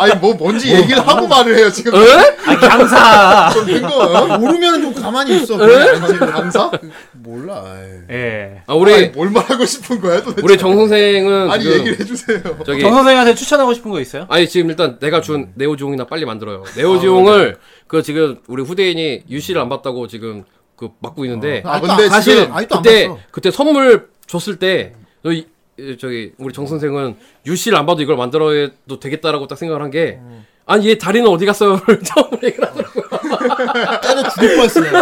아니 뭐 뭔지 얘기를 하고 말을 해요 지금. 아 강사. 좀된 거. 모르면 좀 가만히 있어. 강사? 몰라. 예. 아, 우리 아니, 뭘 말하고 싶은 거야 도대체? 우리 정 선생은 아니 지금 얘기를 해주세요. 저기 정 선생한테 추천하고 싶은 거 있어요? 아니 지금 일단 내가 준 네오지용이나 빨리 만들어요. 네오지용을 그 지금 우리 후대인이 유씨를 안 받다고 지금 그 막고 있는데 아, 근데 사실 지금 아직도 안 그때 봤어. 그때 선물 줬을 때 너희 이- 저기 우리 정 선생은 유씨를 안 봐도 이걸 만들어도 되겠다라고 딱 생각을 한 게 아니 얘 다리는 어디 갔어요? 처음으로 얘기를 하더라고요. 때려 죽일 뻔했어요.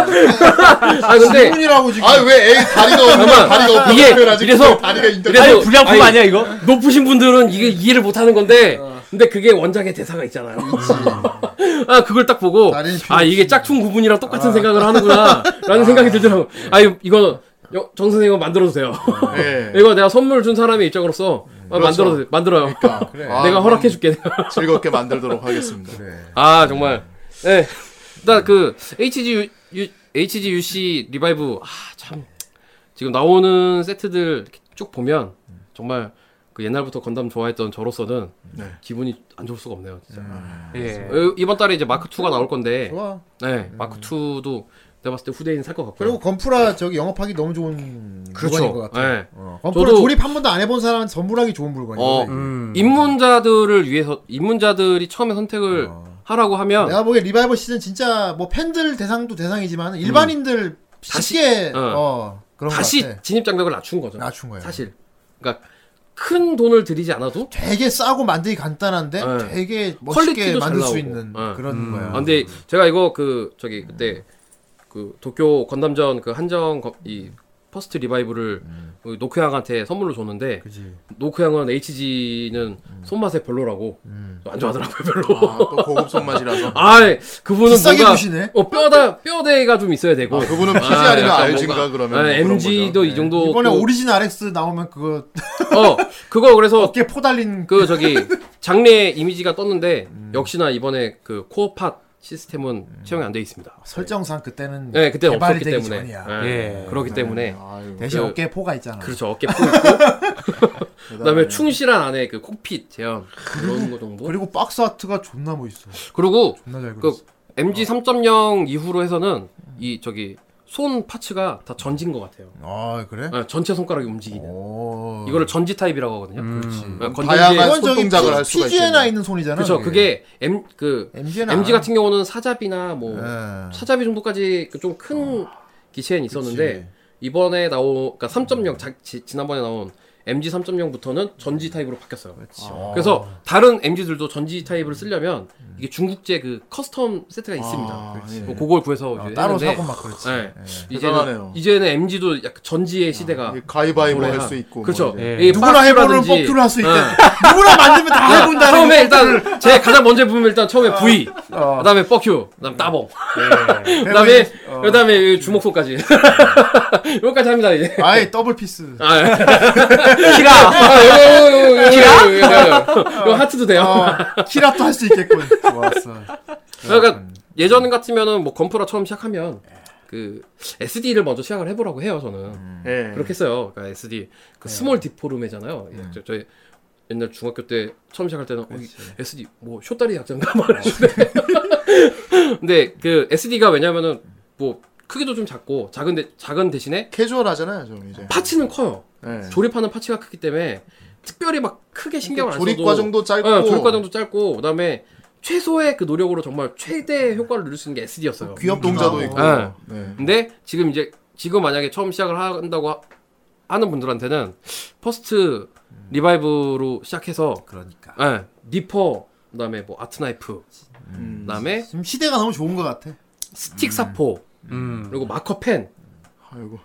아 근데 질문이라고 지금. 아왜 애 다리가 없는. 다리가 없는 이게 표현하지? 이래서- 다리가. 이래서- 아니 불량품 아니, 아니야 이거? 높으신 분들은 이게 이해를 못 하는 건데 근데 그게 원작의 대사가 있잖아요. 아 그걸 딱 보고 아 이게 짝퉁 구분이랑 똑같은 생각을 하는구나라는 생각이 들더라고. 아 이거 정 선생님 만들어도 돼요. 예. 이거 내가 선물 준 사람의 입장으로서 아, 그렇죠. 만들어도 돼. 만들어요. 아, 내가 그럼 허락해줄게. 즐겁게 만들도록 하겠습니다. 아 정말. 네. 일단 그 HG U, HGUC Revive 아 참 지금 나오는 세트들 쭉 보면 정말 그 옛날부터 건담 좋아했던 저로서는 네. 기분이 안 좋을 수가 없네요. 진짜. 예. 어, 이번 달에 이제 마크 2가 나올 건데, 좋아. 네 마크 2도 내가 봤을 때 후대인 살 것 같고요. 그리고 건프라 저기 영업하기 너무 좋은 물건인 것 같아. 네. 어, 건프라 저도- 조립 한 번도 안 해본 사람은 선물하기 좋은 물건이야. 어, 음. 입문자들을 위해서 입문자들이 처음에 선택을 하라고 하면 내가 보기에 리바이벌 시즌 진짜 뭐 팬들 대상도 대상이지만 일반인들 쉽게 어. 어, 그런 거 다시 같아. 진입 장벽을 낮춘 거죠. 낮춘 거예요. 사실. 그러니까 큰 돈을 들이지 않아도 되게 싸고 만들기 간단한데 네. 되게 멋있게 퀄리티도 잘 만들 수 나오고. 있는 네. 그런 거야. 아, 근데 제가 이거 그 저기 그때 그 도쿄 건담전 그 한정 거- 이 First Revive를 그 노크 형한테 선물로 줬는데 그지. 노크 형은 HG는 손맛에 별로라고 안 좋아하더라고요 별로. 아, 또 고급 손맛이라서. 아, 그분은 비싸게 뭔가 보시네. 어 뼈다 뼈대가 좀 있어야 되고. 아, 그분은 PG 아니면 약간 RG인가 그러면 아, 뭐 그런 MG도 거죠. 이 정도. 이번에 그- Origin RX 나오면 그거 어 그거 그래서 어깨 포달린 그 저기 장례 이미지가 떴는데 음. 역시나 이번에 그 core pod 시스템은 채용이 안 돼 있습니다. 설정상 그때는 네, 그때 없었기 되기 때문에. 전이야. 네, 예. 그렇기 때문에 아유, 대신 그- 어깨에 포가 있잖아. 그렇죠 어깨 포 있고 그다음에 충실한 안에 그 콕핏 제형 그런 거 정도. 그리고 박스 아트가 존나 멋있어. 그리고 존나 잘 그. MG 3.0 이후로 해서는 이 저기 손 파츠가 다 전진 것 같아요. 아 그래? 네, 전체 손가락이 움직이는. 오. 이거를 전지 타입이라고 하거든요. 그렇지. 네, 건전지- 다양한 손동작을 할 수가 PG에나 있겠네. 있는 손이잖아. 그렇죠. 그게 M 그 MG나 MG 같은 경우는 사잡이나 뭐 예. 사잡이 정도까지 좀큰 기체는 있었는데 그치. 이번에 나온 그러니까 3.0 자, 지, 지난번에 나온 MG 3.0부터는 전지 타입으로 바뀌었어요. 어. 그래서 다른 MG들도 전지 타입을 쓰려면 이게 중국제 그 custom 세트가 있습니다. 아, 예. 뭐 그걸 구해서 어, 이제 따로 했는데 사고 막 그렇지. 네. 예. 이제는 대단하네요. 이제는 MG도 약간 전지의 시대가 이 가위바위보 할 수 있고. 그렇죠. 뭐. 예. 이 누구나 해보는 fuck you를 할 수 있대. 네. 누구나 만들면 다 해본다는 처음에 거. 일단 제 가장 먼저 부르면 일단 처음에 V, 어. 그다음에 fuck you, 그다음 따봉, 네. 그다음에 그다음에 이 주먹손까지 여기까지 합니다 이제. 아예 double peace. 아, 예. キラ. 아, 이거, 이거, 하트도 돼요. 어, キラ도 할 수 있겠군. 좋았어. 그러니까 예전 같으면은 뭐 건프라 처음 시작하면 그 SD를 먼저 시작을 해보라고 해요 저는. 예. 그렇게 했어요. 그러니까 SD 그 small deform이잖아요. 예, 저, 저희 옛날 중학교 때 처음 시작할 때는 어, 이 SD 뭐 쇼다리 약자인가 막 그랬는데 근데 그 SD가 왜냐면은 뭐 크기도 좀 작고 작은 데 작은 대신에 캐주얼하잖아요, 좀 이제. 파츠는 커요. 예. 조립하는 파츠가 크기 때문에 특별히 막 크게 신경을 안 써도 조립 과정도 짧고. 어, 조립 과정도 짧고 그다음에 최소의 그 노력으로 정말 최대 효과를 누릴 수 있는 게 SD였어요. 귀엽기도 동자도 하고. 있고. 네. 네. 근데 지금 이제 지금 만약에 처음 시작을 한다고 하, 하는 분들한테는 first revive로 시작해서 그러니까. 예, 니퍼 그다음에 뭐 art knife 음. 그다음에 지금 시대가 너무 좋은 것 같아. 스틱 사포 음. 그리고 마커 펜 아이고.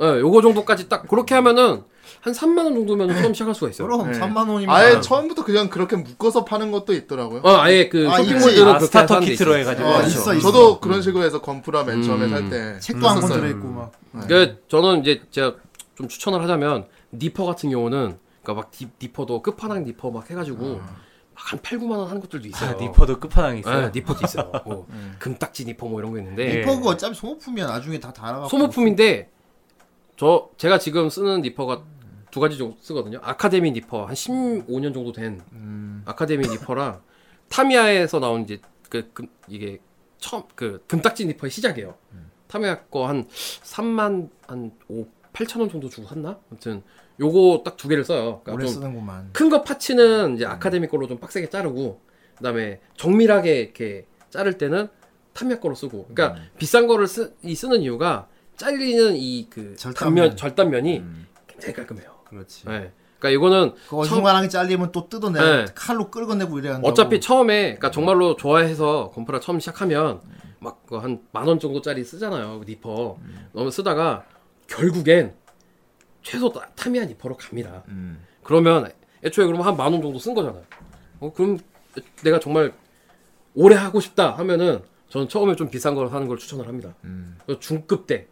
예. 예, 요거 정도까지 딱 그렇게 하면은 한 3만 원 정도면 처음 시작할 수가 있어요. 그럼 네. 3만 원이면 아예 아. 처음부터 그냥 그렇게 묶어서 파는 것도 있더라고요. 어, 아예 그 아, 쇼핑몰들은. 아, starter kit로 있어요. 해가지고. 어, 그렇죠. 있어, 있어. 저도 그런 식으로 해서 건프라 맨 처음에 음. 살 때. 책도 한권 썼었어요. 들어 있고 막. 그 저는 이제 제가 좀 추천을 하자면 니퍼 같은 경우는 그러니까 막 디, 니퍼도 끝판왕 니퍼 막 해 가지고 막한 8, 9만 원 하는 것들도 있어요. 아, 니퍼도 끝판왕 있어요. 예, 니퍼도 있어요. 뭐 금딱지 니퍼 뭐 이런 거 있는데 예. 니퍼 그 어차피 소모품이야. 나중에 다 달아갖고. 소모품인데 저 제가 지금 쓰는 니퍼가 두 가지 정도 쓰거든요. 아카데미 니퍼 한 15년 정도 된 음. 아카데미 니퍼랑 타미야에서 나온 이제 그 금, 이게 처음 그 금딱지 니퍼의 시작이에요. 타미야 거 한 3만 한 5, 8천 원 정도 주고 샀나? 아무튼 요거 딱 두 개를 써요. 오래 그러니까 좀 쓰는구만. 큰 거 파츠는 이제 아카데미 걸로 좀 빡세게 자르고 그다음에 정밀하게 이렇게 자를 때는 타미야 거로 쓰고. 그러니까 비싼 거를 쓰, 이 쓰는 이유가 잘리는 이그 절단면. 단면 절단면이 굉장히 깔끔해요. 그렇지. 네. 그러니까 이거는 중간하게 잘리면 또 뜯어내. 네. 칼로 끌어내고 이래야 한다고. 어차피 처음에 그러니까 정말로 좋아해서 건프라 처음 시작하면 막한 만 원 정도짜리 쓰잖아요 그 니퍼 너무 쓰다가 결국엔 최소 타- 타미야 니퍼로 갑니다. 그러면 애초에 그러면 한 만 원 정도 쓴 거잖아요. 어, 그럼 내가 정말 오래 하고 싶다 하면은 저는 처음에 좀 비싼 걸 사는 걸 추천을 합니다. 그래서 중급 때.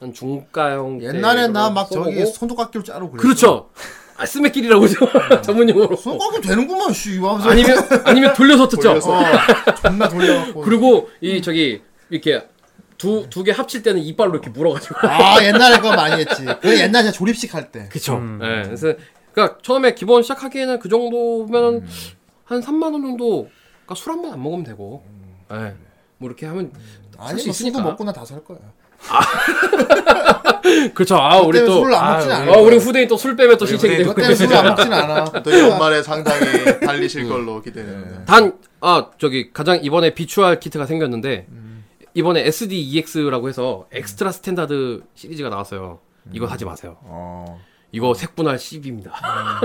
한 중가형 옛날에 나 막. 저기 손톱깎이로 자르고 그랬어. 그렇죠. 아, 스매끼리라고 그러죠. 전문 용어로. 손톱깎이 되는구만 씨. 이거 하면서 아니면 아니면 돌려서 뜯죠. 어, 존나 돌려갖고. 그리고 이 저기 이렇게 두 두 개 합칠 때는 이빨로 이렇게 물어가지고. 아 옛날에 그거 많이 했지. 그 옛날에 졸입식 할 때. 그쵸. 예. 그래서 그러니까 처음에 기본 시작하기에는 그 정도면 음. 한 3만 원 정도. 그러니까 술 한 번 안 먹으면 되고. 예. 뭐 이렇게 하면 살 아니 수뭐 술도 있으니까. 먹고 나 다 살 거야. 그렇죠. 아 우리 또 술을 안 먹진 아, 않을 아, 우리. 후대인 또 술 빼면 또 신청이 되고. 그때는 술을 안 먹진 않아. 또 연말에 상당히 달리실 걸로 기대됩니다. 단, 아, 저기, 가장 이번에 비추할 kit가 생겼는데, 이번에 SDEX라고 해서 extra standard 시리즈가 나왔어요. 이거 사지 마세요. 어. 이거 색분할 10입니다.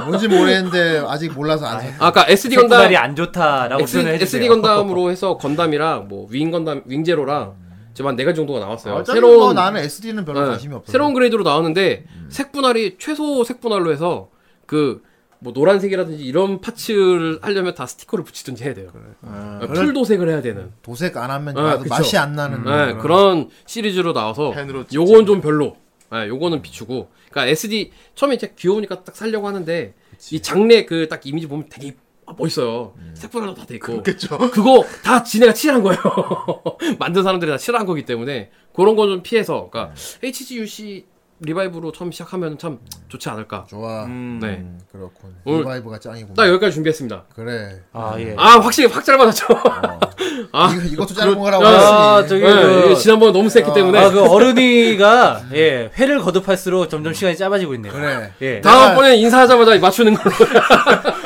뭔지 모르겠는데 아직 몰라서 안 사. 아까 SD 색분할이 건담, 안 좋다라고 표현을 해주세요. SD 건담으로 해서 건담이랑 뭐, 윙 건담, 윙제로랑, 지금 한 4가지 정도가 나왔어요. 어차피 뭐 나는 SD는 별로 네, 관심이 없어. 새로운 grade로 나왔는데, 색분할이 최소 색분할로 해서, 그, 뭐 노란색이라든지 이런 parts를 하려면 다 스티커를 붙이든지 해야 돼요. 어, 풀 도색을 해야 되는. 도색 안 하면 아. 맛이 안 나는. 네, 그런 시리즈로 나와서. 요건 좀 별로. 네, 요거는 비추고. 그러니까 SD 처음에 이제 귀여우니까 딱 살려고 하는데 이 장내 그 딱 이미지 보면 되게 멋있어요. 색분할도 다 돼 있고. 그렇겠죠. 그거 다 지네가 칠한 거예요. 만든 사람들이 다 칠한 거기 때문에 그런 거좀 피해서. 그러니까 HGUC revive로 처음 시작하면 참 좋지 않을까. 좋아. 네. 음, 그렇군. 오늘 revive가 짱이구나. 딱 여기까지 준비했습니다. 그래. 아 예. 아 확실히 확 짧아졌죠. 아, 이거, 이것도 짧은 거라고 아 했으니. 저기 네, 그, 이게 지난번에 너무 셌기 때문에 아, 그 어른이가 예 회를 거듭할수록 점점 시간이 짧아지고 있네요. 그래. 예. 다음번에 인사하자마자 맞추는 걸로.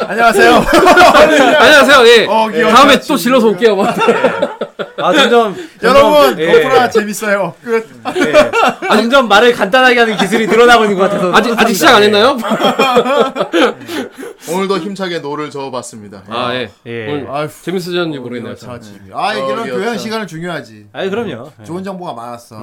안녕하세요. 안녕하세요. 예. 어, 귀여워. 다음에 또 질러서 올게요. 뭐. 아 점점 여러분, 예. 건프라 재밌어요. 끝. 예. 점점 말을 간단하게 하는 기술이 늘어나고 있는 것 같아서 아직 아직 시작 안 했나요? 오늘도 힘차게 노를 저어봤습니다. 아 예. 예. 재밌으셨는지 모르겠네요. 아, 이런 어, 교양. 시간은 중요하지. 아니 그럼요. 좋은 정보가 많았어.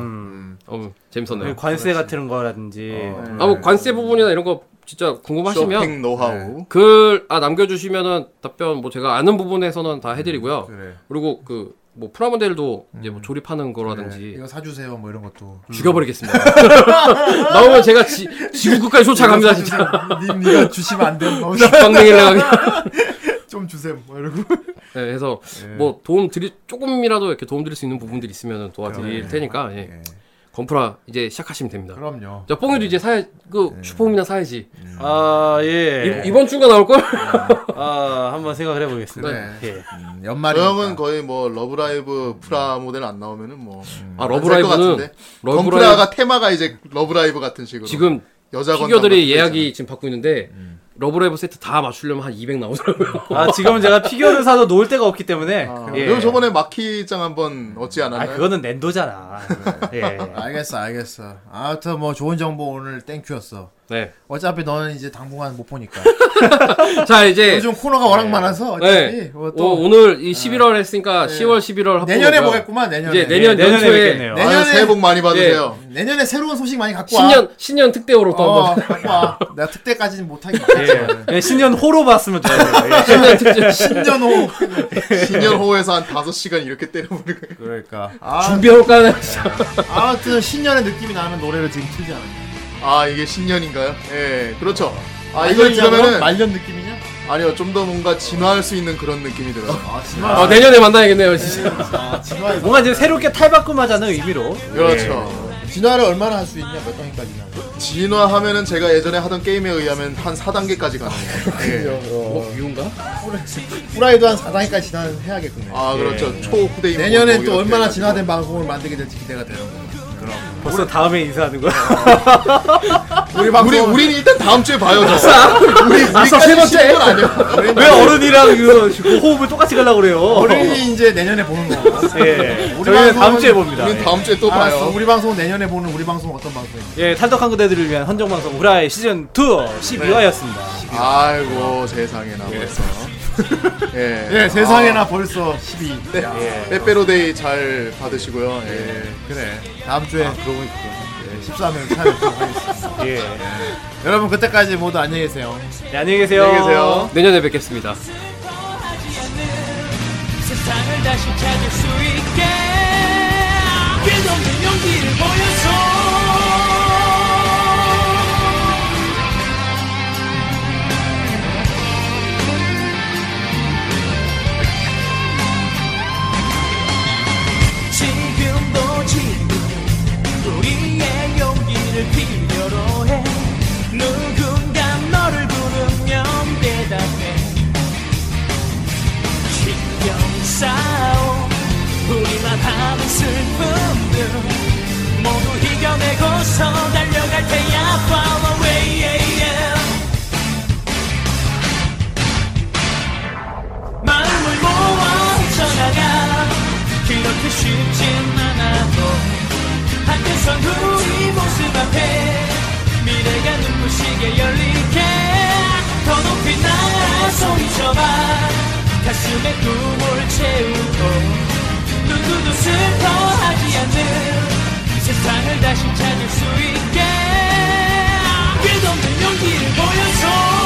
어 재밌었네요. 관세 같은 거라든지 아 뭐 관세 부분이나 이런 거 진짜 궁금하시면 쇼핑 노하우. 글 아 남겨주시면은 답변 뭐 제가 아는 부분에서는 다 해드리고요. 그래. 그리고 그 뭐 프라모델도 이제 뭐 조립하는 거라든지 이거 사주세요, 뭐 이런 것도. 죽여버리겠습니다. 나오면 제가 지, 지구 끝까지 쫓아갑니다 진짜. 님, 니가 주시면 안 돼. 뭐. 빵댕이를 나가게. 좀 주세요, 뭐 이러고. 네, 그래서 뭐 도움 드릴 조금이라도 이렇게 도움 드릴 수 있는 부분들이 있으면 도와드릴 테니까 예. 건프라 이제 시작하시면 됩니다. 그럼요. 자 뽕이도 이제 사야 그 슈퍼홈이나 사야지. 아 예. 이, 번 주가 나올 걸? 아 한번 생각을 해보겠습니다. 그래. 예. 음, 연말이. 저 형은 거의 뭐 러브라이브 프라 모델 안 나오면은 뭐. 아 러브라이브는 같은데? 러브라이브 건프라가 테마가 이제 러브라이브 같은 식으로. 지금 여자 피규어들이 예약이 지금 받고 있는데 러브라이브 세트 다 맞추려면 한 200 나오더라고요. 아 지금은 제가 피규어를 사서 놓을 데가 없기 때문에. 있잖아. 예. 저번에 마키장 한번 얻지 아 않았나요? 그거는 넨도잖아. 예. 알겠어, 알겠어. 아무튼 뭐 좋은 정보 오늘 thank you였어. 네. 어차피 너는 이제 당분간 못 보니까. 자 이제 요즘 코너가 워낙 많아서 어차피 네. 뭐 오, 또 오 늘 이 11월 했으니까 10월 11월 합 내년에 보겠구만 내년에. 이제 내년 예, 내년에 연초에 뵙겠네요. 내- 아유, 내년에- 새해 복 많이 받으세요. 내년에 새로운 소식 많이 갖고 와. 신년 신년 특대호로 또 어, 한번 갖고 와. 내가 특대까지는 못하겠지. 예. 예, 신년 호로 봤으면 좋아요. 예. 신년 특집 신년 호. 신년호에서 한 5시간 이렇게 거예요. 그러니까. 아, 준비해볼까? 아무튼 신년의 느낌이 나는 노래를 지금 틀지 않았냐. 아, 이게 신년인가요? 예, 그렇죠. 아, 이걸? 들으면은, 말년 느낌이냐? 아니요, 좀 더 뭔가 진화할 수 있는 그런 느낌이 들어요. 아, 진화. 어, 내년에 만나야겠네요 진짜. 아, 진화. 뭔가 이제 새롭게 탈바꿈하자는 의미로. 그렇죠. 진화를 얼마나 할 수 있냐? 몇 단계까지냐? 진화하면은 제가 예전에 하던 게임에 의하면 한 4단계까지 가능해요. 예. 뭐 미운가? 후라이도 한 4단계까지 진화해야겠군요. 아, 그렇죠. 초후대인. 내년에 뭐또 얼마나. 진화된 방송을 만들게 될지 기대가 되는 거 야. 벌써 다음에 인사하는 거야. 우리 방송 우리, 우린 일단 다음 주에 봐요, 저. 우리, 아싸, 세 번째. 쉬는 건 아니야. 왜 어른이랑 그, 그 호흡을 똑같이 가려고 그래요? 어른이 이제 내년에 보는 거. 예. 우리 저희는 다음 방송은- 주에 봅니다. 우린 다음 주에 또 알았어. 봐요. 우리 방송 내년에 보는 우리 방송 어떤 방송인지. 예, 탈덕한 그대들을 위한 헌정방송 후라이 시즌 2 12화였습니다. 아이고, 세상에나 벌써. 예. 예, 세상에나 벌써 12. 네. 빼빼로데이 잘 받으시고요. 예. 그래. 다음 주에 그러고 있고. 예, 13일 찾아뵙도록 하겠습니다. 예. 여러분 그때까지 모두 안녕히 계세요. 네, 안녕히 계세요. 안녕히 계세요. 내년에 뵙겠습니다. 하지 않는 세상을 다시 찾을 수 있게 끝없는 용기를 보여 싸워 우리만 하는 슬픔들. 모두 이겨내고서 달려갈 테야 Follow away yeah, yeah. 마음을 모아 헤쳐나가. 그렇게 쉽진 않아도 한대선 우리 모습 앞에 미래가 눈부시게 열리게. 더 높이 날아 소리쳐봐 가슴에 꿈을 채우고 누구도 슬퍼하지 않는 세상을 다시 찾을 수 있게. 끝없는 용기를 보여줘